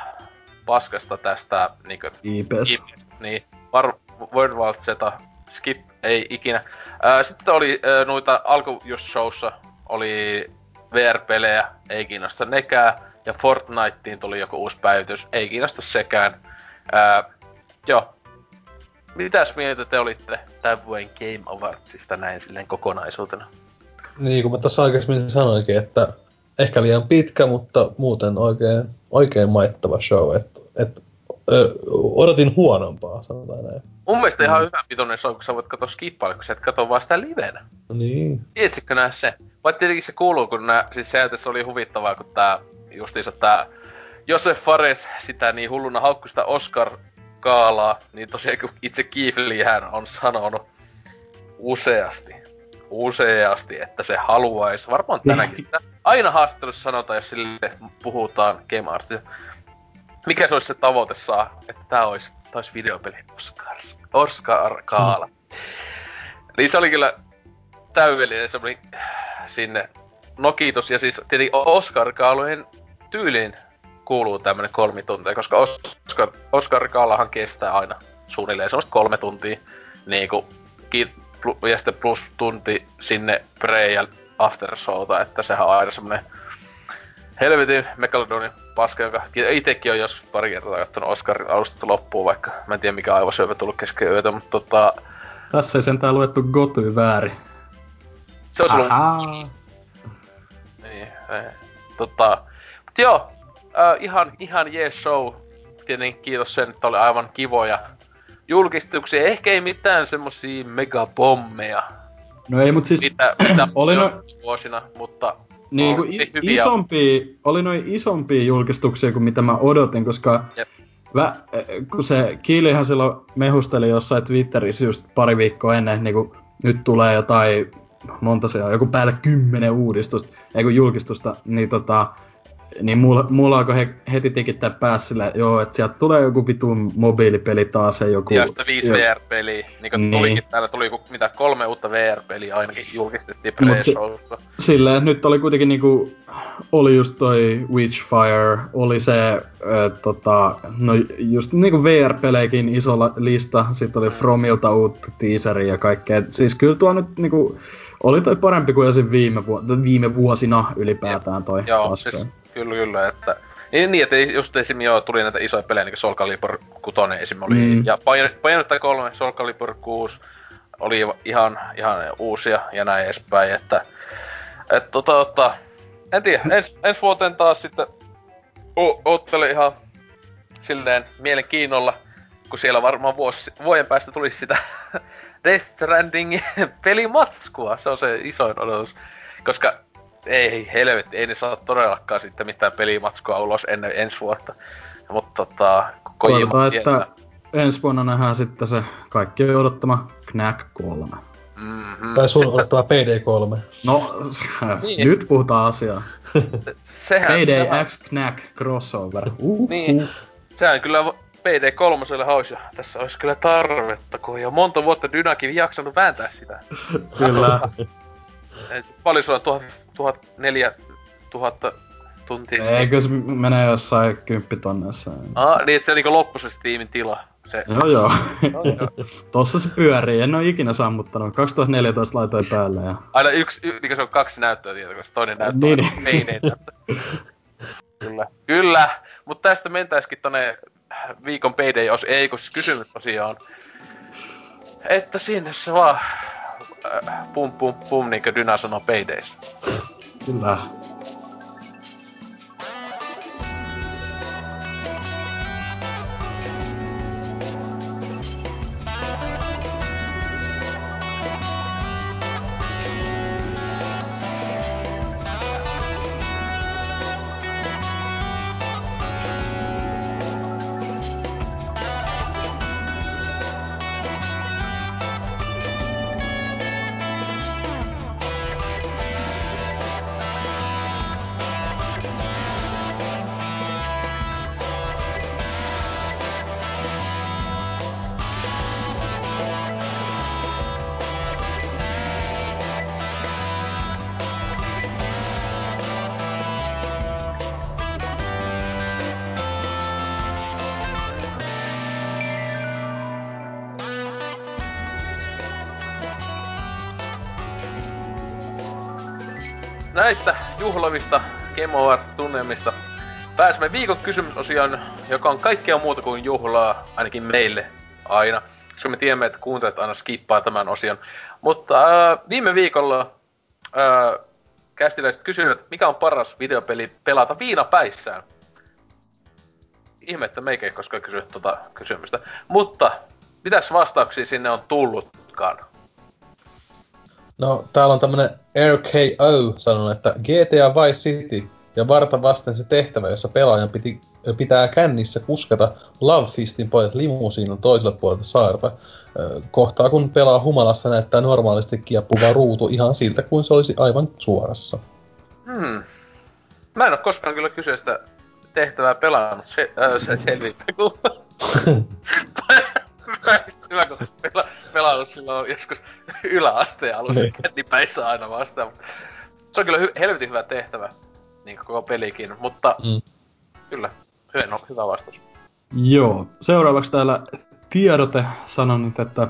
paskasta tästä niinkö IPS. Skip, niin, var, World War Z, skip, ei ikinä. Ää, sitten oli ää, noita alku just showssa, oli VR-pelejä, ei kiinnosta nekään. Ja Fortniteen tuli joku uusi päivitys, ei kiinnosta sekään. Ää, joo. Mitäs mieltä te olitte tämän vuoden Game Awardsista näin silleen kokonaisuutena? Niin kuin mä tuossa aikaisemmin sanoinkin, että ehkä liian pitkä, mutta muuten oikein, oikein maittava show. Et, et, ö, odotin huonompaa, sanotaan näin. Mun mielestä ihan hyvä pitoinen show, kun sä voit katsoa skippailla, kun sä et katso vaan sitä livenä. Niin. Tiesitkö nää se? Vai tietenkin se kuuluu, kun nää, siis se tässä oli huvittavaa, kun tää justiinsa tää Josef Fares sitä niin hulluna haukku sitä Oscar kaalaa, niin tosiaan kun itse Kiefli hän on sanonut useasti, useasti, että se haluaisi, varmaan tänäkin, aina haastattelussa sanotaan, jos sille puhutaan Game Artista, mikä se olisi se tavoite saa, että tää olisi, tää olisi videopeli Oscars, Oscar kaala. Niin se oli kyllä täydellinen semmoinen sinne nokitus. Ja siis tietenkin oscar kaalujen tyyliin kuuluu tämmönen kolmi tuntia, koska Oscar, oscar kaalahan kestää aina suunnilleen semmoista kolme tuntia. Niinku, ki- plu- ja sitten plus tunti sinne pre- ja after showta, että sehän on aina semmonen helvetin Megalodonin paska, joka itekin on joskus pari kertaa kattonut Oscarin alusta loppuun, vaikka mä en tiedä mikä aivosyövä tullut kesken yötä, mutta tota, Tässä ei sentään luettu Goty väärin. se on ollut Tota, mut joo, äh, ihan, ihan jees show. tietenkin kiitos sen, että oli aivan kivoja julkistuksia. Ehkä ei mitään semmosia megapommeja. No ei, mut siis... Mitä, mitä oli no... vuosina, mutta... Niin kuin i- isompia, oli noin isompia julkistuksia kuin mitä mä odotin, koska Jep. Vä, kun se Kiilihän silloin mehusteli jossain Twitterissä just pari viikkoa ennen, niin kun nyt tulee jotain, monta se on, joku päälle kymmenen uudistusta, ei kun julkistusta, niin tota, niin mulla, mulla alkoi he, heti tikittää päässä joo, että sieltä tulee joku vitun mobiilipeli taas, se joku... Ja sitten viisi VR-peliä, niin kuin niin. tulikin täällä, tuli joku, mitä kolme uutta VR-peliä ainakin julkistettiin pre si- Silleen, nyt oli kuitenkin niinku, oli just toi Witchfire, oli se, äh, tota, no just niinku VR-peleikin iso lista, sitten oli mm. Fromilta uutta teaseria ja kaikkea, siis kyllä tuo nyt niinku, oli toi parempi kuin esim. viime, vu- viime vuosina ylipäätään toi Joo, siis, kyllä kyllä, että niin, niin, että just esim. joo, tuli näitä isoja pelejä, niin kuin Soul Calibur 6 esim. oli, mm. ja Bayonetta 3, Soul Calibur 6 oli ihan, ihan uusia ja näin edespäin, että et, tota, tota, en tiedä, ens, ensi vuoteen taas sitten o, oottele ihan silleen mielenkiinnolla, kun siellä varmaan vuosi, vuoden päästä tulisi sitä Death Stranding pelimatskua, se on se isoin odotus. Koska ei helvetti, ei ne saa todellakaan sitten mitään pelimatskua ulos ennen ensi vuotta. Mutta tota, Kojima että ensi vuonna nähdään sitten se kaikki odottama Knack 3. Mm-hmm. Tai sun odottava PD3. No, niin. nyt puhutaan asiaa. Sehän, PD sehän... X Knack crossover. Uh, niin. Sehän kyllä PD3 hausia. Tässä olisi kyllä tarvetta, kun jo monta vuotta Dynakin jaksanut vääntää sitä. kyllä. Paljon sulla on tuhat, neljä tuhatta tuntia? Eikö se menee jossain kymppitonnessa? Ah, niin että se on niinku loppu se Steamin tila. Se. Joo joo. Tossa se pyörii, en oo ikinä sammuttanut. 2014 laitoin päälle ja... Aina yksi, y, niin se on kaksi näyttöä koska toinen näyttö niin. on niin. Kyllä. Kyllä. Mutta tästä mentäisikin tonne viikon payday, jos ei, kun kysymys tosiaan. Että sinne se vaan äh, pum pum pum, niinkö Dyna sanoo paydays. Kyllä. Game tunnelmista pääsemme viikon kysymysosioon, joka on kaikkea muuta kuin juhlaa, ainakin meille aina. Koska me tiedämme, että kuuntelijat aina skippaa tämän osion. Mutta äh, viime viikolla äh, kästiläiset kysyivät, mikä on paras videopeli pelata viinapäissään. Ihme, että meikä ei koskaan kysynyt tuota kysymystä. Mutta, mitäs vastauksia sinne on tullutkaan? No, täällä on tämmönen RKO sanonut, että GTA Vice City ja varta vasten se tehtävä, jossa pelaajan piti, pitää kännissä kuskata Love Fistin pojat limusiinin toiselle puolelle saarta. Kohtaa kun pelaa humalassa näyttää normaalisti kieppuva ruutu ihan siltä kuin se olisi aivan suorassa. Hmm. Mä en oo koskaan kyllä kyseistä tehtävää pelannut. Se, äh, se selvittää, kun... hyvä, kun pela, pelannut silloin joskus yläasteen alussa niin. kännipäissä aina vastaan. Se on kyllä hy- helvetin hyvä tehtävä, niin koko pelikin, mutta mm. kyllä, hyvä, no, hyvä vastaus. Joo, seuraavaksi täällä tiedote sanonut, että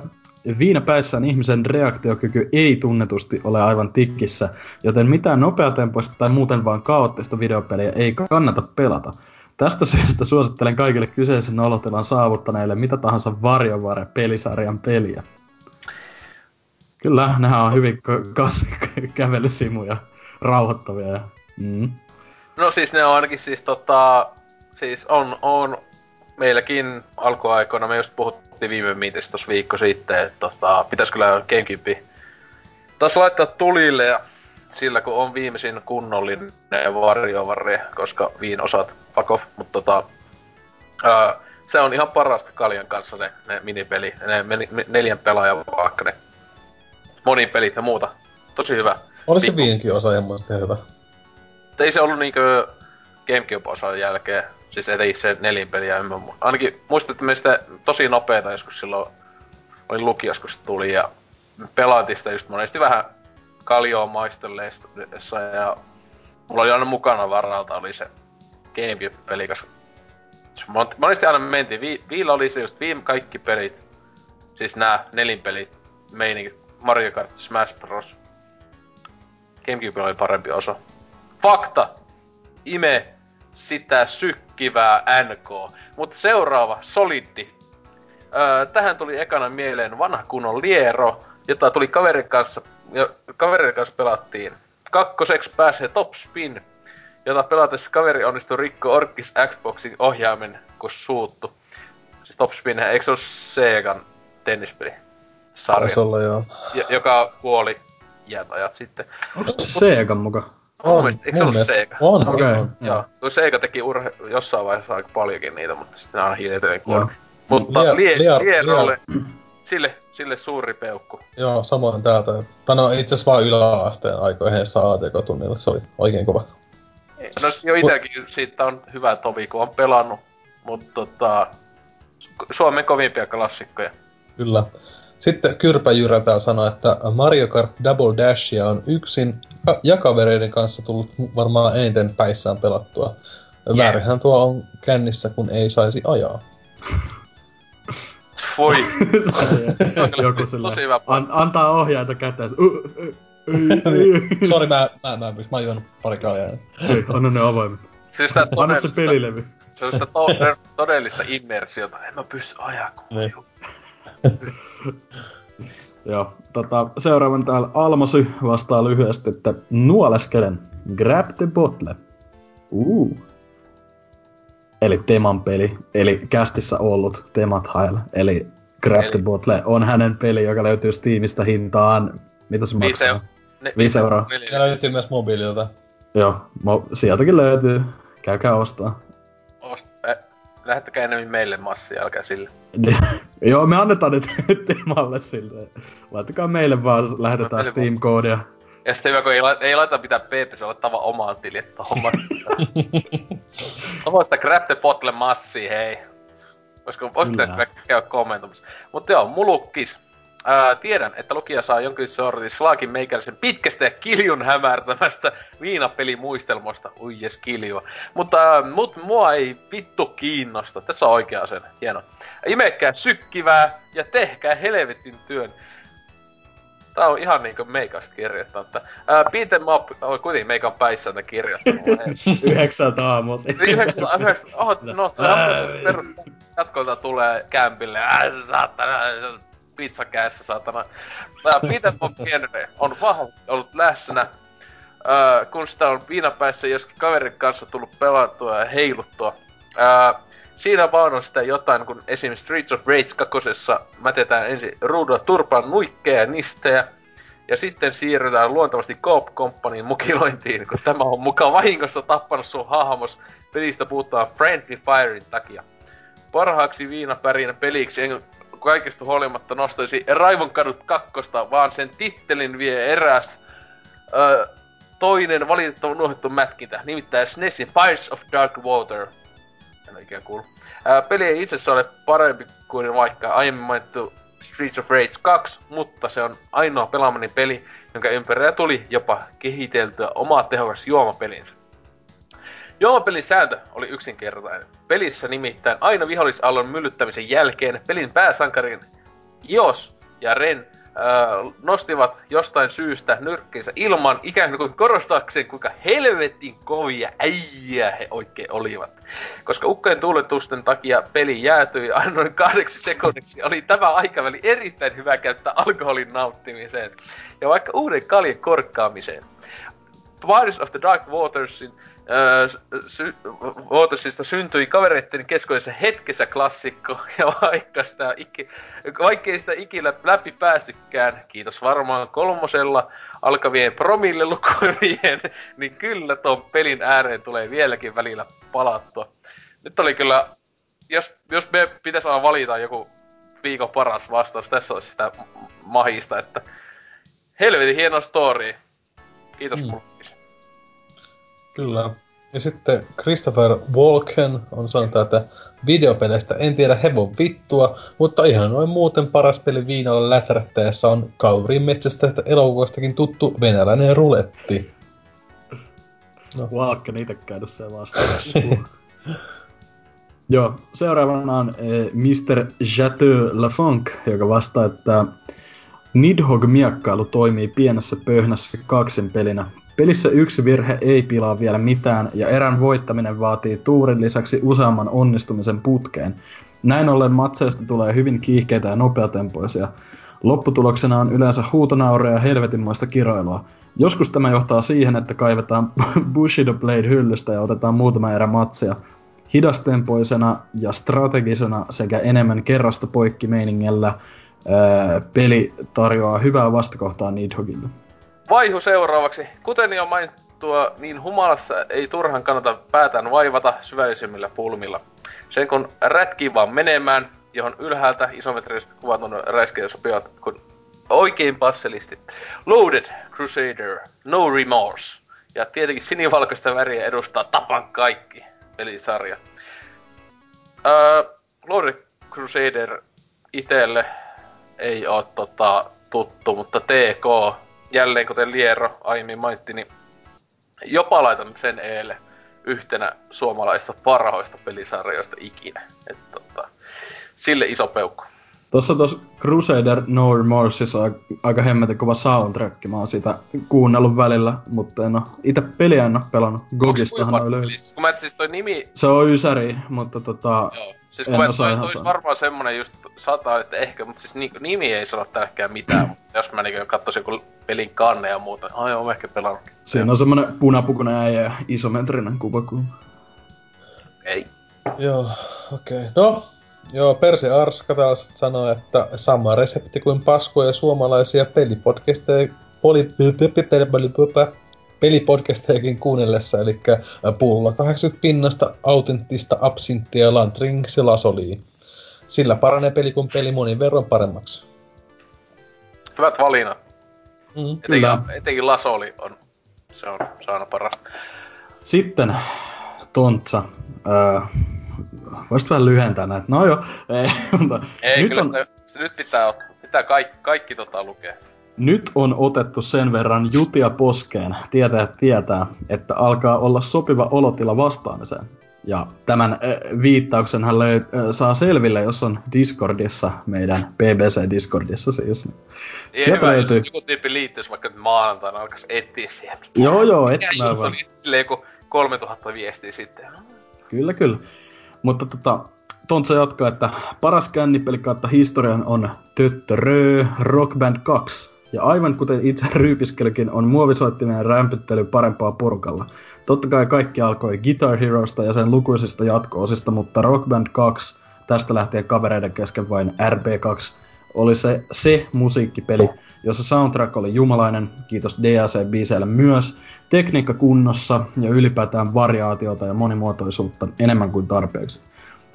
viinapäissään ihmisen reaktiokyky ei tunnetusti ole aivan tikkissä, joten mitään nopeatempoista tai muuten vaan kaoottista videopeliä ei kannata pelata. Tästä syystä suosittelen kaikille kyseisen olotilan saavuttaneille mitä tahansa varjovare pelisarjan peliä. Kyllä, nehän on hyvin kävelysimuja, rauhoittavia. Ja, mm. No siis ne on ainakin siis tota, siis on, on meilläkin alkuaikoina, me just puhuttiin viime miitissä tossa viikko sitten, että tota, pitäis kyllä Gamecube taas laittaa tulille ja sillä kun on viimeisin kunnollinen varjovarri, koska viin osat fuck off, mutta tota, ää, se on ihan parasta kaljan kanssa ne, ne minipeli, ne neljän pelaajan vaikka ne monipelit ja muuta. Tosi hyvä. Oli se viinkin osa ihan muista hyvä. Ei se ollut niinkö Gamecube-osan jälkeen, siis ei se nelinpeliä, en mä, ainakin muistan, että meistä tosi nopeeta joskus silloin oli lukias, kun se tuli ja pelaatiin sitä just monesti vähän kaljoa maistelleessa ja mulla oli aina mukana varalta oli se Gamecube-peli, koska monesti aina mentiin. Vi- Viillä oli se just viime kaikki pelit, siis nää nelinpelit, meininki, Mario Kart, Smash Bros. Gamecube oli parempi osa. Fakta! Ime sitä sykkivää NK. Mutta seuraava, Soliddi. Öö, tähän tuli ekana mieleen vanha kunnon Liero, jota tuli kaverin kanssa, ja kaverin kanssa pelattiin. Kakkoseksi pääsee Top Spin, jota pelatessa kaveri onnistui rikko Orkis Xboxin ohjaimen, kun suuttu. Siis Top Spin, eikö se ole Segan tennispeli? Sarja. olla, joo. J- joka kuoli iät ajat sitten. Onko se Segan muka? On, mielestä, eikö se ollut Sega? On, okei. Okay, joo. Tuo Sega teki urhe- jossain vaiheessa aika paljonkin niitä, mutta sitten aina hiljatellen kuoli. Mutta Lierolle, sille, sille suuri peukku. Joo, samoin täältä. Tai no itse asiassa vaan yläasteen aikoihin jossain ATK-tunnilla. Se oli oikein kova. No jo itelläkin siitä on hyvä tovi, kun on pelannut. Mutta tota, Suomen kovimpia klassikkoja. Kyllä. Sitten Kyrpä Jyrä täällä sanoi, että Mario Kart Double Dashia on yksin ja kavereiden kanssa tullut varmaan eniten päissään pelattua. Yeah. Väärinhän tuo on kännissä, kun ei saisi ajaa. Voi. Joku sillä an, antaa ohjaita käteen. Uh, uh, ei, Sori, mä, mä, mä, mä, mä oon juonut pari kaljaa. anna ne avaimet. Siis tää Anna se pelilevy. se on sitä to- todellista immersiota. En mä pysty ajaa kun Niin. Joo, tota, seuraavan täällä Almosy vastaa lyhyesti, että nuoleskelen. Grab the bottle. Uh. Eli Teman peli, eli kästissä ollut Temat Hail, eli Grab Eli- the Bottle on hänen peli, joka löytyy Steamista hintaan, mitä se Viisi maksaa? Ne, Viisi euroa. Ja löytyy myös mobiililta. Joo, mo- sieltäkin löytyy. Käykää ostaa. Äh, lähettäkää enemmän meille massia, älkää sille. Joo, me annetaan ne Temalle silleen. Laittakaa meille vaan, lähetetään Meille Steam-koodia. Ja sitten hyvä, kun ei, laita, ei laita mitään PP, se laittaa vaan omaan tiliin, että homma. Oho sitä grab the bottle massia, hei. Olisiko, olisiko käydä kommentoimassa. Mutta joo, mulukkis. Ää, tiedän, että lukija saa jonkin sortin slaakin meikäläisen pitkästä ja kiljun hämärtämästä viinapelimuistelmosta. Ui jes kiljua. Mutta ää, mut mua ei vittu kiinnosta. Tässä on oikea sen. Hieno. Imekkää sykkivää ja tehkää helvetin työn. Tää on ihan niinku meikasta kirjoittanut. että, Ää, beat em up, oh, kuitenkin meikan päissä ne kirjoittanut. Yhdeksältä aamuisin. Yhdeksän, yhdeksän, oh, no, perus, jatkolta tulee kämpille, äh, saatana, pizza kädessä, saatana. Tää Peter Pienve on vahvasti ollut läsnä, äh, kun sitä on viinapäissä joskin kaverin kanssa tullut pelattua ja heiluttua. Äh, siinä vaan on sitä jotain, kun esim. Streets of Rage 2. mätetään ensin ruudulla turpaan nuikkeja ja nistejä, ja sitten siirrytään luontevasti Coop Companyin mukilointiin, kun tämä on mukaan vahingossa tappanut sun hahmos. Pelistä puhutaan Friendly Firein takia. Parhaaksi viinapärinä peliksi en kaikesta huolimatta nostaisi Raivon kadut kakkosta, vaan sen tittelin vie eräs ö, toinen valitettavan unohdettu mätkintä, nimittäin SNESin Fires of Dark Water. En ole ikään kuullut. Peli ei itse asiassa ole parempi kuin vaikka aiemmin mainittu Streets of Rage 2, mutta se on ainoa pelaamani peli, jonka ympärillä tuli jopa kehiteltyä oma tehokas juomapelinsä. Juomapelin sääntö oli yksinkertainen. Pelissä nimittäin aina vihollisallon myllyttämisen jälkeen pelin pääsankarin Ios ja Ren äh, nostivat jostain syystä nyrkkinsä ilman ikään kuin korostaakseen kuinka helvetin kovia äijä he oikein olivat. Koska ukkojen tuuletusten takia peli jäätyi aina noin kahdeksi sekunniksi, oli tämä aikaväli erittäin hyvä käyttää alkoholin nauttimiseen ja vaikka uuden kaljen korkkaamiseen. Pirates of the Dark Watersin öö, sy- vuotosista syntyi kavereiden keskuudessa hetkessä klassikko, ja vaikka sitä iki, vaikkei sitä ikinä läpi päästykään, kiitos varmaan kolmosella alkavien promillelukujen, niin kyllä tuon pelin ääreen tulee vieläkin välillä palattua. Nyt oli kyllä, jos, jos me pitäisi vaan valita joku viikon paras vastaus, tässä olisi sitä mahista, että helvetin hieno story. Kiitos mm. Kyllä. Ja sitten Christopher Walken on sanonut, että videopeleistä en tiedä hevon vittua, mutta ihan noin muuten paras peli viinalla läträttäessä on Kaurin metsästä elokuvastakin tuttu venäläinen ruletti. No. Walken itse käynyt se vastaamassa. Joo, seuraavana on eh, Mr. Jateau Lafunk, joka vastaa, että Nidhogg-miekkailu toimii pienessä pöhnässä kaksin pelinä. Pelissä yksi virhe ei pilaa vielä mitään, ja erän voittaminen vaatii tuurin lisäksi useamman onnistumisen putkeen. Näin ollen matseista tulee hyvin kiihkeitä ja nopeatempoisia. Lopputuloksena on yleensä huutonaureja ja helvetinmoista kiroilua. Joskus tämä johtaa siihen, että kaivetaan Bushido Blade hyllystä ja otetaan muutama erä matsia. Hidastempoisena ja strategisena sekä enemmän kerrasta poikki meiningellä peli tarjoaa hyvää vastakohtaa Nidhoggille. Vaihu seuraavaksi. Kuten jo mainittua, niin humalassa ei turhan kannata päätään vaivata syvällisemmillä pulmilla. Sen kun rätkii vaan menemään, johon ylhäältä isometrisesti kuvatun räiskejä sopivat kun oikein passelistit. Loaded Crusader, No Remorse. Ja tietenkin sinivalkoista väriä edustaa Tapan kaikki pelisarja. Öö, Loaded Crusader itelle ei oo tota, tuttu, mutta TK, jälleen kuten Liero aiemmin mainitsi, niin jopa laitan sen eelle yhtenä suomalaista parhoista pelisarjoista ikinä. Et, tota, sille iso peukku. Tuossa tuossa Crusader No Remorse on aika hemmetin kova soundtrack. Mä oon sitä kuunnellut välillä, mutta en oo itse peliä en oo pelannut. Gogistahan on. Kun mä siis toi nimi... Se on Ysäri, mutta tota... Joo. Siis kun en osaa toi varmaan semmonen just sata, että ehkä, mutta siis niin, nimi ei sano tälläkään mitään. Mm. jos mä niinku katsoisin joku pelin kanne ja muuta, ai mä ehkä pelannut. Siinä on semmonen punapukunen äijä ja isometrinen kuva kuin. Ei. Joo, okei. Okay. No, joo, Perse Arska taas sanoo, että sama resepti kuin paskoja suomalaisia pelipodcasteja, poli, pelipodcastejakin kuunnellessa, eli pulla 80 pinnasta autenttista absinttia Lantrings lasoliin. Sillä paranee peli kun peli monin verran paremmaksi. Hyvät valinnat. Mm, etenkin, kyllä. etenkin Lasoli on, se on saanut paras. Sitten Tontsa. Öö, Voisit vähän lyhentää näitä. No joo. Ei, mutta ei nyt, on... sitä, nyt pitää, pitää kaikki, kaikki tota lukea. Nyt on otettu sen verran jutia poskeen, tietää tietää, että alkaa olla sopiva olotila vastaamiseen. Ja tämän äh, viittauksen hän löy, äh, saa selville, jos on Discordissa, meidän BBC-Discordissa siis. Niin Sieltä hyvä, löytyy... jos joku tyyppi liittyisi vaikka maanantaina, alkaisi etsiä siellä. Mikä, joo, joo, etsimään vaan. Silleen joku 3000 viestiä sitten. Kyllä, kyllä. Mutta tota, Tontsa jatkaa, että paras kännipeli kautta historian on Töttörö Rock Band 2. Ja aivan kuten itse ryypiskelikin, on muovisoittimien rämpyttely parempaa porukalla. Totta kai kaikki alkoi Guitar Heroista ja sen lukuisista jatko-osista, mutta Rock Band 2, tästä lähtien kavereiden kesken vain RB2, oli se, se musiikkipeli, jossa soundtrack oli jumalainen, kiitos DAC-biiseille myös, tekniikka kunnossa ja ylipäätään variaatiota ja monimuotoisuutta enemmän kuin tarpeeksi.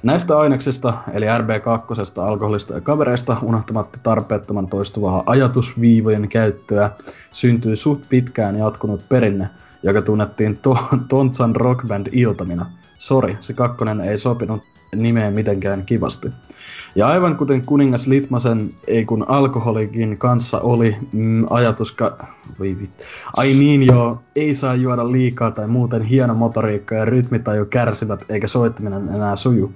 Näistä aineksista, eli RB2, alkoholista ja kavereista, unohtamatta tarpeettoman toistuvaa ajatusviivojen käyttöä, syntyi suht pitkään jatkunut perinne, joka tunnettiin to- Tontsan rockband iltamina. Sori, se kakkonen ei sopinut nimeen mitenkään kivasti. Ja aivan kuten kuningas Litmasen, ei kun alkoholikin kanssa oli mm, ajatuska... Ai niin joo, ei saa juoda liikaa tai muuten hieno motoriikka ja rytmitaju kärsivät eikä soittaminen enää suju.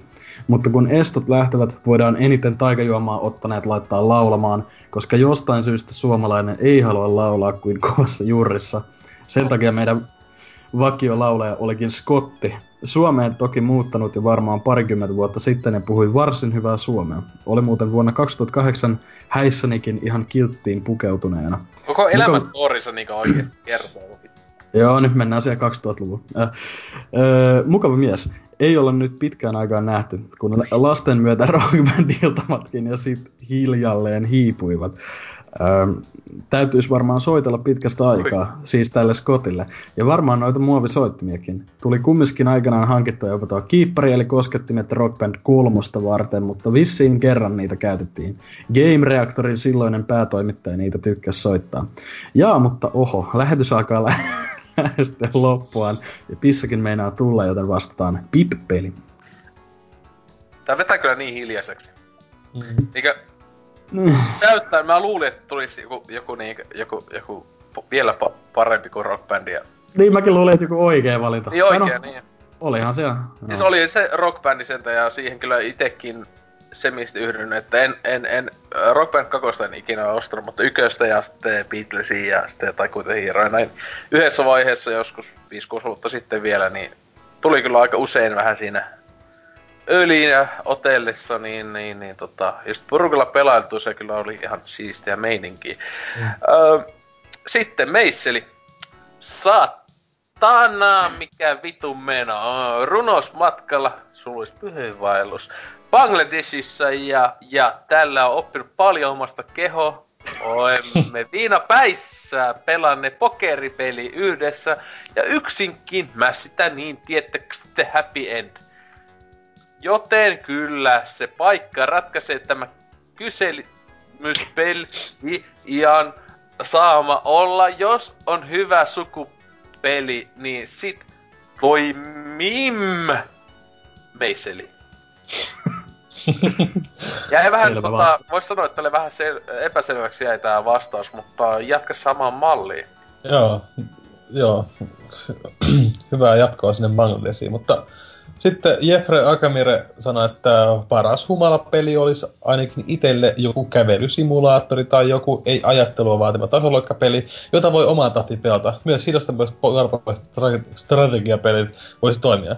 Mutta kun estot lähtevät, voidaan eniten taikajuomaa ottaneet laittaa laulamaan, koska jostain syystä suomalainen ei halua laulaa kuin kovassa juurissa. Sen takia meidän vakiolaulaja olikin Skotti. Suomeen toki muuttanut jo varmaan parikymmentä vuotta sitten ja puhui varsin hyvää suomea. Oli muuten vuonna 2008 häissänikin ihan kilttiin pukeutuneena. Koko elämän Muka... niinku oikeesti kertoo. Joo, nyt mennään siihen 2000-luvun. Äh, äh, mukava mies. Ei olla nyt pitkään aikaan nähty, kun lasten myötä rockband-iltamatkin ja sit hiljalleen hiipuivat. Ähm, täytyisi varmaan soitella pitkästä aikaa, Oi. siis tälle Scottille. Ja varmaan noita muovisoittimiakin. Tuli kumminkin aikanaan hankittua jopa tuo kiippari, eli koskettimet Rock Band kolmosta varten, mutta vissiin kerran niitä käytettiin. Game Reactorin silloinen päätoimittaja niitä tykkäsi soittaa. Jaa, mutta oho, lähetys alkaa lä- lähestyä loppuaan, ja pissakin meinaa tulla, joten vastataan pip-peli. Tää vetää kyllä niin hiljaiseksi. Mm. Eikä Täyttää, mä luulin, että tulisi joku, joku, niin, joku, joku vielä pa- parempi kuin rockbändi. Niin mäkin luulin, että joku oikea valinta. Niin oikea, no, niin. Olihan se. Siis oli se rockbändi sentä ja siihen kyllä itekin se, mistä yhdyn, että en, en, en Rock Band 2 en ikinä ostanut, mutta yköstä ja sitten Beatlesia ja sitten jotain kuitenkin hiiroja näin. Yhdessä vaiheessa joskus 5-6 vuotta sitten vielä, niin tuli kyllä aika usein vähän siinä öljyä otellissa, niin, niin, niin tota, just porukalla pelailtu se kyllä oli ihan siistiä meininkiä. Mm. Öö, sitten Meisseli. Satana, mikä vitu meno. Runos matkalla, suluis pyhyvaellus. Bangladesissa ja, ja tällä on oppinut paljon omasta keho. Olemme viinapäissään pelanne pokeripeli yhdessä ja yksinkin mä sitä niin tiettäkö happy end Joten kyllä, se paikka ratkaisee tämä kysymyspeli ihan saama olla. Jos on hyvä sukupeli, niin sit voi mim meiseli. jäi vähän, tota, vois sanoa, että oli vähän sel- epäselväksi jäi tää vastaus, mutta jatka samaan malliin. Joo, joo. Hyvää jatkoa sinne Bangladesiin, mutta sitten Jeffrey Akamire sanoi, että paras humalapeli olisi ainakin itselle joku kävelysimulaattori tai joku ei ajattelua vaativa tasoloikkapeli, jota voi omaan tahtiin pelata. Myös hidastamaiset strategiapelit voisi toimia.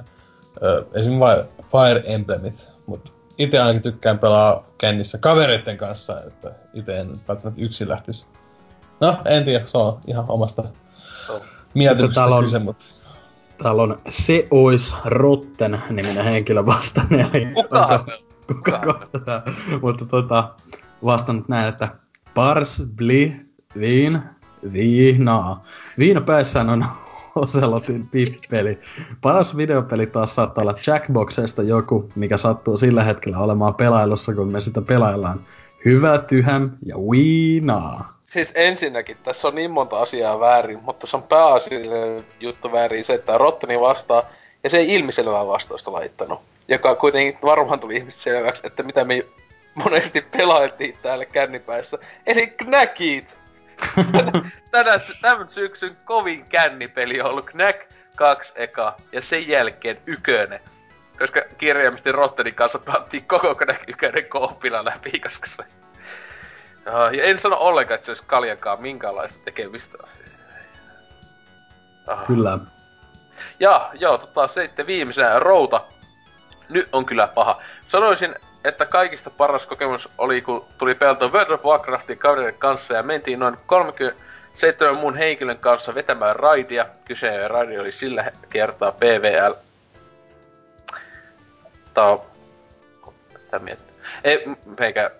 Esimerkiksi Fire Emblemit, mutta itse ainakin tykkään pelaa kännissä kavereiden kanssa, että itse en välttämättä yksin lähtisi. No, en tiedä, se on ihan omasta mietityksestä kyse, mutta... Täällä on Se ois Rotten niminen henkilö vastannut. Kuka se Kuka, kuka Mutta tota, vastannut näin, että Pars bli viin viinaa. Viina päässään on Ocelotin pippeli. Paras videopeli taas saattaa olla Jackboxesta joku, mikä sattuu sillä hetkellä olemaan pelailussa, kun me sitä pelaillaan. Hyvä tyhäm ja viinaa siis ensinnäkin tässä on niin monta asiaa väärin, mutta se on pääasiallinen juttu väärin se, että Rotteni vastaa, ja se ei ilmiselvää vastausta laittanut. Joka kuitenkin varmaan tuli ihmistä selväksi, että mitä me monesti pelailtiin täällä kännipäissä. Eli Knackit! Tänä, tämän syksyn kovin kännipeli on ollut Knack 2 eka, ja sen jälkeen ykönen. Koska kirjaimisesti Rottenin kanssa pelattiin koko Knack ykönen koopilla läpi, koska se Uh, ja en sano ollenkaan, että se olisi kaljakaan minkäänlaista tekemistä. Uh. Kyllä. Ja, joo, tota, sitten viimeisenä Routa. Nyt on kyllä paha. Sanoisin, että kaikista paras kokemus oli, kun tuli peltoa World of Warcraftin kavereiden kanssa ja mentiin noin 37 muun henkilön kanssa vetämään raidia. Kyseinen raidi oli sillä kertaa PVL. Tää on... Mitä miettii? Ei, meikä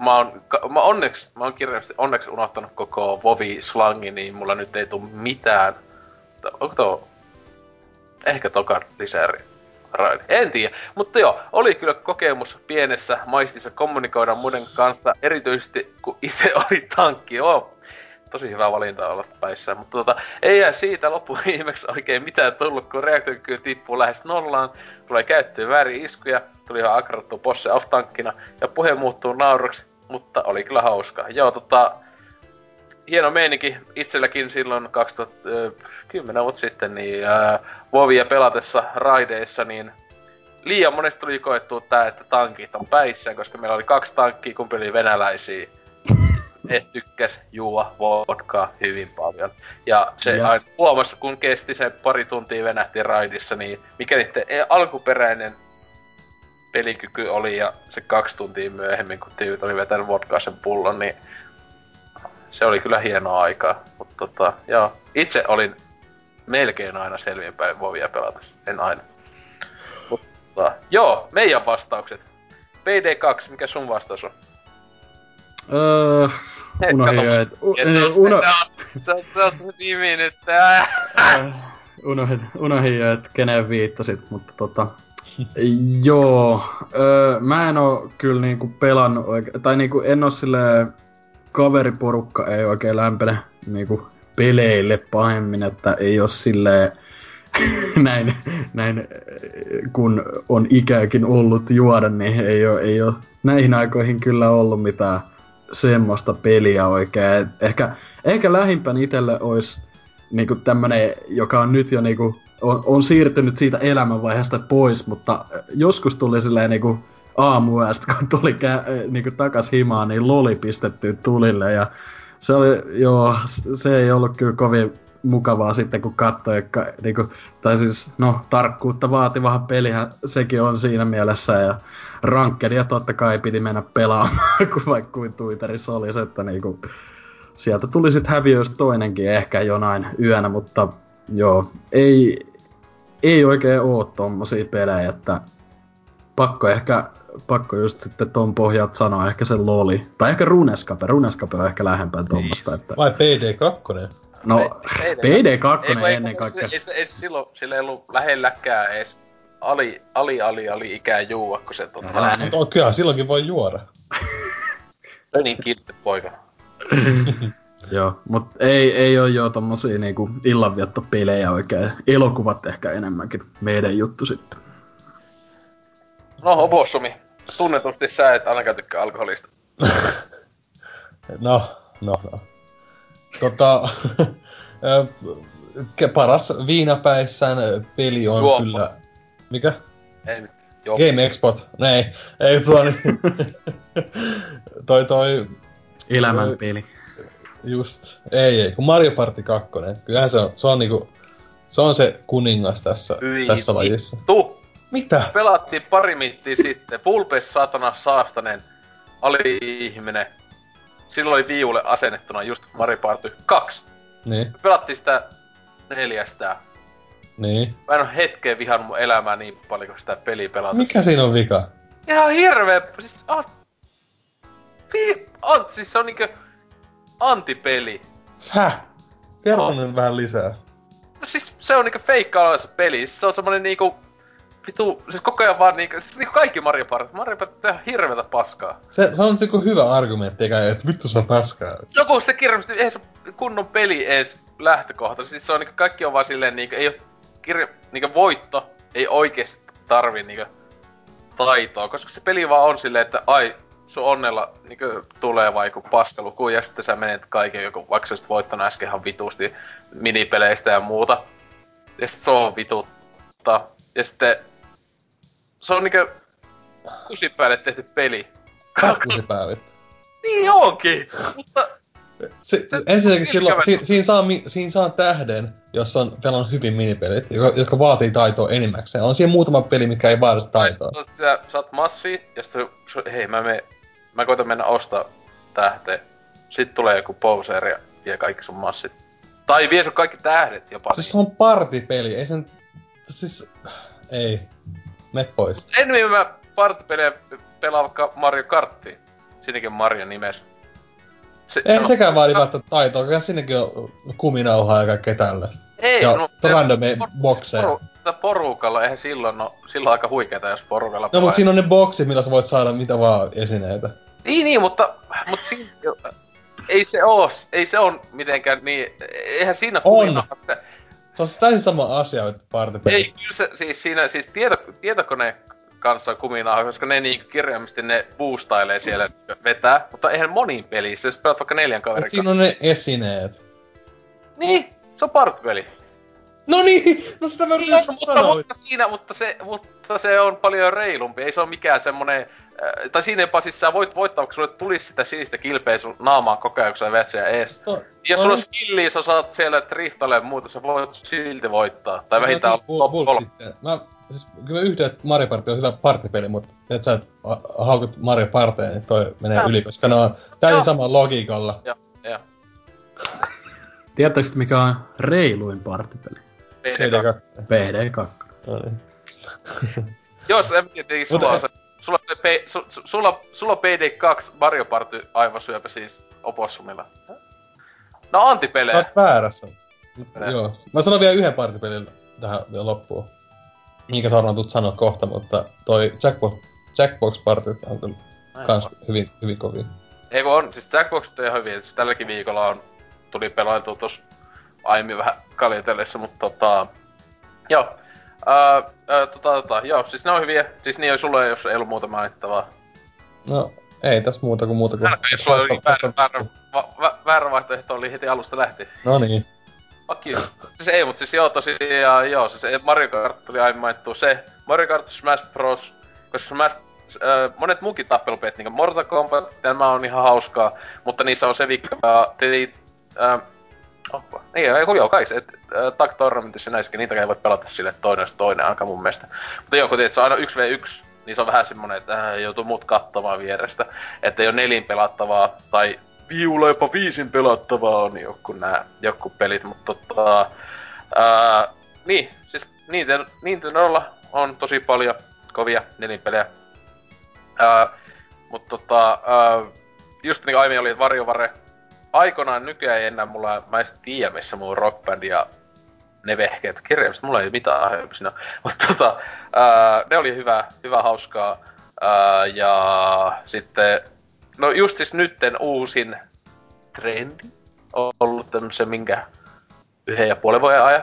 mä oon, mä onneksi, mä oon kirjallisesti onneksi unohtanut koko Vovi slangi, niin mulla nyt ei tuu mitään. Onko tuo ehkä toka lisäri? En tiedä. Mutta joo, oli kyllä kokemus pienessä maistissa kommunikoida muiden kanssa, erityisesti kun itse oli tankki. Joo, tosi hyvä valinta olla päissä. Mutta tota, ei siitä loppuviimeksi oikein mitään tullut, kun reaktorikyky tippuu lähes nollaan, tulee käyttöön väärin iskuja, tuli ihan akrattu bosse off-tankkina, ja puhe muuttuu nauruksi, mutta oli kyllä hauska. Joo, tota, hieno meininki itselläkin silloin 2010 vuotta sitten, niin ää, Vovia pelatessa raideissa, niin liian monesti tuli koettua tää, että tankit on päissään, koska meillä oli kaksi tankkia, kumpi oli venäläisiä. Ne tykkäs juua vodkaa hyvin paljon. Ja se yes. aina huomasi, kun kesti se pari tuntia venähti raidissa, niin mikä niiden alkuperäinen pelikyky oli ja se kaksi tuntia myöhemmin, kun tyypit oli vetänyt vodkaa sen pullon, niin se oli kyllä hienoa aikaa. Mutta tota, joo. Itse olin melkein aina selvinpäin Vovia pelata. En aina. Mutta joo, meidän vastaukset. PD2, mikä sun vastaus on? Öö, unohdin jo, et... U, se on uno, se, se, on- se on se nimi nyt. Unohdin, unohdin jo, että kenen viittasit, mutta tota... Joo, öö, mä en oo kyllä niinku pelannut oike- tai niinku en oo silleen kaveriporukka ei oikein lämpene niinku peleille pahemmin, että ei oo silleen näin, näin, kun on ikääkin ollut juoda, niin ei oo, ei oo näihin aikoihin kyllä ollut mitään semmoista peliä oikein. Ehkä, ehkä lähimpän itelle olisi niinku tämmönen, joka on nyt jo niinku, on, on siirtynyt siitä elämänvaiheesta pois, mutta joskus tuli silleen niinku aamuyöstä, kun tuli kä- niinku takas himaan, niin loli pistetty tulille ja se oli, joo, se ei ollut kyllä kovin mukavaa sitten, kun katsoi, niinku, tai siis, no, tarkkuutta vaativahan pelihän sekin on siinä mielessä, ja rankkedia totta kai piti mennä pelaamaan, kun vaikka kuin Twitterissä olisi, että niinku, sieltä tuli sitten häviöistä toinenkin ehkä jonain yönä, mutta joo, ei, ei oikein oo tommosia pelejä, että pakko ehkä, pakko just sitten ton pohjalta sanoa ehkä se loli. Tai ehkä Runescape, Runescape on ehkä lähempään tommosta, että Vai PD2? no Ei- PD2 Ei, kun ei, ennen kaikkea. Ei, ei se silloin, sillä ei ollut lähelläkään edes ali, ali, ali, ali ikää juua, kun se tota, Älä nyt. Kyllä, silloinkin voi juoda. niin kiltti poika. Joo, mut ei, ei oo jo tommosia niinku illanviettopelejä oikein. Elokuvat ehkä enemmänkin meidän juttu sitten. No, Opossumi. Tunnetusti sä et ainakaan tykkää alkoholista. No, no, no. Tota, paras viinapäissään peli on Juoppo. kyllä... Mikä? Ei. Joo. Game Export. Ei, ei tuo niin. toi toi, Elämänpeli. Just, ei ei, kun Mario Party 2, kyllähän se on, se on niinku, se on se kuningas tässä, Hyi tässä lajissa. vittu. Mitä? Pelattiin pari mittiä sitten. Pulpes saatana saastanen ali-ihminen. Silloin oli viulle asennettuna just Mario Party 2. Niin, Me pelattiin sitä neljästä. niin. Mä en oo hetkeen vihannut mun elämää niin paljon kuin sitä peliä pelata. Mikä siinä on vika? Ihan hirveä, siis on... On, siis se on niinkö antipeli. Sä? Kerro nyt vähän lisää. No siis se on niinkö feikkaa se peli. Siis se on semmonen niinku... Vitu, siis koko ajan vaan niinkö, siis niinku kaikki Mario Party. Mario Party on ihan hirveetä paskaa. Se, se on joku hyvä argumentti, eikä että vittu se on paskaa. Joku se kirjallisesti, ei se kunnon peli edes lähtökohta. Siis se on niinku, kaikki on vaan silleen niinku, ei oo kirja, niinku voitto, ei oikeesti tarvi niinku taitoa, koska se peli vaan on silleen, että ai, sun onnella niinku tulee vaan joku paskaluku ja sitten sä menet kaiken joku, vaikka sä olisit voittanut äsken ihan vitusti minipeleistä ja muuta. Ja sit se on vitutta. Ja sitten se on niinku kusipäälle tehty peli. Päivittä. niin onkin, mutta Se- ensinnäkin silloin, si, siinä, saa, mi- siinä saa tähden, jos on pelannut hyvin minipelit, jotka, jotka vaatii taitoa enimmäkseen. On siinä muutama peli, mikä ei vaadi taitoa. Sä, sä, oot massi, ja sitten hei mä me, mä koitan mennä ostaa tähteen. Sitten tulee joku poser ja vie kaikki sun massit. Tai vie sun kaikki tähdet jopa. Siis se on partipeli, ei sen... Siis... Ei. Me pois. Ennemmin mä partipelejä pelaan vaikka Mario Karttiin. Siinäkin on Mario nimes. Se, Ei no, sekään vaadi välttämättä taitoa, kyllä sinnekin on kuminauhaa ja kaikkea tällaista. Ei, ja no, random por- bokseja. Poru, porukalla, eihän silloin, no silloin aika huikeeta, jos porukalla No pelaa. mut siinä on ne boksit, millä sä voit saada mitä vaan esineitä. Niin, niin, mutta, mutta siinä, ei se oo, ei se on mitenkään niin, eihän siinä On. kuinka- Se on siis täysin sama asia, että partipeli. Ei, kyllä se, siis siinä, siis tieto, tietokone kanssa kuminaa, koska ne niinku kirjaimisesti ne boostailee siellä vetää, mutta eihän moniin pelissä, jos pelaat vaikka neljän kaverin Mut siinä on ne esineet. Niin, se on partipeli. No niin, no sitä mä yritin mutta, mutta, siinä, mutta se, mutta se on paljon reilumpi, ei se ole mikään semmonen, äh, tai siinä jopa siis sä voit voittaa, kun sulle tulisi sitä sinistä kilpeä sun naamaan koko ajan, kun sä vetää ees. No, Jos sulla on niin. skilliä, sä saat siellä driftailla ja muuta, sä voit silti voittaa. Tai No vähintään niin, olla top. Mä, siis, kyllä että Mario Party on hyvä partipeli, mutta et sä et haukut Mario Parteen, niin toi menee Joo. yli, koska ne on täysin samalla logiikalla. Joo, joo. Tiedättekö mikä on reiluin partipeli? PD2. PD2. No niin. Jos en tiedä, sulla on se... Sulla, on se P, su, su, sulla, sulla on PD2 Mario Party aivosyöpä siis opossumilla. No antipelejä. Olet väärässä. Joo. Mä sanon vielä yhden partipelin tähän vielä loppuun. Minkä Sarna tulet sanoa kohta, mutta toi Jackbox, Jackbox Party on kyllä kans hyvin, hyvin kovin. Ei kun on, siis Jackbox on ihan hyvin, siis tälläkin viikolla on, tuli pelailtua tos aiemmin vähän kaljatellessa, mutta tota, joo. Ää, ää, tota, tota, joo, siis ne on hyviä, siis niin sulle jos ei ollut muuta mainittavaa. No, ei tässä muuta kuin muuta kuin... Älkää, jos sulla oli väärä, väärä, väärä vaihtoehto oli heti alusta lähtien. No niin. Fuck you. Siis ei, mut siis joo tosiaan joo, siis Mario Kart tuli aiemmin mainittu se. Mario Kart Smash Bros. Koska Smash, äh, monet muukin tappelupelit, niinku Mortal Kombat, tämä on ihan hauskaa, mutta niissä on se vika, äh, oppa. Niin, ei kun joo, kaikissa, et, äh, Tag näissäkin, niitä ei voi pelata sille, toinen olisi toinen aika mun mielestä. Mutta joo, kun tiedät, se on aina 1v1, niin se on vähän semmonen, että äh, joutuu muut katsomaan vierestä. Että ei ole nelin pelattavaa, tai viulla jopa viisin pelattavaa on joku nää, joku pelit, mutta tota... Ää, niin, siis Nintendo, Nintendolla on tosi paljon kovia nelinpelejä. Ää, mutta tota, ää, just niin kuin aiemmin oli, että Varjovare aikoinaan nykyään ei enää mulla, mä en tiedä missä mun rockband ja ne vehkeet kirjallisesti, mulla ei mitään siinä. Mutta tota, ää, ne oli hyvä, hyvä hauskaa. Ää, ja sitten, no just siis nytten uusin trendi on ollut tämmösen minkä yhden ja puolen vuoden ajan.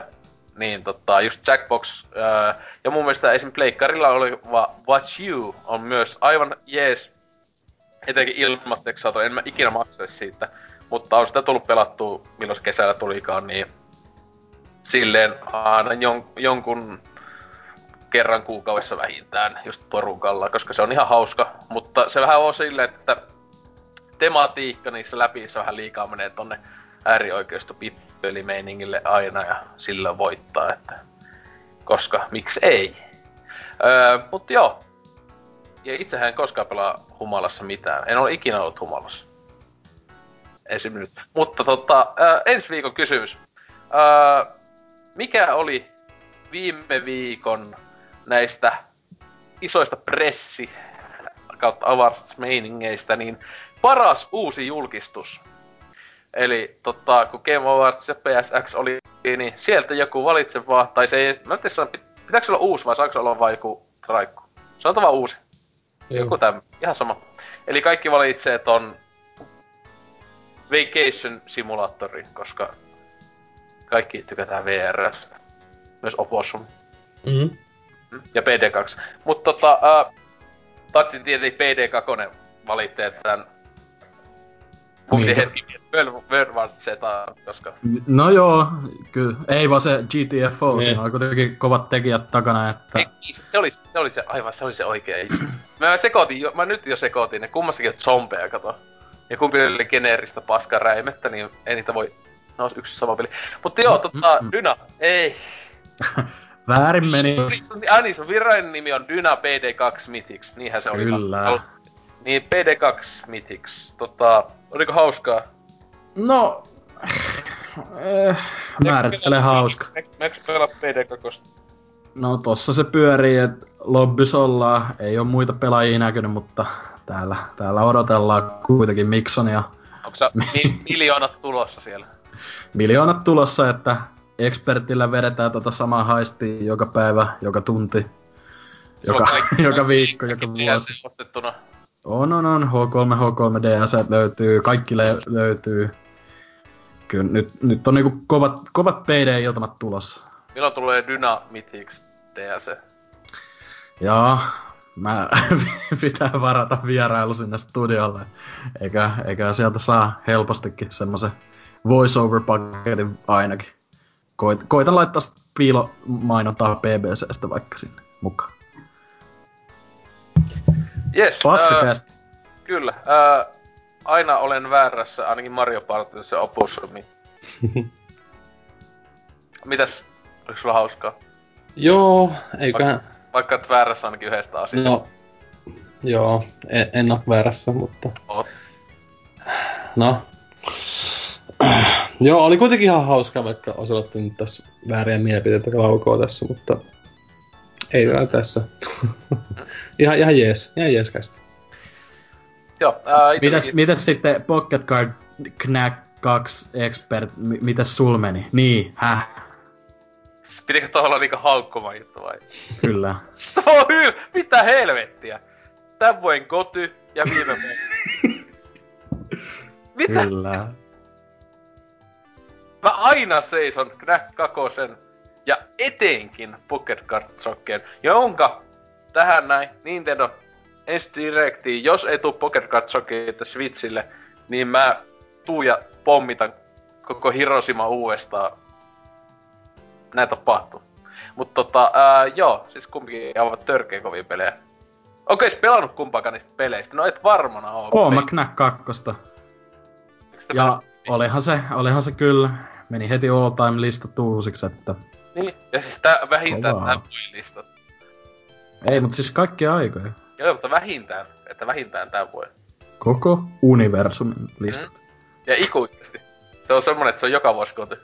Niin tota, just Jackbox. Ää, ja mun mielestä esim. Pleikkarilla oli va, Watch You on myös aivan jees. Etenkin ilmatteeksi saatu, en mä ikinä maksaisi siitä. Mutta on sitä tullut pelattua, milloin kesällä tulikaan, niin silleen aina jon, jonkun kerran kuukaudessa vähintään just porukalla, koska se on ihan hauska. Mutta se vähän on silleen, että tematiikka niissä läpi se vähän liikaa menee tonne äärioikeisto pippelimeiningille aina ja sillä voittaa, että koska miksi ei. Öö, mutta joo. Ja itsehän en koskaan pelaa humalassa mitään. En ole ikinä ollut humalassa. Esim. nyt. Mutta tota, öö, ensi viikon kysymys. Öö, mikä oli viime viikon näistä isoista pressi kautta awards-meiningeistä, niin paras uusi julkistus. Eli tota, kun Game Awards ja PSX oli, niin sieltä joku valitse vaan, tai se ei, mä en tiedä, pitääkö se olla uusi vai saako se olla vaan joku traikku? Sanotaan vaan uusi. Joku tämmö, ihan sama. Eli kaikki valitsee ton Vacation Simulatori, koska kaikki tykätään VRstä. Myös Opossum. Mm. Ja PD2. Mutta tota, äh, Tatsin tietenkin PD2 valitte tän Mun piti Niin. hetki miettiä World Zeta, koska... No joo, kyllä. Ei vaan se GTFO, Niin. siinä oli kuitenkin kovat tekijät takana, että... Ei, se, se, oli, se oli se, aivan se oli se oikea. Mä sekoitin jo, mä nyt jo sekoitin, ne kummassakin on zombeja, kato. Ja kumpi oli geneeristä paskaräimettä, niin ei niitä voi... No on yksi sama peli. Mutta joo, tota, Dyna, ei. Väärin meni. Niin, Ah niin, sun virallinen nimi on Dyna PD2 Mythics, niinhän se oli. Kyllä. Niin, PD2 Mythics. Tota, oliko hauskaa? No... Eh, määrittele hauska. Meikö pelaa PD2? No tossa se pyörii, että lobbis ollaan. Ei oo muita pelaajia näkynyt, mutta täällä, täällä odotellaan kuitenkin Miksonia. Onko sä mi- miljoonat tulossa siellä? Miljoonat tulossa, että expertillä vedetään tota samaa haistia joka päivä, joka tunti, joka, joka viikko, joka vuosi. Ostettuna. On, on, on. H3, H3 DS löytyy, kaikki le- löytyy. Kyllä nyt, nyt on niinku kovat, kovat PD-iltamat tulossa. Milloin tulee Dyna Mythics DLC? Ja mä pitää varata vierailu sinne studiolle. Eikä, eikä sieltä saa helpostikin semmoisen voiceover-paketin ainakin. Koit, koitan laittaa piilomainontaa BBCstä vaikka sinne mukaan. Yes, Paskakästi. kyllä. Ää, aina olen väärässä, ainakin Mario Partissa Opossumi. Mitäs? Oliko sulla hauskaa? Joo, eiköhän... Vaikka et väärässä ainakin yhdestä asiasta. No, joo, en, en oo väärässä, mutta... Oot. No. Joo, oli kuitenkin ihan hauskaa, vaikka Oselotti nyt tässä vääriä mielipiteitä laukoo tässä, mutta ei vielä tässä. ihan, ihan jees, ihan jees kästi. Joo, ää, mitäs, mitäs sitten Pocket Card Knack 2 Expert, mi- mitäs sul meni? Niin, häh? Pitikö tuolla olla niinku haukkuma juttu vai? Kyllä. Oh, hyl, mitä helvettiä? Tän vuoden koty ja viime vuoden. mitä? Kyllä. Mä aina seison Knack 2 ja etenkin Pocket Card Socken, jonka tähän näin Nintendo ensi direktiin, jos ei tuu Pocket Card Socketa Switchille, niin mä tuu ja pommitan koko Hiroshima uudestaan. Näin tapahtuu. Mutta tota, ää, joo, siis kumpikin ovat törkeä kovia pelejä. Onko edes pelannut kumpaakaan niistä peleistä? No et varmana oo. Oon mä Ei- Knack 2. eikö sitä Ja pelannut? olihan se, olihan se kyllä. Meni heti all time lista uusiksi, että... Niin, ja siis tää vähintään Kovaa. tää listat. Ei, mutta siis kaikkia aikoja. Joo, mutta vähintään, että vähintään tän voi. Koko universumin listat. Ja ikuisesti. Se on semmonen, että se on joka vuosi koty.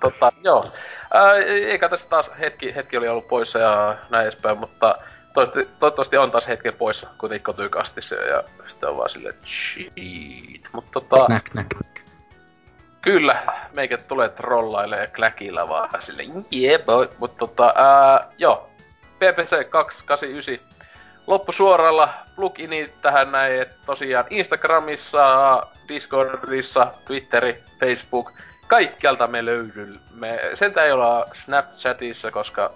Tota, joo. Ää, eikä tässä taas hetki, hetki oli ollut poissa ja näin edespäin, mutta toivottavasti, on taas hetken poissa kuitenkin kotykastissa ja sitten on vaan silleen cheat. Mutta tota, Knack, knack, kyllä, meikä tulee trollaille ja kläkillä vaan silleen yeah boy. Mutta tota, ää, joo. PPC 289 loppusuoralla pluginit tähän näin, että tosiaan Instagramissa, Discordissa, Twitteri, Facebook, kaikkialta me löydy. Me, sentä ei olla Snapchatissa, koska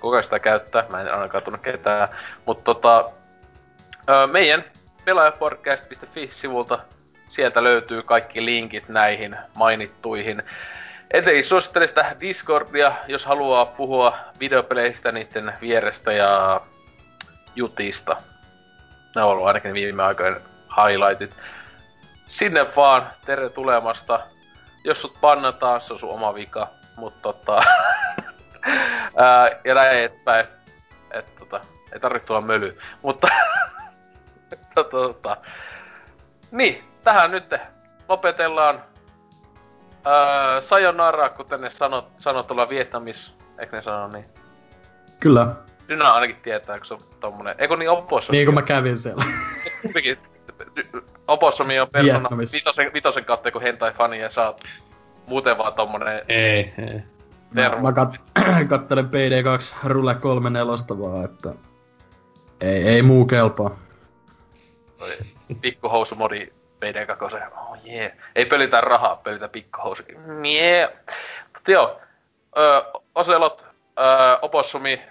kuka sitä käyttää, mä en ainakaan tunne ketään, mutta tota, meidän pelaajapodcast.fi-sivulta sieltä löytyy kaikki linkit näihin mainittuihin. Etenkin suosittelen sitä Discordia, jos haluaa puhua videopeleistä niiden vierestä ja jutista. Ne on ollut ainakin viime aikojen highlightit. Sinne vaan, tere tulemasta. Jos sut pannataan, se on sun oma vika. Mutta tota... ää, ja näin eteenpäin. Et tota, ei tarvitse tulla möly. Mutta... tota, tota. Niin, tähän nyt lopetellaan. Ää, sayonara, kuten ne sanot, sanot tuolla Vietnamis. Eikö ne sano niin? Kyllä. Dynä ainakin tietää, kun se on tommonen... Eikö niin Oppossa? Niin kuin mä kävin siellä. Kumpikin. Opossomi on persona vitosen, vitosen kautta kun hentai fani ja sä oot muuten vaan tommonen Ei, ei. Mä, tervo. mä kat, kattelen PD2 Rule 3 nelosta vaan, että... Ei, ei muu kelpaa. pikkuhousumodi PD2. Oh jee. Yeah. Ei pölitä rahaa, pölitä pikkuhousukin. Mie. Mut joo. Ö, Oselot, ö, Opossumi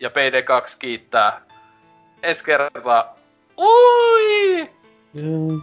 ja PD2 kiittää. Ensi kertaa. Ui! Joo.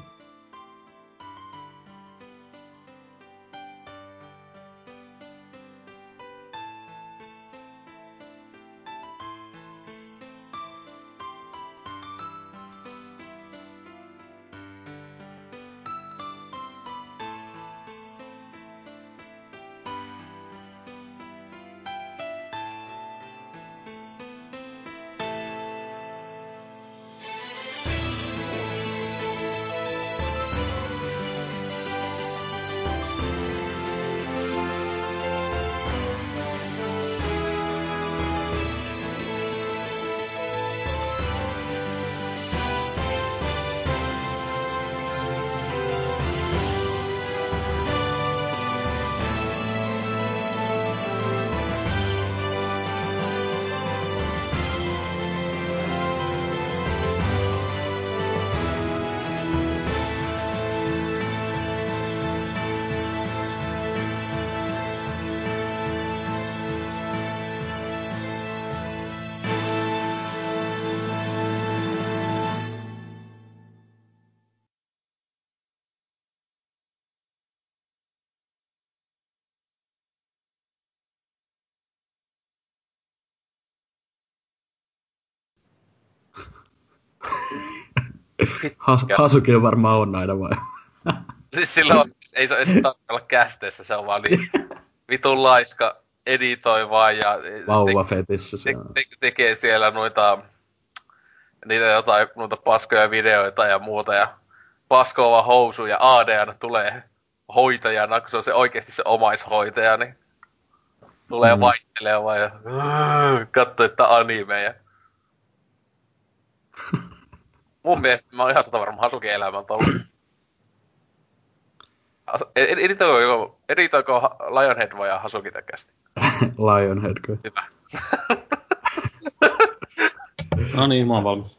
Has, Hasuki on varmaan on aina vai? Siis silloin ei se ei se tarvitse olla kästeessä, se on vaan niin vitun laiska, editoi vaan ja Vauva fetissä te, siellä. te, tekee siellä noita niitä jotain noita paskoja videoita ja muuta ja paskoava housu ja AD aina tulee hoitajana, kun se on se oikeasti se omaishoitaja, niin tulee mm. vaihtelemaan ja katsoo, että animeja. Mun mielestä mä oon ihan sata varma Hasukin elämä on ollut. Editoiko, editoiko Lionhead vai Hasuki täkästi? Lionhead kyllä. Hyvä. no niin, mä oon valmis.